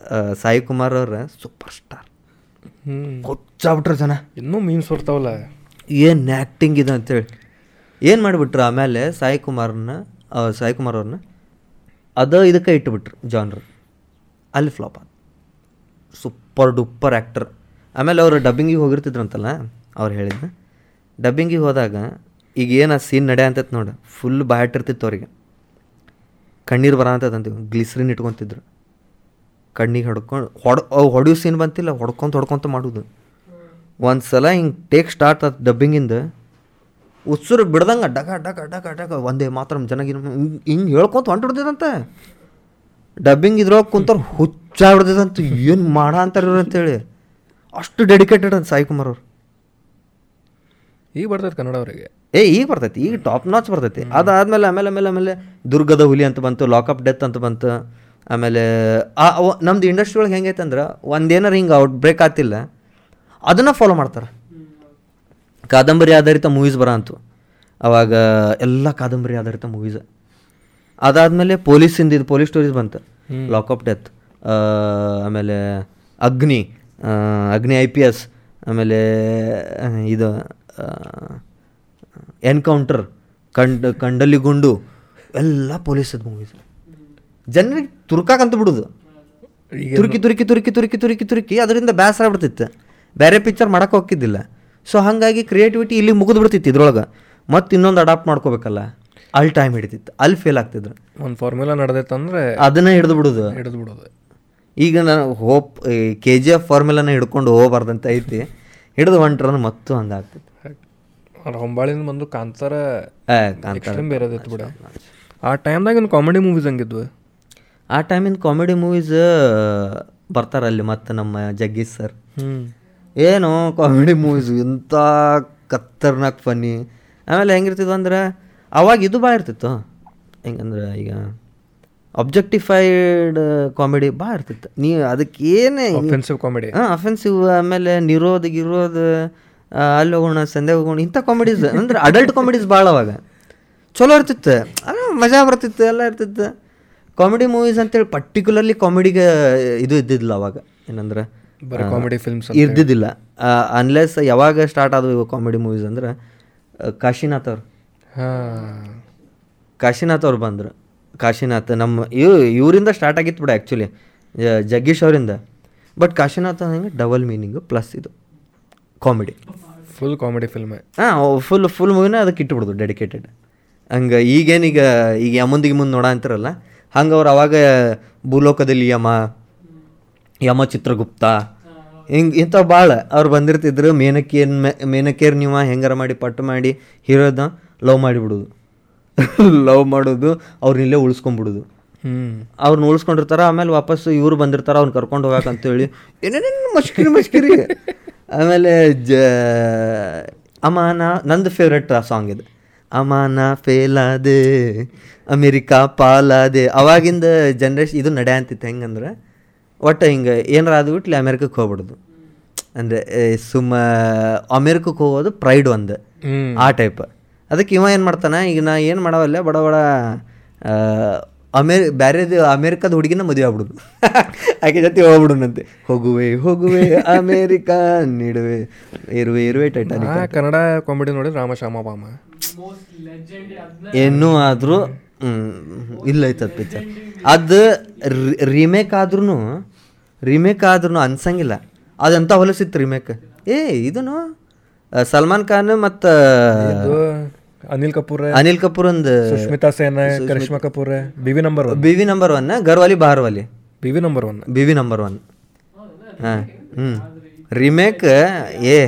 ಆ, ಸಾಯಿ ಕುಮಾರ್ ಅವ್ರ ಸೂಪರ್ ಸ್ಟಾರ್ ಹ್ಞೂ ಕೊಚ್ಚಾಬಿಟ್ರು ಜನ. ಇನ್ನೂ ಮೀನ್ಸ್ ಬರ್ತಾವಲ್ಲ. ಏನು ಆ್ಯಕ್ಟಿಂಗ್ ಇದೆ ಅಂತೇಳಿ. ಏನು ಮಾಡಿಬಿಟ್ರು ಆಮೇಲೆ ಸಾಯಿ ಕುಮಾರ್ನ ಆ, ಸಾಯಿ ಕುಮಾರ್ ಅವ್ರನ್ನ ಅದು ಇದಕ್ಕೆ ಇಟ್ಬಿಟ್ರು ಜಾನ್ರ್ ಅಲ್ಲಿ ಫ್ಲಾಪ್ ಆದ. ಸೂಪರ್ ಡೂಪರ್ ಆ್ಯಕ್ಟರ್ ಆಮೇಲೆ ಅವರು ಡಬ್ಬಿಂಗಿಗೆ ಹೋಗಿರ್ತಿದ್ರಂತಲ್ಲ ಅವ್ರು ಹೇಳಿದ್ನ. ಡಬ್ಬಿಂಗಿಗೆ ಹೋದಾಗ ಈಗ ಏನು ಸೀನ್ ನಡೆ ಅಂತೈತೆ ನೋಡು. ಫುಲ್ ಬಾಯಾಟಿರ್ತಿತ್ತು ಅವ್ರಿಗೆ. ಕಣ್ಣೀರು ಬರ ಅಂತಂತೀವಿ ಗ್ಲಿಸ್ರಿನ್ ಇಟ್ಕೊತಿದ್ರು. ಕಣ್ಣಿಗೆ ಹೊಡ್ಕೊಂಡು ಹೊಡ್ ಹೊಡೆಯೋ ಸೀನ್ ಬಂತಿಲ್ಲ. ಹೊಡ್ಕೊಂತ ಹೊಡ್ಕೊಂತ ಮಾಡೋದು. ಒಂದು ಸಲ ಹಿಂಗೆ ಟೇಕ್ ಸ್ಟಾರ್ಟ್ ಆತು ಡಬ್ಬಿಂಗಿಂದ ಉಸಿರು ಬಿಡ್ದಂಗೆ ಡಗ ಡಗ ಡಗ ಡಗ ಒಂದೇ ಮಾತ್ರ ಜನಗಿನ ಹಿಂಗೆ ಹೇಳ್ಕೊಂತ ಹೊಂಟಿಡ್ದಿದಂತೆ. ಡಬ್ಬಿಂಗ್ ಇದ್ರೊಳಗೆ ಕುಂತವ್ರು ಹುಚ್ಚಾಡ್ದಿದಂತ ಏನು ಮಾಡ ಅಂತಾರೆ ಅಂತೇಳಿ. ಅಷ್ಟು ಡೆಡಿಕೇಟೆಡ್ ಅಂತ ಸಾಯಿ ಕುಮಾರ್ ಅವ್ರು. ಈಗ ಬರ್ತೈತೆ ಕನ್ನಡ ಅವರಿಗೆ. ಏ ಈಗ ಬರ್ತೈತಿ ಈಗ ಟಾಪ್ ನಾಚ್ ಬರ್ತೈತಿ. ಅದಾದ್ಮೇಲೆ ಆಮೇಲೆ ಆಮೇಲೆ ಆಮೇಲೆ ದುರ್ಗದ ಹುಲಿ ಅಂತ ಬಂತು ಲಾಕಪ್ ಡೆತ್ ಅಂತ ಬಂತು ಆಮೇಲೆ ಆ ನಮ್ದು ಇಂಡಸ್ಟ್ರಿ ಒಳಗೆ ಹೆಂಗೈತೆ ಅಂದ್ರೆ ಒಂದೇನಾರು ಹಿಂಗೆ ಔಟ್ ಬ್ರೇಕ್ ಆಗ್ತಿಲ್ಲ ಅದನ್ನು ಫಾಲೋ ಮಾಡ್ತಾರೆ. ಕಾದಂಬರಿ ಆಧಾರಿತ ಮೂವೀಸ್ ಬರ ಅಂತು. ಅವಾಗ ಎಲ್ಲ ಕಾದಂಬರಿ ಆಧಾರಿತ ಮೂವೀಸ್ ಅದಾದಮೇಲೆ ಪೊಲೀಸಿಂದ ಇದು ಪೊಲೀಸ್ ಸ್ಟೋರೀಸ್ ಬಂತು. ಲಾಕ್ ಆಫ್ ಡೆತ್ ಆಮೇಲೆ ಅಗ್ನಿ ಅಗ್ನಿ ಐ ಪಿ ಎಸ್ ಆಮೇಲೆ ಇದು ಎನ್ಕೌಂಟರ್ ಕಂಡ್ ಕಂಡಲ್ಲಿ ಗುಂಡು ಎಲ್ಲ ಪೊಲೀಸದ ಮೂವೀಸ್ ಜನರಿಗೆ ತುರ್ಕಾಕಂತ ಬಿಡುದು. ತುರುಕಿ ತುರುಕಿ ತುರುಕಿ ತುರುಕಿ ತುರುಕಿ ತುರುಕಿ ಅದರಿಂದ ಬೇಸರ ಆಗ್ಬಿಡ್ತಿತ್ತು. ಬೇರೆ ಪಿಕ್ಚರ್ ಮಾಡೋಕ್ಕೆ ಹೋಗಿದ್ದಿಲ್ಲ ಸೊ ಹಾಗಾಗಿ ಕ್ರಿಯೇಟಿವಿಟಿ ಇಲ್ಲಿ ಮುಗಿದು ಬಿಡ್ತಿತ್ತು ಇದ್ರೊಳಗೆ. ಮತ್ತು ಇನ್ನೊಂದು ಅಡಾಪ್ಟ್ ಮಾಡ್ಕೋಬೇಕಲ್ಲ. ಅಲ್ಲಿ ಟೈಮ್ ಹಿಡಿತಿತ್ತು. ಅಲ್ಲಿ ಫೇಲ್ ಆಗ್ತಿದ್ರು. ಒಂದು ಫಾರ್ಮುಲಾ ನಡೆದೈತಂದ್ರೆ ಅದನ್ನೇ ಹಿಡಿದು ಬಿಡೋದು. ಹಿಡಿದು ಬಿಡೋದು. ಈಗ ನಾನು ಹೋಪ್ ಕೆ ಜಿ ಎಫ್ ಫಾರ್ಮುಲಾನ ಹಿಡ್ಕೊಂಡು ಹೋಗಬಾರ್ದಂತ ಐತಿ. ಹಿಡಿದು ಹೊಂಟ್ರೆ ಮತ್ತು ಹಂಗೆ ಆಗ್ತಿತ್ತು. ಹೊಂಬಾಳಿಂದ ಬಂದು ಕಾಂತಾರ ಬೇರೆ ಬಿಡ. ಆ ಟೈಮ್ದಾಗ ಇನ್ನು ಕಾಮಿಡಿ ಮೂವೀಸ್ ಹಂಗಿದ್ವು? ಆ ಟೈಮಿನ ಕಾಮಿಡಿ ಮೂವೀಸ್ ಬರ್ತಾರಲ್ಲಿ ಮತ್ತು ನಮ್ಮ ಜಗ್ಗೀಶ್ ಸರ್ ಹ್ಞೂ ಏನು ಕಾಮಿಡಿ ಮೂವೀಸ್ ಇಂಥ ಕತ್ತರ್ನಾಕ್ ಫನ್ನಿ ಆಮೇಲೆ ಹೆಂಗಿರ್ತಿದ್ವು ಅಂದ್ರೆ ಅವಾಗ ಇದು ಭಾಳ ಇರ್ತಿತ್ತು. ಹೆಂಗಂದ್ರೆ ಈಗ ಅಬ್ಜೆಕ್ಟಿಫೈಡ್ ಕಾಮಿಡಿ ಭಾಳ ಇರ್ತಿತ್ತು. ನೀವು ಅದಕ್ಕೇನೇ ಅಫೆನ್ಸಿವ್ ಕಾಮಿಡಿ ಹಾಂ ಅಫೆನ್ಸಿವ್ ಆಮೇಲೆ ನಿರೋದು ಗಿರೋಧ ಅಲ್ಲಿ ಹೋಗೋಣ ಸಂದೆ ಹೋಗೋಣ ಇಂಥ ಕಾಮಿಡೀಸ್ ಅಂದ್ರೆ ಅಡಲ್ಟ್ ಕಾಮಿಡೀಸ್ ಭಾಳ ಅವಾಗ. ಚಲೋ ಇರ್ತಿತ್ತು. ಅಲ್ಲ ಮಜಾ ಬರ್ತಿತ್ತು ಎಲ್ಲ ಇರ್ತಿತ್ತು. ಕಾಮಿಡಿ ಮೂವೀಸ್ ಅಂತೇಳಿ ಪರ್ಟಿಕ್ಯುಲರ್ಲಿ ಕಾಮಿಡಿಗೆ ಇದು ಇದ್ದಿದ್ದಿಲ್ಲ ಅವಾಗ. ಏನಂದ್ರೆ ಕಾಮಿಡಿ ಫಿಲ್ಮ್ಸ್ ಇರ್ದಿದ್ದಿಲ್ಲ. ಅನ್ಲೆಸ್ ಯಾವಾಗ ಸ್ಟಾರ್ಟ್ ಆದವು ಇವಾಗ ಕಾಮಿಡಿ ಮೂವೀಸ್ ಅಂದ್ರೆ ಕಾಶಿನಾಥ್ ಅವ್ರು. ಹಾಂ. ಕಾಶಿನಾಥ್ ಅವ್ರು ಬಂದರು. ಕಾಶಿನಾಥ್ ನಮ್ಮ ಇವ್ ಇವರಿಂದ ಸ್ಟಾರ್ಟ್ ಆಗಿತ್ತು ಬಿಡ ಆ್ಯಕ್ಚುಲಿ ಜಗ್ಗೀಶ್ ಅವರಿಂದ. ಬಟ್ ಕಾಶಿನಾಥ್ ಹಂಗೆ ಡಬಲ್ ಮೀನಿಂಗು ಪ್ಲಸ್ ಇದು. ಕಾಮಿಡಿ ಫುಲ್ ಕಾಮಿಡಿ ಫಿಲ್ಮ್ ಹಾಂ ಫುಲ್ ಫುಲ್ ಮೂವಿನ ಅದಕ್ಕೆ ಇಟ್ಟುಬಿಡೋದು ಡೆಡಿಕೇಟೆಡ್ ಹಂಗೆ ಈಗೇನೀಗ ಈಗ ಯಮುಂದಿಗೆ ಮುಂದೆ ನೋಡ ಅಂತಿರಲ್ಲ ಹಂಗೆ ಅವ್ರು ಅವಾಗ ಭೂಲೋಕದಲ್ಲಿ ಯಮ ಯಮ ಚಿತ್ರಗುಪ್ತ ಹಿಂಗೆ ಇಂಥ ಭಾಳ ಅವ್ರು ಬಂದಿರ್ತಿದ್ರು ಮೇನಕೇನ್ ಮೇನಕೇರ್ ನೀವು ಹೆಂಗಾರ ಮಾಡಿ ಪಟ್ಟು ಮಾಡಿ ಹೀರೋದ ಲವ್ ಮಾಡಿಬಿಡೋದು. ಲವ್ ಮಾಡೋದು ಅವ್ರನ್ನ ಇಲ್ಲೇ ಉಳಿಸ್ಕೊಂಬಿಡೋದು. ಹ್ಞೂ ಅವ್ರನ್ನ ಉಳಿಸ್ಕೊಂಡಿರ್ತಾರ ಆಮೇಲೆ ವಾಪಸ್ ಇವ್ರು ಬಂದಿರ್ತಾರ ಅವ್ನ ಕರ್ಕೊಂಡು ಹೋಗಕ್ಕಂತೇಳಿ ಏನೇನೇನು ಮಸ್ಕಿರಿ ಮಸ್ಕಿರಿ. ಆಮೇಲೆ ಜ ಅಮಾನ ನಂದು ಫೇವ್ರೆಟ್ ಸಾಂಗ್ ಇದು. ಅಮಾನ ಫೇಲಾದೆ ಅಮೇರಿಕಾ ಪಾಲಾದೆ ಅವಾಗಿಂದ ಜನ್ರೇಷನ್ ಇದು ನಡೆ ಅಂತಿತ್ತು ಹೆಂಗಂದ್ರೆ ಒಟ್ಟು ಹಿಂಗೆ ಏನಾರ ಆದ್ಬಿಟ್ಲಿ ಅಮೇರಿಕಕ್ಕೆ ಹೋಗ್ಬಿಡೋದು. ಅಂದರೆ ಸುಮ್ಮ ಅಮೇರಿಕಕ್ಕೆ ಹೋಗೋದು ಪ್ರೈಡ್ ಒಂದು. ಆ ಟೈಪ್ ಅದಕ್ಕೆ ಇವ ಏನು ಮಾಡ್ತಾನೆ ಈಗ ನಾ ಏನು ಮಾಡವಲ್ಲ ಬಡ ಬಡ ಅಮೇರಿ ಬ್ಯಾರೆದು ಅಮೇರಿಕದ ಹುಡುಗಿನ ಮದುವೆ ಆಗ್ಬಿಡುದು. ಆಕೆ ಜೊತೆ ಹೋಗ್ಬಿಡುನಂತೆ. ಹೋಗುವೆ ಹೋಗುವೆ ಅಮೇರಿಕಾ ನೀಡುವೆ ಇರುವೆ ಇರುವೆ ಟೈಟಾನಿಕ್ ಕನ್ನಡ ಕಾಮಿಡಿ ನೋಡಿ ರಾಮ ಶ್ಯಾಮ ಬಾಮ. ಏನೂ ಆದರೂ ಇಲ್ಲ ಐತದ ಪಿಕ್ಚರ್ ಅದು ರೀಮೇಕ್ ಆದ್ರೂ ರೀಮೇಕ್ ಆದ್ರೂ ಅನ್ಸಂಗಿಲ್ಲ. ಅದಂತ ಹೊಲಸಿತ್ತು ರೀಮೇಕ್ ಏ ಇದನ್ನು ಸಲ್ಮಾನ್ ಖಾನ್ ಮತ್ತು ಅನಿಲ್ ಕಪೂರ್ ಅನಿಲ್ ಕಪೂರ್ ಒಂದು Sushmita Sen Karishma Kapoor Biwi number one. Biwi number one Gharwali Baharwali Biwi number one. Biwi number one. ಹಾಂ ಹ್ಞೂ ರೀಮೇಕ್ ಏ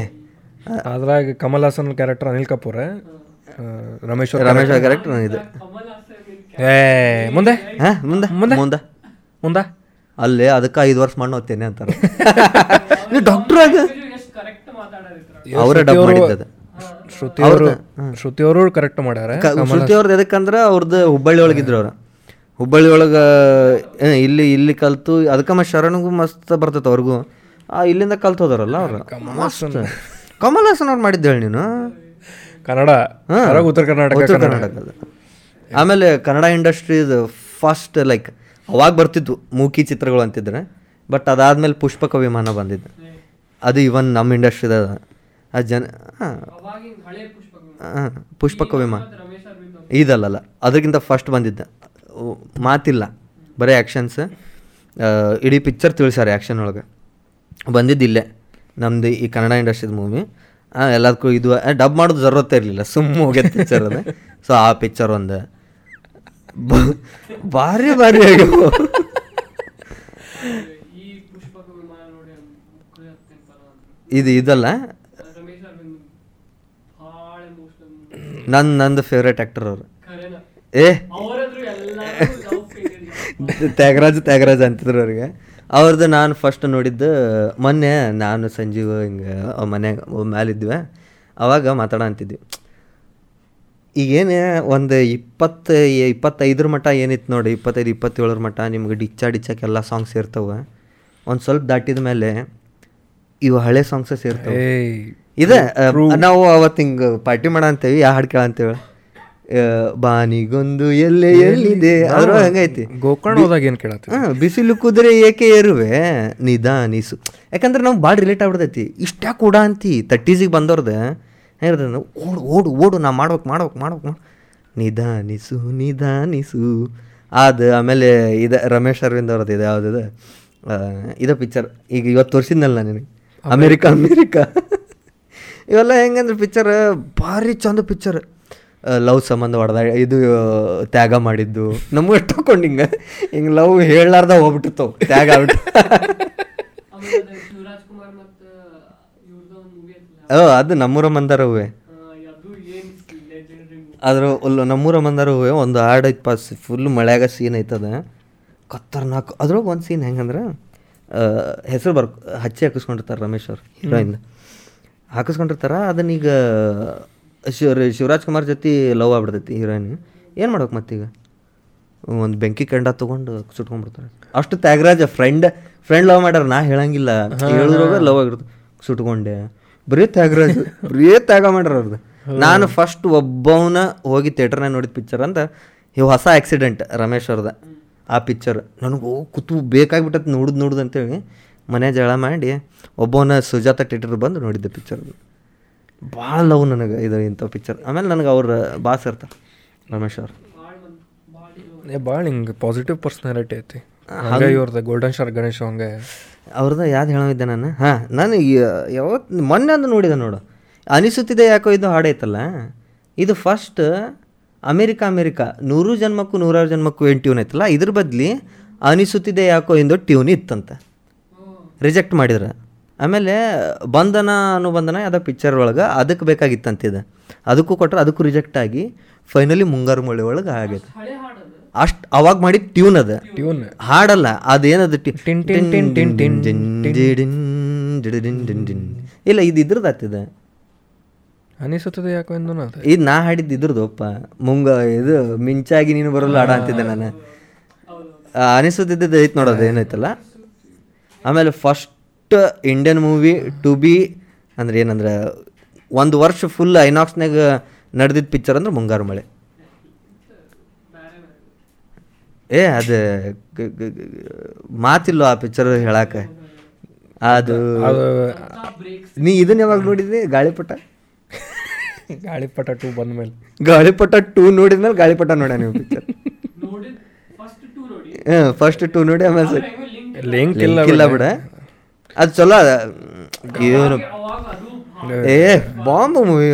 ಅದ್ರಾಗ ಕಮಲ್ ಹಾಸನ್ ಕ್ಯಾರೆಕ್ಟರ್ ಅನಿಲ್ ಕಪೂರ್ ರಮೇಶ್ ರಮೇಶ್ ಕ್ಯಾರೆಕ್ಟರ್ ಇದು. ಏ ಮುಂದೆ? ಹಾಂ ಮುಂದೆ ಮುಂದೆ? ಮುಂದೆ. ಮುಂದ? ಅಲ್ಲೇ ಅದಕ್ಕೆ ಐದು ವರ್ಷ ಮಣ್ಣು ಹೋಗ್ತೇನೆ ಅಂತಾರೆ. ಡಾಕ್ಟರ್ ಡಾಕ್ಟ್ರ್ ಆಗ ಅವರೇ ಡಬ್ ಮಾಡಿದ್ದದು ಶ್ರುತಿ ಅವರು ಶ್ರುತಿ ಅವರು ಕರೆಕ್ಟ್ ಮಾಡ್ಯಾರ. ಶ್ರುತಿಯವ್ರದ್ದು ಶ್ರುತಿ ಅವ್ರದ್ದು ಎದಕ್ಕಂದ್ರೆ ಅವ್ರದ್ದು ಹುಬ್ಬಳ್ಳಿ ಒಳಗಿದ್ರು ಅವ್ರು. ಹುಬ್ಬಳ್ಳಿ ಒಳಗೆ ಇಲ್ಲಿ ಇಲ್ಲಿ ಕಲ್ತು ಅದಕ್ಕೆ ಮತ್ತೆ ಶರಣಗೂ ಮಸ್ತ್ ಬರ್ತೈತೆ ಅವ್ರಿಗೂ. ಆ ಇಲ್ಲಿಂದ ಕಲ್ತು ಹೋದಾರಲ್ಲ ಅವ್ರ. ಕಮಲ್ ಹಾಸನ್. ಅವ್ರು ಮಾಡಿದ್ದು ಹೇಳಿ ನೀನು? ಕನ್ನಡ. ಉತ್ತರ ಕರ್ನಾಟಕ ಉತ್ತರ ಕನ್ನಡ. ಕರ್ನಾಟಕದ ಆಮೇಲೆ ಕನ್ನಡ ಇಂಡಸ್ಟ್ರಿ ಫಸ್ಟ್ ಲೈಕ್ ಅವಾಗ ಬರ್ತಿದ್ವು ಮೂಕಿ ಚಿತ್ರಗಳು ಅಂತಿದ್ರೆ ಬಟ್ ಅದಾದ್ಮೇಲೆ ಪುಷ್ಪಕ ವಿಮಾನ ಬಂದಿದ್ದು ಅದು ಇವನ್ ನಮ್ಮ ಇಂಡಸ್ಟ್ರಿದ ಆ ಜನ ಹಾಂ. ಪುಷ್ಪಕ ವಿಮಾನ. ಇದಲ್ಲಲ್ಲ ಅದಕ್ಕಿಂತ ಫಸ್ಟ್ ಬಂದಿದ್ದ. ಮಾತಿಲ್ಲ ಬರೀ ಆ್ಯಕ್ಷನ್ಸ್ ಇಡೀ ಪಿಕ್ಚರ್ ತಿಳಿಸ್ಯಾರ ಆ್ಯಕ್ಷನ್ ಒಳಗೆ. ಬಂದಿದ್ದಿಲ್ಲೇ ನಮ್ದು ಈ ಕನ್ನಡ ಇಂಡಸ್ಟ್ರಿದ ಮೂವಿ ಎಲ್ಲದಕ್ಕೂ ಇದು ಡಬ್ ಮಾಡೋದು ಜರೂರತ್ತೇ ಇರಲಿಲ್ಲ ಸುಮ್ಮ ಹೋಗ್ಯದ ಪಿಕ್ಚರ್ ಅದೇ. ಸೊ ಆ ಪಿಕ್ಚರ್ ಒಂದು. ಭಾರಿ ಭಾರಿ ಆಗ್ಯಾವ ಇದು ಇದಲ್ಲ? ನನ್ನ ನಂದು ಫೇವ್ರೇಟ್ ಆ್ಯಕ್ಟರ್ ಅವರು. ಏ! ತ್ಯಾಗರಾಜ್ ತ್ಯಾಗರಾಜ್ ಅಂತಿದ್ರು ಅವ್ರಿಗೆ. ಅವ್ರದ್ದು ನಾನು ಫಸ್ಟ್ ನೋಡಿದ್ದು ಮೊನ್ನೆ ನಾನು ಸಂಜೀವ್ ಹಿಂಗೆ ಮನ್ಯಾಗ ಮ್ಯಾಲಿದ್ವಿ. ಅವಾಗ ಮಾತಾಡ ಅಂತಿದ್ವಿ ಈಗೇನು ಒಂದು ಇಪ್ಪತ್ತು ಇಪ್ಪತ್ತೈದರ ಮಟ್ಟ ಏನಿತ್ತು ನೋಡಿ ಇಪ್ಪತ್ತೈದು ಇಪ್ಪತ್ತೇಳರ ಮಟ್ಟ ನಿಮ್ಗೆ ಡಿಚ್ಚ ಡಿಚ್ಚಕ್ಕೆಲ್ಲ ಸಾಂಗ್ಸ್ ಇರ್ತವೆ. ಒಂದು ಸ್ವಲ್ಪ ದಾಟಿದ ಮೇಲೆ ಇವು ಹಳೆ ಸಾಂಗ್ಸ ಸೇರ್ತವೆ ಇದೆ ನಾವು ಅವತ್ತು ಹಿಂಗೆ ಪಾರ್ಟಿ ಮಾಡ ಅಂತೇವಿ ಯಾ ಹಾಡು ಕೇಳ ಅಂತೇಳಿ. ಬಾನಿಗೊಂದು ಎಲ್ಲೆ ಎಲ್ಲಿದೆ ಅದ್ರ ಹಂಗೈತಿ ಗೋಕರ್ಣ ಹೋದಾಗ ಏನು ಕೇಳತ್ತೆ ಬಿಸಿಲು ಕುದುರೆ ಏಕೆ ಏರುವೆ? ನಿಧಾನಿಸು. ಯಾಕಂದ್ರೆ ನಾವು ಭಾಳ ರಿಲೇಟ್ ಆಗ್ಬಿಡ್ತೈತಿ. ಇಷ್ಟ ಕೂಡ ಅಂತಿ ತರ್ಟೀಸಿಗೆ ಬಂದವ್ರದ್ದು ಹೆಂಗಿರ್ತದೆ ಓಡು ಓಡು ಓಡು ನಾ ಮಾಡ್ಬೇಕು ಮಾಡ್ಬೇಕು ಮಾಡ್ಬೇಕು ಮಾಡ್- ನಿಧಾನಿಸು ನಿಧಾನಿಸು. ಅದು ಆಮೇಲೆ ಇದು ರಮೇಶ್ ಅರವಿಂದ್ ಅವ್ರದ್ದು ಇದು ಯಾವುದಿದೆ ಇದು? ಪಿಕ್ಚರ್ ಈಗ ಇವತ್ತು ತೋರಿಸಿದ್ನಲ್ಲ ನಾನು ನಿನಗೆ? America America. ಇವೆಲ್ಲ ಹೆಂಗಂದ್ರೆ ಪಿಕ್ಚರ್ ಭಾರಿ ಚಂದ ಪಿಕ್ಚರ್ ಲವ್ ಸಂಬಂಧ ಹೊಡೆದ ಇದು, ತ್ಯಾಗ ಮಾಡಿದ್ದು. ನಮಗೆ ತಗೊಂಡು ಹಿಂಗೆ ಹಿಂಗೆ ಲವ್ ಹೇಳಾರ್ದ ಹೋಗ್ಬಿಟ್ಟಿತ್ತು ತ್ಯಾಗ ಆಗ್ಬಿಟ್ಟು. ಅದು ನಮ್ಮೂರ ಮಂದಾರ ಹೂವೆ. ಅದ್ರ ನಮ್ಮೂರ ಮಂದಾರ ಹೂವೆ ಒಂದು ಹಾಡು ಐತೆ ಪಾಸ್ ಫುಲ್ ಮಳೆಯಾಗ ಸೀನ್ ಐತದ. ಕತ್ತರ್ನಾಕ್ ಅದ್ರೊಳಗೆ ಒಂದು ಸೀನ್ ಹೆಂಗಂದ್ರೆ ಹೆಸರು ಬರ್ ಹಚ್ಚಿ ಹಾಕಿಸ್ಕೊಂಡಿರ್ತಾರೆ ರಮೇಶ್ ಅವ್ರು ಹೀರೋಯಿಂದ ಹಾಕಿಸ್ಕೊಂಡಿರ್ತಾರ ಅದನ್ನೀಗ ಶಿವ ಶಿವರಾಜ್ ಕುಮಾರ್ ಜೊತೆ ಲವ್ ಆಗ್ಬಿಡ್ತೈತಿ ಹೀರೋಯಿನ್ ಏನು ಮಾಡ್ಬೇಕು ಮತ್ತೀಗ? ಒಂದು ಬೆಂಕಿ ಕೆಂಡ ತೊಗೊಂಡು ಸುಟ್ಕೊಂಡ್ಬಿಡ್ತಾರೆ. ಅಷ್ಟು ತ್ಯಾಗರಾಜ ಫ್ರೆಂಡ್ ಫ್ರೆಂಡ್ ಲವ್ ಮಾಡ್ಯಾರ ನಾ ಹೇಳಂಗಿಲ್ಲ. ಹೇಳಿದ್ರಾಗ ಲವ್ ಆಗಿರುತ್ತೆ. ಸುಟ್ಕೊಂಡೆ. ಬರೀ ತ್ಯಾಗರಾಜ್ ಬರೀ ತ್ಯಾಗ ಮಾಡ್ರ ಅವ್ರದ್ದು ನಾನು ಫಸ್ಟ್ ಒಬ್ಬವನ ಹೋಗಿ ಥಿಯೇಟರ್ನಾಗ ನೋಡಿದ ಪಿಕ್ಚರ್ ಅಂತ ಇವು ಹೊಸ ಆಕ್ಸಿಡೆಂಟ್ ರಮೇಶ್ ಅವ್ರದ. ಆ ಪಿಕ್ಚರ್ ನನಗೆ ಕುತು ಬೇಕಾಗ್ಬಿಟ್ಟತ್ ನೋಡುದು ನೋಡುದು ಅಂತೇಳಿ ಮನೆ ಜಗಳ ಮಾಡಿ ಒಬ್ಬವನ ಸುಜಾತ ಥಿಯೇಟರ್ ಬಂದು ನೋಡಿದ್ದೆ ಪಿಕ್ಚರ್ ಭಾಳ ಲವ್ ನನಗೆ ಇದು ಇಂಥ ಪಿಕ್ಚರ್ ಆಮೇಲೆ ನನಗೆ ಅವ್ರ ಬಾಸ್ ಇರ್ತ ರಮೇಶ್ ಅವ್ರು. ಭಾಳ ಹಿಂಗೆ ಪಾಸಿಟಿವ್ ಪರ್ಸ್ನಾಲಿಟಿ ಐತಿ. ಗೋಲ್ಡನ್ ಸ್ಟಾರ್ ಗಣೇಶ್ ಹಂಗೆ ಅವ್ರದ್ದು ಯಾವ್ದು ಹೇಳಿದ್ದೆ ನಾನು? ಹಾಂ ನಾನು ಯಾವತ್ತು ಮೊನ್ನೆ ಒಂದು ನೋಡಿದೆ ನೋಡು. ಅನಿಸುತ್ತಿದೆ ಯಾಕೋ ಇದು ಹಾಡೈತಲ್ಲ? ಇದು ಫಸ್ಟ್ ಅಮೇರಿಕ ಅಮೇರಿಕ. ನೂರು ಜನ್ಮಕ್ಕೂ ನೂರಾರು ಜನ್ಮಕ್ಕೂ ಏನು ಟ್ಯೂನ್ ಐತಲ್ಲ? ಇದ್ರ ಬದಲಿ ಅನಿಸುತ್ತಿದೆ ಯಾಕೋ ಎಂದು ಟ್ಯೂನ್ ಇತ್ತಂತೆ. ರಿಜೆಕ್ಟ್ ಮಾಡಿದ್ರೆ. ಆಮೇಲೆ ಬಂಧನ ಅನುಬಂಧನ ಯಾವುದೋ ಪಿಕ್ಚರ್ ಒಳಗೆ ಅದಕ್ಕೆ ಬೇಕಾಗಿತ್ತಂತಿದೆ ಅದಕ್ಕೂ ಕೊಟ್ಟರೆ ಅದಕ್ಕೂ ರಿಜೆಕ್ಟ್ ಆಗಿ ಫೈನಲಿ ಮುಂಗಾರು ಮಳೆ ಒಳಗೆ ಆಗೈತೆ. ಅಷ್ಟು ಅವಾಗ ಮಾಡಿ ಟ್ಯೂನ್ ಅದ. ಟ್ಯೂನ್ ಹಾಡಲ್ಲ ಅದೇನದು ಟಿನ್ ಟಿನ್ ಟಿನ್ ಟಿನ್ ಟಿನ್ ಡಿನ್. ಇಲ್ಲ ಇದು ಇದ್ರದ್ದು ಆಗ್ತದೆ ಅನಿಸುತ್ತದೆ ಯಾಕೋ ಎಂದು ಇದು ನಾ ಹಾಡಿದ್ದು ಇದ್ರದ್ದು ಅಪ್ಪ ಮುಂಗ ಇದು ಮಿಂಚಾಗಿ ನೀನು ಬರಲ್ಲ ಹಾಡ ಅಂತಿದ್ದೆ ನಾನು. ಅನಿಸುತ್ತಿದ್ದದ್ದು ಅನಿಸುತ್ತಿದ್ದು ಐತೆ ನೋಡೋದು ಏನೈತಲ್ಲ ಆಮೇಲೆ first Indian movie to be ಅಂದ್ರೆ ಏನಂದ್ರೆ ಒಂದು ವರ್ಷ ಫುಲ್ ಐನಾಕ್ಸ್ನಾಗ ನಡೆದಿದ್ದ ಪಿಕ್ಚರ್ ಅಂದ್ರೆ ಮುಂಗಾರು ಮಳೆ. ಏ ಅದು ಮಾತಿಲ್ಲ ಆ ಪಿಕ್ಚರ್ ಹೇಳಾಕ? ಅದು ನೀ ಇದನ್ನ ಯಾವಾಗ ನೋಡಿದ್ರಿ ಗಾಳಿಪಟ? ಗಾಳಿಪಟ ಟೂ ಬಂದ ಮೇಲೆ ಗಾಳಿಪಟ ಟೂ ನೋಡಿದ್ಮೇಲೆ ಗಾಳಿಪಟ ನೋಡ ನೀವು ಪಿಕ್ಚರ್ ಹಾಂ ಫಸ್ಟ್ ಟೂ ನೋಡಿ ಆಮೇಲೆ ಲಿಂಕ್ link ಇಲ್ಲ ಇಲ್ಲ ಬಿಡ. ಅದು ಚಲೋ ಅದ. ಏನು ಏ ಬಾಂಬ್ ಮೂವಿ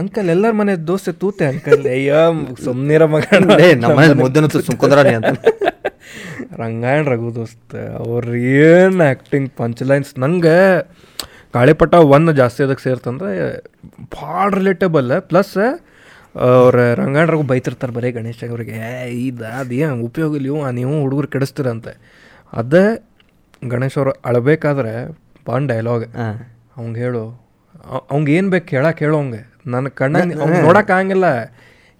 ಅಂಕಲ್ ಎಲ್ಲರ ಮನೆ ದೋಸೆ ತೂತೆ ಅಂಕಲ್. ಅಯ್ಯೋ ಸುಮ್ನಿರ ಮಗ. ಏ ನಮ್ಮ ಸುಮ್ಕೊಂಡ್ರಾನಿ ಅಂತ. ರಂಗಾಯಣ ರಘು ದೋಸ್ತ ಅವ್ರ ಏನು ಆ್ಯಕ್ಟಿಂಗ್ ಪಂಚ್ ಲೈನ್ಸ್ ನಂಗೆ ಗಾಳಿಪಟ ಒನ್ ಜಾಸ್ತಿ ಅದಕ್ಕೆ ಸೇರ್ತಂದ್ರೆ ಭಾಳ ರಿಲೇಟಬಲ್ ಪ್ಲಸ್ ಅವ್ರ ರಂಗಾಯಣ ರಘು ಬೈತಿರ್ತಾರೆ ಬರೀ ಗಣೇಶ್ ಅವ್ರಿಗೆ ಏ ಇದು ಅದು ಏನು ಉಪಯೋಗ ಇಲ್ಲ ನೀವು ಹುಡುಗರು ಕೆಡಿಸ್ತೀರಂತೆ ಅದೇ ಗಣೇಶ್ ಅವ್ರು ಅಳಬೇಕಾದ್ರೆ ಬಾನ್ ಡೈಲಾಗ್ ಅವ್ಗೆ ಹೇಳು. ಅವ್ಗೆ ಏನು ಬೇಕು ಕೇಳಕ್ಕೆ ಹೇಳು ಅವಂಗೆ. ನನ್ನ ಕಣ್ಣಲ್ಲಿ ಅವ್ನು ನೋಡಕ್ಕೆ ಆಗಂಗಿಲ್ಲ.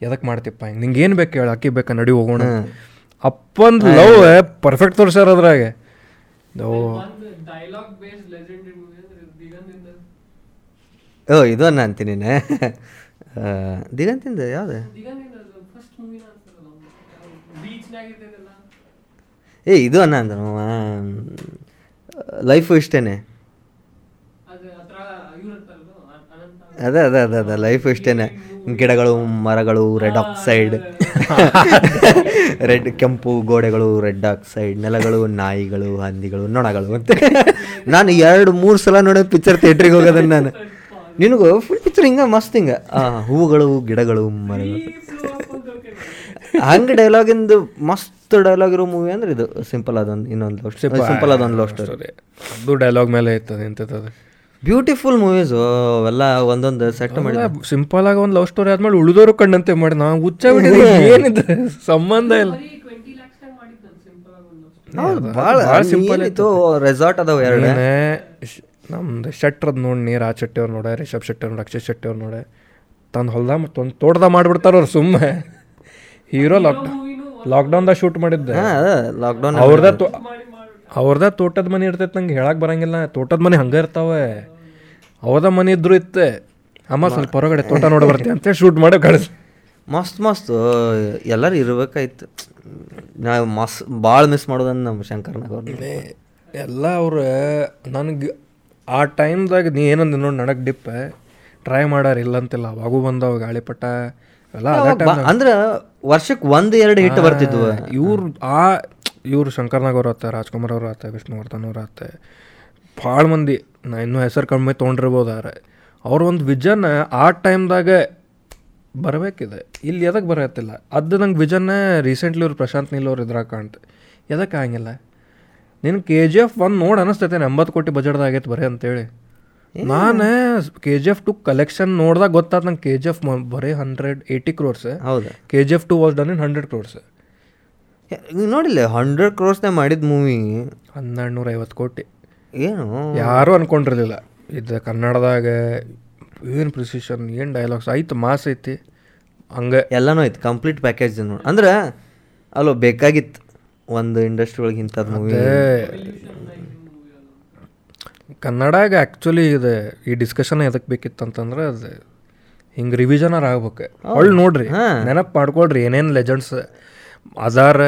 ಎದಕ್ಕೆ ಮಾಡ್ತೀಪ್ಪ ಹಿಂಗೆ? ನಿಂಗೆ ಏನು ಬೇಕು ಹೇಳು ಅಕ್ಕಿ ಬೇಕಾ ನಡಿ ಹೋಗೋಣ. ಅಪ್ಪಂದು ಲವ್ ಪರ್ಫೆಕ್ಟ್ ತೋರಿಸ್ಯಾರ ಅದ್ರಾಗೆ. ಓ ಡೈಲಾಗ್ ಬೇಸ್ಡ್ ಲೆಜೆಂಡರಿ ಮೂವಿ ಅಂದ್ರೆ ದಿಗಂದಿಂದ ಓ ಇದು ಅನ್ನ ಅಂತೀನಿ ದಿಗಂತಿಂದ ಯಾವ್ದು? ಏ ಇದು ಅನ್ನ ಅಂದ ಲೈಫು ಇಷ್ಟೇನೆ ಅದು ಹತ್ರ ಇವ್ರು ಇರ್ತಾರಲ್ಲ ಅ- ಅನಂತ ಅದೇ ಅದೇ ಅದೇ ಅದೇ ಲೈಫ್ ಇಷ್ಟೇನೆ ಗಿಡಗಳು ಮರಗಳು ರೆಡ್ ಆಕ್ಸೈಡ್ ರೆಡ್ ಕೆಂಪು ಗೋಡೆಗಳು ರೆಡ್ ಆಕ್ಸೈಡ್ ನೆಲಗಳು ನಾಯಿಗಳು ಹಂದಿಗಳು ನೊಣಗಳು ಅಂತ ನಾನು ಎರಡು ಮೂರು ಸಲ ನೋಡೋ ಪಿಕ್ಚರ್ ಥಿಯೇಟ್ರಿಗೆ ಹೋಗೋದನ್ನ ನಾನು. ನಿನಗೂ ಫುಲ್ ಪಿಕ್ಚರ್ ಹಿಂಗೆ ಮಸ್ತ್ ಹಿಂಗೆ. ಹೂವುಗಳು ಗಿಡಗಳು ಮರಗಳು. ಹಂಗೆ ಡೈಲಾಗಿಂದು ಮಸ್ತ್ ಡೈಲಾಗ್ ಇರೋ ಮೂವಿ ಅಂದ್ರೆ ಇದು. ಸಿಂಪಲ್ ಅದೊಂದು ಇನ್ನೊಂದು ಲವ್ ಸ್ಟೋರಿ ಸಿಂಪಲ್ ಅದೊಂದು ಲವ್ ಸ್ಟೋರಿ ಅದು ಡೈಲಾಗ್ ಮೇಲೆ ಇರ್ತದೆ ಎಂತದ ಬ್ಯೂಟಿಫುಲ್ ಮೂವೀಸ್ ಅವೆಲ್ಲ ಒಂದೊಂದು ಸೆಟ್ ಮಾಡಿ ಸಿಂಪಲ್ ಆಗಿ ಒಂದು ಲವ್ ಸ್ಟೋರಿ ಆದ್ಮೇಲೆ ಉಳಿದೋರು ಕಣ್ಣಂತೆ ಮಾಡಿ ನಾವು ಹುಚ್ಚ ಏನಿದೆ? ಸಂಬಂಧ ಇಲ್ಲ. ಭಾಳ ಭಾಳ ಸಿಂಪಲ್ ಇತ್ತು ರೆಸಾರ್ಟ್ ಅದಾವ ಎರಡನೇ ನಮ್ದು ಶೆಟ್ರದ್ ನೋಡಿ ನೀರು ಆ ಶೆಟ್ಟಿ ಅವ್ರು ನೋಡ ರಿಷಬ್ ಶೆಟ್ಟಿ ಅವ್ರು ಅಕ್ಷಯ್ ಶೆಟ್ಟಿ ಅವ್ರು ನೋಡೆ. ತಂದು ಹೊಲ್ದಾಗ ಮತ್ತೊಂದು ಒಂದು ತೋಟದ ಮಾಡ್ಬಿಡ್ತಾರ ಅವ್ರು ಸುಮ್ಮನೆ ಹೀರೋ ಲಾಕ್ಡೌನ್ ಲಾಕ್ಡೌನ್ದಾಗ ಶೂಟ್ ಮಾಡಿದ್ದೆ. ಲಾಕ್ಡೌನ್ ಅವ್ರದ ಅವ್ರದ ತೋಟದ ಮನೆ ಇರ್ತೈತೆ ನಂಗೆ ಹೇಳಕ್ಕೆ ಬರಂಗಿಲ್ಲ. ತೋಟದ ಮನೆ ಹಂಗೆ ಇರ್ತಾವೆ. ಅವ್ರದ ಮನೆ ಇದ್ರು ಇತ್ತೆ. ಅಮ್ಮ ಸ್ವಲ್ಪ ಹೊರಗಡೆ ತೋಟ ನೋಡಿ ಬರ್ತೀವಿ ಅಂತೇಳಿ ಶೂಟ್ ಮಾಡಿ ಕಳಿಸ್. ಮಸ್ತ್ ಮಸ್ತ್. ಎಲ್ಲರೂ ಇರ್ಬೇಕಾಯ್ತು. ನಾವು ಮಸ್ ಭಾಳ ಮಿಸ್ ಮಾಡೋದನ್ನ ನಮ್ಮ ಶಂಕರ್ ನಗರ್ ಎಲ್ಲ ಅವ್ರು ನನಗೆ ಆ ಟೈಮ್ದಾಗ ನೀ ಏನಂದ ನೋಡಿ ನನಗೆ ಡಿಪ್ ಟ್ರೈ ಮಾಡಾರ ಇಲ್ಲ ಅಂತಿಲ್ಲ ಅವಾಗೂ ಬಂದವ ಗಾಳಿಪಟ್ಟ ಎಲ್ಲ ಅಂದ್ರ ವರ್ಷಕ್ಕೆ ಒಂದು ಎರಡು ಹಿಟ್ ಬರ್ತಿದ್ವು. ಇವ್ರು ಆ ಇವ್ರು ಶಂಕರ್ನಾಗ್ ಅವ್ರು ಆತ ರಾಜ್ಕುಮಾರ್ ಅವ್ರು ಆತ ವಿಷ್ಣುವರ್ಧನ್ ಅವ್ರು ಆತ ಭಾಳ ಮಂದಿ. ನಾ ಇನ್ನೂ ಹೆಸರು ಕಮ್ಮಿ ತೊಗೊಂಡಿರ್ಬೋದಾರೆ ಅವ್ರ ಒಂದು ವಿಜನ್ ಆ ಟೈಮ್ದಾಗ ಬರಬೇಕಿದೆ. ಇಲ್ಲಿ ಎದಕ್ಕೆ ಬರತ್ತಿಲ್ಲ ಅದು ನಂಗೆ ವಿಜನ್ ರೀಸೆಂಟ್ಲಿ ಇವ್ರು ಪ್ರಶಾಂತ್ ನೀಲ್ ಅವ್ರು ಇದ್ರಾಗ ಕಾಣ್ತೆ. ಎದಕ್ಕೆ ಆಗಂಗಿಲ್ಲ. ನಿನ್ನ ಕೆ ಜಿ ಎಫ್ ಒಂದು ನೋಡಿ ಅನಿಸ್ತೈತೆ ಎಂಬತ್ತು ಕೋಟಿ ಬಜೆಟ್ದಾಗೈತೆ ಬರೀ ಅಂತೇಳಿ. ನಾನು K G F two collection ನೋಡ್ದಾಗ ಗೊತ್ತಾದ ನಂಗೆ ಕೆ ಜಿ ಎಫ್ ಬರೀ ಹಂಡ್ರೆಡ್ ಏಯ್ಟಿ ಕ್ರೋರ್ಸ್ ಹೌದು. K G F two was done in hundred crores ನೋಡಿಲ್ಲ ಹಂಡ್ರೆಡ್ ಕ್ರೋರ್ಸ್ನೇ ಮಾಡಿದ ಮೂವಿ ಹನ್ನೆರಡು ನೂರ ಐವತ್ತು ಕೋಟಿ. ಏನು? ಯಾರೂ ಅನ್ಕೊಂಡಿರಲಿಲ್ಲ. ಇದು ಕನ್ನಡದಾಗ ಏನು ಪ್ರಿಸಿಷನ್ ಏನು ಡೈಲಾಗ್ಸ್ ಆಯ್ತು ಮಾಸ್ ಐತಿ. ಹಂಗೆ. ಎಲ್ಲನೂ ಐತಿ ಕಂಪ್ಲೀಟ್ ಪ್ಯಾಕೇಜ್ ನೋಡಿ. ಅಂದ್ರೆ ಅಲ್ಲೋ ಬೇಕಾಗಿತ್ತು ಒಂದು ಇಂಡಸ್ಟ್ರಿ ಒಳಗೆ ಇಂಥದ್ದು ಮೂವಿ ಕನ್ನಡಾಗ ಆ್ಯಕ್ಚುಲಿ ಇದು ಈ ಡಿಸ್ಕಷನ್ ಎದಕ್ಕೆ ಬೇಕಿತ್ತು ಅಂತಂದ್ರೆ ಅದು ಹಿಂಗೆ ರಿವಿಷನರ್ ಆಗ್ಬೇಕು. ಒಳ್ಳೆ ನೋಡ್ರಿ ನೆನಪು ಮಾಡ್ಕೊಳ್ರಿ ಏನೇನು ಲೆಜೆಂಡ್ಸ್ ಅದಾರ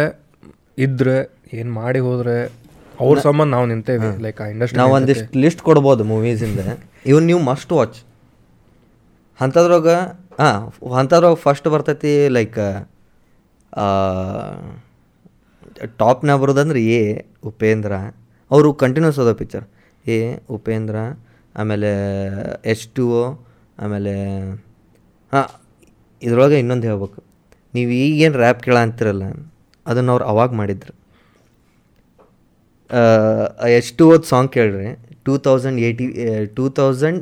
ಇದ್ರೆ ಏನು ಮಾಡಿ ಹೋದ್ರೆ ಅವ್ರ ಸಂಬಂಧ ನಾವು ನಿಂತೇವೆ ಲೈಕ್ ಆ ಇಂಡಸ್ಟ್ರಿ ನಾವು ಒಂದಿಷ್ಟು ಲಿಸ್ಟ್ ಕೊಡ್ಬೋದು ಮೂವೀಸಿಂದ ಇವನ್ ನೀವು ಮಸ್ಟ್ ವಾಚ್ ಅಂಥದ್ರೊಳಗೆ ಹಾಂ ಅಂಥದ್ರೊಳಗೆ ಫಸ್ಟ್ ಬರ್ತೈತಿ ಲೈಕ್ ಟಾಪ್ನ ಬರೋದಂದ್ರೆ ಎ ಉಪೇಂದ್ರ. ಅವರು ಕಂಟಿನ್ಯೂಸ್ ಅದ ಪಿಕ್ಚರ್ ಎ ಉಪೇಂದ್ರ ಆಮೇಲೆ ಎಚ್ ಟು ಆಮೇಲೆ ಹಾಂ ಇದ್ರೊಳಗೆ ಇನ್ನೊಂದು ಹೇಳ್ಬೇಕು. ನೀವು ಈಗೇನು ರ್ಯಾಪ್ ಕೇಳ ಅಂತಿರಲ್ಲ ಅದನ್ನು ಅವ್ರು ಅವಾಗ ಮಾಡಿದ್ರು. ಎಷ್ಟು ಓದ್ ಸಾಂಗ್ ಕೇಳ್ರಿ two thousand eighty two thousand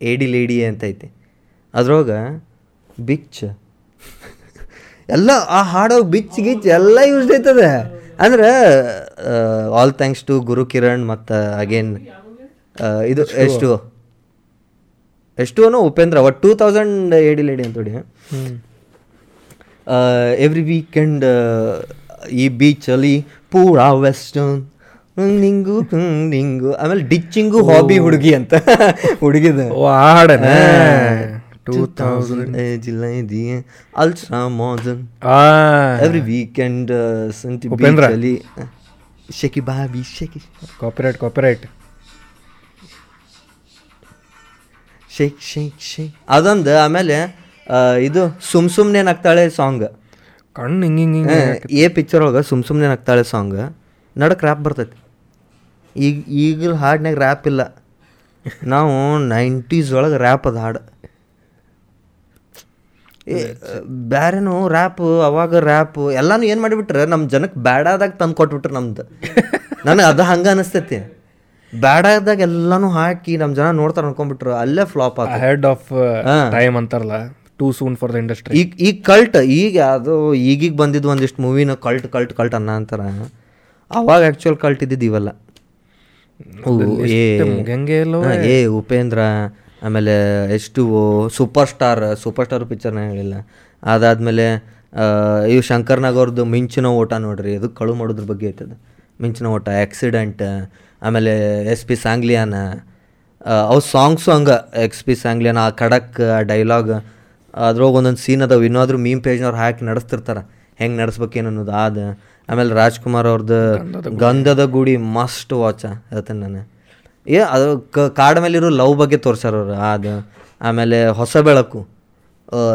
eighty lady ಅಂತ ಐತಿ. ಅದ್ರೊಳಗೆ ಬಿಚ್ ಎಲ್ಲ ಆ ಹಾಡೋ ಬಿಚ್ ಗಿಚ್ ಎಲ್ಲ ಯೂಸ್ ಐತದ. ಅಂದ್ರೆ all thanks to Guru Kiran ಮತ್ತು ಅಗೇನ್ ಇದು ಎಷ್ಟು ಎಷ್ಟು ಅನ್ನೋ ಉಪೇಂದ್ರ ಒಟ್ಟು ಟೂ ತೌಸಂಡ್ ಏಡಿ ಲೇಡಿ ಅಂತ ನೋಡಿ. ಎವ್ರಿ ವೀಕೆಂಡ್ ಈ ಬೀಚಲ್ಲಿ ಪೂರಾ ವೆಸ್ಟರ್ನ್ ನಿಂಗು ನಿಂಗು ಆಮೇಲೆ ಡಿಚ್ಚಿಂಗು ಹಾಬಿ ಹುಡುಗಿ ಅಂತ ಹುಡುಗಿದ. ಅಲ್ಟ್ರಾ ಮೋಜನ್ ಆ. ಎವ್ರಿ ವೀಕೆಂಡ್ ಸಂತಿ. ಬೀಚಲ್ಲಿ shaky baby shaky copyright copyright shake shake shake ಅದೊಂದು ಆಮೇಲೆ ಇದು ಸುಮ್ ಸುಮ್ನೆ ನಗ್ತಾಳೆ ಸಾಂಗ್ ಕಣ್ಣು ಹಿಂಗೆ ಹಿಂಗೆ ಏ ಪಿಕ್ಚರ್ ಒಳಗೆ ಸುಮ್ ಸುಮ್ಮನೆ ನಗ್ತಾಳೆ ಸಾಂಗ್ ನಡಕ್ಕೆ ರ್ಯಾಪ್ ಬರ್ತೈತಿ. ಈಗ ಈಗ ಹಾಡ್ನಾಗ ರ್ಯಾಪ್ ಇಲ್ಲ. ನಾವು ನೈಂಟೀಸ್ ಒಳಗೆ ರ್ಯಾಪ್ ಅದು ಹಾಡು. ಬ್ಯಾರೇನು ರ್ಯಾಪ್ ಅವಾಗ ರ್ಯಾಪ್ ಎಲ್ಲಾನು ಏನು ಮಾಡಿಬಿಟ್ರೆ ನಮ್ಮ ಜನಕ್ಕೆ ಬ್ಯಾಡಾದಾಗ ತಂದು ಕೊಟ್ಬಿಟ್ರೆ ನಮ್ದು. ನನಗೆ ಅದು ಹಂಗೆ ಅನಿಸ್ತೈತಿ. ಬ್ಯಾಡಾದಾಗ ಎಲ್ಲಾನು ಹಾಕಿ ನಮ್ಮ ಜನ ನೋಡ್ತಾರೆ ಅನ್ಕೊಂಡ್ಬಿಟ್ರು ಅಲ್ಲೇ ಫ್ಲಾಪ್ ಹೆಡ್ ಆಫ್ ಟೈಮ್ ಅಂತಾರಲ್ಲ. Too soon for the industry ಈಗ ಈಗ ಕಲ್ಟ್ ಈಗ ಅದು ಈಗೀಗ ಬಂದಿದ್ದು ಒಂದಿಷ್ಟು ಮೂವಿನ ಕಲ್ಟ್ ಕಲ್ಟ್ ಕಲ್ಟ್ ಅನ್ನ ಅಂತಾರ. ಅವಾಗ ಆ್ಯಕ್ಚುಯಲ್ ಕಲ್ಟ್ ಇದ್ದಿದ್ದು ಇವೆಲ್ಲ. ಏ ಉಪೇಂದ್ರ ಆಮೇಲೆ ಎಷ್ಟು ಸೂಪರ್ ಸ್ಟಾರ್ ಸೂಪರ್ ಸ್ಟಾರ್ ಪಿಕ್ಚರ್ನ ಹೇಳಿಲ್ಲ. ಅದಾದಮೇಲೆ ಇವು ಶಂಕರ್ನಾಗ್ ಅವ್ರದ್ದು ಮಿಂಚಿನ ಓಟ ನೋಡ್ರಿ ಅದು ಕಳು ಮಾಡೋದ್ರ ಬಗ್ಗೆ ಐತದ? ಮಿಂಚಿನ ಓಟ ಆಕ್ಸಿಡೆಂಟ್ ಆಮೇಲೆ ಎಸ್ ಪಿ ಸಾಂಗ್ಲಿಯಾನ ಅವು ಸಾಂಗ್ಸು ಹಂಗೆ ಎಕ್ಸ್ ಪಿ ಸಾಂಗ್ಲಿಯಾನ ಆ ಖಡಕ್ ಆ ಡೈಲಾಗ್ ಅದ್ರೊಳಗೆ ಒಂದೊಂದು ಸೀನ್ ಅದಾವೆ. ಇನ್ನಾದ್ರೂ ಮೀಮ್ ಪೇಜ್ನವ್ರು ಹಾಕಿ ನಡೆಸ್ತಿರ್ತಾರೆ. ಹೆಂಗೆ ನಡೆಸ್ಬೇಕೇನು ಅನ್ನೋದು. ಆದ ಆಮೇಲೆ ರಾಜ್ಕುಮಾರ್ ಅವ್ರದ್ದು ಗಂಧದ ಗುಡಿ. ಮಸ್ಟ್ ವಾಚ ಹೇಳ್ತೇನೆ ನಾನು. ಏ ಅದು ಕ- ಕಾಡ ಮೇಲಿರೋ ಲವ್ ಬಗ್ಗೆ ತೋರ್ಸ್ಯಾರ ಅವ್ರು. ಆದ ಆಮೇಲೆ ಹೊಸ ಬೆಳಕು.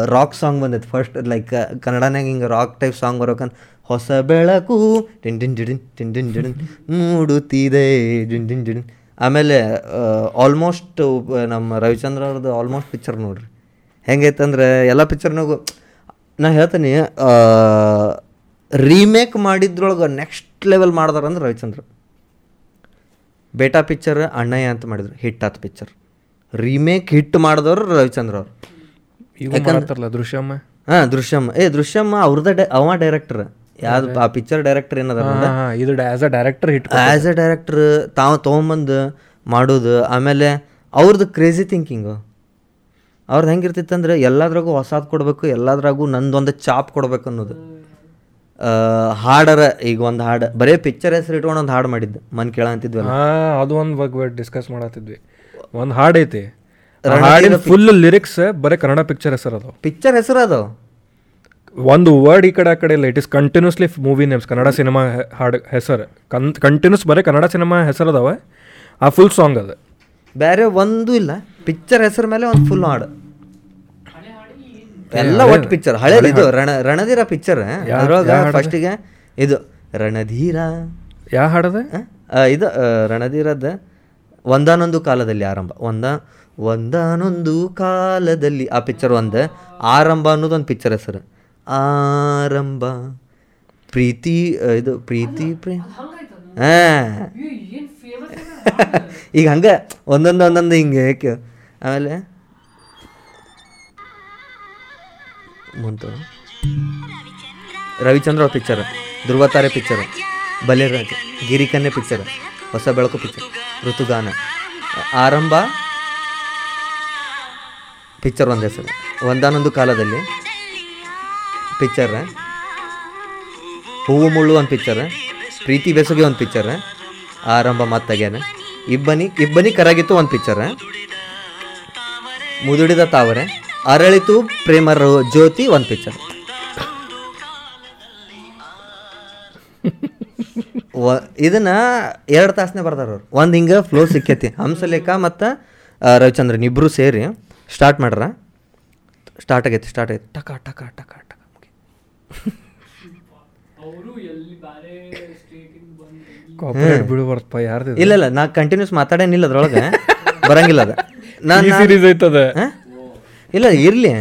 ರಾಕ್ ಸಾಂಗ್ ಬಂದೈತೆ. ಫಸ್ಟ್ ಲೈಕ್ ಕನ್ನಡನಾಗ ಹಿಂಗೆ ರಾಕ್ ಟೈಪ್ ಸಾಂಗ್ ಬರೋಕಂತ ಹೊಸ ಬೆಳಕು. ಟಿನ್ ಟಿನ್ ಜಿಡಿನ್ ಟಿನ್ ಟಿನ್ ಜಿಡಿನ್ ಮೂಡುತ್ತಿದೆ. ಜಿನ್ ಟಿನ್ ಜಿಡಿನ್ ಆಮೇಲೆ ಆಲ್ಮೋಸ್ಟ್ ನಮ್ಮ ರವಿಚಂದ್ರ ಅವ್ರದ್ದು ಆಲ್ಮೋಸ್ಟ್ ಪಿಕ್ಚರ್ ನೋಡ್ರಿ. ಹೆಂಗೈತಂದ್ರೆ ಎಲ್ಲ ಪಿಕ್ಚರ್ನಾಗೂ ನಾ ಹೇಳ್ತೀನಿ ರೀಮೇಕ್ ಮಾಡಿದ್ರೊಳಗೆ ನೆಕ್ಸ್ಟ್ ಲೆವೆಲ್ ಮಾಡ್ದಾರಂದ್ರೆ ರವಿಚಂದ್ರ. ಬೇಟಾ ಪಿಕ್ಚರ್ ಅಣ್ಣಯ್ಯ ಅಂತ ಮಾಡಿದ್ರು ಹಿಟ್ ಆತ ಪಿಕ್ಚರ್ ರೀಮೇಕ್ ಹಿಟ್ ಮಾಡಿದವರು ರವಿಚಂದ್ರ ಅವರು. ದೃಶ್ಯಮ್ಮ? ಹಾಂ ದೃಶ್ಯಮ್ಮ. ಏ ದೃಶ್ಯಮ್ಮ ಅವ್ರದ ಡೈ ಅವ ಡೈರೆಕ್ಟರ್ ಯಾವ್ದು ಆ ಪಿಕ್ಚರ್ ಡೈರೆಕ್ಟರ್ ಏನದ ಇದು as a director hit as a director ತಾವು ತೊಗೊಂಬಂದು ಮಾಡೋದು ಆಮೇಲೆ ಅವ್ರದ್ದು ಕ್ರೇಜಿ ಥಿಂಕಿಂಗು ಅವ್ರದ್ದು ಹೆಂಗಿರ್ತಿತ್ತಂದ್ರೆ ಎಲ್ಲದ್ರಾಗೂ ಹೊಸದು ಕೊಡಬೇಕು ಎಲ್ಲದ್ರಾಗೂ ನಂದೊಂದು ಚಾಪ್ ಕೊಡ್ಬೇಕು ಅನ್ನೋದು. ಹಾಡರ ಈಗ ಒಂದು ಹಾಡು ಬರೀ ಪಿಕ್ಚರ್ ಹೆಸರು ಇಟ್ಕೊಂಡು ಒಂದು ಹಾಡು ಮಾಡಿದ್ದೆ ಮನ್ ಕೇಳಂತಿದ್ವಿ ಅದು ಒಂದು ಬಗ್ಗೆ ಡಿಸ್ಕಸ್ ಮಾಡತ್ತಿದ್ವಿ ಒಂದು ಹಾಡು ಐತಿ. ಹಾಡಿನ ಫುಲ್ ಲಿರಿಕ್ಸ್ ಬರೀ ಕನ್ನಡ ಪಿಕ್ಚರ್ ಹೆಸರು ಅದು ಪಿಕ್ಚರ್ ಹೆಸರು ಅದು? ಒಂದು ವರ್ಡ್ ಈ ಕಡೆ ಆ ಕಡೆ ಇಲ್ಲ it is continuously movie names Kannada cinema ಹಾಡು ಹೆಸರು. ಕನ್ ಕಂಟಿನ್ಯೂಸ್ ಬರೀ ಕನ್ನಡ ಸಿನಿಮಾ ಹೆಸರು ಅದಾವೆ ಆ ಫುಲ್ ಸಾಂಗ್ ಅದು. ಬೇರೆ ಒಂದು ಇಲ್ಲ. ಪಿಕ್ಚರ್ ಹೆಸರು ಮೇಲೆ ಒಂದು ಫುಲ್ ಹಾಡು. ಎಲ್ಲ ಒಟ್ಟು ಪಿಕ್ಚರ್ ಹಳೇದು ಇದು ರಣ ರಣಧೀರ ಪಿಕ್ಚರ್ ಅದ್ರೊಳಗೆ ಫಸ್ಟಿಗೆ ಇದು ರಣಧೀರ. ಯಾವ ಹಾಡದ? ಇದು ರಣಧೀರದ ಒಂದಾನೊಂದು ಕಾಲದಲ್ಲಿ ಆರಂಭ. ಒಂದ ಒಂದಾನೊಂದು ಕಾಲದಲ್ಲಿ ಆ ಪಿಕ್ಚರ್ ಒಂದು ಆರಂಭ ಅನ್ನೋದು ಒಂದು ಪಿಕ್ಚರ್ ಹೆಸರು. ಆರಂಭ ಪ್ರೀತಿ ಇದು ಪ್ರೀತಿ ಪ್ರೀ ಹಾಂ. ಈಗ ಹಂಗೆ ಒಂದೊಂದು ಒಂದೊಂದು ಹಿಂಗೆ ಏಕೆ ಆಮೇಲೆ ಮುಂತು Ravichandra picture Dhruvatare picture Baliraj Girikanne picture Hosa Belaku picture ಋತುಗಾನ ಆರಂಭ ಪಿಕ್ಚರ್ ಒಂದು ಹೆಸರು ಒಂದಾನೊಂದು ಕಾಲದಲ್ಲಿ ಪಿಕ್ಚರ್ ಹೂವು ಮುಳ್ಳು ಒಂದು ಪಿಕ್ಚರ್ ಪ್ರೀತಿ ಬೆಸುಗೆ ಒಂದು ಪಿಕ್ಚರ್ ಆರಂಭ ಮತ್ತಾಗ್ಯಾನ ಇಬ್ಬನಿ ಇಬ್ಬನಿ ಕರಗಿತ್ತು ಒಂದು ಪಿಕ್ಚರ್ ಮುದುಡಿದ ತಾವರೆ ಅರಳಿತು ಪ್ರೇಮರ ಜ್ಯೋತಿ ಒಂದು ಪಿಕ್ಚರ್ ಇದನ್ನ ಎರಡು ತಾಸನೇ ಬರ್ದಾರ ಅವ್ರು. ಒಂದು ಹಿಂಗೆ ಫ್ಲೋ ಸಿಕ್ಕೈತಿ. ಹಂಸಲೇಖ ಮತ್ತು ರವಿಚಂದ್ರನ್ ಇಬ್ಬರು ಸೇರಿ ಸ್ಟಾರ್ಟ್ ಮಾಡ್ರ. ಸ್ಟಾರ್ಟ್ ಆಗೈತಿ ಸ್ಟಾರ್ಟ್ ಆಗೈತಿ. ಟಕ ಟಕ ಟಕ ಟಕ ಇಲ್ಲ ಇಲ್ಲ ನಾ ಕಂಟಿನ್ಯೂಸ್ ಮಾತಾಡೇನಿಲ್ಲ ಅದ್ರೊಳಗೆ. ಬರಂಗಿಲ್ಲ ಅದು. ನಾನು ಸೀರೀಸ್ ಐತದ? ಇಲ್ಲ ಇರ್ಲಿ.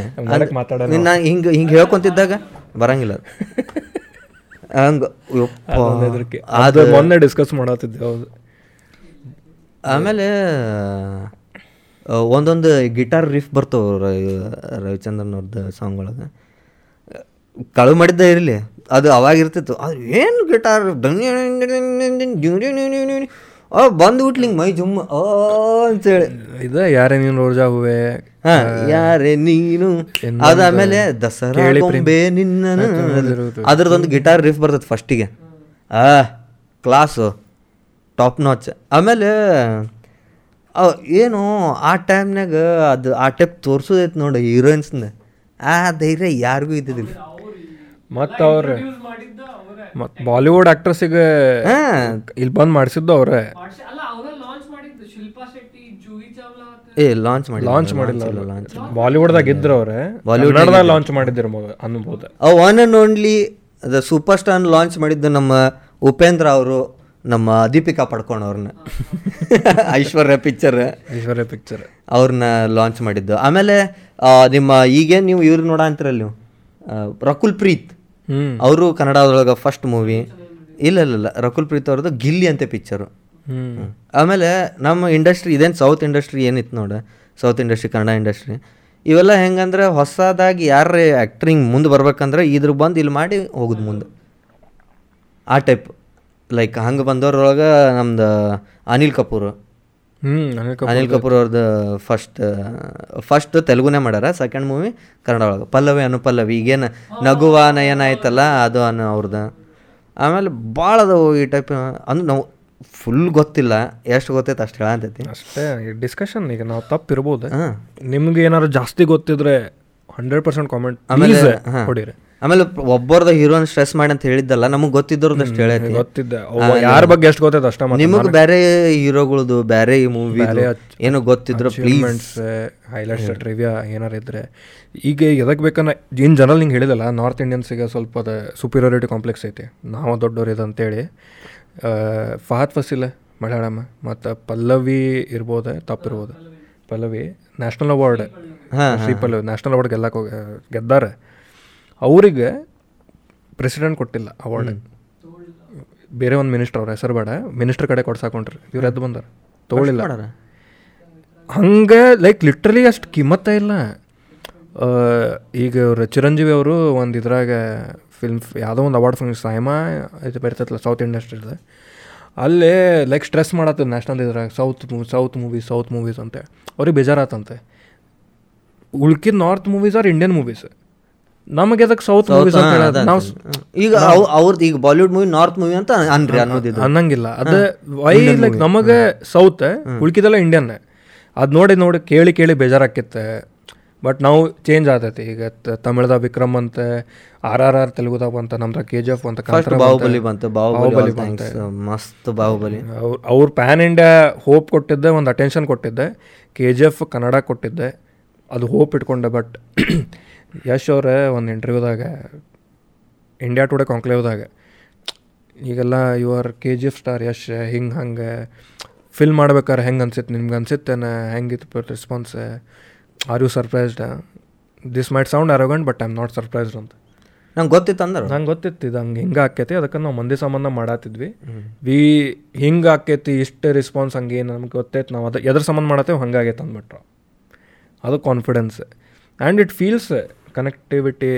ಮಾತಾಡ ನಿನ್ನ ಹಿಂಗೆ ಹಿಂಗೆ ಹೇಳ್ಕೊಂತಿದ್ದಾಗ ಬರಂಗಿಲ್ಲ ಹಂಗೆ. ಅದು ಮೊನ್ನೆ ಡಿಸ್ಕಸ್ ಮಾಡತ್ತಿದ್ದೆ ಹೌದು. ಆಮೇಲೆ ಒಂದೊಂದು ಗಿಟಾರ್ ರಿಫ್ ಬರ್ತಾವ ರವಿಚಂದ್ರನ್ ಅವ್ರದ್ದು ಸಾಂಗ್ ಒಳಗೆ ಕಳು ಮಾಡಿದ್ದ ಇರಲಿ. ಅದು ಅವಾಗ ಇರ್ತಿತ್ತು ಅದು ಏನು ಗಿಟಾರ್? ಬಂದ್ಬಿಟ್ಲಿ ಹಿಂಗೆ ಮೈ ಜುಮ್ಮ. ಓ ಅಂತೇಳಿ. ಇದು ಯಾರೇ ನೀನು ರೋಜಾ ಹೂವೆ? ಹಾ ಯಾರೇ ನೀನು? ಅದಾದ್ಮೇಲೆ ದಸರಾ ಹೌದು. ಅದ್ರದ್ದೊಂದು ಗಿಟಾರ್ ರಿಫ್ ಬರ್ತದೆ ಫಸ್ಟಿಗೆ. ಆ ಕ್ಲಾಸು ಟಾಪ್ ನಾಚ್ ಆಮೇಲೆ ಏನು ಆ ಟೈಮ್ನಾಗ ಅದು ಆ ಟೈಪ್ ತೋರ್ಸೋದೈತೆ ನೋಡಿ ಹೀರೋಯಿನ್ಸ್ನ. ಆ ಧೈರ್ಯ ಯಾರಿಗೂ ಇದ್ದಿದ್ದಿಲ್ಲ. ಮತ್ತೆ ಅವ್ರ ಯೂಸ್ ಮಾಡಿದ್ದ ಅವರೇ ಮತ್ ಬಾಲಿವುಡ್ ಆಕ್ಟ್ರೆಸ್ಸಿಗೆ ಹಾ. ಇಲ್ಲಿ ಬಂದ್ ಮಾಡಿಸಿದ್ದು ಅವ್ರೆ. ಮಾಡ್ಸಿ ಅಲ್ಲ ಅವರ ಲಾಂಚ್ ಮಾಡಿದ್ದು. ಶಿಲ್ಪಾ ಶೆಟ್ಟಿ ಜೂಹಿ ಚಾವ್ಲಾ ಏ ಲಾಂಚ್ ಮಾಡಿ ಲಾಂಚ್ ಮಾಡಿಲ್ಲ ಲಾಂಚ್ ಬಾಲಿವುಡ್ದಾಗ ಇದ್ರು ಅವ್ರೆ. ಬಾಲಿವುಡ್ ಲಾಂಚ್ ಮಾಡಿದ್ರು ಅನ್ಬೋದು ಅವ್ one and only the super star launch ಮಾಡಿದ್ದು ನಮ್ಮ ಉಪೇಂದ್ರ ಅವರು ನಮ್ಮ ದೀಪಿಕಾ ಪಡ್ಕೊಂಡವ್ರನ್ನ ಐಶ್ವರ್ಯ ಪಿಕ್ಚರ್ ಐಶ್ವರ್ಯ ಪಿಕ್ಚರ್ ಅವ್ರನ್ನ ಲಾಂಚ್ ಮಾಡಿದ್ದು. ಆಮೇಲೆ ನಿಮ್ಮ ಈಗೇನು ನೀವು ಇವ್ರು ನೋಡ ಅಂತಿರಲ್ಲ ನೀವು? ರಕುಲ್ ಪ್ರೀತ್. ಅವರು ಕನ್ನಡದೊಳಗೆ ಫಸ್ಟ್ ಮೂವಿ ಇಲ್ಲ ಇಲ್ಲ ಇಲ್ಲ. ರಕುಲ್ ಪ್ರೀತ್ ಅವ್ರದ್ದು ಗಿಲ್ಲಿ ಅಂತೆ ಪಿಕ್ಚರು ಆಮೇಲೆ ನಮ್ಮ ಇಂಡಸ್ಟ್ರಿ ಇದೇನು ಸೌತ್ ಇಂಡಸ್ಟ್ರಿ ಏನಿತ್ತು ನೋಡಿ. ಸೌತ್ ಇಂಡಸ್ಟ್ರಿ ಕನ್ನಡ ಇಂಡಸ್ಟ್ರಿ ಇವೆಲ್ಲ ಹೆಂಗಂದ್ರೆ ಹೊಸದಾಗಿ ಯಾರೇ ಆ್ಯಕ್ಟ್ರಿಂಗ್ ಮುಂದೆ ಬರ್ಬೇಕಂದ್ರೆ ಇದ್ರ ಬಂದು ಇಲ್ಲಿ ಮಾಡಿ ಹೋಗುದು ಮುಂದೆ. ಆ ಟೈಪ್ ಲೈಕ್ ಹಂಗೆ ಬಂದವ್ರೊಳಗೆ ನಮ್ದು ಅನಿಲ್ ಕಪೂರ್. ಅನಿಲ್ ಕಪೂರ್ ಅನಿಲ್ ಕಪೂರ್ ಅವ್ರದ್ದು ಫಸ್ಟ್ ಫಸ್ಟ್ ತೆಲುಗುನೇ ಮಾಡ್ಯಾರ ಸೆಕೆಂಡ್ ಮೂವಿ ಕನ್ನಡ ಒಳಗೆ. ಪಲ್ಲವಿ ಅನುಪಲ್ಲವಿ ಈಗೇನು ನಗುವ ನಯನ ಆಯ್ತಲ್ಲ ಅದು ಅನ್ನೋ ಅವ್ರದ್ದು ಆಮೇಲೆ ಭಾಳ ಅದಾವು ಈ ಟೈಪ್ ಅಂದ್ರೆ ನಾವು ಫುಲ್ ಗೊತ್ತಿಲ್ಲ ಎಷ್ಟು ಗೊತ್ತೈತೆ ಅಷ್ಟು ಹೇಳಂತೈತಿ ಅಷ್ಟೇ ಡಿಸ್ಕಷನ್ ಈಗ ನಾವು ತಪ್ಪಿರ್ಬೋದು. ಹಾಂ. ನಿಮ್ಗೆ ಏನಾದ್ರು ಜಾಸ್ತಿ ಗೊತ್ತಿದ್ರೆ ಹಂಡ್ರೆಡ್ ಪರ್ಸೆಂಟ್ ಕಾಮೆಂಟ್ ಆಮೇಲೆ ಆಮೇಲೆ ಹಾ. ಕೊಡಿರಿ ಆಮೇಲೆ ಒಬ್ಬರದ ಹೀರೋನ್ ಸ್ಟ್ರೆಸ್ ಮಾಡಿ ಅಂತ ಹೇಳಿದ್ದಲ್ಲ ನಮಗೆ ಗೊತ್ತಿದ್ದವ್ರದ್ದು ಅಷ್ಟು ಹೇಳೈತಿ ಗೊತ್ತಿದ್ದೆ. ಯಾರ ಬಗ್ಗೆ ಎಷ್ಟು ಗೊತ್ತೈತೆ ಅಷ್ಟ ನಿಮಗೆ ಬೇರೆ ಹೀರೋಗಳದು ಬೇರೆ ಈ ಮೂವಿ ಏನು ಗೊತ್ತಿದ್ರು ಪ್ಲೀಸ್ ಹೈಲೈಟ್ಸ್ ಟ್ರಿವಿಯಾ ಏನಾರು ಇದ್ರೆ. ಈಗ ಎದಕ್ಕೆ ಬೇಕನ್ನ ಇನ್ ಜನರಲ್ ನಿಂಗೆ ಹೇಳಿದಲ್ಲ ನಾರ್ತ್ ಇಂಡಿಯನ್ಸಿಗೆ ಸ್ವಲ್ಪ ಅದು ಸುಪೀರಿಯಾರಿಟಿ ಕಾಂಪ್ಲೆಕ್ಸ್ ಐತಿ. ನಾವು ದೊಡ್ಡವ್ರು ಇದು ಅಂತೇಳಿ. ಫಹದ್ ಫಸಿಲ್ ಮಲಯಾಳಮ್ ಮತ್ತು ಪಲ್ಲವಿ ಇರ್ಬೋದು ತಪ್ಪಿರ್ಬೋದು. Pallavi national award Shri Pallavi national award ಗೆಲ್ಲಕ್ಕೆ ಹೋಗಿ ಗೆದ್ದಾರೆ. ಅವರಿಗೆ ಪ್ರೆಸಿಡೆಂಟ್ ಕೊಟ್ಟಿಲ್ಲ ಅವಾರ್ಡ್ ಬೇರೆ ಒಂದು ಮಿನಿಸ್ಟರ್ ಅವ್ರ ಹೆಸರು ಬೇಡ. ಮಿನಿಸ್ಟರ್ ಕಡೆ ಕೊಡ್ಸಾಕೊಂಡ್ರಿ ಇವ್ರು ಎದ್ದು ಬಂದಾರ. ತೊಗೊಳಿಲ್ಲ ಹಂಗೆ ಲೈಕ್ ಲಿಟ್ರಲಿ ಅಷ್ಟು ಕಿಮ್ಮತ್ತ ಇಲ್ಲ. ಈಗ ಇವರು ಚಿರಂಜೀವಿ ಅವರು ಒಂದು ಇದ್ರಾಗ ಫಿಲ್ಮ್ ಯಾವುದೋ ಒಂದು ಅವಾರ್ಡ್ ಫಂಕ್ಷನ್ ಸಾಯಮಾ ಇದು ಬರ್ತೈತಲ್ಲ ಸೌತ್ ಇಂಡಸ್ಟ್ರಿದ ಅಲ್ಲೇ ಲೈಕ್ ಸ್ಟ್ರೆಸ್ ಮಾಡತ್ತದ ನ್ಯಾಷನಲ್ ಇದ್ರಾಗ south movie south movies south movies ಅಂತೆ. ಅವ್ರಿಗೆ ಬೇಜಾರಾತಂತೆ. ಉಳ್ಕಿದ north movies or Indian movies ನಮಗೆ ಅದಕ್ಕೆ ಸೌತ್ ಮೂವೀಸ್ ಅಂತ ಹೇಳೋದು ನಾವು ಈಗ ಅವ್- ಅವ್ರದ್ದು ಈಗ ಬಾಲಿವುಡ್ ಮೂವಿ ನಾರ್ತ್ ಮೂವಿ ಅಂತ ಅನ್ರಿ ಅನ್ನೋದಿದ್ದು ಅನ್ನಂಗಿಲ್ಲ. ಅದು ವೈ ಲೈಕ್ ನಮಗೆ ಸೌತ್ ಉಳ್ಕಿದೆಲ್ಲ ಇಂಡಿಯನ್ ಅದ್ ನೋಡಿ ನೋಡಿ ಕೇಳಿ ಕೇಳಿ ಬೇಜಾರಾಕಿತ್ತೆ ಬಟ್ ನಾವು ಚೇಂಜ್ ಆತೈತಿ ಈಗ ತಮಿಳದ ತಮಿಳ್ದಾಗ ವಿಕ್ರಮ್ ಅಂತ ಆರ್ ಆರ್ ಆರ್ ತೆಲುಗುದಾಗ ಬಂತ ನಮ್ದಾಗ ಕೆ ಜಿ ಎಫ್ ಅಂತ ಬಾಹುಬಲಿ ಬಂತು. ಬಾಹುಬಲಿ ಮಸ್ತ್ ಬಾಹುಬಲಿ ಅವ್ರ ಅವ್ರು ಪ್ಯಾನ್ ಇಂಡಿಯಾ ಹೋಪ್ ಕೊಟ್ಟಿದ್ದೆ ಒಂದು ಅಟೆನ್ಷನ್ ಕೊಟ್ಟಿದ್ದೆ. ಕೆ ಜಿ ಎಫ್ ಕನ್ನಡ ಕೊಟ್ಟಿದ್ದೆ. ಅದು ಹೋಪ್ ಇಟ್ಕೊಂಡೆ ಬಟ್ ಯಶ್ ಅವರೇ ಒಂದು ಇಂಟರ್ವ್ಯೂದಾಗ ಇಂಡಿಯಾ ಟುಡೇ ಕಾಂಕ್ಲೇವ್ದಾಗ ಈಗೆಲ್ಲ your K G F star Yash ಹಿಂಗೆ ಹಂಗೆ ಫಿಲ್ ಮಾಡ್ಬೇಕಾದ್ರೆ ಹೆಂಗೆ ಅನ್ಸಿತ್ತು ನಿಮ್ಗೆ ಅನ್ಸಿತ್ತೇನೆ ಹೆಂಗಿತ್ತು response are you surprised this might sound arrogant but I am not surprised ಅಂತ. ನಂಗೆ ಗೊತ್ತಿತ್ತು ಅಂದ್ರೆ. ನಂಗೆ ಗೊತ್ತಿತ್ತು ಇದು ಹಂಗೆ ಹಿಂಗೆ ಆಕೈತಿ ಅದಕ್ಕೆ ನಾವು ಮಂದಿ ಸಂಬಂಧ ಮಾಡತ್ತಿದ್ವಿ ವಿ ಹಿಂಗೆ ಆಕೈತಿ ಇಷ್ಟು ರೆಸ್ಪಾನ್ಸ್ ಹಂಗೆ ನಮ್ಗೆ ಗೊತ್ತೈತೆ ನಾವು ಅದು ಎದ್ರ ಸಂಬಂಧ ಮಾಡತ್ತೇವೆ ಹಂಗಾಗೈತೆ ಆಗೈತೆ ಅಂದ್ಬಿಟ್ರು. ಅದು confidence and it feels connectivity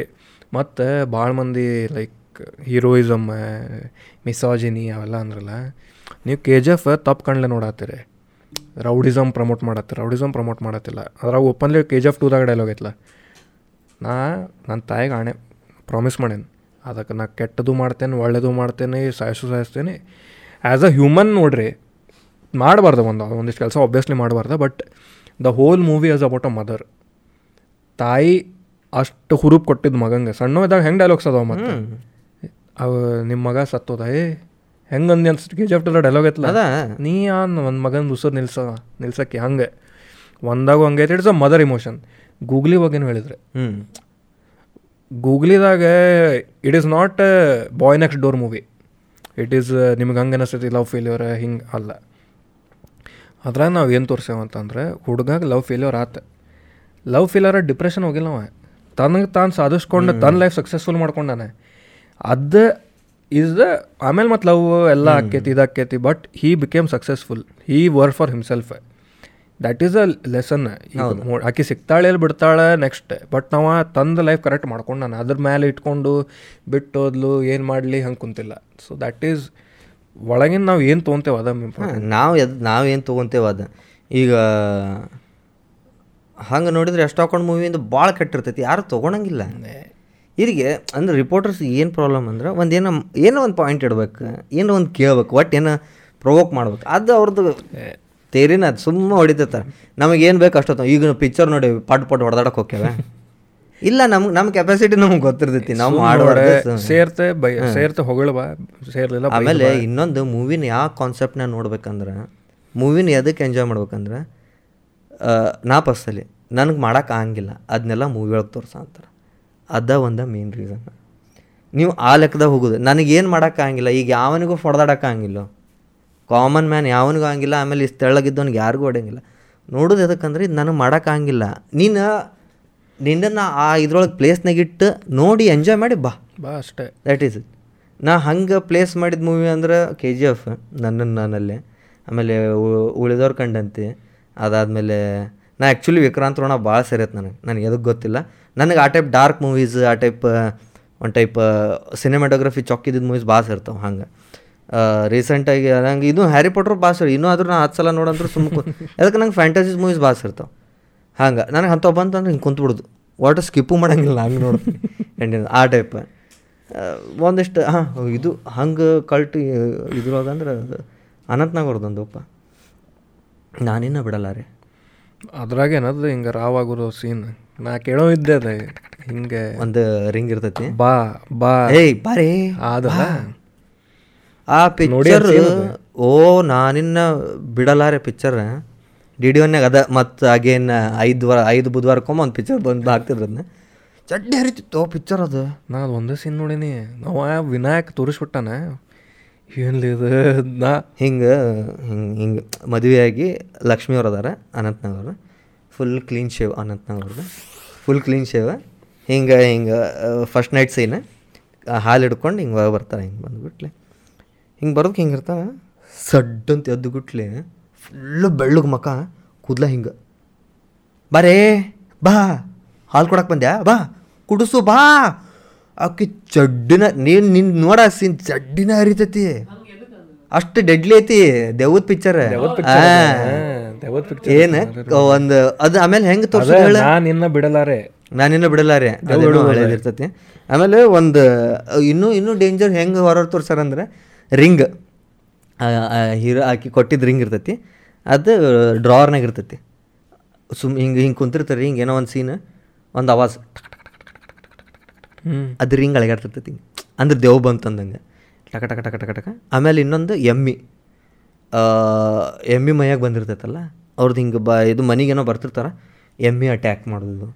ಮತ್ತು ಭಾಳ ಮಂದಿ ಲೈಕ್ ಹೀರೋಯಿಸಮ್ ಮಿಸಾಜಿನಿ ಅವೆಲ್ಲ ಅಂದ್ರಲ್ಲ, ನೀವು ಕೆ ಜಿ ಎಫ್ ತಪ್ಪು ಕಣ್ಲೆ ನೋಡತ್ತೀರಿ ರೌಡಿಸಮ್ ಪ್ರಮೋಟ್ ಮಾಡತ್ತೆ ರೌಡಿಸಮ್ ಪ್ರಮೋಟ್ ಮಾಡತ್ತಿಲ್ಲ. ಅದ್ರಾಗ ಓಪನ್ಲಿ ಕೆ ಜಿ ಎಫ್ ಟೂದಾಗ ಡೈಲಾಗ್ ಐತಲ್ಲ ನಾ ನನ್ನ ತಾಯಿಗೆ ಆಣೆ ಪ್ರಾಮಿಸ್ ಮಾಡೇನಿ. ಅದಕ್ಕೆ ನಾ ಕೆಟ್ಟದು ಮಾಡ್ತೇನೆ, ಒಳ್ಳೇದು ಮಾಡ್ತೇನೆ, ಸಾಯಿಸು ಸಾಯಿಸ್ತೇನೆ. ಆ್ಯಸ್ ಅ ಹ್ಯೂಮನ್ ನೋಡ್ರಿ, ಮಾಡಬಾರ್ದು ಒಂದು, ಒಂದಿಷ್ಟು ಕೆಲಸ ಒಬ್ವಿಯಸ್ಲಿ ಮಾಡಬಾರ್ದು but the whole movie as about a mother ತಾಯಿ ಅಷ್ಟು ಹುರುಪ್ ಕೊಟ್ಟಿದ್ದು ಮಗಂಗೆ. ಸಣ್ಣ ಇದ್ದಾಗ ಹೆಂಗೆ ಡೈಲಾಗ್ಸ್ ಅದಾವ ಮತ್ತೆ? ಅವ ನಿಮ್ಮ ಮಗ ಸತ್ತೋದ. ಏ ಹೆಂಗಂದು ಅನ್ಸುತ್ತೆ ಕೆ ಜಿ ಎಫ್ ಡೈಲಾಗ್ ಐತಲ್ಲ. ಅದ? ನೀ ಆನ್ ಒಂದು ಮಗನ ಉಸಿರು ನಿಲ್ಸ ನಿಲ್ಸಕ್ಕೆ ಹಂಗೆ. ಒಂದಾಗ ಹಂಗೈತೆ it's a mother emotion googly ಬಗ್ಗೆನೂ ಹೇಳಿದ್ರೆ. ಹ್ಞೂ ಗೂಗ್ಲಿದಾಗ it is not boy next door movie it is ನಿಮ್ಗೆ ಹಂಗೆ ಅನಿಸ್ತೈತಿ ಲವ್ ಫೇಲ್ಯೂರ್ ಹಿಂಗೆ ಅಲ್ಲ. ಅದ್ರಾಗ ನಾವು ಏನು ತೋರ್ಸೇವ ಅಂತಂದ್ರೆ ಹುಡುಗಾಗ ಲವ್ ಫೇಲ್ಯೂರ್ ಆತ. ಲವ್ ಫೇಲ್ಯೂರ್ ಡಿಪ್ರೆಷನ್ ಹೋಗಿಲ್ಲ ಅವ. ತನಗೆ ತಾನು ಸಾಧಿಸ್ಕೊಂಡು ತನ್ನ ಲೈಫ್ ಸಕ್ಸಸ್ಫುಲ್ ಮಾಡ್ಕೊಂಡಾನೆ ಅದು ಈಸ್ ದ ಆಮೇಲೆ ಮತ್ತು ಲವ್ ಎಲ್ಲ ಆಕೈತಿ ಇದಾಕೈತಿ but he became successful he work for himself that is a lesson ಆಕೆ ಸಿಗ್ತಾಳೆ ಇಲ್ಲಿ ಬಿಡ್ತಾಳೆ ನೆಕ್ಸ್ಟ್ ಬಟ್ ನಾವು ತಂದು ಲೈಫ್ ಕರೆಕ್ಟ್ ಮಾಡ್ಕೊಂಡಾನೆ ಅದ್ರ ಮೇಲೆ ಇಟ್ಕೊಂಡು ಬಿಟ್ಟು ಹೋದ್ಲು ಏನು ಮಾಡಲಿ ಹಂಗೆ ಕುಂತಿಲ್ಲ. ಸೊ ದ್ಯಾಟ್ ಈಸ್ ಒಳಗಿನ ನಾವು ಏನು ತೊಗೊಂತೇವೆ ಅದ. ನಾವು ಎದ್ ನಾವೇನು ತೊಗೊಂತೇವೆ ಅದು? ಈಗ ಹಂಗೆ ನೋಡಿದ್ರೆ ಎಷ್ಟು ಹಾಕೊಂಡು ಮೂವಿಯಿಂದ ಭಾಳ ಕೆಟ್ಟಿರ್ತೈತಿ ಯಾರು ತೊಗೊಳಂಗಿಲ್ಲ ಇದಕ್ಕೆ ಅಂದ್ರೆ ರಿಪೋರ್ಟರ್ಸ್ ಏನು ಪ್ರಾಬ್ಲಮ್ ಅಂದ್ರೆ ಒಂದು ಏನೋ ಏನೋ ಒಂದು ಪಾಯಿಂಟ್ ಇಡ್ಬೇಕು ಏನೋ ಒಂದು ಕೇಳ್ಬೇಕು ಒಟ್ಟು ಏನೋ ಪ್ರೊವೋಕ್ ಮಾಡ್ಬೇಕು ಅದು ಅವ್ರದ್ದು ತೇರಿನ ಅದು ಸುಮ್ಮ ಹೊಡಿತಾರೆ ನಮಗೆ ಏನು ಬೇಕು ಅಷ್ಟೊತ್ತು ಈಗ ಪಿಕ್ಚರ್ ನೋಡಿ ಪಾಟ್ ಪಾಟ್ ಹೊಡೆದಾಡಕ್ಕೆ ಹೋಗ್ಯವೆ ಇಲ್ಲ ನಮ್ಗೆ ನಮ್ಮ ಕೆಪಾಸಿಟಿ ನಮ್ಗೆ ಗೊತ್ತಿರ್ತೈತಿ ನಾವು ಮಾಡೋದು ಸೇರ್ತೆ ಬೈ ಸೇರ್ತೆ ಹೊಗಳವ ಸೇರ್ಲಿಲ್ಲ ಆಮೇಲೆ ಇನ್ನೊಂದು ಮೂವಿನ ಯಾವ ಕಾನ್ಸೆಪ್ಟ್ನ ನೋಡ್ಬೇಕಂದ್ರೆ ಮೂವಿನ ಎದಕ್ಕೆ ಎಂಜಾಯ್ ಮಾಡ್ಬೇಕಂದ್ರೆ ನಾ ಪರ್ಸಲಿ ನನಗೆ ಮಾಡೋಕೆ ಆಗಂಗಿಲ್ಲ. ಅದನ್ನೆಲ್ಲ ಮೂವಿ ಒಳಗೆ ತೋರ್ಸ ಅಂತಾರೆ. ಅದ ಒಂದು ಮೇನ್ ರೀಸನ್ ನೀವು ಆ ಲೆಕ್ಕದಾಗ ಹೋಗೋದು. ನನಗೇನು ಮಾಡೋಕ್ಕಾಗಿಲ್ಲ ಈಗ ಯಾವನಿಗೂ ಹೊಡೆದಾಡೋಕ್ಕಾಗಿಲ್ಲ ಕಾಮನ್ ಮ್ಯಾನ್ ಯಾವನಿಗೂ ಆಗಂಗಿಲ್ಲ. ಆಮೇಲೆ ಇಷ್ಟು ತೆಳ್ಳಗಿದ್ದವನಿಗೆ ಯಾರಿಗೂ ಹೊಡೆಯಂಗಿಲ್ಲ. ನೋಡೋದು ಎದಕ್ಕಂದ್ರೆ ಇದು ನನಗೆ ಮಾಡೋಕ್ಕಾಗಿಲ್ಲ ನೀನು ನಿನ್ನನ್ನು ಆ ಇದ್ರೊಳಗೆ ಪ್ಲೇಸ್ನಾಗ ಇಟ್ಟು ನೋಡಿ ಎಂಜಾಯ್ ಮಾಡಿ ಬಾ. ಬಾ ಅಷ್ಟೇ. ದ್ಯಾಟ್ ಈಸ್ ಇಟ್ ನಾ ಹಂಗೆ ಪ್ಲೇಸ್ ಮಾಡಿದ ಮೂವಿ ಅಂದ್ರೆ ಕೆ ಜಿ ಎಫ್ ನನ್ನನ್ನು ನಾನಲ್ಲೇ ಆಮೇಲೆ ಉಳಿದವ್ರು ಕಂಡಂತೆ. ಅದಾದಮೇಲೆ, ನಾ ಆ್ಯಕ್ಚುಲಿ ವಿಕ್ರಾಂತ್ ರೋಣ ಭಾಳ ಸೇರೈತೆ ನನಗೆ. ನನಗೆ ಎದಕ್ಕೆ ಗೊತ್ತಿಲ್ಲ. ನನಗೆ ಆ ಟೈಪ್ ಡಾರ್ಕ್ ಮೂವೀಸ್ ಆ ಟೈಪ್ ಒಂದು ಟೈಪ್ ಸಿನಿಮಾಟೋಗ್ರಫಿ ಚೊಕ್ಕಿದ್ದಿದ್ದು ಮೂವೀಸ್ ಭಾಳ ಸೇರ್ತಾವೆ ಹಂಗೆ. ರೀಸೆಂಟಾಗಿ ನಂಗೆ ಇದು ಹ್ಯಾರಿ ಪಾಟ್ರ್ ಭಾಳ ಸೇರಿ. ಇನ್ನೂ ಆದರೂ ನಾ ಹತ್ತು ಸಲ ನೋಡಂದ್ರೆ ಸುಮ್ಮನೆ ಅದಕ್ಕೆ ನಂಗೆ ಫ್ಯಾಂಟಸೀಸ್ ಮೂವೀಸ್ ಭಾಳ ಸೇರ್ತಾವೆ ಹಂಗೆ, ನನಗೆ ಅಂಥವು ಬಂತಂದ್ರೆ ಹಿಂಗೆ ಕುಂತ್ಬಿಡ್ದು ವಾಟರ್ ಸ್ಕಿಪ್ಪು ಮಾಡಂಗಿಲ್ಲ ಹಂಗೆ ನೋಡ್ತೀನಿ ಎಂಡಿನ ಆ ಟೈಪ್ ಒಂದಿಷ್ಟು, ಹಾಂ, ಇದು ಹಂಗೆ ಕಲ್ಟ್ ಇದ್ರೊಳಗಂದ್ರೆ ಅನಂತ್ನಾಗ್ ಅವ್ರದ್ದೊಂದಪ್ಪ ನಾನಿನ್ನ ಬಿಡಲ್ಲ ರೀ. ಅದ್ರಾಗ ಏನದು ಹಿಂಗೆ ರಾವಾಗಿರೋ ಸೀನ್ ನಾ ಕೇಳೋ ಇದ್ದೆ ಅದೇ ಹಿಂಗೆ ಒಂದು ರಿಂಗ್ ಇರ್ತೈತಿ. ಬಾ ಬಾ. ಏಯ್ ಬಾರೇ ಅದು ಆ picture O Naninna Bidalare picture D D ಒನ್ಯಾಗ ಅದ ಮತ್ತು ಅಗೇನ್ ಐದು ವಾರ ಐದು ಬುಧವಾರಕ್ಕೊಮ್ಮೆ ಒಂದು ಪಿಕ್ಚರ್ ಬಂದು ಹಾಕ್ತಿದ್ರು ಅದನ್ನ ಚಡ್ಡಿ ಹರಿತಿತ್ತು ಪಿಕ್ಚರ್ ಅದು. ನಾ ಅದು ಒಂದೇ ಸೀನ್ ನೋಡೀನಿ. ನಾವು ವಿನಾಯಕ್ ತೋರಿಸ್ಬಿಟ್ಟಾನ. ಏನ್ಲಿ ಇದು? ನಾ ಹಿಂಗೆ ಹಿಂಗೆ ಹಿಂಗೆ ಮದುವೆಯಾಗಿ ಲಕ್ಷ್ಮಿ ಅವ್ರು ಅದಾರ ಅನಂತ್ನಾಗ್ ಅವರು ಫುಲ್ ಕ್ಲೀನ್ ಶೇವ್ ಅನಂತ್ನಾಗ್ ಅವ್ರದ್ದು ಫುಲ್ ಕ್ಲೀನ್ ಶೇವ್ ಹಿಂಗೆ ಹಿಂಗೆ ಫಸ್ಟ್ ನೈಟ್ ಸೀನ್ ಹಾಲು ಹಿಡ್ಕೊಂಡು ಹಿಂಗೆ ಒಳಗೆ ಬರ್ತಾರೆ, ಹಿಂಗೆ ಬಂದ್ಬಿಟ್ಲೆ ಹಿಂಗೆ ಬರೋದಕ್ಕೆ ಹಿಂಗೆ ಇರ್ತಾವೆ ಸಡ್ಡಂತ ಎದ್ದು ಗುಟ್ಲೆ. ಫುಲ್ಲು ಬೆಳ್ಳಗೆ ಮಕ. ಕೂದಲ ಹಿಂಗೆ. ಬರೇ, ಬಾ. ಹಾಲು ಕೊಡಕ್ಕೆ ಬಂದ್ಯಾ? ಬಾ. ಕುಡಿಸು, ಬಾ. ಆಕಿ ಚಡ್ಡಿನ ನೀನು ನಿನ್ ನೋಡ ಸೀನ್ ಚಡ್ಡಿನ ಹರಿತೈತಿ. ಅಷ್ಟು ಡೆಡ್ಲಿ ಐತಿ ದೆವ್ವದ ಪಿಕ್ಚರ್ ಏನ? ಒಂದು ಅದು ಆಮೇಲೆ ಹೆಂಗೆ ತೋರ್ಸ ನಿನ್ನ ಬಿಡಲಾರೆ. ನಾನಿನ್ನ ಬಿಡಲಾರೆ. ಇರ್ತೈತಿ. ಆಮೇಲೆ ಒಂದು ಇನ್ನೂ ಇನ್ನೂ ಡೇಂಜರ್ ಹೆಂಗೆ ತೋರ್ಸಾರ ಅಂದ್ರೆ ರಿಂಗ್ ಹೀರೋ ಆಕಿ ಕೊಟ್ಟಿದ್ದು ರಿಂಗ್ ಇರ್ತೈತಿ. ಅದು ಡ್ರಾರ್ನಾಗ ಇರ್ತೈತಿ. ಸುಮ್ ಹಿಂಗೆ ಹಿಂಗೆ ಕುಂತಿರ್ತಾರೆ ಹಿಂಗೆ ಏನೋ ಒಂದು ಸೀನ್ ಒಂದು ಆವಾಜ್. ಹ್ಮ್ ಅದು ರಿಂಗ್ ಅಳಗಾಡ್ತಿರ್ತೈತಿ ಅಂದ್ರೆ ದೇವ್ ಬಂತಂದಂಗೆ. ಟಕ ಟಕ ಟಕ ಟಕ ಟಕ. ಆಮೇಲೆ ಇನ್ನೊಂದು ಎಮ್ಮಿ. ಎಮ್ಮಿ ಮೈಯಾಗ ಬಂದಿರ್ತೈತಲ್ಲ ಅವ್ರದ್ದು ಹಿಂಗೆ ಬ ಇದು ಮನೆಗೇನೋ ಬರ್ತಿರ್ತಾರ ಎಮ್ಮಿ ಅಟ್ಯಾಕ್ ಮಾಡೋದು.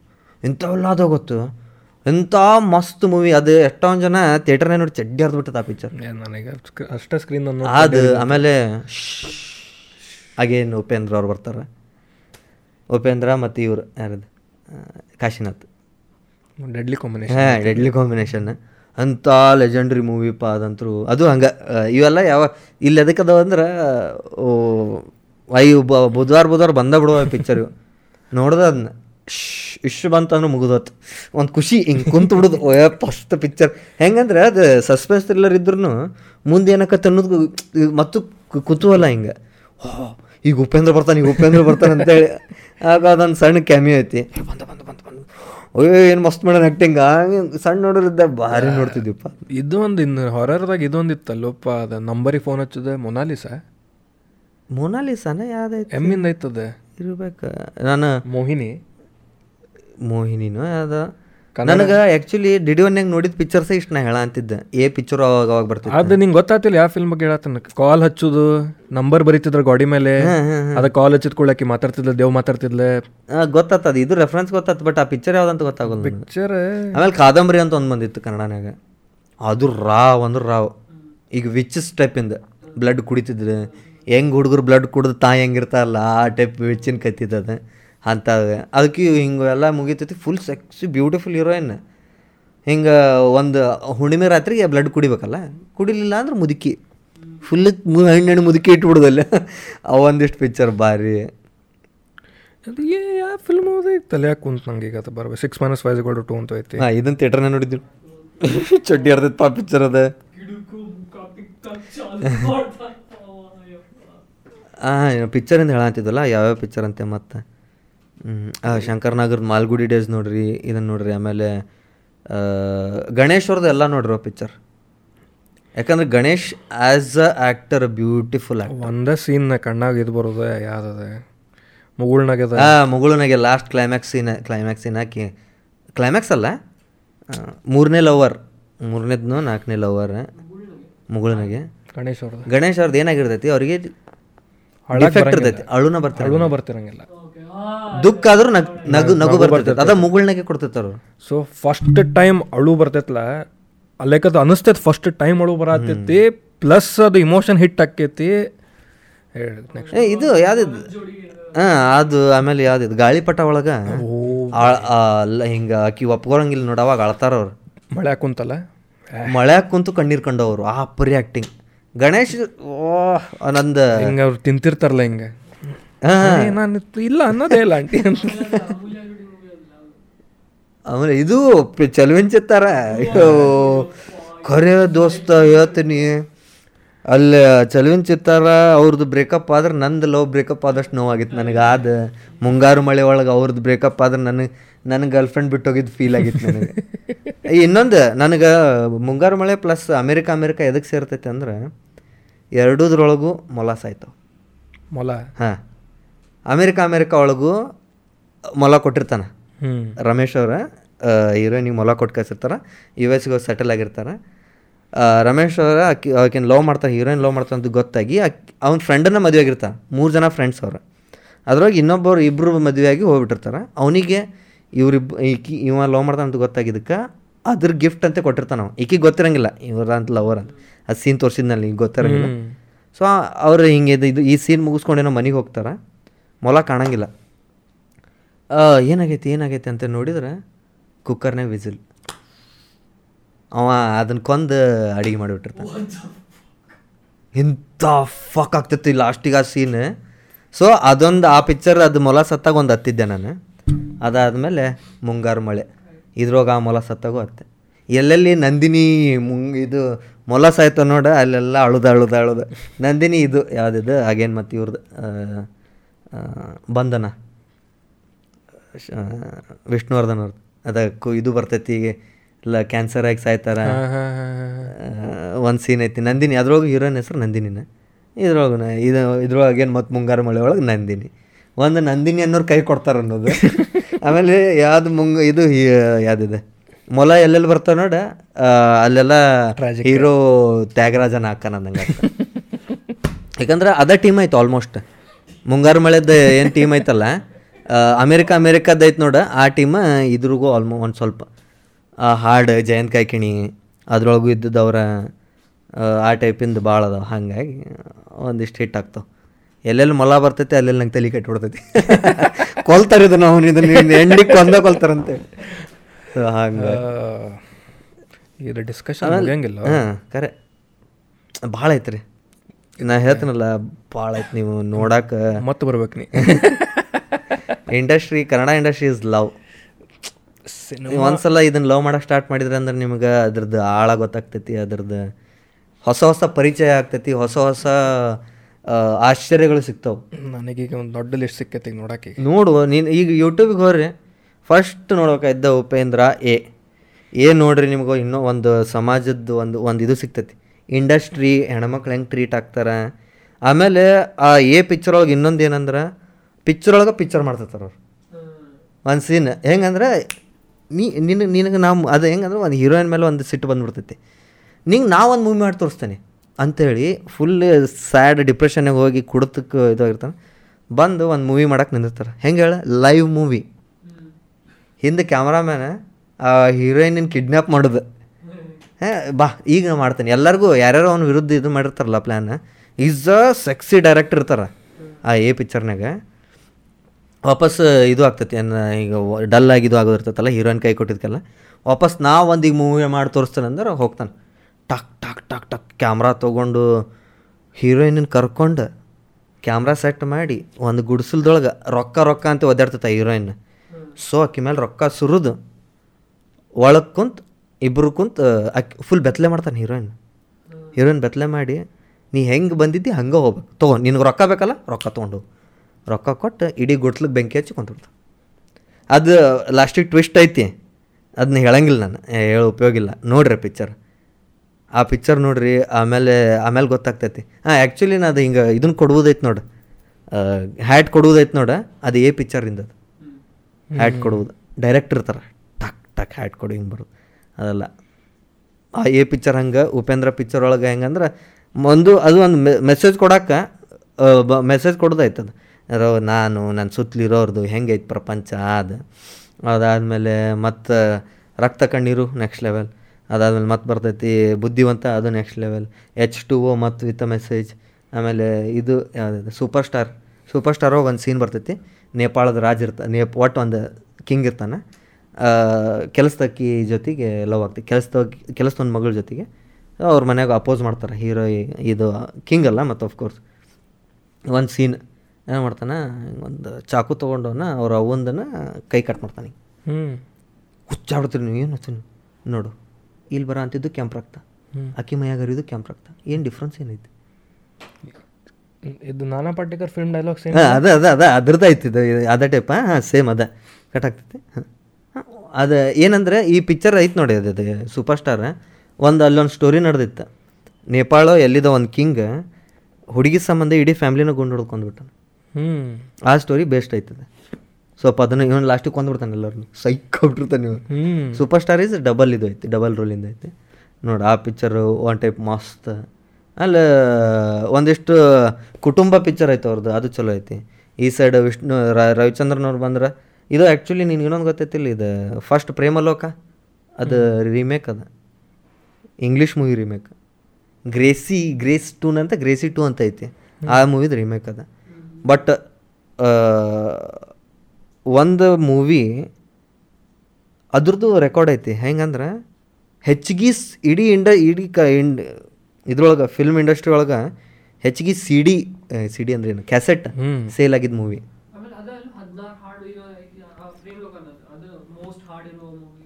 ಇಂಥವೆಲ್ಲ ಅದು ಗೊತ್ತು. ಎಂಥ ಮಸ್ತ್ ಮೂವಿ ಅದು ಎಷ್ಟೊಂದು ಜನ ಥಿಯೇಟರ್ನೇ ನೋಡಿ ಚಡ್ಡಿ ಹರಿದ್ಬಿಟ್ಟದ ಆ ಪಿಕ್ಚರ್ ನನಗೆ ಅಷ್ಟೇ ಸ್ಕ್ರೀನ್ ಅದು ಆಮೇಲೆ ಅಗೇನ್ ಉಪೇಂದ್ರ ಅವ್ರು ಬರ್ತಾರೆ. ಉಪೇಂದ್ರ ಮತ್ತು ಇವರು ಯಾರದು? ಕಾಶಿನಾಥ್. ಡೆಡ್ಲಿ ಕಾಂಬಿನೇಷನ್ ಹಾಂ ಡೆಡ್ಲಿ ಕಾಂಬಿನೇಷನ್ ಅಂಥ ಲೆಜೆಂಡ್ರಿ ಮೂವಿಪ್ಪ ಅದಂತರೂ ಅದು ಹಂಗೆ ಇವೆಲ್ಲ ಯಾವ ಇಲ್ಲಿ ಎದಕ್ಕೆ ಅದಾವ ಅಂದ್ರೆ ಬ- ಬುಧವಾರ ಬುಧವಾರ ಬಂದ ಬಿಡುವ ಪಿಕ್ಚರ್ ನೋಡ್ದೆ ಅದನ್ನ ಇಷ್ಟು ಬಂತಂದ್ರೆ ಮುಗಿದೋತು. ಒಂದು ಖುಷಿ ಹಿಂಗೆ ಕುಂತು ಬಿಡೋದು. ಓಯ ಫಸ್ಟ್ ಪಿಕ್ಚರ್ ಹೆಂಗಂದ್ರೆ ಅದು ಸಸ್ಪೆನ್ಸ್ ಥ್ರಿಲ್ಲರ್ ಇದ್ರೂ ಮುಂದೆ ಏನಕ್ಕತ್ತೆ ಅನ್ನೋದು ಮತ್ತು ಕುತೂಹಲ ಹಿಂಗೆ. ಓ ಈಗ ಉಪೇಂದ್ರ ಬರ್ತಾನೆ ಈಗ ಉಪೇಂದ್ರ ಬರ್ತಾನೆ ಅಂತೇಳಿ. ಆಗ ಅದೊಂದು ಸಣ್ಣ ಕ್ಯಾಮಿ ಐತಿ. ಬಂದ ಬಂದ. ಅಯ್ಯೋ ಏನು ಮಸ್ತ್ ಮಾಡೋಣ ಆ್ಯಕ್ಟಿಂಗ್ ಸಣ್ಣ ನೋಡೋರಿದ್ದ ಭಾರಿ ನೋಡ್ತಿದ್ವಿಪ್ಪ ಇದು ಒಂದು ಇನ್ನು ಹೊರರ್ದಾಗ ಇದೊಂದು ಇತ್ತಲ್ಲಪ್ಪ ಅದ ನಂಬರಿಗೆ ಫೋನ್ ಹಚ್ಚದೆ ಮೊನಾಲಿಸ ಮೊನಾಲಿಸಾನ ಯಾವ್ದೈತಿ ಎಮ್ಮಿಂದ ಐತದ ಇರ್ಬೇಕು. ನಾನು ಮೋಹಿನಿ. ಮೋಹಿನಿನೂ ಯಾವ್ದ? ನನಗೆ ಆ್ಯಕ್ಚುಲಿ ಡಿ ಒನ್ಯಾಗ ನೋಡಿದ ಪಿಕ್ಚರ್ಸೇ ಇಷ್ಟ ನಾ ಹೇಳ ಅಂತಿದ್ದೆ. ಏ ಪಿಕ್ಚರ್ ಅವಾಗ ಅವಾಗ ಬರ್ತಿದ್ದೆ ಅದು ನಿಂಗೆ ಗೊತ್ತಾತಿಲ್ಲ ಯಾವ ಫಿಲ್ಮ್ ಬಗ್ಗೆ ಹೇಳತ್ತನ ಕಾಲ್ ಹಚ್ಚುದು ನಂಬರ್ ಬರೀತಿದ್ರ ಗಾಡಿ ಮೇಲೆ ಅದ ಕಾಲ್ ಹಚ್ಚಿದ ಕೂಡಕ್ಕೆ ಮಾತಾಡ್ತಿದ್ಲ ದೇವ್ ಮಾತಾಡ್ತಿದ್ಲೆ. ಗೊತ್ತಾತದ ಇದು ರೆಫರೆನ್ಸ್ ಗೊತ್ತಾತ್ ಬಟ್ ಆ ಪಿಕ್ಚರ್ ಯಾವ್ದಂತ ಗೊತ್ತಾಗಲ್ಲ ನನಗೆ. ಪಿಕ್ಚರ್ ಆಮೇಲೆ ಕಾದಂಬರಿ ಅಂತ ಒಂದು ಬಂದಿತ್ತು ಕನ್ನಡನಾಗ ಅದು ರಾವ್ ಅಂದ್ರೆ ರಾವ್. ಈಗ ವಿಚಸ್ ಟೈಪಿಂದ ಬ್ಲಡ್ ಕುಡಿತಿದ್ರೆ. ಹೆಂಗೆ ಹುಡುಗರು ಬ್ಲಡ್ ಕುಡಿದು ತಾಯಿ ಹೆಂಗಿರ್ತಾರಲ್ಲ ಆ ಟೈಪ್ ವಿಚಿನ ಕತ್ತಿದ್ದದ ಅಂತ ಅದಕ್ಕೆ ಹಿಂಗೆ ಎಲ್ಲ ಮುಗಿತೈತಿ. ಫುಲ್ ಸೆಕ್ಸಿ ಬ್ಯೂಟಿಫುಲ್ ಹೀರೋಯಿನ್ ಹಿಂಗೆ ಒಂದು ಹುಣ್ಣಿಮೆ ರಾತ್ರಿಗೆ ಬ್ಲಡ್ ಕುಡಿಬೇಕಲ್ಲ? ಕುಡಿಲಿಲ್ಲ ಅಂದ್ರೆ ಮುದುಕಿ. ಫುಲ್ ಹಣ್ಣು ಹಣ್ಣು ಮುದುಕಿ ಇಟ್ಬಿಡೋದಲ್ಲ. ಒಂದಿಷ್ಟು ಪಿಕ್ಚರ್ ಭಾರಿ. ಅದು ಏ ಯಾವ ಫಿಲ್ಮ್ ತಲೆ ತಲೆ ಕುಂತ ನಂಗೆ ಈಗ ಅದು ಬರ್ಬೇಕು. Six minus five gold two ಅಂತ ಐತಿ. ಹಾಂ ಇದನ್ನು ಥಿಯೇಟರ್ನೇ ನೋಡಿದ್ವಿ. ಚಡ್ಡಿ ಹರ್ದೈತೆ ಪಾ ಪಿಕ್ಚರ್ ಅದ. ಹಾಂ ಪಿಕ್ಚರ್ ಅಂತ ಹೇಳಂತಿದ್ದಲ್ಲ ಯಾವ್ಯಾವ ಪಿಕ್ಚರ್ ಅಂತೆ ಮತ್ತೆ? ಶಂಕರ್ನಗರದ ಮಾಲ್ಗುಡಿ ಡೇಸ್ ನೋಡ್ರಿ ಇದನ್ನು ನೋಡ್ರಿ ಆಮೇಲೆ ಗಣೇಶ್ ಅವ್ರದ್ದು ಎಲ್ಲ ನೋಡ್ರಿ ಪಿಕ್ಚರ್ ಯಾಕಂದ್ರೆ Ganesh as a actor beautiful actor ಒಂದೇ ಸೀನ್ ಕಣ್ಣಾಗ ಇದು ಬರೋದು ಯಾವ್ದದ ಮುಗುಳ್ನಾಗದ. ಆ Mugulunage last climax scene climax scene ಹಾಕಿ ಕ್ಲೈಮ್ಯಾಕ್ಸ್ ಅಲ್ಲ ಮೂರನೇ ಲವರ್ ಮೂರನೇದ್ನು ನಾಲ್ಕನೇ ಲವರ್ ಮುಗುಳ್ನಾಗೆ. ಗಣೇಶ್ ಅವ್ರದ್ದು ಗಣೇಶ್ ಅವ್ರದ್ದು ಏನಾಗಿರ್ತೈತಿ ಅವ್ರಿಗೆ. ಇರ್ತೈತಿ ಅಳುನ ಬರ್ತಾರೆ ಅಳುನ ಬರ್ತಿರಂಗಿಲ್ಲ. ದುಃಖ ಆದ್ರೂ ನಗ್ ನಗು ನಗು ಬರ್ತೈತೆ. ಅದ ಮುಗುಳ್ನಾಗೆ ಕೊಡ್ತಿರ್ತಾರ ಸೊ ಫಸ್ಟ್ ಟೈಮ್ ಅಳು ಬರ್ತೈತಲ್ಲ ಅಲ್ಲೇಕದು ಅನಿಸ್ತೈತೆ ಫಸ್ಟ್ ಟೈಮ್ ಅಳು ಬರತೈತಿ ಪ್ಲಸ್ ಅದು ಇಮೋಷನ್ ಹಿಟ್ ಆಕೈತಿ ಇದು ಯಾವ್ದಿದ್ದು ಹಾಂ ಅದು ಆಮೇಲೆ ಯಾವ್ದಿದ್? ಗಾಳಿಪಟ ಒಳಗೆ? ಹಿಂಗೆ ಆಕಿ ಒಪ್ಕೊಳಂಗಿಲ್ಲ ನೋಡ ಅವಾಗ ಅಳ್ತಾರ ಅವ್ರು. ಮಳೆ ಕುಂತಲ್ಲ ಮಳೆ ಕುಂತು ಕಣ್ಣೀರು ಕಂಡವ್ರು. ಆ ಪರಿ ಆ್ಯಕ್ಟಿಂಗ್ ಗಣೇಶ್ ಓ ನಂದು ಹಿಂಗೆ ಅವ್ರು ತಿಂತಿರ್ತಾರಲ್ಲ ಹಿಂಗೆ. ನಾನು ಇಲ್ಲ ಅನ್ನೋದೇ ಇಲ್ಲ ಆಂಟಿ. ಅಂತ ಆಮೇಲೆ ಇದು ಪಿ- ಚಲುವಿನ ಚಿತ್ತಾರ ಅಯ್ಯೋ ಖರೆ ದೋಸ್ತ ಹೇಳ್ತೀನಿ. ಅಲ್ಲಿ ಚಲುವಿನ ಚಿತ್ತಾರ ಅವ್ರದ್ದು ಬ್ರೇಕಪ್ ಆದ್ರೆ ನಂದು ಲವ್ ಬ್ರೇಕಪ್ ಆದಷ್ಟು ನೋವಾಗಿತ್ತು ನನಗೆ. ಆದ ಮುಂಗಾರು ಮಳೆ ಒಳಗೆ ಅವ್ರದ್ದು ಬ್ರೇಕಪ್ ಆದ್ರೆ ನನಗೆ ನನ್ನ ಗರ್ಲ್ ಫ್ರೆಂಡ್ ಬಿಟ್ಟೋಗಿದ್ದು ಫೀಲ್ ಆಗಿತ್ತು ನನಗೆ. ಇನ್ನೊಂದು ನನಗೆ ಮುಂಗಾರು ಮಳೆ ಪ್ಲಸ್ ಅಮೇರಿಕಾ ಅಮೇರಿಕಾ ಎದಕ್ಕೆ ಸೇರ್ತೈತೆ ಅಂದ್ರೆ ಎರಡೂದ್ರೊಳಗೂ ಮೊಲ ಸಾಯ್ತಾವ. ಮೊಲ? ಹಾಂ. ಅಮೇರಿಕ ಅಮೇರಿಕ ಒಳಗೂ ಮೊಲ ಕೊಟ್ಟಿರ್ತಾನೆ. ರಮೇಶ್ ಅವರ ಹೀರೋಯಿನಿಗೆ ಮೊಲ ಕೊಟ್ಟು ಕಳಿಸಿರ್ತಾರೆ. ಯು ಎಸ್ಗೆ ಹೋಗಿ ಸೆಟಲ್ ಆಗಿರ್ತಾರೆ. ರಮೇಶ್ ಅವರ ಆಕಿ ಆಕಿನ ಲವ್ ಮಾಡ್ತಾರೆ ಹೀರೋಯಿನ್ ಲವ್ ಮಾಡ್ತಾರೆ ಅಂತ ಗೊತ್ತಾಗಿ ಅವ್ನ ಫ್ರೆಂಡನ್ನ ಮದುವೆ ಆಗಿರ್ತಾನೆ. ಮೂರು ಜನ ಫ್ರೆಂಡ್ಸ್ ಅವರು. ಅದ್ರೊಳಗೆ ಇನ್ನೊಬ್ಬರು ಇಬ್ಬರು ಮದುವೆಯಾಗಿ ಹೋಗ್ಬಿಟ್ಟಿರ್ತಾರೆ. ಅವನಿಗೆ ಇವ್ರಿಬ್ ಈಕಿ ಇವ ಲವ್ ಮಾಡ್ತಾನೆ ಅಂತ ಗೊತ್ತಾಗಿದ್ದಕ್ಕೆ ಅದ್ರ ಗಿಫ್ಟ್ ಅಂತ ಕೊಟ್ಟಿರ್ತಾನೆ ಅವ್ನು. ಈಕಿಗೆ ಗೊತ್ತಿರಂಗಿಲ್ಲ ಇವ್ರ ಅಂತ ಲವರ್ ಅಂತ. ಅದು ಸೀನ್ ತೋರಿಸಿದ್ನಲ್ಲಿ ಗೊತ್ತಿರಂಗಿಲ್ಲ. ಸೊ ಅವ್ರು ಹಿಂಗೆ ಇದು ಇದು ಈ ಸೀನ್ ಮುಗಿಸ್ಕೊಂಡೇನೋ ಮನೆಗೆ ಹೋಗ್ತಾರೆ. ಮೊಲ ಕಾಣಂಗಿಲ್ಲ. ಏನಾಗೈತಿ ಏನಾಗೈತಿ ಅಂತ ನೋಡಿದ್ರೆ ಕುಕ್ಕರ್ನಾಗ ವಿಸಿಲ್. ಅವ ಅದನ್ನ ಕೊಂದು ಅಡಿಗೆ ಮಾಡಿಬಿಟ್ಟಿರ್ತಾನೆ. ಇಂಥ ಫಕ್ ಆಗ್ತೈತಿ ಲಾಸ್ಟಿಗೆ ಆ ಸೀನ್ ಸೊ ಅದೊಂದು ಆ ಪಿಕ್ಚರ್ ಅದು ಮೊಲ ಸತ್ತಾಗ ಒಂದು ಹತ್ತಿದ್ದೆ ನಾನು. ಅದಾದಮೇಲೆ ಮುಂಗಾರು ಮಳೆ. ಇದ್ರೊಳಗೆ ಆ ಮೊಲ ಸತ್ತಾಗೂ ಹತ್ತೆ. ಎಲ್ಲೆಲ್ಲಿ ನಂದಿನಿ ಮುಂಗ್ ಇದು ಮೊಲ ಸಾಯ್ತ ನೋಡ ಅಲ್ಲೆಲ್ಲ ಅಳುದ ಅಳುದ ಅಳುದ. ನಂದಿನಿ ಇದು ಯಾವುದಿದು? ಆಗೇನು ಮತ್ತು ಇವ್ರದ್ದು ಬಂಧನ. ವಿಷ್ಣುವರ್ಧನ್ ಅವ್ರದ್ದು ಅದಕ್ಕೂ ಇದು ಬರ್ತೈತಿ ಈಗ ಇಲ್ಲ ಕ್ಯಾನ್ಸರ್ ಆಗಿ ಸಾಯ್ತಾರ. ಒಂದು ಸೀನ್ ಐತಿ ನಂದಿನಿ. ಅದ್ರೊಳಗೆ ಹೀರೋನ್ ಹೆಸರು ನಂದಿನಿನ. ಇದ್ರೊಳಗೆ ಇದು ಇದ್ರೊಳಗೆ ಏನು ಮತ್ತು ಮುಂಗಾರು ಮಳೆ ಒಳಗೆ ನಂದಿನಿ. ಒಂದು ನಂದಿನಿ ಅನ್ನೋರು ಕೈ ಕೊಡ್ತಾರೆ ಅನ್ನೋದು. ಆಮೇಲೆ ಯಾವ್ದು ಮುಂಗ ಇದು ಯಾವುದಿದೆ? ಮೊಲ ಎಲ್ಲೆಲ್ಲಿ ಬರ್ತಾವೆ ನೋಡ ಅಲ್ಲೆಲ್ಲ ಹೀರೋ ತ್ಯಾಗರಾಜನ ಹಾಕ ಅಂದಂಗೆ ಯಾಕಂದ್ರೆ ಅದೇ ಟೀಮ್ ಆಯ್ತು ಆಲ್ಮೋಸ್ಟ್ ಮುಂಗಾರು ಮಳೆದ ಏನು ಟೀಮ್ ಐತಲ್ಲ ಅಮೇರಿಕಾ ಅಮೇರಿಕ ಅಮೇರಿಕಾದ ಐತೆ ನೋಡ ಆ ಟೀಮ್ ಇದ್ರಿಗೂ ಆಲ್ಮೋ ಒಂದು ಸ್ವಲ್ಪ ಆ ಹಾಡು ಜಯಂತ್ ಕಾಯ್ಕಿಣಿ ಅದ್ರೊಳಗೂ ಇದ್ದದ್ದು ಅವರ ಆ ಟೈಪಿಂದ ಭಾಳ ಅದಾವ. ಹಾಗಾಗಿ ಒಂದಿಷ್ಟು ಹಿಟ್ ಆಗ್ತಾವ. ಎಲ್ಲೆಲ್ಲಿ ಮೊಲ ಬರ್ತೈತೆ ಅಲ್ಲೆಲ್ಲಿ ನಂಗೆ ತಲೆ ಕಟ್ಬಿಡ್ತೈತಿ. ಕೊಲ್ತಾರೆ ಇದನ್ನು ಅವ್ನು ಇದನ್ನು ಎಂಡಿಗೆ ಕೊಂದ ಕೊಲ್ತಾರಂತೆ ಸೊ ಹಂಗೆ ಇದು ಡಿಸ್ಕಷನ್ ಹಾಂ ಕರೆ. ಭಾಳ ಐತ್ರಿ. ನಾ ಹೇಳ್ತೀನಲ್ಲ ಭಾಳ ಐತೆ ನೀವು ನೋಡಕ್ಕೆ ಮತ್ತೆ ಬರ್ಬೇಕು ನೀ. Industry Kannada industry is love ನೀವು ಒಂದ್ಸಲ ಇದನ್ನ ಲವ್ ಮಾಡಕ್ಕೆ ಸ್ಟಾರ್ಟ್ ಮಾಡಿದ್ರೆ ಅಂದ್ರೆ ನಿಮ್ಗೆ ಅದ್ರದ್ದು ಆಳ ಗೊತ್ತಾಗ್ತೈತಿ ಅದ್ರದ್ದು ಹೊಸ ಹೊಸ ಪರಿಚಯ ಆಗ್ತೈತಿ ಹೊಸ ಹೊಸ ಆಶ್ಚರ್ಯಗಳು ಆಶ್ಚರ್ಯಗಳು ನನಗೆ ಈಗ ಒಂದು ದೊಡ್ಡ ಲಿಸ್ಟ್ ಸಿಕ್ಕೈತಿ ಈಗ ನೋಡಕ್ಕೆ ನೋಡು ನೀನು ಈಗ ಯೂಟ್ಯೂಬಿಗೆ ಹೋಗ್ರಿ ಫಸ್ಟ್ ನೋಡ್ಬೇಕಾಗಿದ್ದ ಉಪೇಂದ್ರ ಎ. ಎ ನೋಡ್ರಿ ನಿಮ್ಗೆ ಇನ್ನೂ ಒಂದು ಸಮಾಜದ್ದು ಒಂದು ಒಂದು ಇದು ಸಿಗ್ತೈತಿ. ಇಂಡಸ್ಟ್ರಿ ಹೆಣ್ಮಕ್ಳು ಹೆಂಗೆ ಟ್ರೀಟ್ ಆಗ್ತಾರೆ? ಆಮೇಲೆ ಆ ಎ ಪಿಕ್ಚರ್ ಒಳಗೆ ಇನ್ನೊಂದು ಏನಂದ್ರೆ ಪಿಕ್ಚರ್ ಒಳಗೆ ಪಿಕ್ಚರ್ ಮಾಡ್ತಿರ್ತಾರೆ ಅವ್ರು. ಒಂದು ಸೀನ್ ಹೆಂಗಂದ್ರೆ ನೀ ನಿನ್ನ ನಿನಗೆ ನಾವು ಅದು ಹೆಂಗಂದ್ರೆ ಒಂದು ಹೀರೋಯಿನ್ ಮೇಲೆ ಒಂದು ಸಿಟ್ಟು ಬಂದ್ಬಿಡ್ತೈತಿ. ನಿಂಗೆ ನಾವು ಒಂದು ಮೂವಿ ಮಾಡಿ ತೋರಿಸ್ತೇನೆ. ಅಂಥೇಳಿ ಫುಲ್ ಸ್ಯಾಡ್ ಡಿಪ್ರೆಷನ್ಗೆ ಹೋಗಿ ಕುಡ್ತಕ್ಕೆ ಇದಾಗಿರ್ತಾನೆ. ಬಂದು ಒಂದು ಮೂವಿ ಮಾಡಕ್ಕೆ ನಿಂದಿರ್ತಾರೆ. ಹೆಂಗೆ ಹೇಳ? ಲೈವ್ ಮೂವಿ ಹಿಂದೆ ಕ್ಯಾಮ್ರಾಮ್ಯಾನ ಆ ಹೀರೋಯಿನಿನ ಕಿಡ್ನ್ಯಾಪ್ ಮಾಡೋದು. ಬಾ, ಈಗ ಮಾಡ್ತೀನಿ. ಎಲ್ಲರಿಗೂ ಯಾರ್ಯಾರು ಅವ್ನ ವಿರುದ್ಧ ಇದು ಮಾಡಿರ್ತಾರಲ್ಲ plan is a sexy director ಇರ್ತಾರೆ ಆ ಎ ಪಿಕ್ಚರ್ನಾಗ ವಾಪಸ್ ಇದು ಆಗ್ತೈತಿ, ಏನು, ಈಗ ಡಲ್ ಆಗಿ ಇದು ಆಗೋದಿರ್ತೈತಲ್ಲ ಹೀರೋಯಿನ್ ಕೈ ಕೊಟ್ಟಿದ್ಕಲ್ಲ. ವಾಪಸ್ ನಾ ಒಂದು ಈಗ ಮೂವಿ ಮಾಡಿ ತೋರಿಸ್ತಾನೆ ಅಂದ್ರೆ ಹೋಗ್ತಾನೆ. ಟಕ್ ಟಕ್ ಟಕ್ ಟಕ್ ಕ್ಯಾಮ್ರಾ ತೊಗೊಂಡು ಹೀರೋಯಿನ್ ಕರ್ಕೊಂಡು ಕ್ಯಾಮ್ರಾ ಸೆಟ್ ಮಾಡಿ ಒಂದು ಗುಡಿಸಲ್ದೊಳಗೆ ರೊಕ್ಕ ರೊಕ್ಕ ಅಂತ ಒದ್ದಾಡ್ತೈತೆ ಹೀರೋಯಿನ್ ಸೊ ಆಕಿ ಮೇಲೆ ರೊಕ್ಕ ಸುರಿದು ಒಳಗೆ ಕುಂತ್ ಇಬ್ಬರು ಕುಂತ ಅಕ್ಕಿ ಫುಲ್ ಬೆತ್ತಲೆ ಮಾಡ್ತಾನೆ ಹೀರೋಯಿನ್ ಹೀರೋಯಿನ್ ಬೆತ್ತಲೆ ಮಾಡಿ ನೀ ಹೆಂಗೆ ಬಂದಿದ್ದಿ ಹಂಗೆ ಹೋಗ್ಬೇಕು. ತೊಗೊ ನಿನಗೆ ರೊಕ್ಕ ಬೇಕಲ್ಲ ರೊಕ್ಕ ತೊಗೊಂಡು ರೊಕ್ಕ ಕೊಟ್ಟು ಇಡೀ ಗುಟ್ಲಕ್ಕೆ ಬೆಂಕಿ ಹಚ್ಚಿ ಕುಂತ್ಬಿಡ್ತಾನೆ. ಅದು ಲಾಸ್ಟಿಗೆ ಟ್ವಿಸ್ಟ್ ಐತಿ. ಅದನ್ನ ಹೇಳಂಗಿಲ್ಲ ನಾನು. ಹೇಳ ಹೇಳೋ ಉಪಯೋಗ ಇಲ್ಲ. ನೋಡ್ರಿ ಪಿಕ್ಚರ್ ಆ ಪಿಕ್ಚರ್ ನೋಡ್ರಿ ಆಮೇಲೆ ಆಮೇಲೆ ಗೊತ್ತಾಗ್ತೈತಿ. ಹಾಂ ಆ್ಯಕ್ಚುಲಿ ನಾನು ಅದು ಹಿಂಗೆ ಇದನ್ನು ಕೊಡುವುದೈತೆ ನೋಡು. ಹ್ಯಾಟ್ ಕೊಡುವುದೈತೆ ನೋಡ. ಅದು ಏ ಪಿಕ್ಚರಿಂದ ಅದು ಹ್ಯಾಟ್ ಕೊಡುವುದು. ಡೈರೆಕ್ಟ್ ಇರ್ತಾರೆ. ಟಕ್ ಟಕ್ ಹ್ಯಾಟ್ ಕೊಡು ಹಿಂಗೆ ಬರೋದು. ಅದಲ್ಲ. ಆ ಎ ಪಿಕ್ಚರ್ ಹಂಗೆ, ಉಪೇಂದ್ರ ಪಿಕ್ಚರ್ ಒಳಗೆ ಹೆಂಗಂದ್ರೆ, ಒಂದು, ಅದು ಒಂದು ಮೆಸೇಜ್ ಕೊಡಕ್ಕೆ ಮೆಸೇಜ್ ಕೊಡೋದಾಯ್ತದ ಯಾರೋ ನಾನು ನನ್ನ ಸುತ್ತಲಿರೋರ್ದು ಹೆಂಗೈತೆ ಪ್ರಪಂಚ, ಅದು. ಅದಾದಮೇಲೆ ಮತ್ತು ರಕ್ತ ಕಣ್ಣೀರು ನೆಕ್ಸ್ಟ್ ಲೆವೆಲ್ ಅದಾದಮೇಲೆ ಮತ್ತೆ ಬರ್ತೈತಿ, ಬುದ್ಧಿವಂತ, ಅದು next level H two O ಮತ್ತು ವಿತ್ ಮೆಸೇಜ್ ಆಮೇಲೆ ಇದು ಯಾವುದಿದೆ ಸೂಪರ್ ಸ್ಟಾರ್ ಸೂಪರ್ ಸ್ಟಾರ್ ಒಂದು ಸೀನ್ ಬರ್ತೈತಿ. ನೇಪಾಳದ ರಾಜ ಇರ್ತ ನೇಪ್ ಒಟ್ಟು ಒಂದು ಕಿಂಗ್ ಇರ್ತಾನೆ. ಕೆಲಸದಕ್ಕಿ ಜೊತೆಗೆ ಲವ್ ಆಗ್ತಿ. ಕೆಲಸದ ಕೆಲಸದ ಒಂದು ಮಗಳ ಜೊತೆಗೆ ಅವ್ರ ಮನೆಯಾಗ ಅಪೋಸ್ ಮಾಡ್ತಾರೆ. ಹೀರೋ ಇದು ಕಿಂಗ್ ಅಲ್ಲ ಮತ್ತು ಆಫ್ಕೋರ್ಸ್ ಒಂದು ಸೀನ್ ಏನು ಮಾಡ್ತಾನೆ ಒಂದು ಚಾಕು ತೊಗೊಂಡವನ ಅವ್ರ ಅವ್ವಂದನ ಕೈ ಕಟ್ ಮಾಡ್ತಾನೆ ಹ್ಞೂ ಹುಚ್ಚಾಡ್ತೀರಿ ನೀವು ಏನು ಹಚ್ಚಿ ನೋಡು ಇಲ್ಲಿ ಬರ ಅಂತಿದ್ದು ಕೆಂಪು ರಕ್ತ. ಅಕ್ಕಿ ಮೈಯಾಗ ಹರಿದು ಕೆಂಪು ರಕ್ತ. ಏನು ಡಿಫ್ರೆನ್ಸ್ ಏನೈತಿ? ಇದು ನಾನಾ ಪಾಟೇಕರ್ ಫಿಲ್ಮ್ ಡೈಲಾಗ್ಸ್ ಅದ ಅದ ಅದ ಅದ್ರದ್ದು ಐತಿದ್ದು ಅದ ಟೈಪ್ ಹಾಂ ಸೇಮ್ ಅದ. ಕಟ್ ಆಗ್ತೈತಿ ಹಾಂ. ಅದು ಏನಂದ್ರೆ ಈ ಪಿಕ್ಚರ್ ಐತೆ ನೋಡಿ ಅದು ಅದು ಸೂಪರ್ ಸ್ಟಾರ್ ಒಂದು ಅಲ್ಲೊಂದು ಸ್ಟೋರಿ ನಡೆದಿತ್ತು. ನೇಪಾಳ ಎಲ್ಲಿದ ಒಂದು ಕಿಂಗ್ ಹುಡುಗಿ ಸಂಬಂಧ ಇಡೀ ಫ್ಯಾಮ್ಲಿನ ಗುಂಡು ಹೊಡ್ಕೊಂಡ್ಬಿಟ್ಟಾನ ಹ್ಞೂ ಆ ಸ್ಟೋರಿ ಬೆಸ್ಟ್ ಐತದ ಸ್ವಲ್ಪ ಅದನ್ನು ಇವನು ಲಾಸ್ಟಿಗೆ ಕೊಂದ್ಬಿಡ್ತಾನೆ ಎಲ್ಲರನ್ನು ಸೈಕ್ ಬಿಟ್ಟಿರ್ತಾನೆ ಇವನು. ಸೂಪರ್ ಸ್ಟಾರ್ ಇಸ್ ಡಬಲ್ ಇದು ಐತಿ ಡಬಲ್ ರೋಲಿಂದ ಐತಿ. ನೋಡಿ ಆ ಪಿಕ್ಚರು ಒನ್ ಟೈಪ್ ಮಸ್ತ್. ಅಲ್ಲ ಒಂದಿಷ್ಟು ಕುಟುಂಬ ಪಿಕ್ಚರ್ ಐತೆ ಅವ್ರದ್ದು ಅದು ಚಲೋ ಐತಿ. ಈ ಸೈಡ್ ವಿಷ್ಣು ರ- ರವಿಚಂದ್ರನ್ ಅವ್ರು ಬಂದ್ರೆ ಇದು ಆ್ಯಕ್ಚುಲಿ ನಿನ್ಗೆ ಇನ್ನೊಂದು ಗೊತ್ತೈತಿಲ್ಲ ಇದು ಫಸ್ಟ್ ಪ್ರೇಮಲೋಕ ಅದು ರೀಮೇಕ್ ಅದ. English movie remake Grease Grease tune ಅಂತ ಗ್ರೇಸಿ ಟೂ ಅಂತ ಐತಿ. ಆ ಮೂವಿದು ರೀಮೇಕ್ ಅದ. ಬಟ್ ಒಂದು ಮೂವಿ ಅದ್ರದ್ದು ರೆಕಾರ್ಡ್ ಐತಿ. ಹೆಂಗಂದ್ರೆ ಹೆಚ್ಚಿಗೆ ಇಡೀ ಇಂಡ ಇಡೀ ಕ ಇಂಡ್ ಇದ್ರೊಳಗೆ ಫಿಲ್ಮ್ ಇಂಡಸ್ಟ್ರಿ ಒಳಗೆ ಹೆಚ್ಚಿಗೆ ಸಿ ಡಿ ಸಿ ಡಿ ಅಂದ್ರೆ ಏನು ಕ್ಯಾಸೆಟ್ ಸೇಲ್ ಆಗಿದ್ದ ಮೂವಿ ಆಮೇಲೆ ಅದಲ್ಲ ಹದಿನಾರು ಹಾಡು ಇರೋ ಪ್ರೇಮ್ ಲೋಕ ಅನ್ನೋದು ಅದು ಮೋಸ್ಟ್ ಹಾಡ್ ಇರೋ ಮೂವಿ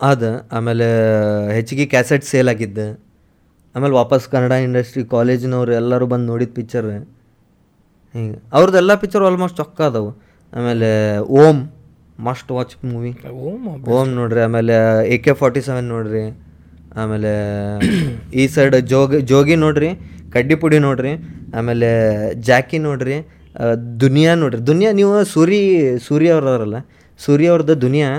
ಅದು ಆಮೇಲೆ ಹೆಚ್ಚಿಗೆ ಕ್ಯಾಸೆಟ್ ಸೇಲ್ ಆಗಿದ್ದು. ಆಮೇಲೆ ವಾಪಸ್ ಕನ್ನಡ ಇಂಡಸ್ಟ್ರಿ ಕಾಲೇಜಿನವ್ರು ಎಲ್ಲರೂ ಬಂದು ನೋಡಿದ ಪಿಕ್ಚರ್ ಹಿಂಗೆ. ಅವ್ರದ್ದೆಲ್ಲ ಪಿಕ್ಚರ್ ಆಲ್ಮೋಸ್ಟ್ ಚೊಕ್ಕ ಅದಾವು. ಆಮೇಲೆ Om must watch movie Om Om ನೋಡ್ರಿ ಆಮೇಲೆ ಎ ಕೆ ಫಾರ್ಟಿ ಸೆವೆನ್ ನೋಡ್ರಿ. ಆಮೇಲೆ ಈ ಸೈಡ್ ಜೋಗಿ ಜೋಗಿ ನೋಡ್ರಿ ಕಡ್ಡಿ ಪುಡಿ ನೋಡ್ರಿ ಆಮೇಲೆ ಜಾಕಿ ನೋಡ್ರಿ ದುನಿಯಾ ನೋಡ್ರಿ. ದುನಿಯಾ ನೀವು ಸೂರಿ ಸೂರ್ಯ ಅವ್ರಲ್ಲ ಸೂರ್ಯ ಅವ್ರದ್ದು ದುನಿಯಾ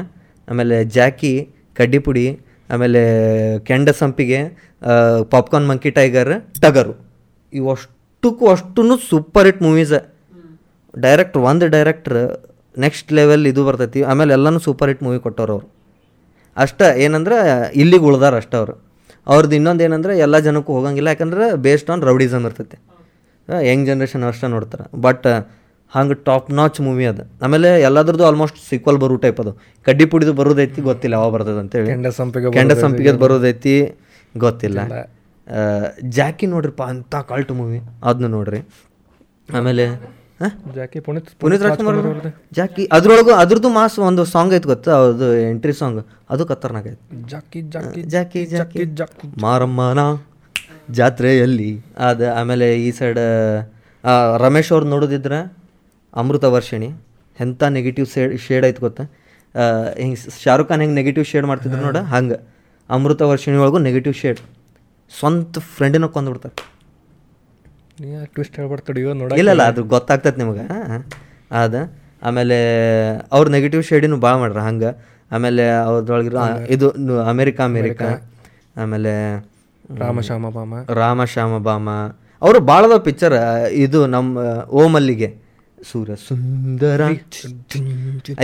ಆಮೇಲೆ ಜಾಕಿ ಕಡ್ಡಿ ಪುಡಿ, ಆಮೇಲೆ ಕೆಂಡ ಸಂಪಿಗೆ ಪಾಪ್ಕಾರ್ನ್ ಮಂಕಿ ಟೈಗರ್ ಟಗರು. ಇವಷ್ಟಕ್ಕೂ ಅಷ್ಟೂ ಸೂಪರ್ ಹಿಟ್ ಮೂವೀಸ್ ಡೈರೆಕ್ಟ್ರ್ ಒಂದು ಡೈರೆಕ್ಟ್ರ್ ನೆಕ್ಸ್ಟ್ ಲೆವೆಲ್ ಇದು ಬರ್ತೈತಿ. ಆಮೇಲೆ ಎಲ್ಲನೂ ಸೂಪರ್ ಹಿಟ್ ಮೂವಿ ಕೊಟ್ಟವ್ರು ಅವರು. ಅಷ್ಟ ಏನಂದ್ರೆ ಇಲ್ಲಿಗೆ ಉಳ್ದಾರ ಅಷ್ಟ ಅವರು. ಅವ್ರದ್ದು ಇನ್ನೊಂದು ಏನಂದ್ರೆ ಎಲ್ಲ ಜನಕ್ಕೂ ಹೋಗಂಗಿಲ್ಲ. ಯಾಕಂದ್ರೆ ಬೇಸ್ಡ್ ಆನ್ ರೌಡಿಸಮ್ ಇರ್ತೈತಿ. ಯಂಗ್ ಜನ್ರೇಷನ್ ಅಷ್ಟೇ ನೋಡ್ತಾರೆ. ಬಟ್ ಹಂಗೆ ಟಾಪ್ ನಾಚ್ ಮೂವಿ ಅದು. ಆಮೇಲೆ ಎಲ್ಲದ್ರದ್ದು ಆಲ್ಮೋಸ್ಟ್ ಸೀಕ್ವಲ್ ಬರೋ ಟೈಪ್ ಅದು. ಕಡ್ಡಿ ಪುಡಿದು ಬರೋದೈತಿ ಗೊತ್ತಿಲ್ಲ ಯಾವ ಬರ್ತದೆ ಅಂತೇಳಿ ಕೆಂಡ ಸಂಪಿಗೆ ಕೆಂಡ ಸಂಪಿಗೆ ಬರೋದೈತಿ ಗೊತ್ತಿಲ್ಲ. ಜಾಕಿ ನೋಡ್ರಿಪ್ಪ ಅಂತ ಕಲ್ಟ್ ಮೂವಿ ಅದನ್ನ ನೋಡ್ರಿ. ಆಮೇಲೆ ಜಾಕಿ ಪುನೀತ್ ಪುನೀತ್ ರಾಜ್ಕುಮಾರ್? ಜಾಕಿ ಅದ್ರೊಳಗು ಅದ್ರದ್ದು ಮಾಸ್ ಒಂದು ಸಾಂಗ್ ಐತೆ ಗೊತ್ತಾ ಅದು ಎಂಟ್ರಿ ಸಾಂಗ್ ಅದು ಕತ್ತರ್ನಾಗ ಐತೆ. ಜಾಕಿ ಜಾಕಿ ಜಾಕಿ ಜಾಕಿ ಜಾಕಿ. ಮಾರಮ್ಮನ ಜಾತ್ರೆಯಲ್ಲಿ ಅದ ಆಮೇಲೆ ಈ ಸೈಡ್ ರಮೇಶ್ ಅವ್ರು ನೋಡೋದಿದ್ರೆ? ಅಮೃತ ವರ್ಷಿಣಿ. ಎಂಥ ನೆಗೆಟಿವ್ ಶೇಡ್ ಶೇಡ್ ಐತೆ ಗೊತ್ತಾ? ಹಿಂಗೆ ಶಾರುಖ್ ಖಾನ್ ಹೆಂಗೆ ನೆಗೆಟಿವ್ ಶೇಡ್ ಮಾಡ್ತಿದ್ರು ನೋಡ ಹಂಗೆ. ಅಮೃತ ವರ್ಷಿಣಿ ಒಳಗೂ ನೆಗೆಟಿವ್ ಶೇಡ್ ಸ್ವಂತ ಫ್ರೆಂಡಿನ ಕೊಂದ್ಬಿಡ್ತಾರೆ. ಇಲ್ಲಲ್ಲ ಟ್ವಿಸ್ಟ್ ನೋಡ ಇಲ್ಲ ಇಲ್ಲ ಅದು ಗೊತ್ತಾಗ್ತೈತೆ ನಿಮಗೆ. ಅದು. ಆಮೇಲೆ ಅವ್ರು ನೆಗೆಟಿವ್ ಶೇಡಿನೂ ಭಾಳ ಮಾಡ್ರ ಹಂಗೆ. ಆಮೇಲೆ ಅವ್ರದೊಳಗಿರೋ ಇದು ಅಮೇರಿಕ ಅಮೇರಿಕಾ. ಆಮೇಲೆ ರಾಮಶಾಮ ಬಾಮ ರಾಮ ಶ್ಯಾಮ ಬಾಮ ಅವರು ಭಾಳದ ಪಿಕ್ಚರ್ ಇದು ನಮ್ಮ ಓ ಸೂರ್ಯ ಸುಂದರ.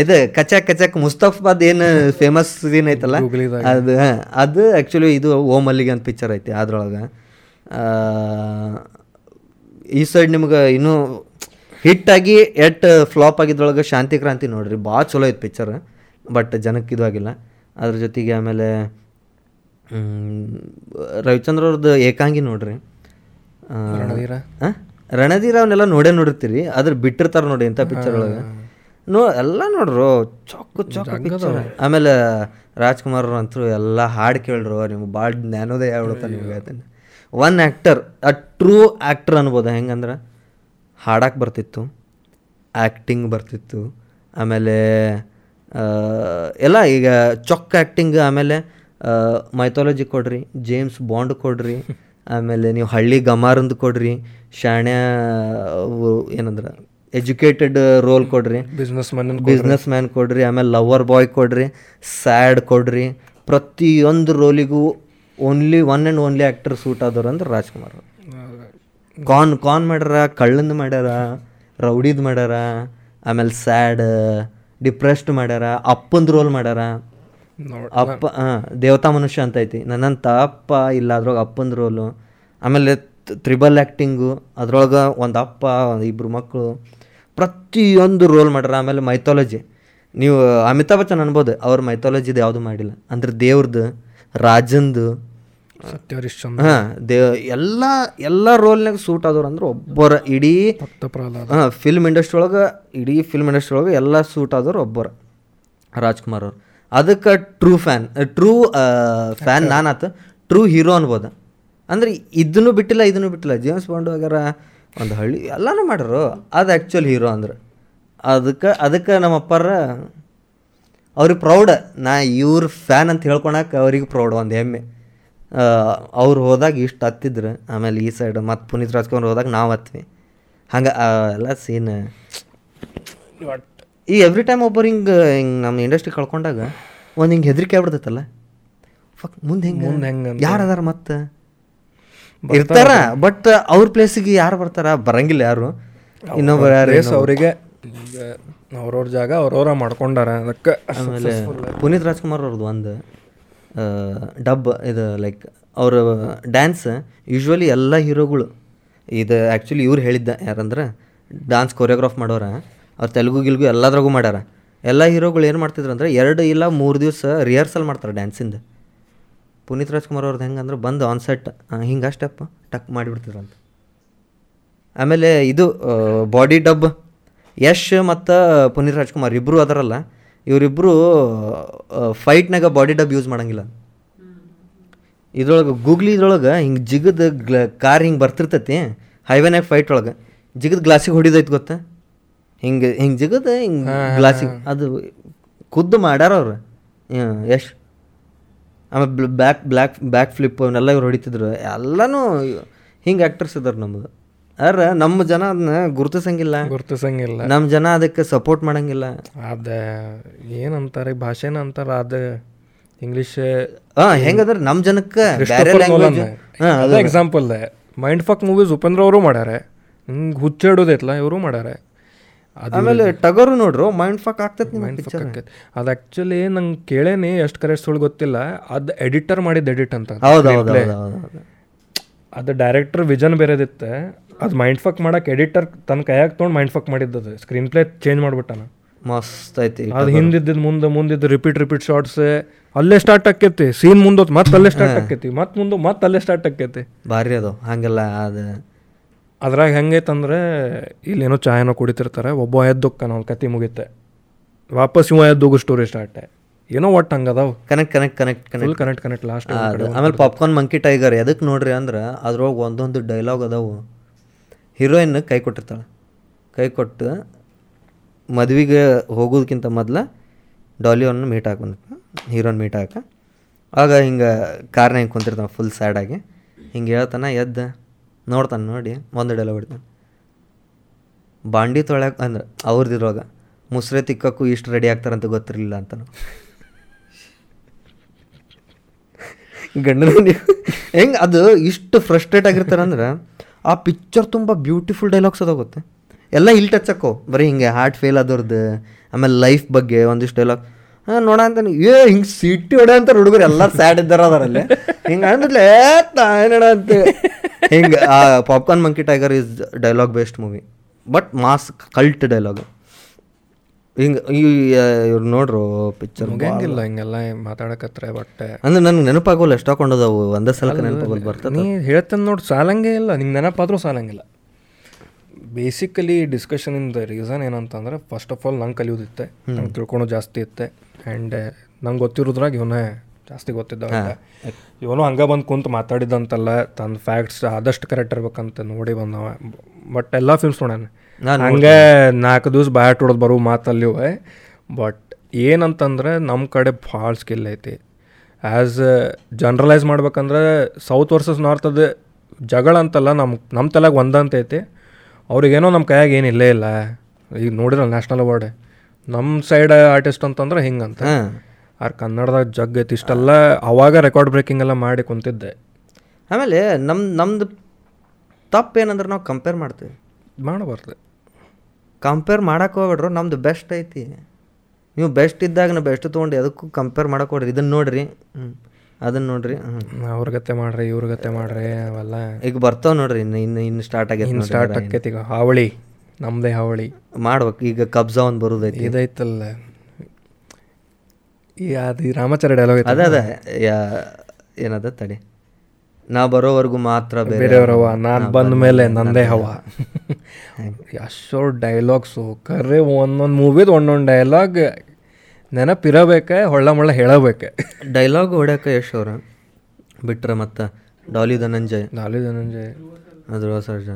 ಇದು ಕಚಾಕ್ ಕಚಾಕ್ ಮುಸ್ತಫಾದ್ ಏನು ಫೇಮಸ್ ಸೀನ್ ಐತಲ್ಲ? ಅದು ಅದು ಆ್ಯಕ್ಚುಲಿ ಇದು ಓಮ್ ಅಲ್ಲಿಗೆ ಅಂತ ಪಿಕ್ಚರ್ ಐತಿ ಅದ್ರೊಳಗೆ. ಈ ಸೈಡ್ ನಿಮ್ಗೆ ಇನ್ನೂ ಆಗಿ ಎಟ್ ಫ್ಲಾಪ್ ಆಗಿದ್ರೊಳಗೆ ಶಾಂತಿ ಕ್ರಾಂತಿ ನೋಡ್ರಿ ಭಾಳ ಚಲೋ ಐತೆ ಪಿಕ್ಚರ್ ಬಟ್ ಜನಕ್ಕೆ ಇದು ಆಗಿಲ್ಲ. ಅದ್ರ ಜೊತೆಗೆ ಆಮೇಲೆ ರವಿಚಂದ್ರ ಅವ್ರದ್ದು ಏಕಾಂಗಿ ನೋಡ್ರಿ. ರಣಧೀರ? ಅವನ್ನೆಲ್ಲ ನೋಡೇ ನೋಡಿರ್ತೀರಿ ಅದ್ರ ಬಿಟ್ಟಿರ್ತಾರೆ ನೋಡಿ ಇಂಥ ಪಿಕ್ಚರ್ ಒಳಗೆ. ನೋ ಎಲ್ಲ ನೋಡ್ರು ಚೊಕ್ಕು ಚೊಕ್ಕು ಪಿಕ್ಚರ್ ಆಮೇಲೆ ರಾಜ್ಕುಮಾರ್ ಅಂತೂ ಎಲ್ಲ ಹಾಡು ಕೇಳ್ರು ನಿಮ್ಗೆ ಭಾಳ ಜ್ಞಾನೋದಯ ಆಗ್ಬಿಡುತ್ತೆ ನಿಮ್ಗೆ ಅದನ್ನು. One actor a true actor ಅನ್ಬೋದು ಹೆಂಗಂದ್ರೆ ಹಾಡಕ್ಕೆ ಬರ್ತಿತ್ತು ಆ್ಯಕ್ಟಿಂಗ್ ಬರ್ತಿತ್ತು ಆಮೇಲೆ ಎಲ್ಲ ಈಗ ಚೊಕ್ಕ ಆ್ಯಕ್ಟಿಂಗ್ ಆಮೇಲೆ ಮೈಥಾಲಜಿ ಕೊಡ್ರಿ ಜೇಮ್ಸ್ ಬಾಂಡ್ ಕೊಡ್ರಿ ಆಮೇಲೆ ನೀವು ಹಳ್ಳಿ ಗಮಾರಂದು ಕೊಡ್ರಿ ಶಾಣ್ಯ ಏನಂದ್ರೆ ಎಜುಕೇಟೆಡ್ ರೋಲ್ ಕೊಡ್ರಿ. ಬಿಸ್ನೆಸ್ ಮ್ಯಾನ್ ಬಿಸ್ನೆಸ್ ಮ್ಯಾನ್ ಕೊಡ್ರಿ ಆಮೇಲೆ ಲವರ್ ಬಾಯ್ ಕೊಡ್ರಿ ಸ್ಯಾಡ್ ಕೊಡ್ರಿ. ಪ್ರತಿಯೊಂದು ರೋಲಿಗೂ only one and only actor suit ಆದವ್ರು ಅಂದ್ರೆ ರಾಜ್ಕುಮಾರ್. ಕಾನ್ ಕಾನ್ ಮಾಡ್ಯಾರ ಕಳ್ಳಂದು ಮಾಡ್ಯಾರ ರೌಡಿದ್ ಮಾಡ್ಯಾರ ಆಮೇಲೆ ಸ್ಯಾಡ್ ಡಿಪ್ರೆಸ್ಡ್ ಮಾಡ್ಯಾರ ಅಪ್ಪಂದು ರೋಲ್ ಮಾಡ್ಯಾರ. ಅಪ್ಪ ಹಾಂ ದೇವತಾ ಮನುಷ್ಯ ಅಂತ ಐತಿ. ನನ್ನಂತ ಅಪ್ಪ ಇಲ್ಲ ಅದ್ರೊಳಗೆ ಅಪ್ಪಂದು ರೋಲು ಆಮೇಲೆ ತ್ರಿಬಲ್ ಆ್ಯಕ್ಟಿಂಗು ಅದ್ರೊಳಗೆ ಒಂದು ಅಪ್ಪ ಒಂದು ಇಬ್ಬರು ಮಕ್ಕಳು ಪ್ರತಿಯೊಂದು ರೋಲ್ ಮಾಡ್ಯಾರ. ಆಮೇಲೆ ಮೈಥಾಲಜಿ ನೀವು ಅಮಿತಾಬ್ ಬಚ್ಚನ್ ಅನ್ಬೋದು ಅವ್ರ ಮೈಥಾಲಜಿದು ಯಾವುದು ಮಾಡಿಲ್ಲ. ಅಂದ್ರೆ ದೇವ್ರದ್ದು ರಾಜಂದು ಹಾಂ ದೇವ್ ಎಲ್ಲ ಎಲ್ಲ ರೋಲ್ನಾಗ ಸೂಟ್ ಆದವ್ರು ಅಂದ್ರೆ ಒಬ್ಬರ ಇಡೀ ಹಾಂ ಫಿಲ್ಮ್ ಇಂಡಸ್ಟ್ರಿ ಒಳಗೆ ಇಡೀ ಫಿಲ್ಮ್ ಇಂಡಸ್ಟ್ರಿ ಒಳಗೆ ಎಲ್ಲ ಸೂಟ್ ಆದವ್ರು ಒಬ್ಬರ ರಾಜ್ಕುಮಾರ್ ಅವ್ರು. ಅದಕ್ಕೆ ಟ್ರೂ ಫ್ಯಾನ್ ಟ್ರೂ ಫ್ಯಾನ್ ನಾನು ಆತು ಟ್ರೂ ಹೀರೋ ಅನ್ಬೋದು. ಅಂದ್ರೆ ಇದನ್ನು ಬಿಟ್ಟಿಲ್ಲ ಇದನ್ನು ಬಿಟ್ಟಿಲ್ಲ. ಜೇಮ್ಸ್ ಬಾಂಡ್ ಆಗ್ಯಾರ ಒಂದು ಹಳ್ಳಿ ಎಲ್ಲನೂ ಮಾಡ್ರು. ಅದು ಆ್ಯಕ್ಚುಲ್ ಹೀರೋ ಅಂದ್ರೆ. ಅದಕ್ಕೆ ಅದಕ್ಕೆ ನಮ್ಮ ಅಪ್ಪಾರ ಅವ್ರಿಗೆ ಪ್ರೌಡ್ ನಾ ಇವ್ರ ಫ್ಯಾನ್ ಅಂತ ಹೇಳ್ಕೊಳಕ್ಕೆ ಅವ್ರಿಗೆ ಪ್ರೌಡ್ ಒಂದು ಹೆಮ್ಮೆ. ಅವ್ರು ಹೋದಾಗ ಇಷ್ಟು ಹತ್ತಿದ್ರು. ಆಮೇಲೆ ಈ ಸೈಡ್ ಮತ್ತು ಪುನೀತ್ ರಾಜ್ಕುಮಾರ್ ಹೋದಾಗ ನಾವು ಹತ್ವಿ. ಹಂಗೆ ಎಲ್ಲ ಸೀನ್ ಈ ಎವ್ರಿ ಟೈಮ್ ಒಬ್ಬರು ಹಿಂಗೆ ಹಿಂಗೆ ನಮ್ಮ ಇಂಡಸ್ಟ್ರಿ ಕಳ್ಕೊಂಡಾಗ ಒಂದು ಹಿಂಗೆ ಹೆದರಿಕೆ ಆಗ್ಬಿಡ್ತೈತಲ್ಲ. ಫಕ್ ಮುಂದೆ ಹೆಂಗೆ? ಮುಂದ್ ಹೆಂಗ್ ಯಾರು ಅದಾರ ಮತ್ತೆ? ಇರ್ತಾರ ಬಟ್ ಅವ್ರ ಪ್ಲೇಸಿಗೆ ಯಾರು ಬರ್ತಾರ? ಬರಂಗಿಲ್ಲ ಯಾರು. ಇನ್ನೊಬ್ಬರು ಯಾರು ಅವರಿಗೆ ಅವ್ರವ್ರ ಜಾಗ ಅವ್ರವ್ರ ಮಾಡ್ಕೊಂಡಾರ ಅದಕ್ಕೆ. ಆಮೇಲೆ ಪುನೀತ್ ರಾಜ್ಕುಮಾರ್ ಅವ್ರದ್ದು ಒಂದು ಡಬ್ ಇದು ಲೈಕ್ ಅವರ ಡ್ಯಾನ್ಸ್ ಯೂಶ್ವಲಿ ಎಲ್ಲ ಹೀರೋಗಳು. ಇದು ಆ್ಯಕ್ಚುಲಿ ಇವ್ರು ಹೇಳಿದ್ದ ಯಾರಂದ್ರೆ ಡ್ಯಾನ್ಸ್ ಕೊರಿಯೋಗ್ರಾಫ್ ಮಾಡೋರ ಅವ್ರು ತೆಲುಗು ಗಿಲ್ಗು ಎಲ್ಲದ್ರಾಗೂ ಮಾಡ್ಯಾರ. ಎಲ್ಲ ಹೀರೋಗಳು ಏನು ಮಾಡ್ತಿದ್ರು ಅಂದ್ರೆ ಎರಡು ಇಲ್ಲ ಮೂರು ದಿವಸ ರಿಹರ್ಸಲ್ ಮಾಡ್ತಾರೆ ಡ್ಯಾನ್ಸಿಂದ ಪುನೀತ್ ರಾಜ್ಕುಮಾರ್ ಅವ್ರದ್ದು ಹೆಂಗಂದ್ರೆ ಬಂದು ಆನ್ಸೆಟ್ ಹಿಂಗೆ ಸ್ಟೆಪ್ ಟಕ್ ಮಾಡಿಬಿಡ್ತಿದ್ರಂತ. ಆಮೇಲೆ ಇದು ಬಾಡಿ ಡಬ್ ಯಶ್ ಮತ್ತು ಪುನೀತ್ ರಾಜ್ಕುಮಾರ್ ಇಬ್ಬರು ಅದರಲ್ಲ ಇವರಿಬ್ಬರು ಫೈಟ್ನಾಗ ಬಾಡಿ ಡಬ್ ಯೂಸ್ ಮಾಡಂಗಿಲ್ಲ. ಇದ್ರೊಳಗೆ ಗೂಗ್ಲಿ ಇದ್ರೊಳಗೆ ಹಿಂಗೆ ಜಿಗದ ಗ್ಲ ಕಾರ್ ಹಿಂಗೆ ಬರ್ತಿರ್ತೈತಿ ಹೈವೇನಾಗ ಫೈಟ್ ಒಳಗೆ ಜಿಗದ ಗ್ಲಾಸಿಗೆ ಹೊಡಿದೈತಿ ಗೊತ್ತಾ? ಹಿಂಗೆ ಹಿಂಗೆ ಜಿಗದ ಹಿಂಗೆ ಗ್ಲಾಸಿಗೆ ಅದು ಖುದ್ದು ಮಾಡ್ಯಾರ ಅವ್ರು ಯಶ್. ಆಮೇಲೆ ಬ್ಯಾಕ್ ಬ್ಲ್ಯಾಕ್ ಬ್ಯಾಕ್ ಫ್ಲಿಪ್ ಅವನ್ನೆಲ್ಲ ಇವ್ರು ಹೊಡಿತಿದ್ರು. ಎಲ್ಲನೂ ಹಿಂಗೆ ಆ್ಯಕ್ಟರ್ಸ್ ಇದ್ದಾರೆ ನಮ್ಮದು ಅರ ನಮ್ಮ ಜನ ಅದನ್ನ ಗುರುತಿಸಂಗಿಲ್ಲ. ಗುರುತಿಸಂಗಿಲ್ಲ. ನಮ್ಮ ಜನ ಅದಕ್ಕೆ ಸಪೋರ್ಟ್ ಮಾಡಂಗಿಲ್ಲ. ಅದ ಏನಂತಾರೆ ಭಾಷೆನ ಅಂತಾರೆ ಅದ ಇಂಗ್ಲೀಷ್ ಹಾಂ ಹೆಂಗದ್ರ ನಮ್ಮ ಜನಕ್ಕೆ ಬೇರೆ ಲ್ಯಾಂಗ್ವೇಜ್ ಹಾಂ ಅದ example mind fuck movies Upendra ಅವರು ಮಾಡ್ಯಾರ ಹಿಂಗೆ ಹುಚ್ಚಾಡೋದೈತ್ಲ ಇವರು ಮಾಡ್ಯಾರ ಆಮೇಲೆ ಟಗರು ನೋಡ್ರು ಮೈಂಡ್ ಫಕ್ ಆಗ್ತೈತಿ ಮೈಂಡ್ ಫಕ್ ಅದು ಆ್ಯಕ್ಚುಲಿ ನಂಗೆ ಕೇಳೇನಿ ಎಷ್ಟು ಕರೆಕ್ಟ್ ಸುಳ್ಳು ಗೊತ್ತಿಲ್ಲ. ಅದು ಎಡಿಟರ್ ಮಾಡಿದ್ದು ಎಡಿಟ್ ಅಂತ. ಅದು ಡೈರೆಕ್ಟರ್ ವಿಜನ್ ಬೇರೆದಿತ್ತೆ. ಅದು ಮೈಂಡ್ ಫಕ್ ಮಾಡಕ್ಕೆ ಎಡಿಟರ್ ತನ್ನ ಕೈಯಾಗ ತೊಗೊಂಡು ಮೈಂಡ್ ಫಕ್ ಮಾಡಿದ್ದದು ಸ್ಕ್ರೀನ್ ಪ್ಲೇ ಚೇಂಜ್ ಮಾಡ್ಬಿಟ್ಟಾನ. ಮಸ್ತ್ ಐತಿ ಅದು ಹಿಂದಿದ್ದ ಮುಂದೆ ಮುಂದಿದ್ದು ರಿಪೀಟ್ ರಿಪೀಟ್ ಶಾರ್ಟ್ಸ್ ಅಲ್ಲೇ ಸ್ಟಾರ್ಟ್ ಆಕೈತಿ ಸೀನ್ ಮುಂದೋತ್ ಮತ್ತೆ ಅಲ್ಲೇ ಸ್ಟಾರ್ಟ್ ಆಕೈತಿ ಮತ್ತೆ ಮುಂದೆ ಮತ್ತೆ ಅಲ್ಲೇ ಸ್ಟಾರ್ಟ್ ಆಕೈತಿ ಭಾರಿ ಅದು. ಹಂಗೆಲ್ಲ ಅದು ಅದ್ರಾಗ ಹೆಂಗೈತಂದ್ರೆ ಇಲ್ಲೇನೋ ಚಾಯನೋ ಕುಡಿತಿರ್ತಾರೆ ಒಬ್ಬ ಎದ್ದೊಕ್ಕನ ಅವ್ನ ಕತಿ ಮುಗಿತೆ ವಾಪಸ್ ಇವ ಎದ್ದೋಗು ಸ್ಟೋರಿ ಸ್ಟಾರ್ಟ್ ಏನೋ ಒಟ್ಟು ಹಂಗದಾವ್. Connect connect connect connect connect connect last ಆಮೇಲೆ ಪಾಪ್ಕಾರ್ನ್ ಮಂಕಿ ಟೈಗರ್ ಎದಕ್ಕೆ ನೋಡ್ರಿ ಅಂದ್ರೆ ಅದ್ರೊಳಗೆ ಒಂದೊಂದು ಡೈಲಾಗ್ ಅದಾವು. ಹೀರೋಯಿನ್ ಕೈ ಕೊಟ್ಟಿರ್ತಾಳೆ. ಕೈ ಕೊಟ್ಟು ಮದುವೆಗೆ ಹೋಗೋದಕ್ಕಿಂತ ಮೊದಲು ಡಾಲಿಯನ್ನು ಮೀಟ್ ಹಾಕಿ ಬಂದ ಹೀರೋನ್ ಮೀಟ್ ಹಾಕ. ಆಗ ಹಿಂಗೆ ಕಾರ್ನ ಹಿಂಗೆ ಕುಂತಿರ್ತಾನೆ ಫುಲ್ ಸ್ಯಾಡಾಗಿ ಹಿಂಗೆ ಹೇಳ್ತಾನೆ ಎದ್ದು. ನೋಡ್ತಾನೆ, ನೋಡಿ, ಒಂದು ಡೈಲಾಗ್ ಬಾಂಡಿ ತೊಳ್ಯಾಕ, ಅಂದ್ರೆ ಅವ್ರದ್ದು ಇರುವಾಗ ಮುಸ್ರೆ ತಿಕ್ಕಕ್ಕೂ ಇಷ್ಟು ರೆಡಿ ಆಗ್ತಾರಂತ ಗೊತ್ತಿರಲಿಲ್ಲ ಅಂತ ಗಂಡನ ಹೆಂಗೆ ಅದು ಇಷ್ಟು ಫ್ರಸ್ಟ್ರೇಟ್ ಆಗಿರ್ತಾರಂದ್ರೆ ಆ ಪಿಕ್ಚರ್ ತುಂಬ ಬ್ಯೂಟಿಫುಲ್ ಡೈಲಾಗ್ಸ್ ಅದಾಗುತ್ತೆ ಎಲ್ಲ ಇಲ್ಲಿ ಟಚ್ ಹಾಕೋ. ಬರೀ ಹಿಂಗೆ ಹಾರ್ಟ್ ಫೇಲ್ ಆದವ್ರದ್ದು ಆಮೇಲೆ ಲೈಫ್ ಬಗ್ಗೆ ಒಂದಿಷ್ಟು ಡೈಲಾಗ್ ಹಾಂ ನೋಡ ಅಂತ ಏ ಹಿಂಗೆ ಸಿಟಿ ಹೊಡೆ ಅಂತ ಹುಡುಗರು ಎಲ್ಲ ಸ್ಯಾಡ್ ಇದ್ದಾರ ಅದರಲ್ಲಿ. ಹಿಂಗೆ ಅಂದ್ಲೇ ತಾಯನಡ ಅಂತ ಹಿಂಗೆ ಆ popcorn monkey tiger is dialogue based movie but mass cult dialogue ಹಿಂಗೆ ಈ ಇವ್ರು ನೋಡ್ರು ಪಿಕ್ಚರ್ ಮುಗಿಯಂಗಿಲ್ಲ ಹಿಂಗೆಲ್ಲ ಮಾತಾಡಕತ್ರ ಬಟ್ಟೆ. ಅಂದ್ರೆ ನನಗೆ ನೆನಪಾಗೋಲ್ಲ ಎಷ್ಟು ಹಾಕೊಂಡದವು ಒಂದೇ ಸಲ ನೆನಪಾಗೋದು ಬರ್ತದೆ. ನೀ ಹೇಳ್ತೇನೆ ನೋಡಿ ಸಾಲಂಗೇ ಇಲ್ಲ ನಿಂಗೆ ನೆನಪಾದರೂ ಸಾಲಂಗಿಲ್ಲ. Basically discussion in the reason ಏನಂತಂದ್ರೆ ಫಸ್ಟ್ ಆಫ್ ಆಲ್ ನಂಗೆ ಕಲಿಯೋದಿತ್ತೆ. ನಂಗೆ ತಿಳ್ಕೊಳೋ ಜಾಸ್ತಿ ಇತ್ತೆ. ಆ್ಯಂಡ್ ನಂಗೆ ಗೊತ್ತಿರೋದ್ರಾಗ ಇವನೇ ಜಾಸ್ತಿ ಗೊತ್ತಿದ್ದ ಇವನು ಹಂಗೆ ಬಂದು ಕುಂತು ಮಾತಾಡಿದಂತಲ್ಲ ತನ್ನ ಫ್ಯಾಕ್ಟ್ಸ್ ಆದಷ್ಟು ಕರೆಕ್ಟ್ ಇರ್ಬೇಕಂತ ನೋಡಿ ಬಂದವ. ಬಟ್ ಎಲ್ಲ ಫಿಲ್ಮ್ಸ್ ನೋಡ್ಯಾನ ಹಂಗೆ ನಾಲ್ಕು ದಿವ್ಸ ಬ್ಯಾಟ್ ಹೊಡೆದು ಬರೋ ಮಾತಲ್ಲಿ ಬಟ್ ಏನಂತಂದ್ರೆ ನಮ್ಮ ಕಡೆ ಭಾಳ ಸ್ಕಿಲ್ ಐತಿ. ಆ್ಯಸ್ ಜನ್ರಲೈಸ್ ಮಾಡ್ಬೇಕಂದ್ರೆ ಸೌತ್ ವರ್ಸಸ್ ನಾರ್ತ್ ಅದು ಜಗಳ ಅಂತಲ್ಲ ನಮ್ಮ ನಮ್ಮ ತಲೆಗೆ ಒಂದಂತ ಐತಿ. ಅವ್ರಿಗೇನೋ ನಮ್ಮ ಕೈಯಾಗ ಏನಿಲ್ಲೇ ಇಲ್ಲ ಈಗ ನೋಡಿರಲ್ಲ ನ್ಯಾಷನಲ್ ಅವಾರ್ಡ್ ನಮ್ಮ ಸೈಡ್ ಆರ್ಟಿಸ್ಟ್ ಅಂತಂದ್ರೆ ಹಿಂಗಂತ. ಆರ್ ಕನ್ನಡದಾಗ ಜಗ್ ಐತಿ ಇಷ್ಟೆಲ್ಲ ಅವಾಗ ರೆಕಾರ್ಡ್ ಬ್ರೇಕಿಂಗ್ ಎಲ್ಲ ಮಾಡಿ ಕುಂತಿದ್ದೆ. ಆಮೇಲೆ ನಮ್ಮ ನಮ್ದು ತಪ್ಪು ಏನಂದ್ರೆ ನಾವು ಕಂಪೇರ್ ಮಾಡ್ತೀವಿ. ಮಾಡಬಾರ್ದು. ಕಂಪೇರ್ ಮಾಡಕ್ಕೆ ಹೋಗ್ಬೇಡ್ರು ನಮ್ದು ಬೆಸ್ಟ್ ಐತಿ. ನೀವು ಬೆಸ್ಟ್ ಇದ್ದಾಗ ನಾವು ಬೆಸ್ಟ್ ತೊಗೊಂಡು ಅದಕ್ಕೂ ಕಂಪೇರ್ ಮಾಡಕ್ಕೆ ಹೋಗ್ರಿ ಇದನ್ನು ನೋಡ್ರಿ. ಹ್ಞೂ ಅದನ್ನು ನೋಡ್ರಿ. ಅವ್ರಗತ್ತೆ ಅವ್ರಗತೆ ಮಾಡ್ರಿ ಗತ್ತೆ ಮಾಡ್ರಿ ಅವೆಲ್ಲ. ಈಗ ಬರ್ತಾವ ನೋಡ್ರಿ ಇನ್ನು ಇನ್ನು ಇನ್ನು ಸ್ಟಾರ್ಟ್ ಆಗೈತೆ ಇನ್ನು ಸ್ಟಾರ್ಟ್ ಆಕೈತಿ ಈಗ. ಹಾವಳಿ ನಮ್ಮದೇ ಹಾವಳಿ. ಮಾಡ್ಬೇಕು. ಈಗ ಕಬ್ಜಾ ಒಂದು ಬರೋದೈತಿ. ಇದೈತಲ್ಲ. ಈ ಅದು ಈ ರಾಮಾಚಾರ್ಯ ಡೈಲಾಗ್ ಅದೇ ಅದ. ಯಾ ಏನದ ತಡಿ. ನಾ ಬರೋವರೆಗೂ ಮಾತ್ರ ಬೇರೆಯವರವ ನಾನು ಬಂದ ಮೇಲೆ ನಂದೇ ಹವ ಅಷ್ಟೋ ಡೈಲಾಗ್ಸು ಕರೆ ಒಂದೊಂದು ಮೂವಿದು ಒಂದೊಂದು ಡೈಲಾಗ್ ನೆನಪಿರಬೇಕೆ ಹೊಳ್ಳ ಮುಳ್ಳ ಹೇಳಬೇಕೆ. ಡೈಲಾಗ್ ಹೊಡ್ಯಾಕ ಯಶ್ ಅವ್ರ? ಬಿಟ್ರೆ ಮತ್ತು ಡಾಲಿ ಧನಂಜಯ್. ಡಾಲಿ ಧನಂಜಯ್. ಅದ್ರ ಸರ್ಜ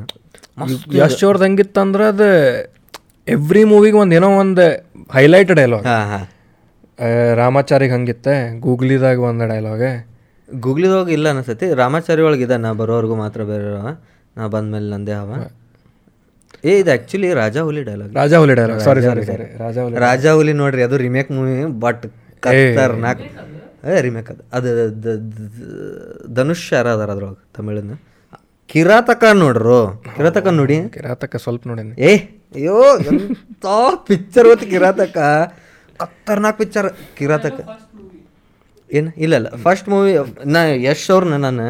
ಯಶ್ ಅವ್ರದ್ದು ಹೆಂಗಿತ್ತಂದ್ರೆ ಅದು ಎವ್ರಿ ಮೂವಿಗೆ ಒಂದು ಏನೋ ಒಂದು ಹೈಲೈಟ್ ಡೈಲಾಗ್ ಹಾಂ ಹಾಂ. ರಾಮಾಚಾರಿಗೆ ಹಂಗಿತ್ತೆ ಗೂಗ್ಲಿದಾಗ ಒಂದು ಡೈಲಾಗೆ ಗೂಗ್ಲಿದಾಗ ಇಲ್ಲ ಅನಿಸ್ತೈತಿ. ರಾಮಾಚಾರಿ ಒಳಗಿದೆ ನಾ ಬರೋವರೆಗೂ ಮಾತ್ರ ಬೇರೆ ನಾ ಬಂದ್ಮೇಲೆ ನಂದೇ ಹವ ಏ ಇದು actually Raja Huli dialogue Raja Huli dialogue sorry sorry sorry Raja Huli Raja ಹುಲಿ ನೋಡ್ರಿ ಅದು ರಿಮೇಕ್ ಮೂವಿ ಬಟ್ ಖತರ್ನಾಕ್. ಏ ರಿಮೇಕ್ ಅದು. ಅದು ಧನುಷ್ ಯಾರ ಅದಾರ ಅದ್ರೊಳಗೆ ತಮಿಳನ್ನ ಕಿರಾತಕ ನೋಡ್ರು. ಕಿರಾತಕ ನೋಡಿ. ಕಿರಾತಕ ಸ್ವಲ್ಪ ನೋಡಿ ಏ ಅಯ್ಯೋ ಎಂತ ಪಿಕ್ಚರ್ ಹೊತ್ತು ಕಿರಾತಕ. ಖತರ್ನಾಕ್ ಪಿಕ್ಚರ್ ಕಿರಾತಕ. ಏನು? ಇಲ್ಲ ಇಲ್ಲ. ಫಸ್ಟ್ ಮೂವಿ ನಾ ಯಶ್ ಅವ್ರನ್ನ ನಾನು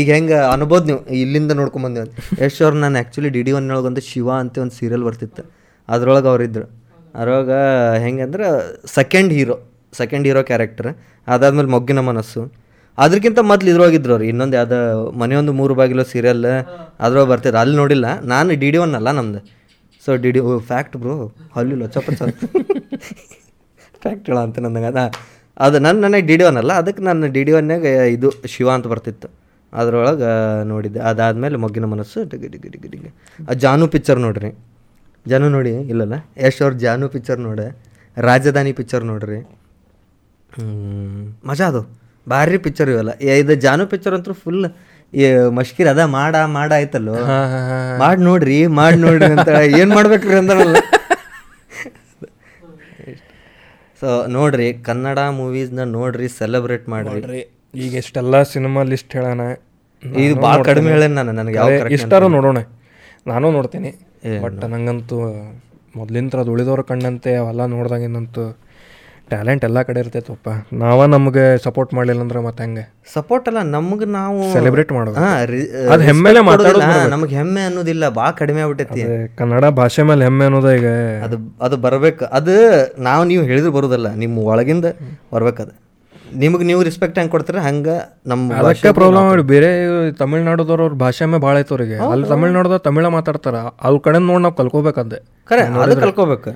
ಈಗ ಹೆಂಗೆ ಅನ್ಬೋದು ನೀವು ಇಲ್ಲಿಂದ ನೋಡ್ಕೊಂಬಂದೆ ಯಶ್ ಅವ್ರು ನಾನು ಆ್ಯಕ್ಚುಲಿ ಡಿ ಡಿ ಒನ್ನೊಳಗೆ ಒಂದು ಶಿವ ಅಂತ ಒಂದು ಸೀರಿಯಲ್ ಬರ್ತಿತ್ತು. ಅದ್ರೊಳಗೆ ಅವ್ರಿದ್ರು ಅದ್ರೊಳಗೆ ಹೆಂಗಂದ್ರೆ second hero second hero character ಅದಾದ್ಮೇಲೆ ಮೊಗ್ಗಿನ ಮನಸ್ಸು. ಅದಕ್ಕಿಂತ ಮೊದ್ಲು ಇದ್ರೊಳಗಿದ್ರು ಅವ್ರು. ಇನ್ನೊಂದು ಯಾವ್ದು ಮನೆಯೊಂದು ಮೂರು ಬಾಗಿಲು ಸೀರಿಯಲ್ ಅದ್ರೊಳಗೆ ಬರ್ತಿದ್ರು ಅಲ್ಲಿ ನೋಡಿಲ್ಲ. ನಾನು ಡಿ ಡಿ ಒನ್ ಅಲ್ಲ ನಮ್ದು. So D D fact bro ಅಲ್ಲಿ ಚಪ್ಪ ಫ್ಯಾಕ್ಟ್ ಹೇಳ ಅಂತ ನನಗೆ ಅದ. ಅದು ನನ್ನ ನನಗೆ ಡಿ ಡಿ ಒನ್ ಅಲ್ಲ. ಅದಕ್ಕೆ ನಾನು ಡಿ ಡಿ ಒನ್ನಾಗ ಇದು ಶಿವ ಅಂತ ಬರ್ತಿತ್ತು. ಅದ್ರೊಳಗೆ ನೋಡಿದ್ದೆ. ಅದಾದಮೇಲೆ ಮೊಗ್ಗಿನ ಮನಸ್ಸು ಡಿಗಿ ಡಿಗಿ ಡಿಗಿ ಡಿಗಿ ಆ ಜಾನು ಪಿಕ್ಚರ್ ನೋಡ್ರಿ. ಜಾನು ನೋಡಿ ಇಲ್ಲಲ್ಲ? ಯಶ್ ಅವ್ರ ಜಾನು ಪಿಕ್ಚರ್ ನೋಡೆ. ರಾಜಧಾನಿ ಪಿಕ್ಚರ್ ನೋಡ್ರಿ. ಮಜಾ ಅದು. ಭಾರಿ ಪಿಕ್ಚರ್ ಇವೆಲ್ಲ. ಇದು ಜಾನು ಪಿಕ್ಚರ್ ಅಂತೂ ಫುಲ್ ಮಷ್ಕಿರ್ ಅದ ಮಾಡ ಮಾಡ ಆಯ್ತಲ್ಲೋ? ಮಾಡಿ ನೋಡ್ರಿ ಮಾಡಿ ನೋಡ್ರಿ ಅಂತ ಏನು ಮಾಡ್ಬೇಕ್ರಿ ಅಂದ್ರಲ್ಲ? ಸೊ ನೋಡ್ರಿ ಕನ್ನಡ ಮೂವೀಸ್ನ ನೋಡ್ರಿ ಸೆಲೆಬ್ರೇಟ್ ಮಾಡ್ರಿ. ಈಗ ಇಷ್ಟೆಲ್ಲ ಸಿನಿಮಾ ಲಿಸ್ಟ್ ಹೇಳೋಣ. ಇದು ಭಾಳ ಕಡಿಮೆ ಹೇಳೇನ್ ನಾನು ನನಗೆ ಯಾವ ಇಷ್ಟಾರು ನೋಡೋಣ. ನಾನು ನೋಡ್ತೀನಿ. ಬಟ್ ನಂಗಂತೂ ಮೊದ್ಲಿಂತ್ರ ಅದು ಉಳಿದವ್ರ ಕಣ್ಣಂತೆ ಅವೆಲ್ಲ ನೋಡ್ದಾಗಿನಂತೂ ಟ್ಯಾಲೆಂಟ್ ಎಲ್ಲ ಕಡೆ ಇರ್ತೈತಪ್ಪ. ನಾವ ನಮಗೆ ಸಪೋರ್ಟ್ ಮಾಡಲಿಲ್ಲ ಅಂದ್ರೆ ಮತ್ತೆ ಹೆಂಗೆ? ಸಪೋರ್ಟ್ ಅಲ್ಲ ನಮಗೆ ನಾವು ಸೆಲೆಬ್ರೇಟ್ ಮಾಡೋದು. ಅದು ಹೆಮ್ಮೆಲೆ ಮಾತಾಡೋದು ನಮಗೆ ಹೆಮ್ಮೆ ಅನ್ನೋದಿಲ್ಲ ಭಾಳ ಕಡಿಮೆ ಆಗ್ಬಿಟ್ಟೈತಿ ಕನ್ನಡ ಭಾಷೆ ಮೇಲೆ ಹೆಮ್ಮೆ ಅನ್ನೋದ ಈಗ. ಅದು ಅದು ಬರಬೇಕು ಅದು ನಾವು ನೀವು ಹೇಳಿದ್ರೆ ಬರೋದಲ್ಲ ನಿಮ್ಮ ಒಳಗಿಂದ ಬರ್ಬೇಕದು ನಿಮಗೆ ನೀವು ರೆಸ್ಪೆಕ್ಟ್ ಹೆಂಗೆ ಕೊಡ್ತೀರ? ಹಂಗೆ ನಮ್ಮ ಅದಕ್ಕೆ ಪ್ರಾಬ್ಲಮ್ ಮಾಡಿ ಬೇರೆ ತಮಿಳ್ನಾಡುದವ್ರು ಅವ್ರ ಭಾಷೆ ಮೇಲೆ ಭಾಳ ಐತೆ ಅವ್ರಿಗೆ. ಅಲ್ಲಿ ತಮಿಳ್ನಾಡುದಾಗ ತಮಿಳ ಮಾತಾಡ್ತಾರ. ಅವ್ರ ಕಡೆ ನೋಡಿ ನಾವು ಕಲ್ಕೋಬೇಕಂದೆ. ಖರೆ ಅದು ಕಲ್ಕೋಬೇಕು.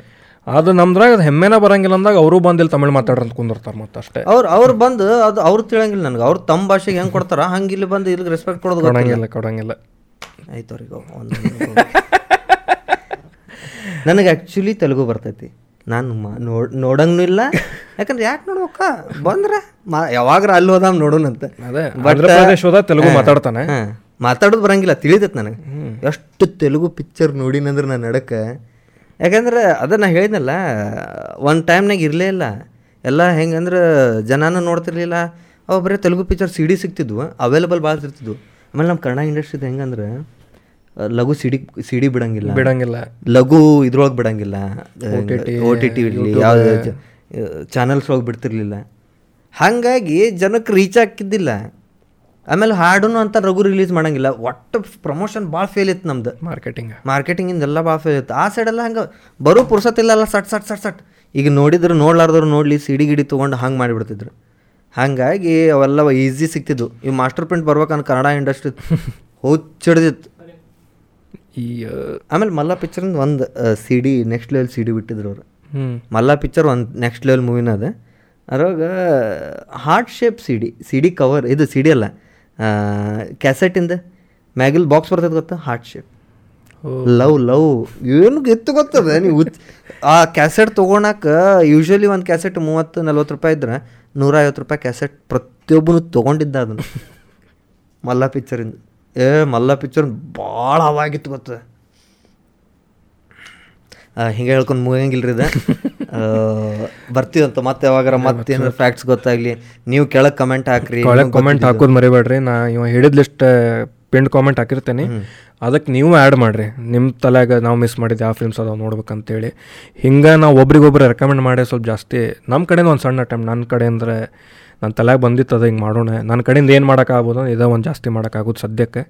ಅದು ನಮ್ದ್ರಾಗ ಅದು ಹೆಮ್ಮೆನ ಬರಂಗಿಲ್ಲ ಅಂದಾಗ ಅವರು ಬಂದಿಲ್ಲ ತಮಿಳ್ ಮಾತಾಡ್ರಿ ಅಂತ ಕುಂದಿರ್ತಾರೆ ಮತ್ತೆ ಅಷ್ಟೇ. ಅವ್ರು ಅವ್ರು ಬಂದು ಅದು ಅವ್ರು ತಿಳಂಗಿಲ್ಲ ನನಗೆ. ಅವ್ರು ತಮ್ಮ ಭಾಷೆಗೆ ಹೆಂಗೆ ಕೊಡ್ತಾರ? ಹಂಗೆ ಇಲ್ಲಿ ಬಂದು ಇಲ್ಲಿಗೆ ರೆಸ್ಪೆಕ್ಟ್ ಕೊಡೋದು ಕೊಡಂಗಿಲ್ಲ ಕೊಡಂಗಿಲ್ಲ. ಆಯ್ತು ಅವ್ರಿಗೆ ಒಂದು ನನಗೆ ಆ್ಯಕ್ಚುಲಿ ತೆಲುಗು ಬರ್ತೈತಿ. ನಾನು ಮಾ ನೋಡ್ ನೋಡಂಗೂ ಇಲ್ಲ. ಯಾಕಂದ್ರೆ ಯಾಕೆ ನೋಡ್ಬೇಕ ಬಂದ್ರೆ ಮಾ ಯಾವಾಗ್ರ ಅಲ್ಲಿ ಹೋದಾಮ್ ನೋಡೋಣಂತ ಹೋದ ತೆಲುಗು ಮಾತಾಡ್ತಾನೆ. ಮಾತಾಡೋದು ಬರಂಗಿಲ್ಲ ತಿಳಿತೈತೆ ನನಗೆ. ಎಷ್ಟು ತೆಲುಗು ಪಿಕ್ಚರ್ ನೋಡಿನಂದ್ರೆ ನಾನು ನಡಕ್ಕೆ ಯಾಕಂದ್ರೆ ಅದ ನಾ ಹೇಳಿದ್ನಲ್ಲ ಒಂದು ಟೈಮ್ನಾಗ ಇರಲೇ ಇಲ್ಲ. ಎಲ್ಲ ಹೆಂಗಂದ್ರೆ ಜನನೂ ನೋಡ್ತಿರ್ಲಿಲ್ಲ. ಅವು ಬರೀ ತೆಲುಗು ಪಿಕ್ಚರ್ ಸಿ ಡಿ ಸಿಗ್ತಿದ್ವು ಅವೈಲೇಬಲ್ ಭಾಳ ಇರ್ತಿದ್ವು. ಆಮೇಲೆ ನಮ್ಮ ಕನ್ನಡ ಇಂಡಸ್ಟ್ರಿದು ಹೆಂಗಂದ್ರೆ ಲಘು ಸಿಡಿ ಸಿಡಿ ಬಿಡಂಗಿಲ್ಲ. ಬಿಡಂಗಿಲ್ಲ. ಲಘು ಇದ್ರೊಳಗೆ ಬಿಡಂಗಿಲ್ಲ. ಓ ಟಿ ಟಿ ಇರಲಿ ಯಾವ್ದು ಚಾನಲ್ಸ್ ಒಳಗೆ ಬಿಡ್ತಿರ್ಲಿಲ್ಲ. ಹಾಗಾಗಿ ಜನಕ್ಕೆ ರೀಚ್ ಆಗ್ತಿದ್ದಿಲ್ಲ. ಆಮೇಲೆ ಹಾಡೂ ಅಂತ ರಘು ರಿಲೀಸ್ ಮಾಡಂಗಿಲ್ಲ. ಒಟ್ಟು ಪ್ರಮೋಷನ್ ಭಾಳ ಫೇಲ್ ಇತ್ತು ನಮ್ದು. ಮಾರ್ಕೆಟಿಂಗ್ ಮಾರ್ಕೆಟಿಂಗಿಂದ ಎಲ್ಲ ಭಾಳ ಫೇಲ್ ಇತ್ತು. ಆ ಸೈಡೆಲ್ಲ ಹಂಗೆ ಬರೋ ಪುರ್ಸತ್ತಿಲ್ಲಲ್ಲ ಸಟ್ ಸಟ್ ಸಟ್ ಸಟ್. ಈಗ ನೋಡಿದ್ರು ನೋಡ್ಲಾರ್ದವ್ರು ನೋಡಲಿ ಸಿಡಿ ಗಿಡಿ ತೊಗೊಂಡು ಹಂಗೆ ಮಾಡಿಬಿಡ್ತಿದ್ರು. ಹಾಗಾಗಿ ಅವೆಲ್ಲ ಈಸಿ ಸಿಕ್ತಿದ್ವು ಈ ಮಾಸ್ಟರ್ ಪ್ರಿಂಟ್ ಬರ್ಬೇಕಂದ್ರೆ ಕನ್ನಡ ಇಂಡಸ್ಟ್ರಿ ಹುಚ್ಚಿಡ್ದಿತ್ತು. ಈ ಆಮೇಲೆ ಮಲ್ಲ ಪಿಕ್ಚರ್ ಒಂದು C D next level C D ಬಿಟ್ಟಿದ್ರು ಅವರು. ಮಲ್ಲ ಪಿಕ್ಚರ್ ಒಂದು ನೆಕ್ಸ್ಟ್ ಲೆವೆಲ್ ಮೂವಿನ ಅದ. ಅದ್ರಾಗ heart shape C D C D cover ಇದು ಸಿ ಡಿ ಅಲ್ಲ ಕ್ಯಾಸೆಟಿಂದ ಮ್ಯಾಗಿಲ್ ಬಾಕ್ಸ್ ಬರ್ತದೆ ಗೊತ್ತಾ? Heart shape love love. ಏನು ಎತ್ತು ಗೊತ್ತದ? ನೀವು ಆ ಕ್ಯಾಸೆಟ್ ತೊಗೊಳಕ ಯೂಶ್ವಲಿ ಒಂದು ಕ್ಯಾಸೆಟ್ ಮೂವತ್ತು ನಲ್ವತ್ತು ರೂಪಾಯಿ ಇದ್ರೆ ನೂರ ಐವತ್ತು ರೂಪಾಯಿ ಕ್ಯಾಸೆಟ್ ಪ್ರತಿಯೊಬ್ಬನು ತೊಗೊಂಡಿದ್ದ ಅದನ್ನು. ಮಲ್ಲ ಪಿಕ್ಚರಿಂದ ಏ ಮಲ್ಲ ಪಿಕ್ಚರ್ ಭಾಳ ಅವಾಗಿತ್ತು ಗೊತ್ತು. ಹಿಂಗೆ ಹೇಳ್ಕೊಂಡು ಮುಗಿಯಂಗಿಲ್ರಿ ಇದು. ಬರ್ತೀವಂತ ಮತ್ತೆ ಯಾವಾಗಾರ ಮತ್ತೆ ಏನಾರ ಫ್ಯಾಕ್ಟ್ಸ್ ಗೊತ್ತಾಗ್ಲಿ ನೀವು ಕೆಳಗೆ ಕಮೆಂಟ್ ಹಾಕ್ರಿ ಕೆಳಗೆ ಕಾಮೆಂಟ್ ಹಾಕೋದು ಮರಿಬೇಡ್ರಿ ನಾ ಇವ ಹೇಳಿದ ಲಿಸ್ಟ್ ಪಿಂಡ್ ಕಾಮೆಂಟ್ ಹಾಕಿರ್ತೇನೆ. ಅದಕ್ಕೆ ನೀವು ಆ್ಯಡ್ ಮಾಡಿರಿ. ನಿಮ್ಮ ತಲೆಯಾಗ ನಾವು ಮಿಸ್ ಮಾಡಿದ್ದು ಯಾವ ಫಿಲ್ಮ್ಸ್ ಅದಾವೆ ನೋಡ್ಬೇಕಂತೇಳಿ. ಹಿಂಗೆ ನಾವು ಒಬ್ರಿಗೊಬ್ರು ರೆಕಮೆಂಡ್ ಮಾಡಿ ಸ್ವಲ್ಪ ಜಾಸ್ತಿ ನಮ್ಮ ಕಡೆಯಿಂದ ಒಂದು ಸಣ್ಣ ಟೈಮ್ ನನ್ನ ಕಡೆ ಅಂದರೆ ನನ್ನ ತಲೆಗೆ ಬಂದಿತ್ತು ಅದು ಹಿಂಗೆ ಮಾಡೋಣ. ನನ್ನ ಕಡೆಯಿಂದ ಏನು ಮಾಡೋಕ್ಕಾಗ್ಬೋದು ಇದೇ ಒಂದು ಜಾಸ್ತಿ ಮಾಡೋಕ್ಕಾಗೋದು ಸದ್ಯಕ್ಕೆ.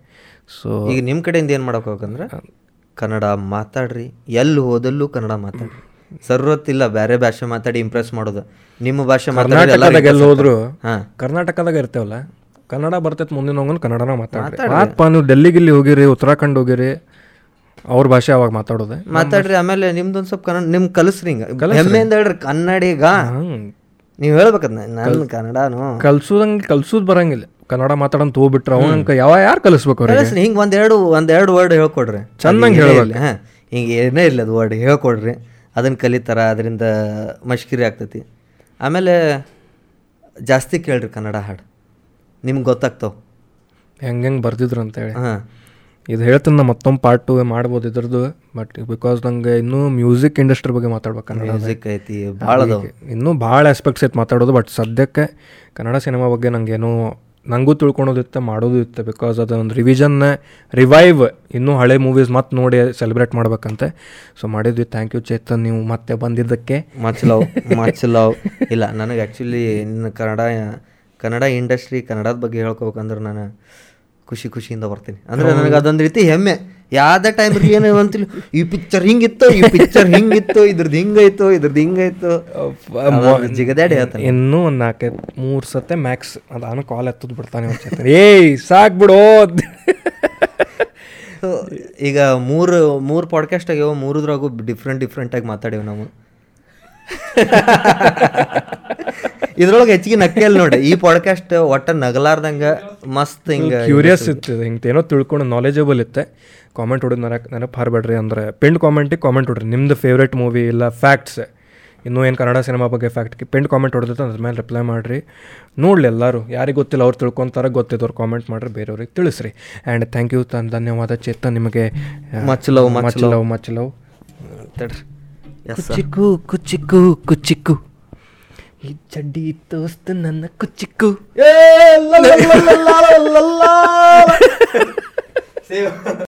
ಸೊ ಈಗ ನಿಮ್ಮ ಕಡೆಯಿಂದ ಏನು ಮಾಡೋಕ್ಕಾಗಂದ್ರೆ ಕನ್ನಡ ಮಾತಾಡ್ರಿ. ಎಲ್ಲಿ ಹೋದಲ್ಲೂ ಕನ್ನಡ ಮಾತಾಡ್ರಿ. ಸರ್ವತ್ತಿಲ್ಲ ಬೇರೆ ಭಾಷೆ ಮಾತಾಡಿ ಇಂಪ್ರೆಸ್ ಮಾಡೋದು. ನಿಮ್ಮ ಭಾಷೆ ಮಾತಾಡಿ ಎಲ್ಲ ಎಲ್ಲಿ ಹೋದ್ರು ಹಾಂ. ಕರ್ನಾಟಕದಾಗ ಇರ್ತೇವಲ್ಲ ಕನ್ನಡ ಬರ್ತೈತೆ ಮುಂದಿನ ಹೋಗೋನು ಕನ್ನಡನ ಮಾತಾಡ್ರಿ. ನೀವು ಡೆಲ್ಲಿಗಿಲ್ಲಿ ಹೋಗಿರಿ ಉತ್ತರಾಖಂಡ್ ಹೋಗಿರಿ ಅವ್ರ ಭಾಷೆ ಅವಾಗ ಮಾತಾಡೋದೆ. ಮಾತಾಡ್ರಿ ಆಮೇಲೆ ನಿಮ್ದೊಂದು ಸ್ವಲ್ಪ ಕನ್ನಡ ನಿಮ್ ಕಲಿಸ್ರಿ ಹಿಂಗೆ. ಹೆಮ್ಮೆಯಿಂದ ಹೇಳ್ರಿ ಕನ್ನಡಿಗ. ನೀವು ಹೇಳ್ಬೇಕದ್ನ ನನ್ನ ಕನ್ನಡನು. ಕಲ್ಸೋದಂಗೆ ಕಲ್ಸೋದು ಬರಂಗಿಲ್ಲ. ಕನ್ನಡ ಮಾತಾಡಂತ ತೋಬಿಟ್ರೆ ಅವನಂಕ ಯಾವ ಯಾರು ಕಲಿಸ್ಬೇಕು ಅವ್ರಿಗೆ? ಹಿಂಗೆ ಒಂದೆರಡು ಒಂದೆರಡು ವರ್ಡ್ ಹೇಳ್ಕೊಡ್ರಿ. ಚೆನ್ನಾಗಿ ಹೇಳೋಲ್ಲ ಹಾಂ. ಹಿಂಗೆ ಏನೇ ಇಲ್ಲ ಅದು ವರ್ಡ್ ಹೇಳ್ಕೊಡ್ರಿ. ಅದನ್ನ ಕಲಿತಾರ ಅದರಿಂದ ಮಷ್ಕಿರಿ ಆಗ್ತೈತಿ. ಆಮೇಲೆ ಜಾಸ್ತಿ ಕೇಳ್ರಿ ಕನ್ನಡ ಹಾಡು. ನಿಮ್ಗೆ ಗೊತ್ತಾಗ್ತಾವ. ಹೆಂಗೆ ಬರ್ತಿದ್ರು ಅಂತೇಳಿ ಹಾಂ. ಇದು ಹೇಳ್ತೀನಿ ನಾ ಮತ್ತೊಂದು ಪಾರ್ಟ್ ಟು ಮಾಡ್ಬೋದು ಇದ್ರದ್ದು ಬಟ್ ಬಿಕಾಸ್ ನಂಗೆ ಇನ್ನೂ ಮ್ಯೂಸಿಕ್ ಇಂಡಸ್ಟ್ರಿ ಬಗ್ಗೆ ಮಾತಾಡ್ಬೇಕು ಕನ್ನಡ ಮ್ಯೂಸಿಕ್ ಐತಿ ಭಾಳ ಇನ್ನೂ ಭಾಳ ಆಸ್ಪೆಕ್ಟ್ಸ್ ಐತೆ ಮಾತಾಡೋದು ಬಟ್ ಸದ್ಯಕ್ಕೆ ಕನ್ನಡ ಸಿನಿಮಾ ಬಗ್ಗೆ ನನಗೇನು ನನಗೂ ತಿಳ್ಕೊಳೋದಿತ್ತು ಮಾಡೋದು ಇತ್ತು ಬಿಕಾಸ್ ಅದು ಒಂದು ರಿವಿಷನ್ ರಿವೈವ್ ಇನ್ನೂ ಹಳೆ ಮೂವೀಸ್ ಮತ್ತೆ ನೋಡಿ ಸೆಲೆಬ್ರೇಟ್ ಮಾಡ್ಬೇಕಂತೆ. ಸೊ ಮಾಡಿದ್ವಿ. Thank you Chetan. ನೀವು ಮತ್ತೆ ಬಂದಿದ್ದಕ್ಕೆ. ಮಚ್ ಲವ್ ಮಚ್ ಲವ್ ಇಲ್ಲ ನನಗೆ ಆ್ಯಕ್ಚುಲಿ ಇನ್ನು ಕನ್ನಡ ಕನ್ನಡ ಇಂಡಸ್ಟ್ರಿ ಕನ್ನಡದ ಬಗ್ಗೆ ಹೇಳ್ಕೊಬೇಕಂದ್ರೆ ನಾನು ಖುಷಿ ಖುಷಿಯಿಂದ ಬರ್ತೀನಿ. ಅಂದ್ರೆ ನನಗೆ ಅದೊಂದು ರೀತಿ ಹೆಮ್ಮೆ. ಯಾವ್ದೇ ಟೈಮ್ ಏನು ಅಂತಿಲ್ಲ ಈ ಪಿಕ್ಚರ್ ಹಿಂಗಿತ್ತು ಈ ಪಿಕ್ಚರ್ ಹಿಂಗಿತ್ತು ಇದ್ರದ್ದು ಹಿಂಗಾಯ್ತು ಇದ್ರದ್ದು ಹಿಂಗಾಯ್ತು ಜಿಗದಾಡಿ ಹೇಳ್ತಾನೆ. ಇನ್ನೂ ಒಂದು ನಾಲ್ಕೈದು ಮೂರು ಸತೆ ಮ್ಯಾಕ್ಸ್ ಅದಾನು ಕಾಲ್ ಎತ್ತದ್ ಬಿಡ್ತಾನೆ ಏಯ್ ಸಾಕ್ ಬಿಡೋ ಈಗ ಮೂರು ಮೂರು ಪಾಡ್ಕಾಸ್ಟ್ ಆಗ್ಯಾವ ಮೂರದ್ರಾಗೂ ಡಿಫ್ರೆಂಟ್ ಡಿಫ್ರೆಂಟಾಗಿ ಮಾತಾಡೇವು ನಾವು. ಇದ್ರೊಳಗೆ ಹೆಚ್ಚಿಗೆ ನಕ್ಕೆಲ್ ನೋಡಿ ಈ ಪಾಡ್ಕಾಸ್ಟ್ ಒಟ್ಟ ನಗಲಾರ್ದಂಗ ಮಸ್ತ್ ಹಿಂಗ ಕ್ಯೂರಿಯಸ್ ಇತ್ತು. ಹಿಂಗೆ ಏನೋ ತಿಳ್ಕೊಂಡು ನಾಲೆಜಬಲ್ ಇತ್ತೆ. ಕಾಮೆಂಟ್ ಹೊಡೆದು ನನಗೆ ನೆನಪು ಹಾರಬೇಡ್ರಿ ಅಂದ್ರೆ ಪೆಂಡ್ ಕಾಮೆಂಟಿಗೆ ಕಾಮೆಂಟ್ ಹೊಡ್ರಿ. ನಿಮ್ದು ಫೇವ್ರೇಟ್ ಮೂವಿ ಇಲ್ಲ ಫ್ಯಾಕ್ಟ್ಸ್ ಇನ್ನೂ ಏನು ಕನ್ನಡ ಸಿನಿಮಾ ಬಗ್ಗೆ ಫ್ಯಾಕ್ಟ್ ಪೆಂಡ್ ಕಾಮೆಂಟ್ ಹೊಡೆದಿತ್ತು ಅದ್ರ ಮೇಲೆ ರಿಪ್ಲೈ ಮಾಡಿರಿ. ನೋಡಲಿ ಎಲ್ಲರೂ. ಯಾರಿಗೆ ಗೊತ್ತಿಲ್ಲ ಅವ್ರು ತಿಳ್ಕೊತಾರೆ ಗೊತ್ತಿದ್ದವ್ರು ಕಾಮೆಂಟ್ ಮಾಡಿರಿ ಬೇರೆಯವ್ರಿಗೆ ತಿಳಿಸ್ರಿ. ಆ್ಯಂಡ್ ಥ್ಯಾಂಕ್ ಯು ತನ್ ಧನ್ಯವಾದ ಚೇತನ್ ನಿಮಗೆ much love much much love much love ತಡ್ರಿ. ಕುಚಿಕ್ಕು ಕುಚಿಕ್ಕು ಕುಚಿಕ್ಕು ಈ ಚಡ್ಡಿ ತೋಸ್ತು ನನ್ನ ಕುಚಿಕ್ಕು ಲವ್